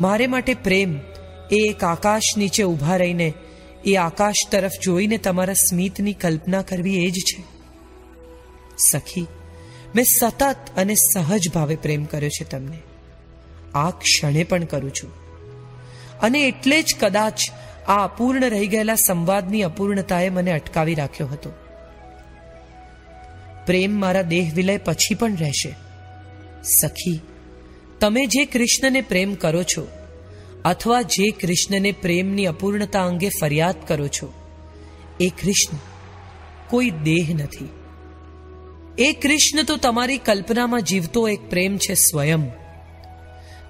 મારે માટે પ્રેમ. એ એક આકાશ નીચે ઊભા રહીને, એ આકાશ તરફ જોઈને તમારા સ્મિતની કલ્પના કરવી એ જ છે. સખી, મેં સતત અને સહજ ભાવે પ્રેમ કર્યો છે તમને. આ ક્ષણે પણ કરું છું. અને એટલે જ કદાચ આ અપૂર્ણ રહી ગયેલા સંવાદની અપૂર્ણતાએ મને અટકાવી રાખ્યો હતો. પ્રેમ મારા દેહ વિલય પછી પણ રહેશે. સખી તમે જે કૃષ્ણને પ્રેમ કરો છો, અથવા જે કૃષ્ણને પ્રેમની અપૂર્ણતા અંગે ફરિયાદ કરો છો, એ કૃષ્ણ કોઈ દેહ નથી. એ કૃષ્ણ તો તમારી કલ્પનામાં જીવતો એક પ્રેમ છે સ્વયં.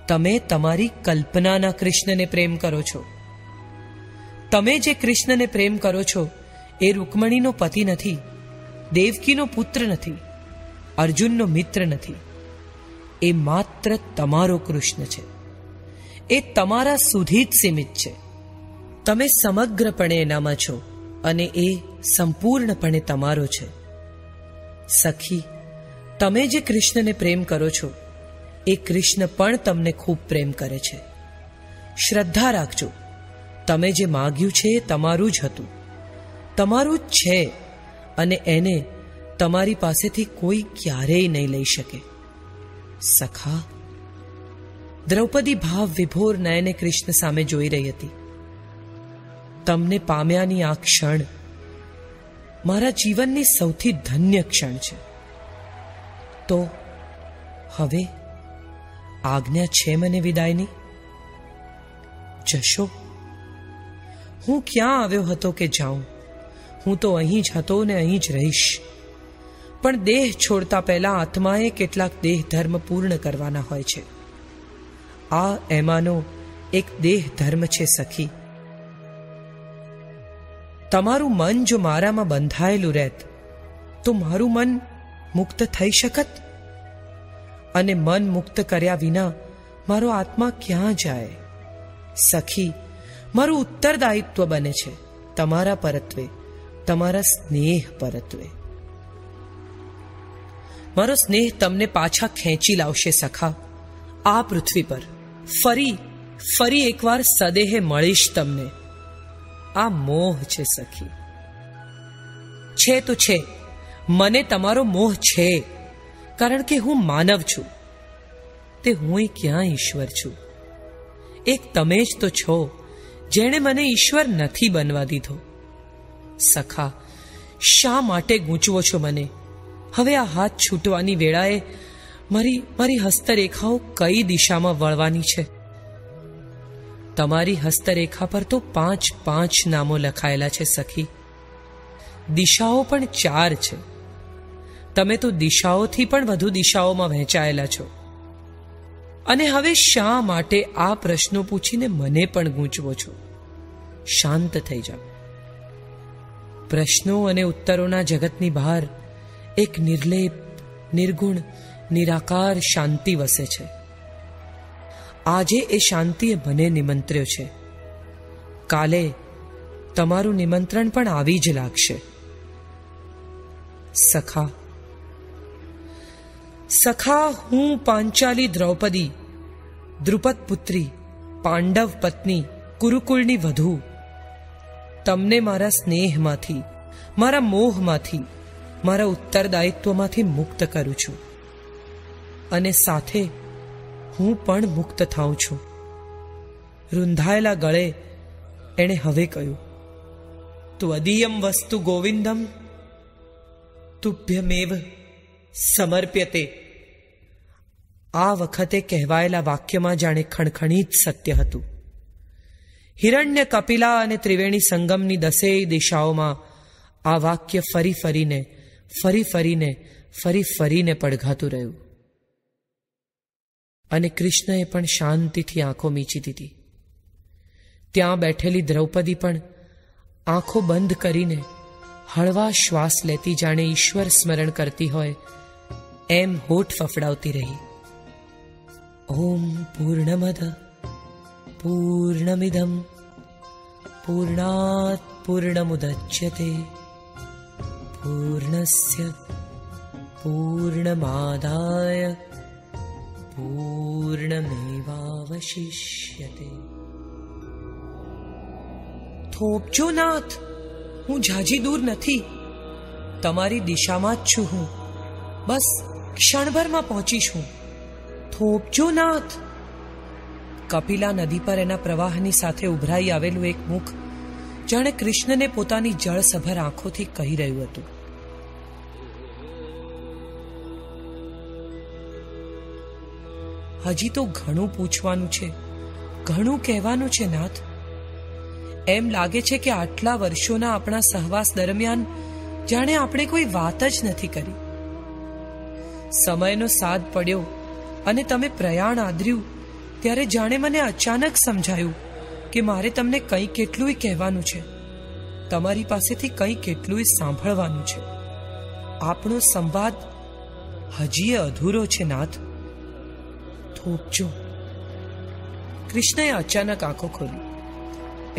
તમે તમારી કલ્પનાના કૃષ્ણને પ્રેમ કરો છો. તમે જે કૃષ્ણને પ્રેમ કરો છો, એ રૂકમણીનો પતિ નથી, દેવકીનો પુત્ર નથી, અર્જુનનો મિત્ર નથી. એ માત્ર તમારો કૃષ્ણ છે. એ તમારા સુધી જ સીમિત છે. તમે સમગ્રપણે એનામાં છો અને એ સંપૂર્ણપણે તમારો છે. સખી, તમે જે કૃષ્ણને પ્રેમ કરો છો, એ કૃષ્ણ પણ તમને ખૂબ પ્રેમ કરે છે. શ્રદ્ધા રાખજો. તમે જે માગ્યું છે એ તમારું જ હતું. તમારું જ છે અને એને તમારી પાસેથી કોઈ ક્યારેય નહીં લઈ શકે. સખા, દ્રૌપદી ભાવ વિભોર નયને કૃષ્ણ સામે જોઈ રહી હતી. તમને પામ્યાની આ ક્ષણ મારા જીવનની સૌથી ધન્ય ક્ષણ છે. તો હવે આજ્ઞા છે મને વિદાયની? જશો. હું ક્યાં આવ્યો હતો કે જાઉં? હું તો અહીં જ હતો ને અહીં જ રહીશ. પણ દેહ છોડતા પહેલા આત્માએ કેટલાક દેહ ધર્મ પૂર્ણ કરવાના હોય છે. આ એમાંનો એક દેહ ધર્મ છે સખી. તમારું મન જો મારામાં બંધાયેલું રહેત, તો મારું મન મુક્ત થઈ શકત? અને મન મુક્ત કર્યા વિના મારો આત્મા ક્યાં જાય? સખી, મારું ઉત્તરદાયિત્વ બને છે તમારા પરત્વે, તમારા સ્નેહ પરત્વે. મારો સ્નેહ તમને પાછા ખેંચી લાવશે સખા. આ પૃથ્વી પર ફરી ફરી એકવાર સદેહે મળીશ તમને. આ મોહ છે સખી. છે તો છે. મને તમારો મોહ છે. કારણ કે હું માનવ છું. તે હું ક્યાં ઈશ્વર છું? એક તમે જ તો છો, જેણે મને ઈશ્વર નથી બનવા દીધો. સખા, શા માટે ગૂંચવો છો મને? હવે આ હાથ છૂટવાની વેળાએ મારી મારી હસ્તરેખાઓ કઈ દિશામાં વળવાની છે? તમારી હસ્તરેખા પર તો પાંચ પાંચ નામો લખાયેલા છે, સખી. દિશાઓ પણ ચાર છે. તમે તો દિશાઓથી પણ વધુ દિશાઓમાં વહેંચાયેલા છો. અને હવે શા માટે આ પ્રશ્નો પૂછીને મને પણ ગૂંચવો છો? શાંત થઈ જાઓ. પ્રશ્નો અને ઉત્તરોના જગતની બહાર એક નિર્લેપ, નિર્ગુણ, નિરાકાર શાંતિ વસે છે. આજે એ શાંતિએ મને નિમંત્ર્યો છે. કાલે તમારું નિમંત્રણ પણ આવી જ લાગશે. સખા સખા હું પાંચાલી દ્રૌપદી દ્રુપદ પુત્રી પાંડવ પત્ની કુરુકુળની વધુ. તમને મારા સ્નેહમાંથી, મારા મોહમાંથી મારા ઉત્તરદાયિત્વમાંથી મુક્ત કરું છું. અને સાથે હું પણ મુક્ત થાઉં છું. રૂંધાયેલા ગળે એણે હવે કહ્યું, ત્વદીયમ વસ્તુ ગોવિંદમ, તુભ્યમેવ સમર્પ્યતે. આ વખતે કહેવાયેલા વાક્યમાં જાણે ખણખણીત સત્ય હતું. હિરણ્ય કપિલા અને ત્રિવેણી સંગમની દસેય દિશાઓમાં આ વાક્ય ફરી ફરીને ફરી ફરીને ફરી ફરીને પડઘાતું રહ્યું. અને કૃષ્ણએ પણ શાંતિથી આંખો મીચી દીધી. ત્યાં બેઠેલી દ્રૌપદી પણ આંખો બંધ કરીને હળવા શ્વાસ લેતી જાણે ઈશ્વર સ્મરણ કરતી હોય, એમ હોઠ ફફડાવતી રહી. ઓમ પૂર્ણમદ, પૂર્ણમિદમ, પૂર્ણાત પૂર્ણમુદચ્યતે પૂર્ણસ્ય पूर्णमादाय પૂર્ણમેવાવશિષ્યતે થોપજો નાથ હું ઝાજી દૂર નથી। તમારી દિશામાં જ છું હું। બસ, ક્ષણભરમાં પહોંચીશ હું। થોપજો નાથ કપિલા નદી પર એના પ્રવાહની સાથે ઉભરાઈ આવેલું એક મુખ જાણે કૃષ્ણને પોતાની જળસભર આંખોથી કહી રહ્યું હતું. હજી તો ઘણું પૂછવાનું છે. ઘણું કહેવાનું છે, નાથ. એમ લાગે છે કે આટલા વર્ષોના આપણા સહવાસ દરમિયાન જાણે આપણે કોઈ વાત જ નથી કરી. સમયનો સાદ પડ્યો અને તમે પ્રયાણ આદર્યું, ત્યારે જાણે મને અચાનક સમજાયું કે મારે તમને કંઈ કેટલું કહેવાનું છે. તમારી પાસેથી કંઈ કેટલું સાંભળવાનું છે. આપણો સંવાદ હજી અધૂરો છે, નાથ. થોપજો કૃષ્ણએ અચાનક આંખો ખોલી.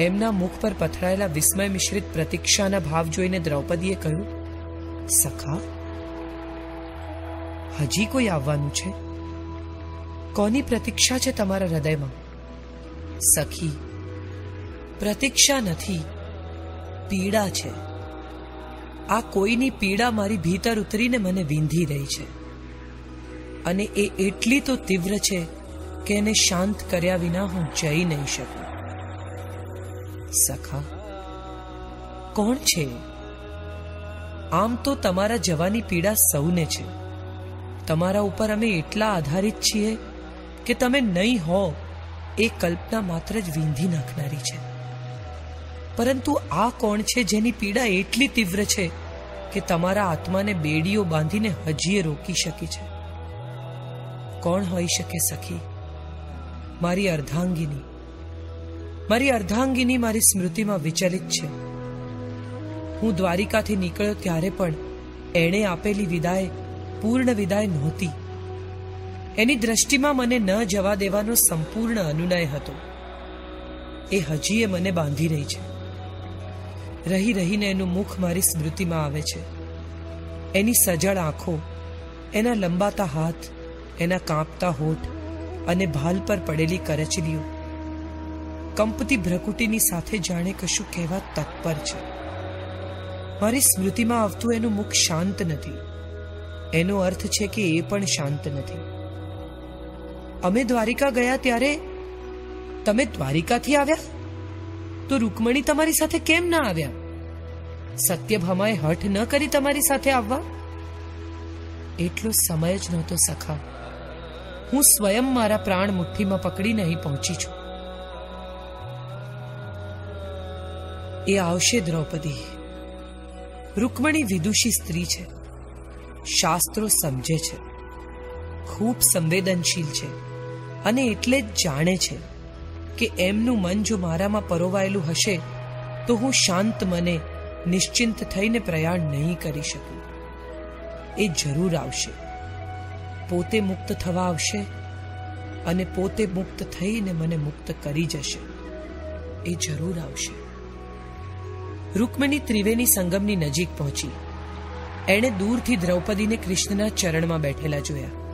એમના મુખ પર પથરાયેલા વિસ્મય મિશ્રિત પ્રતીક્ષાના ભાવ જોઈને દ્રૌપદીએ કહ્યું, સખા, હજી કોઈ આવવાનું છે? કોની પ્રતીક્ષા છે તમારા હૃદયમાં? સખી પ્રતીક્ષા નથી. પીડા છે. આ કોઈની પીડા મારી ભીતર ઉતરીને મને વીંધી રહી છે. અને એ એટલી તો તીવ્ર છે કે એને શાંત કર્યા વિના હું જઈ નહીં શકું. સખા, કોણ છે? આમ તો તમારા જવાની પીડા સૌને છે. તમારા ઉપર અમે એટલા આધારિત છીએ કે તમે નહીં હો, એ કલ્પના માત્ર જ વીંધી નાખનારી છે. પરંતુ આ કોણ છે જેની પીડા એટલી તીવ્ર છે કે તમારા આત્માને બેડીઓ બાંધીને હજીએ રોકી શકી છે? કોણ હોઈ શકે સખી? મારી અર્ધાંગીની. મારી અર્ધાંગીની મારી સ્મૃતિમાં વિચલિત છે. હું દ્વારિકાથી નીકળ્યો ત્યારે પણ એણે આપેલી વિદાય પૂર્ણ વિદાય નહોતી. એની દ્રષ્ટિમાં મને ન જવા દેવાનો સંપૂર્ણ અનુનય હતો. એ હજીએ મને બાંધી રહી છે. રહી રહીને એનું મુખ મારી સ્મૃતિમાં આવે છે. એની સજળ આંખો, એના લંબાતા હાથ, એના કાંપતા હોઠ અને ભાલ પર પડેલી કરચલીઓ. કંપતી ભ્રકુટીની સાથે જાણે કશું કહેવા તત્પર છે. મારી સ્મૃતિમાં આવતું એનું મુખ શાંત નથી. એનો અર્થ છે કે એ પણ શાંત નથી. અમે દ્વારિકા ગયા ત્યારે તમે દ્વારિકાથી આવ્યા? તો રૂકમણી તમારી સાથે કેમ ના આવ્યા? સત્યભામાએ હઠ ન કરી તમારી સાથે આવવા? એટલો સમય જ નહોતો સખા. હું સ્વયં મારા પ્રાણ મુઠ્ઠીમાં પકડીને અહીં પહોંચી છું. એ આવશે દ્રૌપદી. રૂકમણી વિદુષી સ્ત્રી છે. શાસ્ત્રો સમજે છે. ખૂબ સંવેદનશીલ છે. અને એટલે જ જાણે છે. કે એમનું મન જો મારામાં પરોવાયેલું હશે, તો હું શાંત મને, નિશ્ચિંત થઈને પ્રયાણ નહીં કરી શકું. એ જરૂર આવશે. પોતે મુક્ત થવા આવશે અને પોતે મુક્ત થઈને મને મુક્ત કરી જશે. એ જરૂર આવશે. રૂકમણી ત્રિવેણી સંગમની નજીક પહોંચી. એણે દૂરથી દ્રૌપદીને કૃષ્ણના ચરણમાં બેઠેલા જોયા.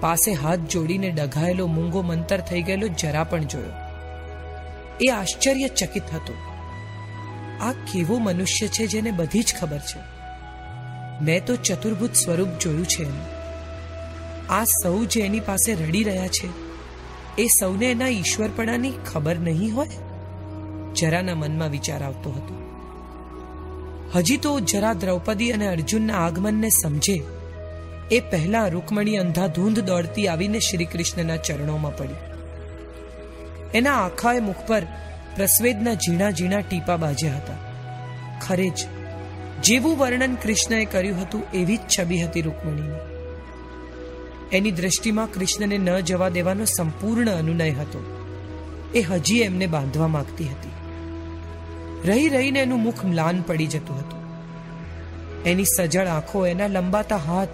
પાસે હાથ જોડીને ડઘાયેલો મૂંગો મંતર થઈ ગયેલો જરા પણ જોયો. એ આશ્ચર્યચકિત હતો. આ કેવો મનુષ્ય છે જેને બધી જ ખબર છે? મેં તો ચતુર્ભુત સ્વરૂપ જોયું છે એનું. આ સૌ જે એની પાસે રડી રહ્યા છે, એ સૌને એના ઈશ્વરપણાની ખબર નહીં હોય? જરાના મનમાં વિચાર આવતો હતો. હજી તો જરા દ્રૌપદી અને અર્જુનના આગમનને સમજે એ પહેલા રૂકમણી અંધાધૂંધ દોડતી આવીને શ્રી કૃષ્ણના ચરણોમાં પડી. એના આખાએ મુખ પર પ્રસ્વેદના ઝીણા ઝીણા ટીપા બાજ્યા હતા. ખરે જ, જેવું વર્ણન કૃષ્ણએ કર્યું હતું એવી જ છબી હતી રૂકમણીની. એની દ્રષ્ટિમાં કૃષ્ણને ન જવા દેવાનો સંપૂર્ણ અનુનય હતો. એ હજી એમને બાંધવા માંગતી હતી. રહી રહીને એનું મુખ મ્લાન પડી જતું હતું. એની સજળ આંખો એના લંબાતા હાથ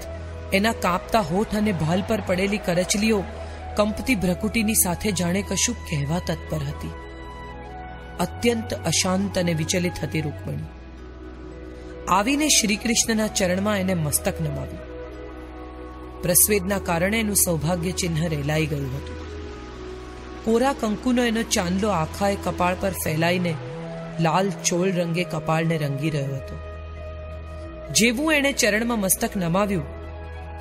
એના કાપતા હોઠ અને ભાલ પર પડેલી કરચલીઓ કંપતી ભ્રકુટીની સાથે જાણે કશું કહેવા તત્પર હતી. અત્યંત અશાંત અને વિચલિત હતી રૂકમણી. આવીને શ્રીકૃષ્ણના ચરણમાં એને મસ્તક નમાવ્યું. પ્રસ્વેદના કારણે એનું સૌભાગ્ય ચિહ્ન રેલાઈ ગયું હતું. કોરા કંકુનો એનો ચાંદલો આખાએ કપાળ પર ફેલાઈને લાલ ચોળ રંગે કપાળને રંગી રહ્યો હતો. જેવું એણે ચરણમાં મસ્તક નમાવ્યું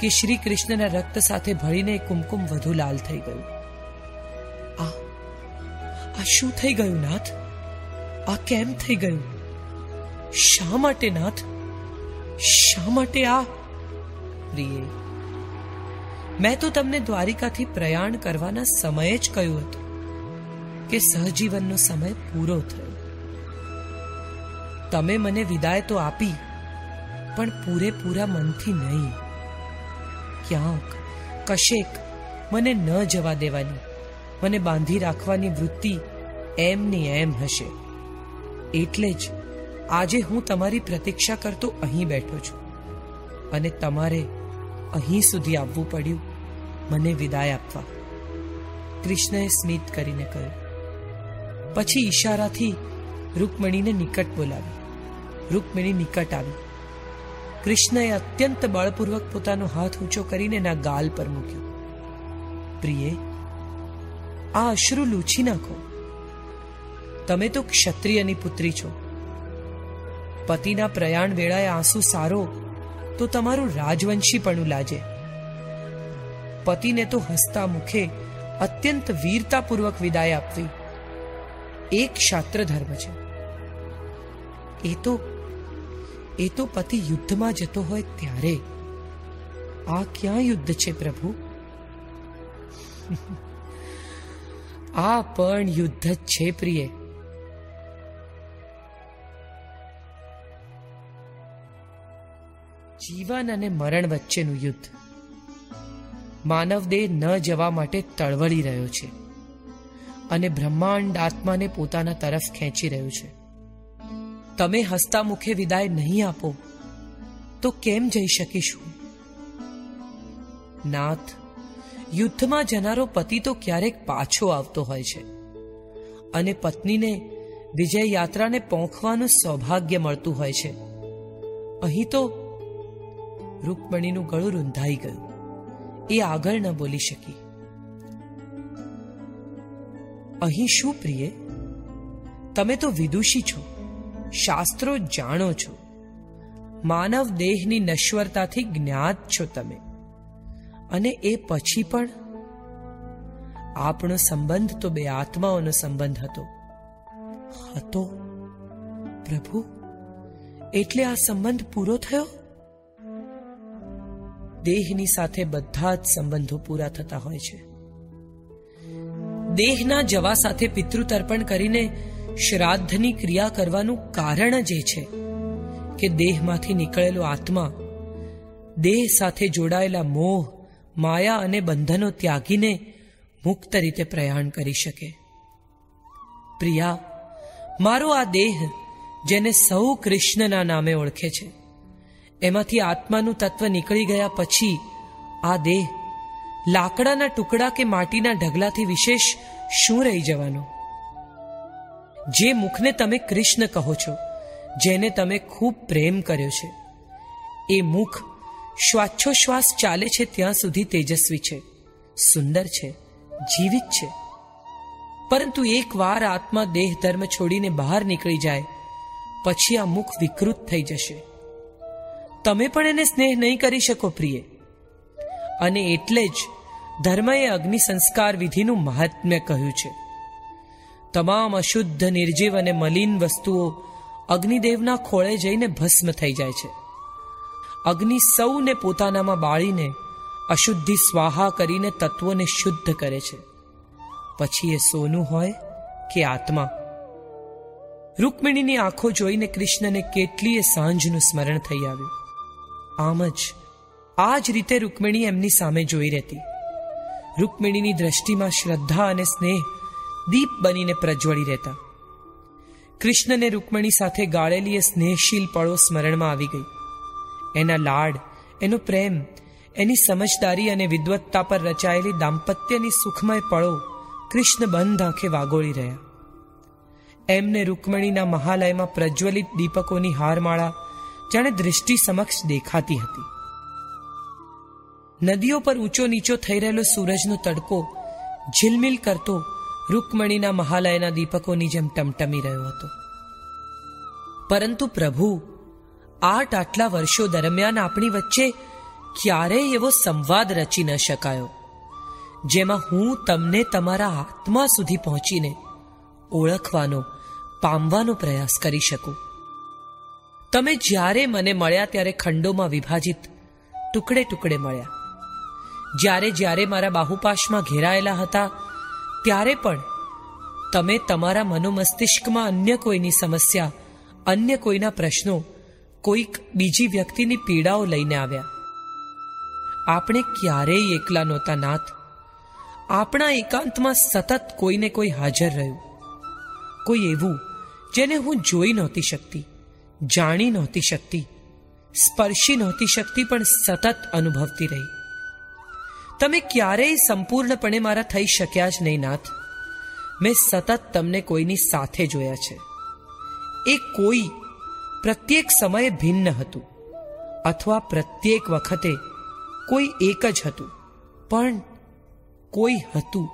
કે શ્રી કૃષ્ણના રક્ત સાથે ભળીને કુમકુમ વધુ લાલ થઈ ગયું. આ આ શું થઈ ગયું, નાથ? આ કેમ થઈ ગયું? શા માટે, નાથ? શા માટે આ? પ્રિય, મેં તો તમને દ્વારિકાથી પ્રયાણ કરવાના સમયે જ કહ્યું હતું કે સહજીવનનો સમય પૂરો થયો. તમે મને વિદાય તો આપી, પણ પૂરેપૂરા મનથી નહીં. ક્યાંક કશેક મને ન જવા દેવાની. મને બાંધી રાખવાની વૃત્તિ એમની એમ હશે. એટલે જ આજે હું તમારી પ્રતીક્ષા કરતો અહીં બેઠો છું. અને તમારે અહીં સુધી આવવું પડ્યું મને વિદાય આપવા. કૃષ્ણએ સ્મિત કરીને કહ્યું. પછી ઈશારાથી રૂકમણીને નિકટ બોલાવી. રૂકમણી નિકટ આવી. કૃષ્ણએ અત્યંત બળપૂર્વક પોતાનો હાથ ઊંચો કરીને એના ગાલ પર મૂક્યો. પ્રિય, આ અશ્રુ લૂછી નાખો. તમે તો ક્ષત્રિયની પુત્રી છો. પતિના પ્રયાણ વેળાએ આંસુ સારો તો તમારું રાજવંશીપણું લાજે. પતિને તો હસતા મુખે અત્યંત વીરતાપૂર્વક વિદાય આપવી એક ક્ષાત્ર ધર્મ છે. એ તો એ તો પતિ યુદ્ધમાં જતો હોય ત્યારે. આ ક્યાં યુદ્ધ છે પ્રભુ? <laughs> આ પણ યુદ્ધ જ છે પ્રિય. જીવન અને મરણ વચ્ચેનું યુદ્ધ. માનવ દેહ ન જવા માટે તળવળી રહ્યો છે. અને બ્રહ્માંડ આત્માને પોતાના તરફ ખેંચી રહ્યું છે. તમે હસતા મુખે વિદાય નહીં આપો, તો કેમ જઈ શકીશું નાથ, યુદ્ધમાં જનારો પતિ તો ક્યારેક પાછો આવતો હોય છે અને પત્નીને વિજય યાત્રાને પોંખવાનું સૌભાગ્ય મળતું હોય છે. અહીં તો રૂકમણીનું ગળું રૂંધાઈ ગયું. એ આગળ ન બોલી શકી. અહીં શું પ્રિય? તમે તો વિદુષી છો. શાસ્ત્રો જાણો છો. માનવ દેહની નશ્વરતાથી જ્ઞાત છો તમે. અને એ પછી પણ? આપણો સંબંધ તો બે આત્માઓનો સંબંધ હતો. હતો? પ્રભુ, એટલે આ સંબંધ પૂરો થયો? દેહની સાથે બધા જ સંબંધો પૂરા થતા હોય છે. દેહના જવા સાથે પિતૃ તર્પણ કરીને શ્રાદ્ધની ક્રિયા કરવાનું કારણ જ એ છે કે દેહમાંથી નીકળેલો આત્મા, દેહ સાથે જોડાયેલા મોહ, માયા અને બંધનો ત્યાગીને મુક્ત રીતે પ્રયાણ કરી શકે. પ્રિયા, મારો આ દેહ, જેને સૌ કૃષ્ણના નામે ઓળખે છે, એમાંથી આત્માનું તત્વ નીકળી ગયા પછી આ દેહ લાકડાના ટુકડા કે માટીના ઢગલાથી વિશેષ શું રહી જવાનો? જે મુખને તમે કૃષ્ણ કહો છો, જેને તમે ખૂબ પ્રેમ કર્યો છે. એ મુખ શ્વાસ ચાલે છે ત્યાં સુધી તેજસ્વી છે, સુંદર છે, જીવિત છે. પરંતુ એકવાર આત્મા દેહ ધર્મ છોડીને બહાર નીકળી જાય, પછી આ મુખ વિકૃત થઈ જશે. તમે પણ એને સ્નેહ નહીં કરી શકો પ્રિય. અને એટલે જ ધર્મએ અગ્નિ સંસ્કાર વિધિનું મહાત્મ્ય કહ્યું છે. તમામ અશુદ્ધ, નિર્જીવ અને મલિન વસ્તુઓ અગ્નિદેવના ખોળે જઈને ભસ્મ થઈ જાય છે. અગ્નિ સૌને પોતાનામાં બાળીને અશુદ્ધિ સ્વાહા કરીને તત્વોને શુદ્ધ કરે છે. પછી એ સોનું હોય કે આત્મા? રૂકમિણીની આંખો જોઈને કૃષ્ણને કેટલીય સાંજનું સ્મરણ થઈ આવ્યું. આમ જ, આ જ રીતે રૂકમિણી એમની સામે જોઈ રહેતી. રૂકમિણીની દ્રષ્ટિમાં શ્રદ્ધા અને સ્નેહ દીપ બનીને પ્રજ્વળી રહેતા. કૃષ્ણને રૂકમણી સાથે ગાળેલી એ સ્નેહશીલ પળો સ્મરણમાં આવી ગઈ. એના લાડ, એનો પ્રેમ, એની સમજદારી અને વિદવત્તા પર રચાયેલી દાંપત્યની સુખમય પળો કૃષ્ણ બંધ આંખે વાગોળી રહ્યા. એમને રૂકમણીના મહાલયમાં પ્રજ્વલિત દીપકોની હારમાળા જાણે દૃષ્ટિ સમક્ષ દેખાતી હતી. નદીઓ પર ઊંચો નીચો થઈ રહેલો સૂરજનો તડકો ઝિલમિલ કરતો રૂકમણીના મહાલયના દીપકોની જેમ ટમટમી રહ્યો હતો. પરંતુ પ્રભુ, આઠ આટલા વર્ષો દરમિયાન આપણી વચ્ચે ક્યારેય એવો સંવાદ રચી ન શકાયો, જેમાં હું તમને તમારા આત્મા સુધી પહોંચીને ઓળખવાનો, પામવાનો પ્રયાસ કરી શકું. તમે જ્યારે મને મળ્યા ત્યારે ખંડોમાં વિભાજિત ટુકડે ટુકડે મળ્યા. જ્યારે જ્યારે મારા બાહુપાશમાં ઘેરાયેલા હતા ત્યારે પણ તમે તમારા મનોમસ્તિષ્કમાં અન્ય કોઈની સમસ્યા, અન્ય કોઈના પ્રશ્નો, કોઈક બીજી વ્યક્તિની પીડાઓ લઈને આવ્યા. આપણે ક્યારેય એકલા નહોતા નાથ આપણા એકાંતમાં સતત કોઈને કોઈ હાજર રહ્યું. કોઈ એવું જેને હું જોઈ નહોતી શકતી, જાણી નહોતી શકતી, સ્પર્શી નહોતી શકતી, પણ સતત અનુભવતી રહી. તમે ક્યારેય સંપૂર્ણપણે મારા થઈ શક્યા જ નહીં, નાથ. મેં સતત તમને કોઈની સાથે જોયા છે. એ કોઈ પ્રત્યેક સમયે ભિન્ન હતું, અથવા પ્રત્યેક વખતે કોઈ એક જ હતું, પણ કોઈ હતું.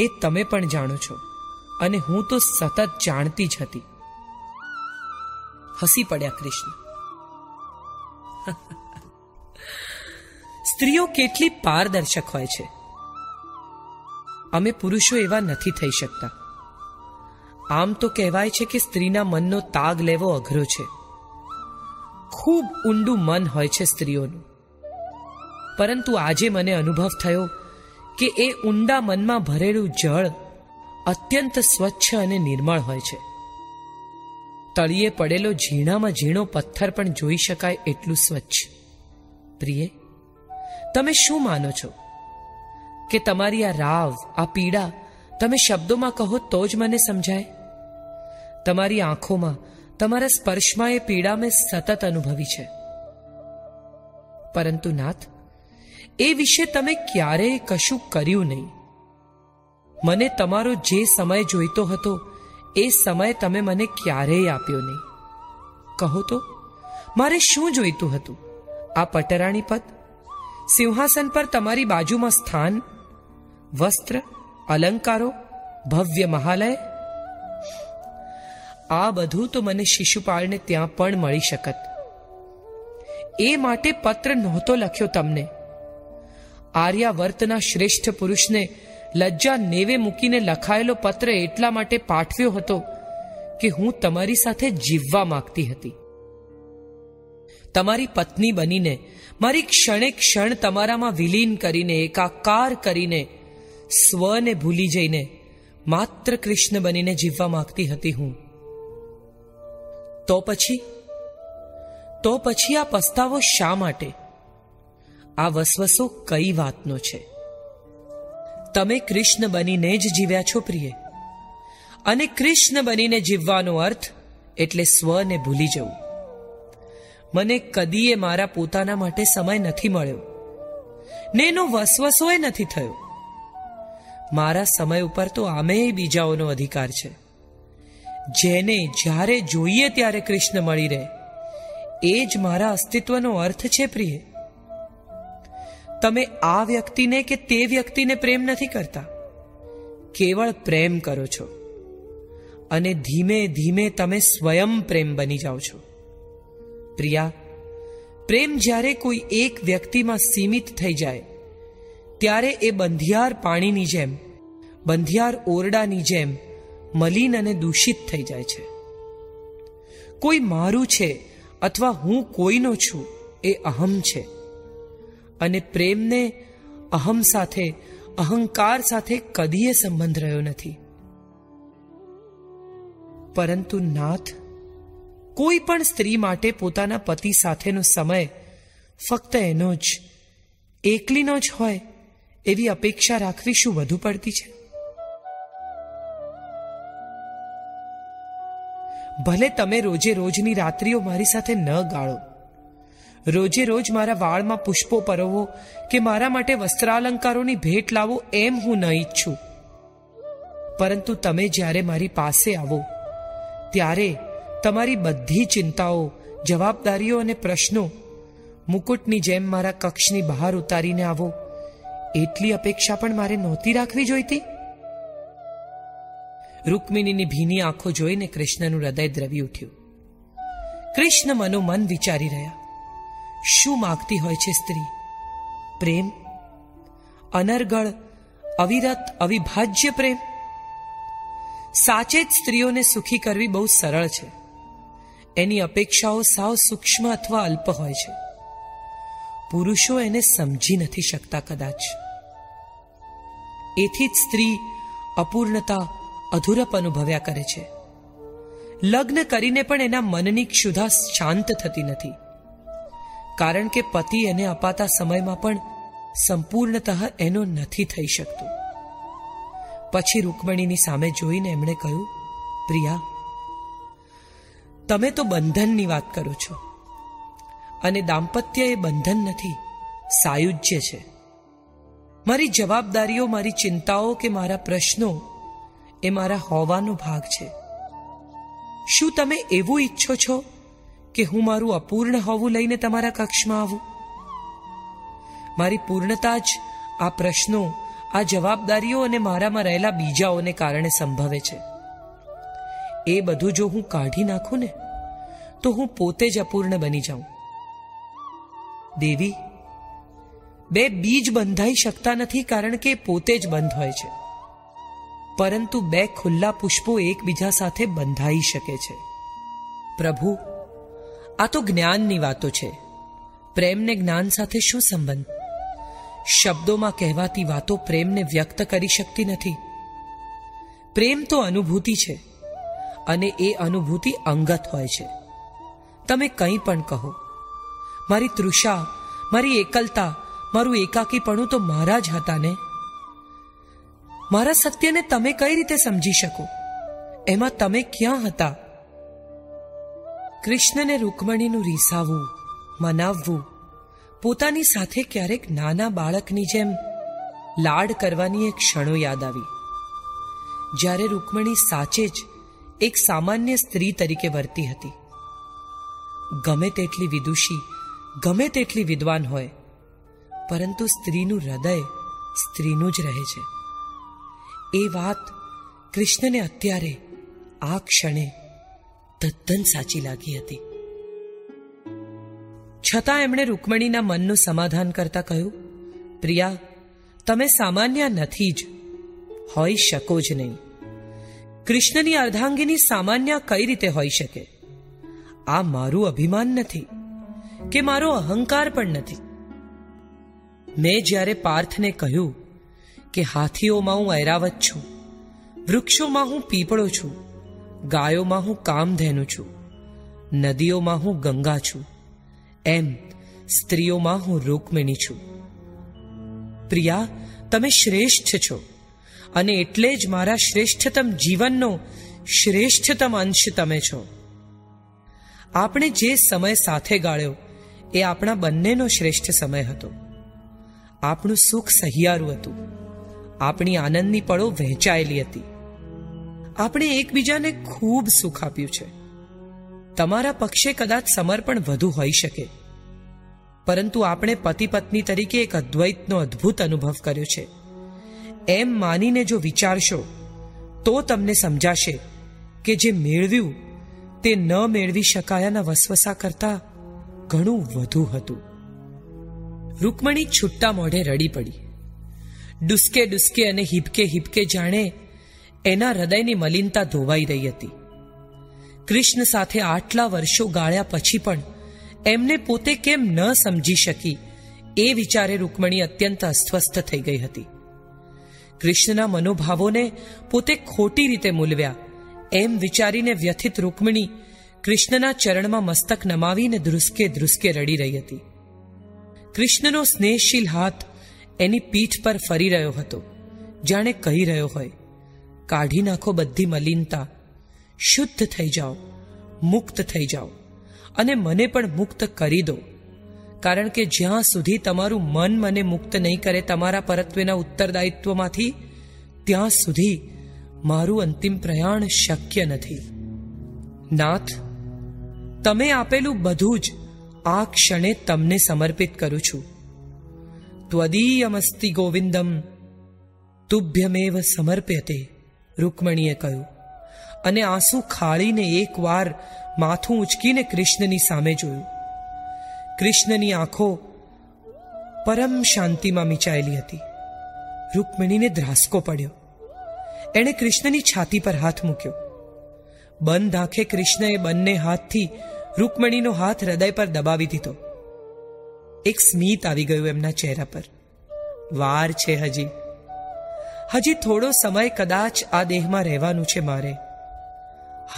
એ તમે પણ જાણો છો, અને હું તો સતત જાણતી જ હતી. હસી પડ્યા કૃષ્ણ. સ્ત્રીઓ કેટલી પારદર્શક હોય છે. અમે પુરુષો એવા નથી થઈ શકતા. આમ તો કહેવાય છે કે સ્ત્રીના મનનો તાગ લેવો અઘરો છે. ખૂબ ઊંડું મન હોય છે સ્ત્રીઓનું. પરંતુ આજે મને અનુભવ થયો કે એ ઊંડા મનમાં ભરેલું જળ અત્યંત સ્વચ્છ અને નિર્મળ હોય છે. તળિયે પડેલો ઝીણામાં ઝીણો પથ્થર પણ જોઈ શકાય એટલું સ્વચ્છ. પ્રિય તમે શું માનો છો? કે તમારી આ રાવ, આ પીડા તમે શબ્દોમાં કહો તો જ મને સમજાય? તમારી આંખોમાં, તમારા સ્પર્શમાં એ પીડા મેં સતત અનુભવી છે. પરંતુ નાથ, એ વિશે તમે ક્યારેય કશું કર્યું નહીં. મને તમારો જે સમય જોઈતો હતો, એ સમય તમે મને ક્યારેય આપ્યો નહીં. કહો તો, મારે શું જોઈતું હતું? આ પટરાણી પદ? સિંહાસન પર તમારી બાજુમાં સ્થાન, વસ્ત્ર, અલંકારો, ભવ્ય મહાલય. આ બધું તો મને શિશુપાળને ત્યાં પણ મળી શકત. એ માટે પત્ર નહોતો લખ્યો તમને. આર્યાવર્તના શ્રેષ્ઠ પુરુષને લજ્જા નેવે મૂકીને લખાયેલો પત્ર એટલા માટે પાઠવ્યો હતો કે હું તમારી સાથે જીવવા માંગતી હતી. તમારી પત્ની બનીને મારી ક્ષણે ક્ષણ તમારામાં વિલીન કરીને, એકાકાર કરીને, સ્વને ભૂલી જઈને, માત્ર કૃષ્ણ બનીને જીવવા માંગતી હતી હું. તો પછી? તો પછી આ પસ્તાવો શા માટે? આ વસવસો કઈ વાતનો છે? તમે કૃષ્ણ બનીને જ જીવ્યા છો પ્રિય. અને કૃષ્ણ બનીને જીવવાનો અર્થ એટલે સ્વને ભૂલી જવું. મને કદીએ મારા પોતાના માટે સમય નથી મળ્યો. ને એનો વસવસોય નથી થયો. મારા સમય ઉપર તો આમેય બીજાઓનો અધિકાર છે. જેને જ્યારે જોઈએ ત્યારે કૃષ્ણ મળી રહે. એ જ મારા અસ્તિત્વનો અર્થ છે પ્રિય. તમે આ વ્યક્તિને કે તે વ્યક્તિને પ્રેમ નથી કરતા. કેવળ પ્રેમ કરો છો. અને ધીમે ધીમે તમે સ્વયં પ્રેમ બની જાઓ છો. પ્રિયા, પ્રેમ જ્યારે કોઈ એક વ્યક્તિમાં સીમિત થઈ જાય, ત્યારે એ બંધિયાર પાણીની જેમ, બંધિયાર ઓરડાની જેમ મલિન અને દૂષિત થઈ જાય છે. કોઈ મારું છે અથવા હું કોઈનો છું એ અહમ છે. અને પ્રેમને અહમ સાથે, અહંકાર સાથે કદીએ સંબંધ રહ્યો નથી. પરંતુ નાથ કોઈ પણ સ્ત્રી માટે પોતાના પતિ સાથેનો સમય ફક્ત એનો જ, એકલીનો જ હોય, એવી અપેક્ષા રાખવી શું વધુ પડતી છે? ભલે તમે રોજે રોજની રાત્રિઓ મારી સાથે ન ગાળો. રોજે રોજ મારા વાળમાં પુષ્પો પરવો કે મારા માટે વસ્ત્રાલંકારોની ભેટ લાવો એમ હું ન ઈચ્છું. પરંતુ તમે જ્યારે મારી પાસે આવો, ત્યારે તમારી બધી ચિંતાઓ, જવાબદારીઓ અને પ્રશ્નો મુકુટની જેમ મારા કક્ષની બહાર ઉતારીને આવો. એટલી અપેક્ષા પણ મારે નહોતી રાખવી જોઈતી. રૂકમિનીની ભીની આંખો જોઈને કૃષ્ણનું હૃદય દ્રવી ઉઠ્યું. કૃષ્ણ મનોમન વિચારી રહ્યા. શું માગતી હોય છે સ્ત્રી? પ્રેમ? અનર્ગળ? અવિરત? અવિભાજ્ય પ્રેમ? સાચે જ સ્ત્રીઓને સુખી કરવી બહુ સરળ છે. એની અપેક્ષાઓ સાવ સૂક્ષ્મ અથવા અલ્પ હોય છે. પુરુષો એને સમજી નથી શકતા કદાચ. એથી જ સ્ત્રી અપૂર્ણતા, અધૂરપ અનુભવ્યા કરે છે. લગ્ન કરીને પણ એના મનની ક્ષુધા શાંત થતી નથી. કારણ કે પતિ એને અપાતા સમયમાં પણ સંપૂર્ણતઃ એનો નથી થઈ શકતો. પછી રૂકમણીની સામે જોઈને એમણે કહ્યું, પ્રિયા તમે તો બંધનની વાત કરો છો. અને દાંપત્ય એ બંધન નથી, સાયુજ્ય છે. મારી જવાબદારીઓ, મારી ચિંતાઓ કે મારા પ્રશ્નો એ મારા હોવાનો ભાગ છે. શું તમે એવું ઈચ્છો છો કે હું મારું અપૂર્ણ હોવું લઈને તમારા કક્ષમાં આવું? મારી પૂર્ણતા જ આ પ્રશ્નો, આ જવાબદારીઓ અને મારામાં રહેલા બીજાઓને કારણે સંભવે છે. એ બધું જો હું કાઢી નાખું ને, તો હું પોતે જ અપૂર્ણ બની જાઉં. દેવી, બે બીજ બંધાઈ શકતા નથી કારણ કે પોતે જ બંધ હોય છે. પરંતુ બે ખુલ્લા પુષ્પો એકબીજા સાથે બંધાઈ શકે છે. પ્રભુ, આ તો જ્ઞાનની વાતો છે. પ્રેમને જ્ઞાન સાથે શું સંબંધ? શબ્દોમાં કહેવાતી વાતો પ્રેમને વ્યક્ત કરી શકતી નથી. પ્રેમ તો અનુભૂતિ છે. અને એ અનુભૂતિ અંગત હોય છે. તમે કંઈ પણ કહો. મારી તૃષા, મારી એકલતા, મારું એકાકીપણું તો મારા જ હતા ને? મારા સત્યને તમે કઈ રીતે સમજી શકો? એમાં તમે ક્યાં હતા? કૃષ્ણને રૂકમણીનું રીસાવવું, મનાવવું, પોતાની સાથે ક્યારેક નાના બાળકની જેમ લાડ કરવાની એક ક્ષણો યાદ આવી. જ્યારે રૂકમણી સાચે જ એક સામાન્ય સ્ત્રી તરીકે વર્તી હતી. ગમે તેટલી વિદુષી, ગમે તેટલી વિદ્વાન હોય, પરંતુ સ્ત્રીનું હૃદય સ્ત્રીનું જ રહે છે. એ વાત કૃષ્ણને અત્યારે આ ક્ષણે તદ્દન સાચી લાગી હતી. છતાં એમણે રૂકમણીના મનનું સમાધાન કરતા કહ્યું, પ્રિયા, તમે સામાન્ય નથી જ, હોઈ શકો જ નહીં. કૃષ્ણની અર્ધાંગીની સામાન્ય કઈ રીતે હોઈ શકે? આ મારું અભિમાન નથી કે મારો અહંકાર પણ નથી. મેં જ્યારે પાર્થને કહ્યું કે હાથીઓમાં હું ઐરાવત છું, વૃક્ષોમાં હું પીપળો છું, ગાયોમાં હું કામધેનુ છું, નદીઓમાં હું ગંગા છું, એમ સ્ત્રીઓમાં હું રૂકમિણી છું. પ્રિયા, તમે શ્રેષ્ઠ છો. અને એટલે જ મારા શ્રેષ્ઠતમ જીવનનો શ્રેષ્ઠતમ અંશ તમે છો. આપણે જે સમય સાથે ગાળ્યો, એ આપણા બંનેનો શ્રેષ્ઠ સમય હતો. આપણું સુખ સહિયારું હતું. આપણી આનંદની પળો વહેંચાયેલી હતી. આપણે એકબીજાને ખૂબ સુખ આપ્યું છે. તમારા પક્ષે કદાચ સમર્પણ વધુ હોઈ શકે. પરંતુ આપણે પતિ પત્ની તરીકે એક અદ્વૈતનો અદ્ભુત અનુભવ કર્યો છે. એમ માનીને જો વિચારશો, તો તમને સમજાશે કે જે મેળવ્યું તે ન મેળવી શકાયાના વસવસા કરતા ઘણું વધુ હતું. રૂકમણી છુટ્ટા મોઢે રડી પડી. ડુસકે ડુસકે અને હિપકે હિપકે જાણે એના હૃદયની મલિનતા ધોવાઈ રહી હતી. કૃષ્ણ સાથે આટલા વર્ષો ગાળ્યા પછી પણ એમને પોતે કેમ ન સમજી શકી એ વિચારે રૂકમણી અત્યંત અસ્વસ્થ થઈ ગઈ હતી. કૃષ્ણના મનોભાવોને પોતે ખોટી રીતે મૂલવ્યા. એમ વિચારીને વ્યથિત રૂકમણી કૃષ્ણના ચરણમાં મસ્તક નમાવીને ધ્રુસકે ધ્રુસકે રડી રહી હતી. કૃષ્ણનો સ્નેહશીલ હાથ એની પીઠ પર ફરી રહ્યો હતો. જાણે કહી રહ્યો હોય, કાઢી નાખો બધી મલિનતા. શુદ્ધ થઈ જાઓ, મુક્ત થઈ જાઓ. અને મને પણ મુક્ત કરી દો. કારણ કે જ્યાં સુધી તમારું મન મને મુક્ત નહીં કરે તમારા પરત્વેના ઉત્તરદાયિત્વમાંથી, ત્યાં સુધી મારું અંતિમ પ્રયાણ શક્ય નથી. નાથ, તમે આપેલું બધું જ આ ક્ષણે તમને સમર્પિત કરું છું. ત્વદીયમસ્તિ ગોવિંદમ, તુભ્યમેવ સમર્પ્યતે, રૂકમણીએ કહ્યું. અને આંસુ ખાળીને એકવાર માથું ઉચકીને કૃષ્ણની સામે જોયું. કૃષ્ણની આંખો પરમ શાંતિમાં મિચાયેલી હતી. રૂકમિણીને ધ્રાસકો પડ્યો. એણે કૃષ્ણની છાતી પર હાથ મૂક્યો. બંધ આંખે કૃષ્ણએ બંને હાથથી રૂકમણીનો હાથ હૃદય પર દબાવી દીધો. એક સ્મિત આવી ગયું એમના ચહેરા પર. વાર છે હજી. હજી થોડો સમય કદાચ આ દેહમાં રહેવાનું છે મારે.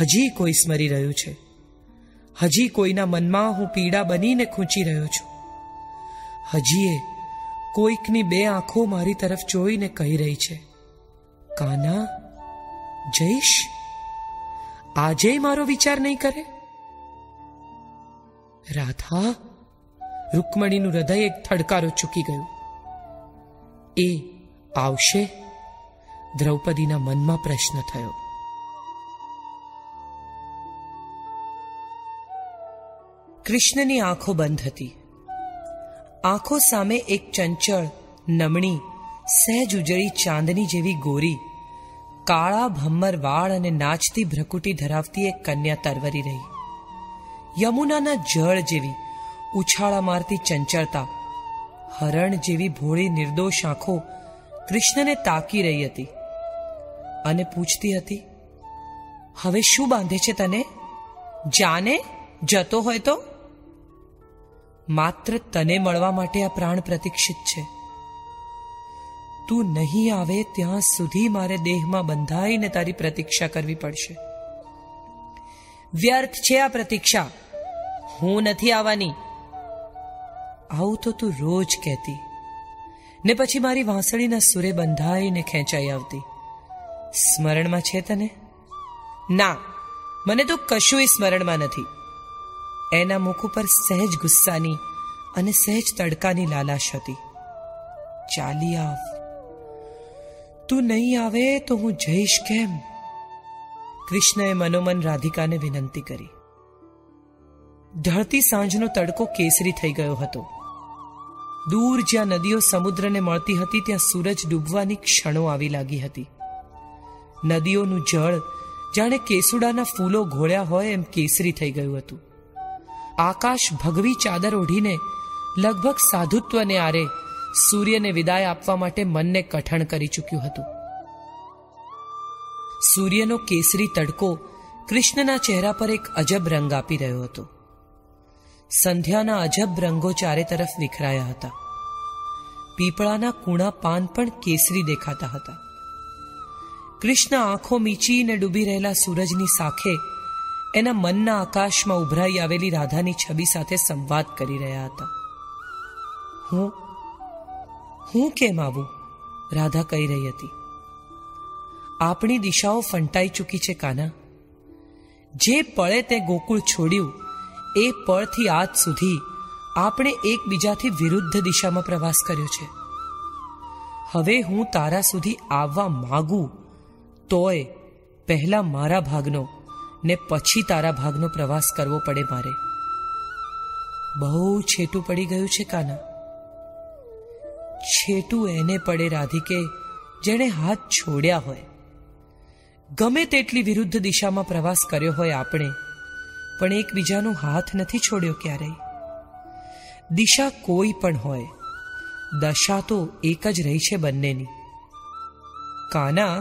હજી કોઈ સ્મરી રહ્યું છે. હજી કોઈના મનમાં હું પીડા બનીને ખૂંચી રહ્યો છું. હજી એ કોઈકની બે આંખો મારી તરફ જોઈને કહી રહી છે, કાના જઈશ આજે મારો વિચાર નહીં કરે? રાધા, રૂકમણીનું હૃદય એક થડકારો ચૂકી ગયું. એ આવશે? દ્રૌપદીના મનમાં પ્રશ્ન થયો. કૃષ્ણની આંખો બંધ હતી. આંખો સામે એક ચંચળ, નમણી, સહેજ ઉજળી ચાંદની જેવી ગોરી, કાળા ભમ્મર વાળ અને નાચતી ભ્રકુટી ધરાવતી એક કન્યા તરવરી રહી. યમુનાના જળ જેવી ઉછાળા મારતી ચંચળતા, હરણ જેવી ભોળી નિર્દોષ આંખો કૃષ્ણને તાકી રહી હતી અને પૂછતી હતી, હવે શું બાંધે છે તને? જાને? જતો હોય તો? માત્ર તને મળવા માટે આ પ્રાણ પ્રતીક્ષિત છે. તું નહીં આવે ત્યાં સુધી મારે દેહમાં બંધાઈને તારી પ્રતીક્ષા કરવી પડશે. વ્યર્થ છે આ પ્રતીક્ષા. હું નથી આવવાની. આવું તો તું રોજ કહેતી. ને પછી મારી વાંસળીના સુરે બંધાઈને ખેંચાઈ આવતી. સ્મરણમાં છે તને? ના. મને તો કશુંય સ્મરણમાં નથી. એના મુખ ઉપર સહેજ ગુસ્સાની અને સહેજ તડકાની લાલાશ હતી. ચાલી આવ. તું નહીં આવે તો હું જઈશ કેમ? કૃષ્ણએ મનોમન રાધિકાને વિનંતી કરી. ઢળતી સાંજનો તડકો કેસરી થઈ ગયો હતો. દૂર જ્યાં નદીઓ સમુદ્રને મળતી હતી, ત્યાં સૂરજ ડૂબવાની ક્ષણો આવી લાગી હતી. નદીઓનું જળ જાણે કેસુડાના ફૂલો ઘોળ્યા હોય એમ કેસરી થઈ ગયું હતું. આકાશ ભગવી ચાદર ઓઢીને લગભગ સાધુત્વને આરે સૂર્યને વિદાય આપવા માટે મનને કઠણ કરી ચૂક્યું હતું. સૂર્યનો કેસરી તડકો કૃષ્ણના ચહેરા પર એક અજબ રંગ આપી રહ્યો હતો. સંધ્યાના અજબ રંગો ચારે તરફ વિખરાયા હતા. પીપળાના કૂણા પાન પણ કેસરી દેખાતા હતા. કૃષ્ણ આંખો મીચીને ડૂબી રહેલા સૂરજની સાખે એના મનના આકાશમાં ઉભરાઈ આવેલી રાધાની છબી સાથે સંવાદ કરી રહ્યા હતા. હું હું કેમ આવું? રાધા કહી રહી હતી. આપણી દિશાઓ ફંટાઈ ચૂકી છે, કાના. જે પળે તે ગોકુળ છોડ્યું, એ પળથી આજ સુધી આપણે એકબીજાથી વિરુદ્ધ દિશામાં પ્રવાસ કર્યો છે. હવે હું તારા સુધી આવવા માગું, તોય પહેલા મારા ભાગનો ને પછી તારા ભાગનો પ્રવાસ કરવો પડે મારે. બહુ છેટું પડી ગયું છે કાના. છેટું એને પડે રાધિકે જેણે હાથ છોડ્યા હોય. ગમે તેટલી વિરુદ્ધ દિશામાં પ્રવાસ કર્યો હોય આપણે, પણ એકબીજાનો હાથ નથી છોડ્યો ક્યારેય. દિશા કોઈ પણ હોય, દશા તો એક જ રહી છે બંનેની. કાના,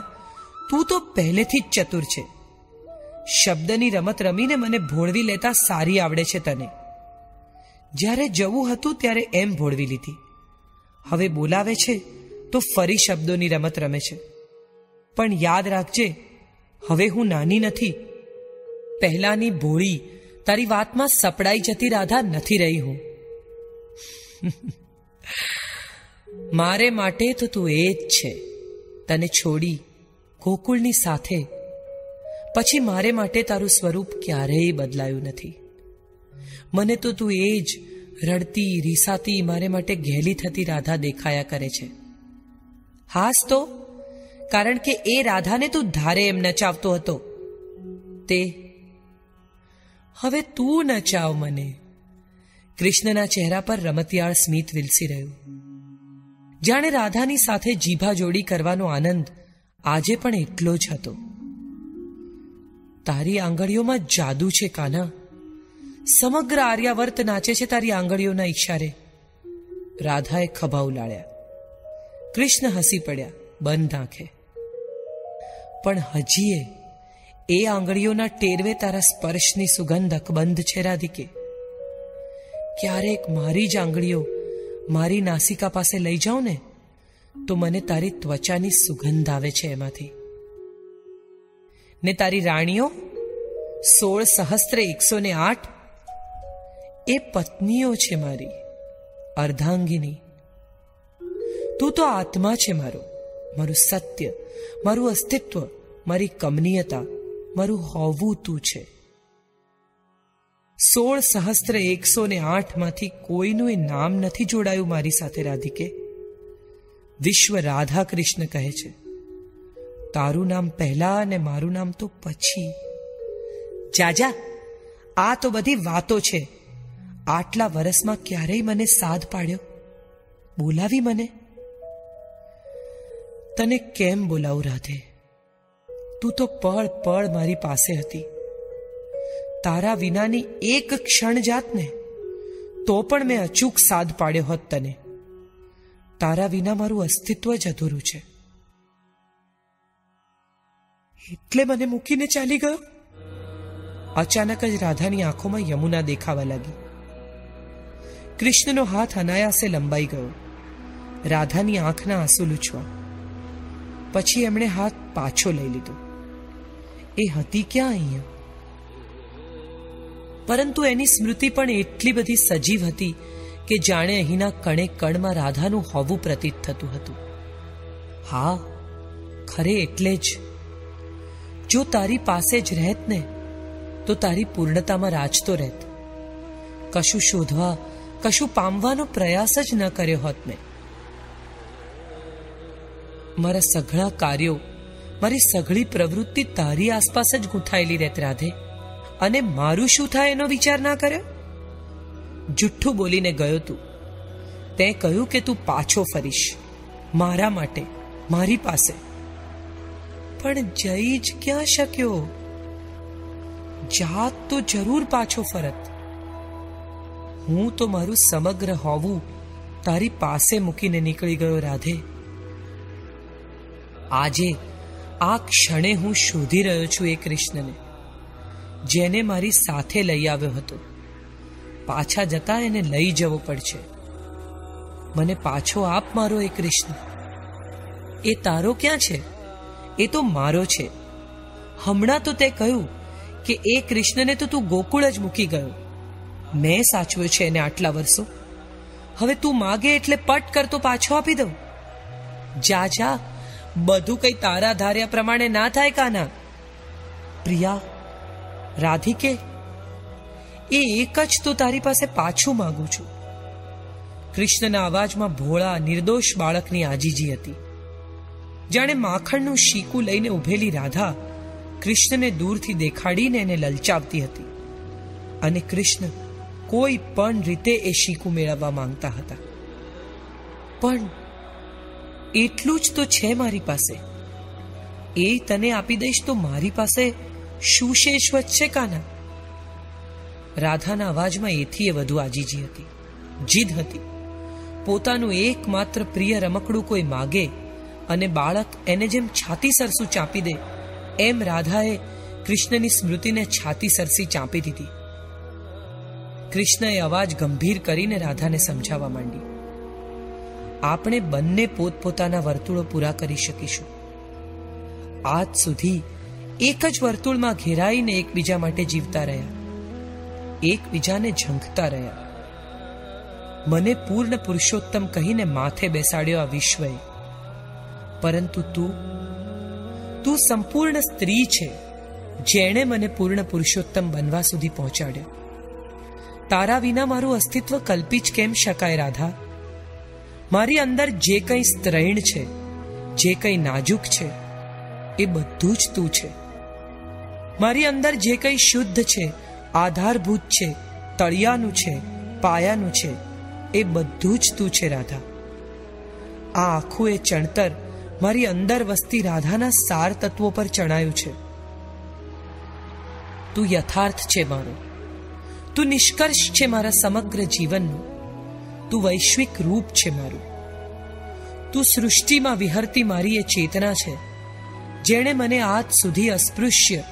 તું તો પહેલેથી જ ચતુર છે. શબ્દની રમત રમીને મને ભોળવી લેતા સારી આવડે છે તને. જ્યારે જવું હતું ત્યારે એમ ભોળવી લીધી. હવે બોલાવે છે તો ફરી શબ્દોની રમત રમે છે. પણ યાદ રાખજે, હવે હું નાની નથી. પહેલાની ભોળી તારી વાતમાં સપડાઈ જતી રાધા નથી રહી હું. મારે માટે તો તું એ જ છે. તને છોડી ગોકુળની સાથે પછી મારે માટે તારું સ્વરૂપ ક્યારેય બદલાયું નથી. મને તો તું એ જ રડતી, રીસાતી, મારે માટે ઘેલી થતી રાધા દેખાયા કરે છે. હાસ તો, કારણ કે એ રાધાને તું ધારે એમ નચાવતો હતો. તે, હવે તું નચાવ મને. કૃષ્ણના ચહેરા પર રમતિયાળ સ્મિત વિલસી રહ્યું. જાણે રાધાની સાથે જીભા જોડી કરવાનો આનંદ આજે પણ એટલો જ હતો. તારી આંગળીઓમાં જાદુ છે, કાના. સમગ્ર આર્યાવર્ત નાચે છે તારી આંગળીઓના ઈશારે. રાધાએ ખભા ઉલાળ્યા. કૃષ્ણ હસી પડ્યા, બંધ આંખે. પણ હજીએ એ આંગળીઓના ટેરવે તારા સ્પર્શની સુગંધ અકબંધ છે, રાધિકે. ક્યારેક મારી જ આંગળીઓ મારી નાસિકા પાસે લઈ જાઉં ને, તો મને તારી ત્વચાની સુગંધ આવે છે એમાંથી. ને તારી રાણીઓ? સોળ સહસ્ત્ર એકસો ને આઠ? એ પત્નીઓ છે મારી, અર્ધાંગીની. તું તો આત્મા છે મારો, મારું સત્ય, મારું અસ્તિત્વ, મારી કમનીયતા, મારું હોવું તું છે. સોળ સહસ્ત્ર એકસો ને આઠમાંથી કોઈનું એ નામ નથી જોડાયું મારી સાથે રાધિકે. વિશ્વ રાધા કૃષ્ણ કહે છે તારું નામ પહેલા અને મારું નામ તો પછી. જાજા, આ તો બધી વાતો છે. આટલા વર્ષમાં ક્યારેય મને સાધ પાડ્યો? બોલાવી મને? તને કેમ બોલાવું રાધે? તું તો પળ પળ મારી પાસે હતી. તારા વિનાની એક ક્ષણ જાતને, તો પણ મેં અચૂક સાધ પાડ્યો હોત તને. તારા વિના મારું અસ્તિત્વ જ અધૂરું છે. એટલે મને મૂકીને ચાલી ગયો? અચાનક જ રાધાની આંખોમાં યમુના દેખાવા લાગી. કૃષ્ણનો હાથ અનાયાસે લંબાઈ ગયો. રાધાની આંખના આંસુ લૂછવા. પછી એમણે હાથ પાછો લઈ લીધો. એ હતી ક્યાં અહીંયા? પરંતુ એની સ્મૃતિ પણ એટલી બધી સજીવ હતી કે જાણે અહીંના કણે કણમાં રાધાનું હોવું પ્રતીત થતું હતું. હા, ખરે એટલે જ. જો તારી પાસે જ રહેત ને, તો તારી પૂર્ણતામાં રાજતો રહેત. કશું શોધવા, કશું પામવાનો પ્રયાસ જ ન કર્યો હોત મેં. મારા સઘળા કાર્યો, મારી સઘળી પ્રવૃત્તિ તારી આસપાસ જ ગૂંથાયેલી રહેત, રાધે. અને મારું શું થાય એનો વિચાર ના કર્યો? જુઠ્ઠું બોલીને ગયો તું. તે કહ્યું કે તું પાછો ફરીશ. મારા માટે, મારી પાસે. પણ જઈ જ ક્યાં શક્યો? જાત તો જરૂર પાછો ફરત. હું તો મારું સમગ્ર હોવું તારી પાસે મૂકીને નીકળી ગયો, રાધે. આજે આ ક્ષણે હું શોધી રહ્યો છું એ કૃષ્ણને, જેને મારી સાથે લઈ આવ્યો હતો. પાછા જતા એને લઈ જવો પડશે. મને પાછો આપ મારો એ કૃષ્ણ. એ તારો ક્યાં છે? એ તો મારો છે. હમણાં તો તે કહ્યું કે એ કૃષ્ણને તો તું ગોકુળ જ મૂકી ગયો. મેં સાચવ્યો છે એને આટલા વર્ષો. હવે તું માગે એટલે પટ કરતો પાછો આપી દઉં. જા જા, બધું કઈ તારા ધાર્યા પ્રમાણે ના થાય કાના. પ્રિયા, રાધિકે, એ એક જ તો તારી પાસે પાછું માગું છું. કૃષ્ણના અવાજમાં ભોળા, નિર્દોષ બાળકની આજીજી હતી. જાણે માખણનું શીકું લઈને ઉભેલી રાધા કૃષ્ણને દૂરથી દેખાડીને એને લલચાવતી હતી. અને કૃષ્ણ કોઈ પણ રીતે એ શીકું મેળવવા માંગતા હતા. પણ એટલું જ તો છે મારી પાસે. એ તને આપી દઈશ તો મારી પાસે શું શેષ વચ્ચે કાના? રાધાના અવાજમાં એથી એ વધુ આજીજી હતી. જીદ હતી. પોતાનું એકમાત્ર પ્રિય રમકડું કોઈ માગે અને બાળક એને જેમ છાતી સરસું ચાંપી દે, એમ રાધાએ કૃષ્ણની સ્મૃતિને છાતી સરસી ચાંપી દીધી. કૃષ્ણએ અવાજ ગંભીર કરીને રાધાને સમજાવવા માંડી. આપણે બંને પોતપોતાના વર્તુળો પૂરા કરી શકીશું. આજ સુધી એક જ વર્તુળમાં ઘેરાઈને એકબીજા માટે જીવતા રહ્યા. એકબીજાને ઝંખતા રહ્યા. મને પૂર્ણ પુરુષોત્તમ કહીને માથે બેસાડ્યો આ વિશ્વએ. પરંતુ તું તું સંપૂર્ણ સ્ત્રી છે, જેણે મને પૂર્ણ પુરુષોત્તમ બનવા સુધી પહોંચાડ્યો. તારા વિના મારું અસ્તિત્વ કલ્પી જ કેમ શકાય, રાધા? મારી અંદર જે કંઈ સ્ત્રૈણ છે, જે કંઈ નાજુક છે, એ બધું જ તું છે. મારી અંદર જે કંઈ શુદ્ધ છે, આધારભૂત છે, તળિયાનું છે, પાયાનું છે, એ બધું જ તું છે, રાધા. આ આખું એ ચણતર મારી અંદર વસતી રાધાના સાર તત્વો પર ચણાયું છે. તું યથાર્થ છે મારો. તું નિષ્કર્ષ છે મારા સમગ્ર જીવનનું. તું વૈશ્વિક રૂપ છે મારું. તું સૃષ્ટિમાં વિહરતી મારી એ ચેતના છે, જેણે મને આજ સુધી અસ્પૃશ્ય,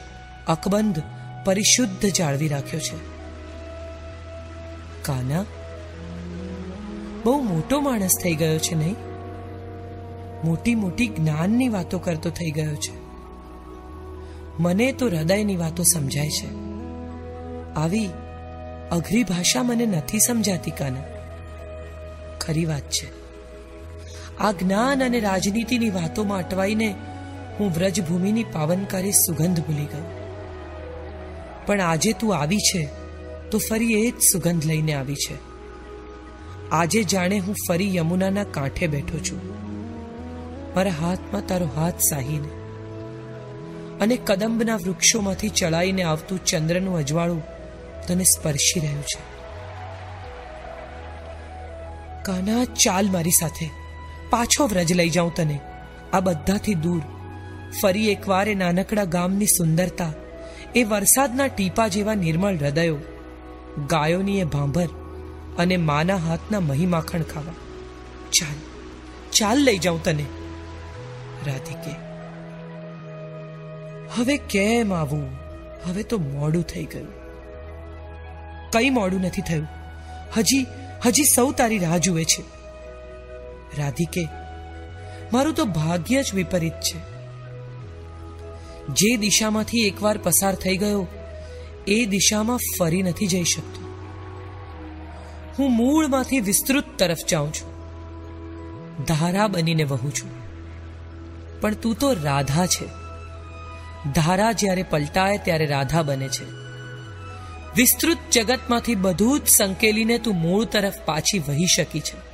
અકબંધ, પરિશુદ્ધ જાળવી રાખ્યો છે. કાના? બહુ મોટો માણસ થઈ ગયો છે, નહીં? મોટી મોટી જ્ઞાનની વાતો કરતો થઈ ગયો છે. મને તો હૃદયની વાતો સમજાય છે. આવી અઘરી ભાષા મને નથી સમજાતી, કાના. ખરી વાત છે. આ જ્ઞાન અને રાજનીતિની વાતોમાં અટવાઈને હું વ્રજભૂમિની પાવનકારી સુગંધ ભૂલી ગયો. પણ આજે તું આવી છે, તો ફરી એ જ સુગંધ લઈને આવી છે. આજે જાણે હું ફરી યમુનાના કાંઠે બેઠો છું. મારા હાથમાં તારો હાથ સાહીને અને કદંબના વૃક્ષોમાંથી ચડાઈને આવતું ચંદ્રનું અજવાળું તને સ્પર્શી રહ્યું છે. કાના ચાલ મારી સાથે. પાછો વ્રજ લઈ જાઉં તને. આ બધાથી દૂર. ફરી એકવાર એ નાનકડા ગામની સુંદરતા, એ વરસાદના ટીપા જેવા નિર્મળ હૃદયો, ગાયોની એ ભાંભર અને માના હાથના મહી માખણ ખાવા. ચાલ ચાલ લઈ જાઉં તને. રાધિકે. હવે કેમ આવું? હવે તો મોડું થઈ ગયું. કઈ મોડું નથી થયું. હજી હજી સૌ તારી રાહ જુએ છે. રાધિકે, મારું તો ભાગ્ય જ વિપરીત છે. જે દિશામાંથી એકવાર પસાર થઈ ગયો, એ દિશામાં ફરી નથી જઈ શકતો. હું મૂળમાંથી વિસ્તૃત તરફ જાઉં છું. ધારા બનીને વહું છું. પણ તું તો રાધા છે. ધારા જ્યારે પલટાય ત્યારે રાધા બને છે. વિસ્તૃત જગતમાંથી બધું જ સંકેલીને તું મૂળ તરફ પાછી વહી શકી છે.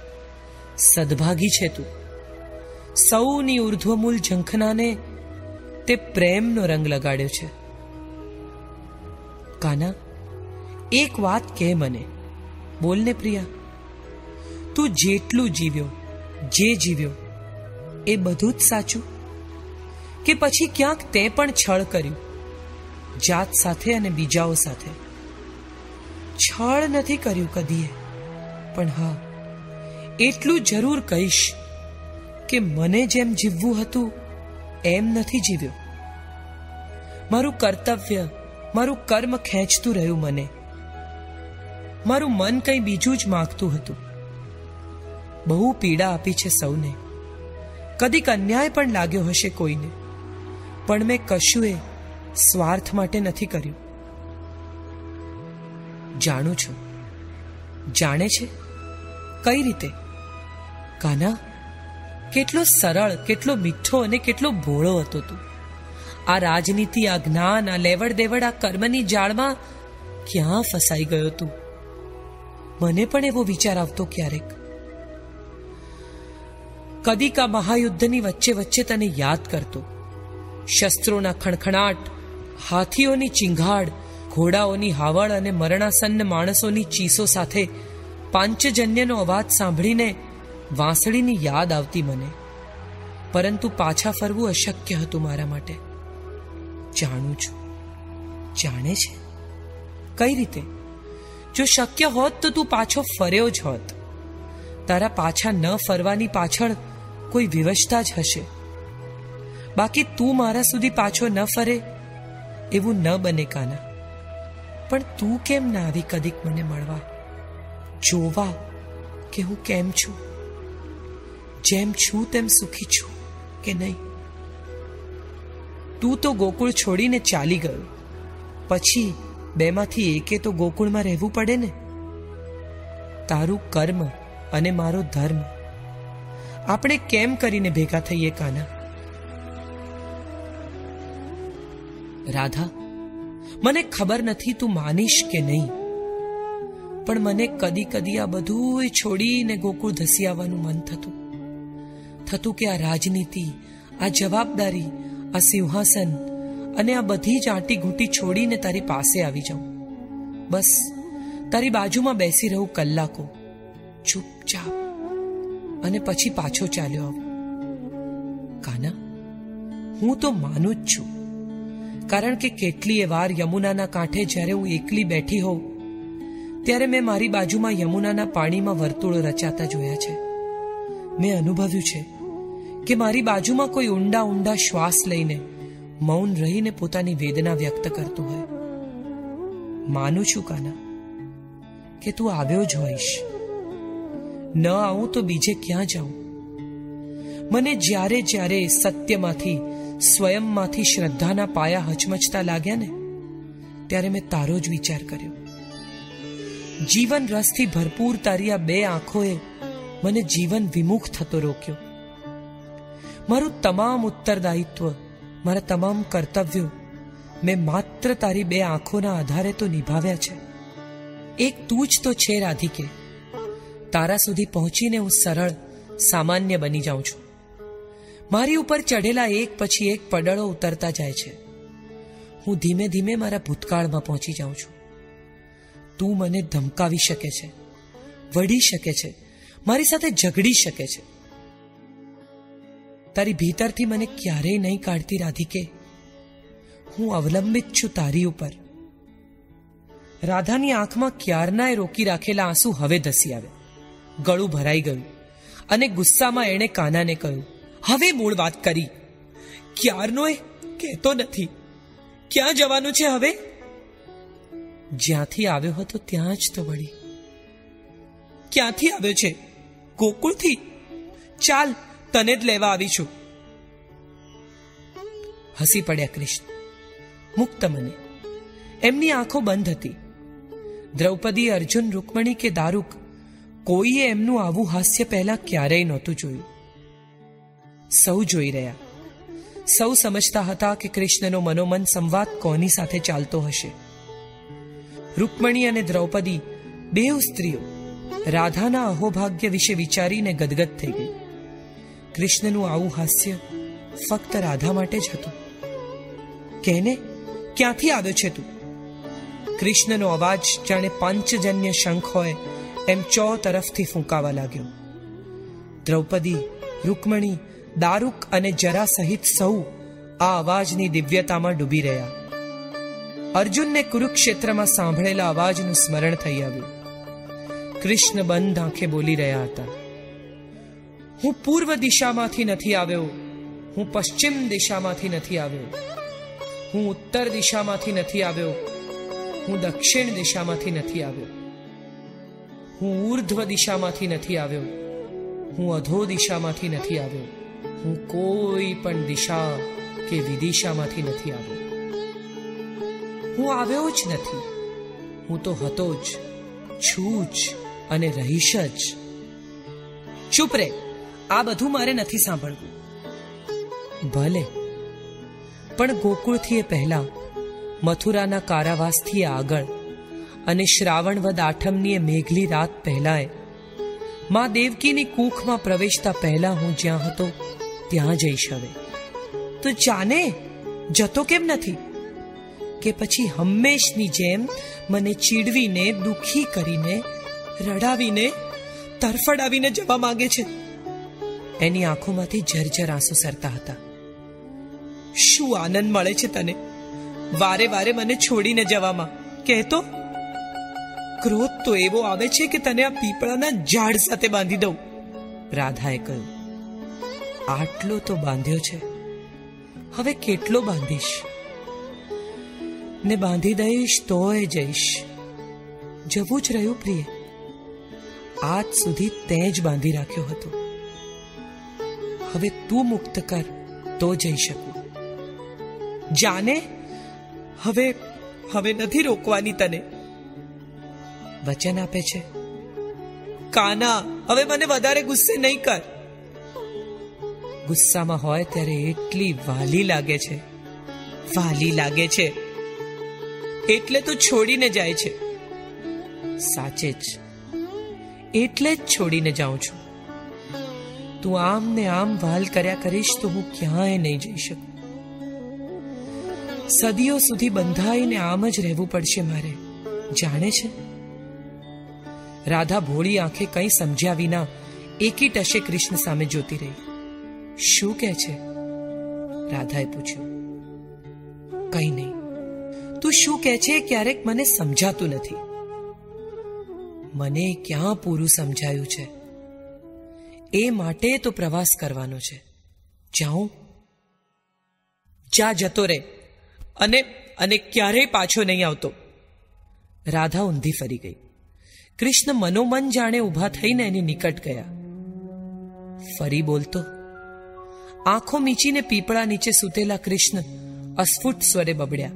સદભાગી છે તું. સૌની ઉર્ધ્વમૂલ ઝંખનાને તે પ્રેમનો રંગ લગાડ્યો છે. કાના, એક વાત કહે મને. બોલને પ્રિયા. તું જેટલું જીવ્યો, જે જીવ્યો, એ બધું જ સાચું? કે પછી ક્યાંક તે પણ છળ કર્યું, જાત સાથે અને બીજાઓ સાથે. છળ નથી કર્યું કદીએ, પણ હા, એટલું જરૂર કહીશ કે મને જેમ જીવવું હતું, એમ નથી જીવ્યો. મારું કર્તવ્ય, મારું કર્મ ખેંચતું રહ્યું મને. મારું મન કંઈ બીજું જ માગતું હતું. બહુ પીડા આપી છે સૌને. કદીક અન્યાય પણ લાગ્યો હશે કોઈને. પણ મેં કશું એ સ્વાર્થ માટે નથી કર્યું. જાણું છું. જાણે છે? કઈ રીતે? કાના, કેટલો સરળ, કેટલો મીઠો અને કેટલો ભોળો હતો તું. આ રાજનીતિ, આ જ્ઞાન, આ લેવડ દેવડ આ કર્મની જાળમાં ક્યાં ફસાઈ ગયો તું? મને પણ એવો વિચાર આવતો ક્યારેક. કદીક આ મહાયુદ્ધની વચ્ચે વચ્ચે તને યાદ કરતો. શસ્ત્રોના ખણખણાટ, હાથીઓની ચિંઘાડ ઘોડાઓની હાવળ અને મરણાસન્ન માણસોની ચીસો સાથે પાંચજન્યનો અવાજ સાંભળીને વાંસળીની યાદ આવતી મને. પરંતુ પાછા ફરવું અશક્ય હતું મારા માટે. જાણું છું. જાણે છે? કઈ રીતે? જો શક્ય હોત તો તું પાછો ફર્યો જ હોત. તારા પાછા ન ફરવાની પાછળ કોઈ વિવશતા જ હશે. બાકી તું મારા સુધી પાછો ન ફરે, એવું ન બને કાના. પણ તું કેમ ના આવી કદીક મને મળવા? જોવા કે હું કેમ છું? જેમ છું તેમ સુખી છું કે નહીં? તું તો ગોકુળ છોડીને ચાલી ગયો. પછી બેમાંથી એકે તો ગોકુળમાં રહેવું પડે ને? તારું કર્મ અને મારો ધર્મ. આપણે કેમ કરીને ભેગા થઈએ કાના? રાધા, મને ખબર નથી તું માનીશ કે નહીં, પણ મને કદી કદી આ બધું છોડીને ગોકુળ ધસી આવવાનું મન થતું. થતું કે આ રાજનીતિ, આ જવાબદારી, આ સિંહાસન અને આ બધી જ આંટી ઘૂંટી છોડીને તારી પાસે આવી જાઉં. બસ, તારી બાજુમાં બેસી રહું કલાકો, ચૂપચાપ, અને પછી પાછો ચાલ્યો આવું. કાના, હું તો માનું જ છું. કારણ કે કેટલીય વાર યમુનાના કાંઠે જ્યારે હું એકલી બેઠી હોઉં, ત્યારે મેં મારી બાજુમાં યમુનાના પાણીમાં વર્તુળ રચાતા જોયા છે. મેં અનુભવ્યું છે કે મારી બાજુમાં કોઈ ઊંડા ઊંડા શ્વાસ લઈને મૌન રહીને પોતાની વેદના વ્યક્ત કરતું હોય. માનું છું, કાના, કે તું આવ્યો જ હોઈશ. ન આવું તો બીજે ક્યાં જાઉં? મને જ્યારે જ્યારે સત્યમાંથી સ્વયંમાંથી શ્રદ્ધાના પાયા હચમચતા લાગ્યા ને, ત્યારે મેં તારો જ વિચાર કર્યો. જીવન રસથી ભરપૂર તારી આ બે આંખોએ મને જીવન વિમુખ થતો રોક્યો. મારું તમામ ઉત્તરદાયિત્વ, મારા તમામ કર્તવ્યો મેં માત્ર તારી બે આંખોના આધારે તો નિભાવ્યા છે. એક તું જ તો છે રાધિકે. તારા સુધી પહોંચીને હું સરળ, સામાન્ય બની જાઉં છું. મારી ઉપર ચઢેલા એક પછી એક પડળો ઉતરતા જાય છે. હું ધીમે ધીમે મારા ભૂતકાળમાં પહોંચી જાઉં છું. તું મને ધમકાવી શકે છે વળી શકે છે, મારી સાથે ઝઘડી શકે છે. તારી ભીતરથી મને ક્યારેય નહીં કાઢતી રાધિકે. હું અવલંબિત છું તારી ઉપર. રાધાની આંખમાં ક્યારનાય રોકી રાખેલા આંસુ હવે ધસી આવે ગળું ભરાઈ ગયું અને ગુસ્સામાં એણે કાનાને કહ્યું હવે મૂળ વાત કરી. ક્યારનો એ? કહેતો નથી. ક્યાં જવાનું છે હવે? જ્યાંથી આવ્યો હતો ત્યાં જ તો વળી. ક્યાંથી આવ્યો છે? ગોકુળથી? ચાલ, તને જ લેવા આવી છું હસી પડ્યા કૃષ્ણ. મુક્ત મને. એમની આંખો બંધ હતી. દ્રૌપદી, અર્જુન, રૂકમણી કે દારૂક, કોઈએ એમનું આવું હાસ્ય પહેલા ક્યારેય નહોતું જોયું. સૌ જોઈ રહ્યા. સૌ સમજતા હતા કે કૃષ્ણનો મનોમન સંવાદ કોની સાથે ચાલતો હશે. રૂકમણી અને દ્રૌપદી, બેઉ સ્ત્રીઓ, રાધાના અહોભાગ્ય વિશે વિચારીને ગદગદ થઈ ગઈ. કૃષ્ણનું આવું હાસ્ય ફક્ત રાધા માટે જ હતું. કેને? ક્યાંથી આવ્યો છે તું? કૃષ્ણનો અવાજ જાણે પાંચજન્ય શંખ હોય એમ ચો તરફથી ફૂંકાવા લાગ્યો. દ્રૌપદી રૂકમણી દારૂક અને જરા સહિત સૌ આ અવાજની દિવ્યતામાં ડૂબી રહ્યા. અર્જુનને કુરુક્ષેત્રમાં સાંભળેલા અવાજનું સ્મરણ થઈ આવ્યું. કૃષ્ણ બંધ આંખે બોલી રહ્યા હતા. હું પૂર્વ દિશામાંથી નથી આવ્યો. હું પશ્ચિમ દિશામાંથી નથી આવ્યો. હું ઉત્તર દિશામાંથી નથી આવ્યો. હું દક્ષિણ દિશામાંથી નથી આવ્યો. હું ઉર્ધ્વ દિશામાંથી નથી આવ્યો. હું અધો દિશામાંથી નથી આવ્યો. હું કોઈ પણ દિશા કે વિદિશામાંથી નથી આવ્યો. હું આવ્યો જ નથી. હું તો હતો જ, છું જ અને રહીશ જ. ચૂપ રે. આ બધું મારે નથી સાંભળવું. ભલે. પણ ગોકુળથી એ પહેલા મથુરાના કારાવાસથી આગળ અને શ્રાવણવદ આઠમની એ મેઘલી રાત પહેલાએ માં દેવકીની કૂખમાં પ્રવેશતા પહેલા હું જ્યાં હતો ત્યાં જઈશ હવે. તો જાને, જતો કેમ નથી? કે પછી હંમેશની જેમ મને ચીડવીને, દુખી કરીને, રડાવીને, તરફડાવીને જવા માંગે છે. એની આંખોમાંથી જર્જર આંસુ સરતા હતા. શું આનંદ મળે છે તને? વારે વારે મને છોડીને જવામાં. કહેતો, ક્રોધ તો એવો આવે છે કે તને આ પીપળાના ઝાડ સાથે બાંધી દઉં. રાધાએ કહ્યું આટલો તો બાંધ્યો છે. હવે કેટલો બાંધીશ? ને બાંધી દઈશ તોય જઈશ. જવું જ રહ્યું પ્રિય. આજ સુધી તે જ બાંધી રાખ્યો હતો. હવે તું મુક્ત કર, તો જઈ શકું. જાને, હવે હવે નથી રોકવાની તને. વચન આપે છે. કાના, હવે મને વધારે ગુસ્સે નહીં કર. ગુસ્સામાં હોય ત્યારે એટલી વાલી લાગે છે. વાલી લાગે છે. એટલે તો છોડીને જાય છે. સાચે જ. એટલે જ છોડીને જાઉં છું. તું આમ ને આમ વાલ કર્યા કરીશ તો હું ક્યાંય નહીં જઈ શકું. સદીઓ સુધી બંધાઈને આમ જ રહેવું પડશે મારે. જાણે છે? રાધા ભોળી આંખે કંઈ સમજ્યા વિના એકી ટશે કૃષ્ણ સામે જોતી રહી. શું કહે છે? રાધાએ પૂછ્યું, કંઈ નહીં. તું શું કહે છે ક્યારેક મને સમજાતું નથી. મને ક્યાં પૂરું સમજાયું છે? એ માટે તો પ્રવાસ કરવાનો છે. જાઉં? જા, જતો રે અને અને ક્યારેય પાછો નહીં આવતો. રાધા ઊંધી ફરી ગઈ. કૃષ્ણ મનોમન જાણે ઊભા થઈને એની નિકટ ગયા. ફરી બોલતો આંખો મીચીને પીપળા નીચે સૂતેલા કૃષ્ણ અસ્ફુટ સ્વરે બબડ્યા.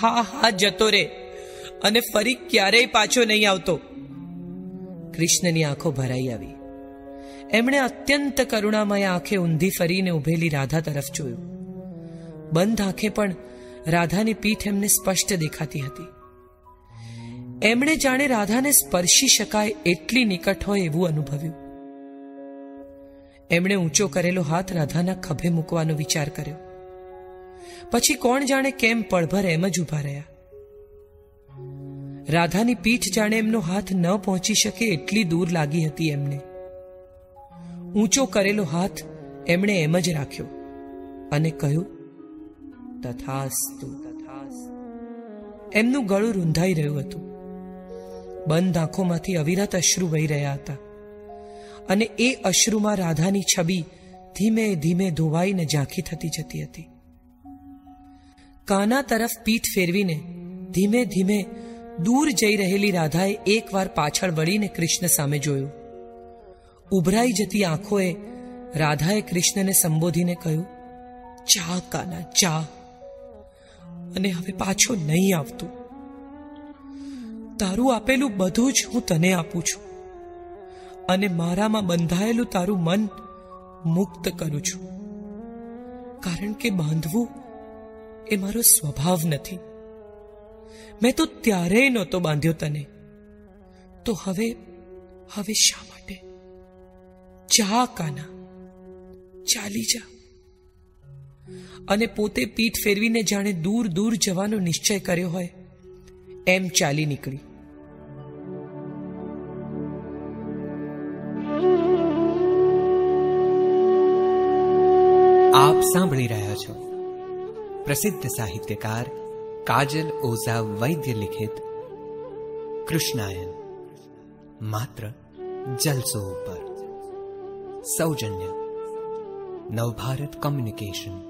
હા હા, જતો રે અને ફરી ક્યારેય પાછો નહીં આવતો. કૃષ્ણની આંખો ભરાઈ આવી. એમણે અત્યંત કરુણામય આંખે ઊંધી ફરીને ઉભેલી રાધા તરફ જોયું. બંધ આંખે પણ રાધાની પીઠ એમને સ્પષ્ટ દેખાતી હતી. એમણે જાણે રાધાને સ્પર્શી શકાય એટલી નિકટ હોય એવું અનુભવ્યું. એમણે ઊંચો કરેલો હાથ રાધાના ખભે મૂકવાનો વિચાર કર્યો. પછી કોણ જાણે કેમ પળભર એમ જ ઊભા રહ્યા. રાધાની પીઠ જાણે એમનો હાથ ન પહોંચી શકે એટલી દૂર લાગી હતી એમને. ઊંચો કરેલો હાથ એમણે એમ જ રાખ્યો અને કહ્યું, તથાસ્તુ. એમનું ગળું રૂંધાઈ રહ્યું હતું. બંધ આંખોમાંથી અવિરત અશ્રુ વહી રહ્યા હતા. અને એ અશ્રુમાં રાધાની છબી ધીમે ધીમે ધોવાઈને ઝાંખી થતી જતી હતી. કાના તરફ પીઠ ફેરવીને ધીમે ધીમે દૂર જઈ રહેલી રાધાએ એકવાર પાછળ વળીને કૃષ્ણ સામે જોયું. ઉભરાઈ જતી આંખોએ રાધાએ કૃષ્ણને સંબોધીને કહ્યું ચા કાના ચા અને હવે પાછો નહીં આવતું. તારું આપેલું બધું જ હું તને આપું છું. અને મારામાં બંધાયેલું તારું મન મુક્ત કરું છું. કારણ કે બાંધવું એ મારો સ્વભાવ નથી. મેં તો ત્યારે નહોતો બાંધ્યો તને. તો હવે હવે શા માટે? જા, કાના. ચાલી જા. અને પોતે પીઠ ફેરવીને જાણે દૂર દૂર જવાનો નિશ્ચય કર્યો હોય, એમ ચાલી નીકળી. આપ સાંભળી રહ્યા છો. પ્રસિદ્ધ સાહિત્યકાર કાજલ ઓઝા વૈદ્ય લિખિત કૃષ્ણાયન. માત્ર જલસો ઉપર. સૌજન્ય. નવભારત કોમ્યુનિકેશન.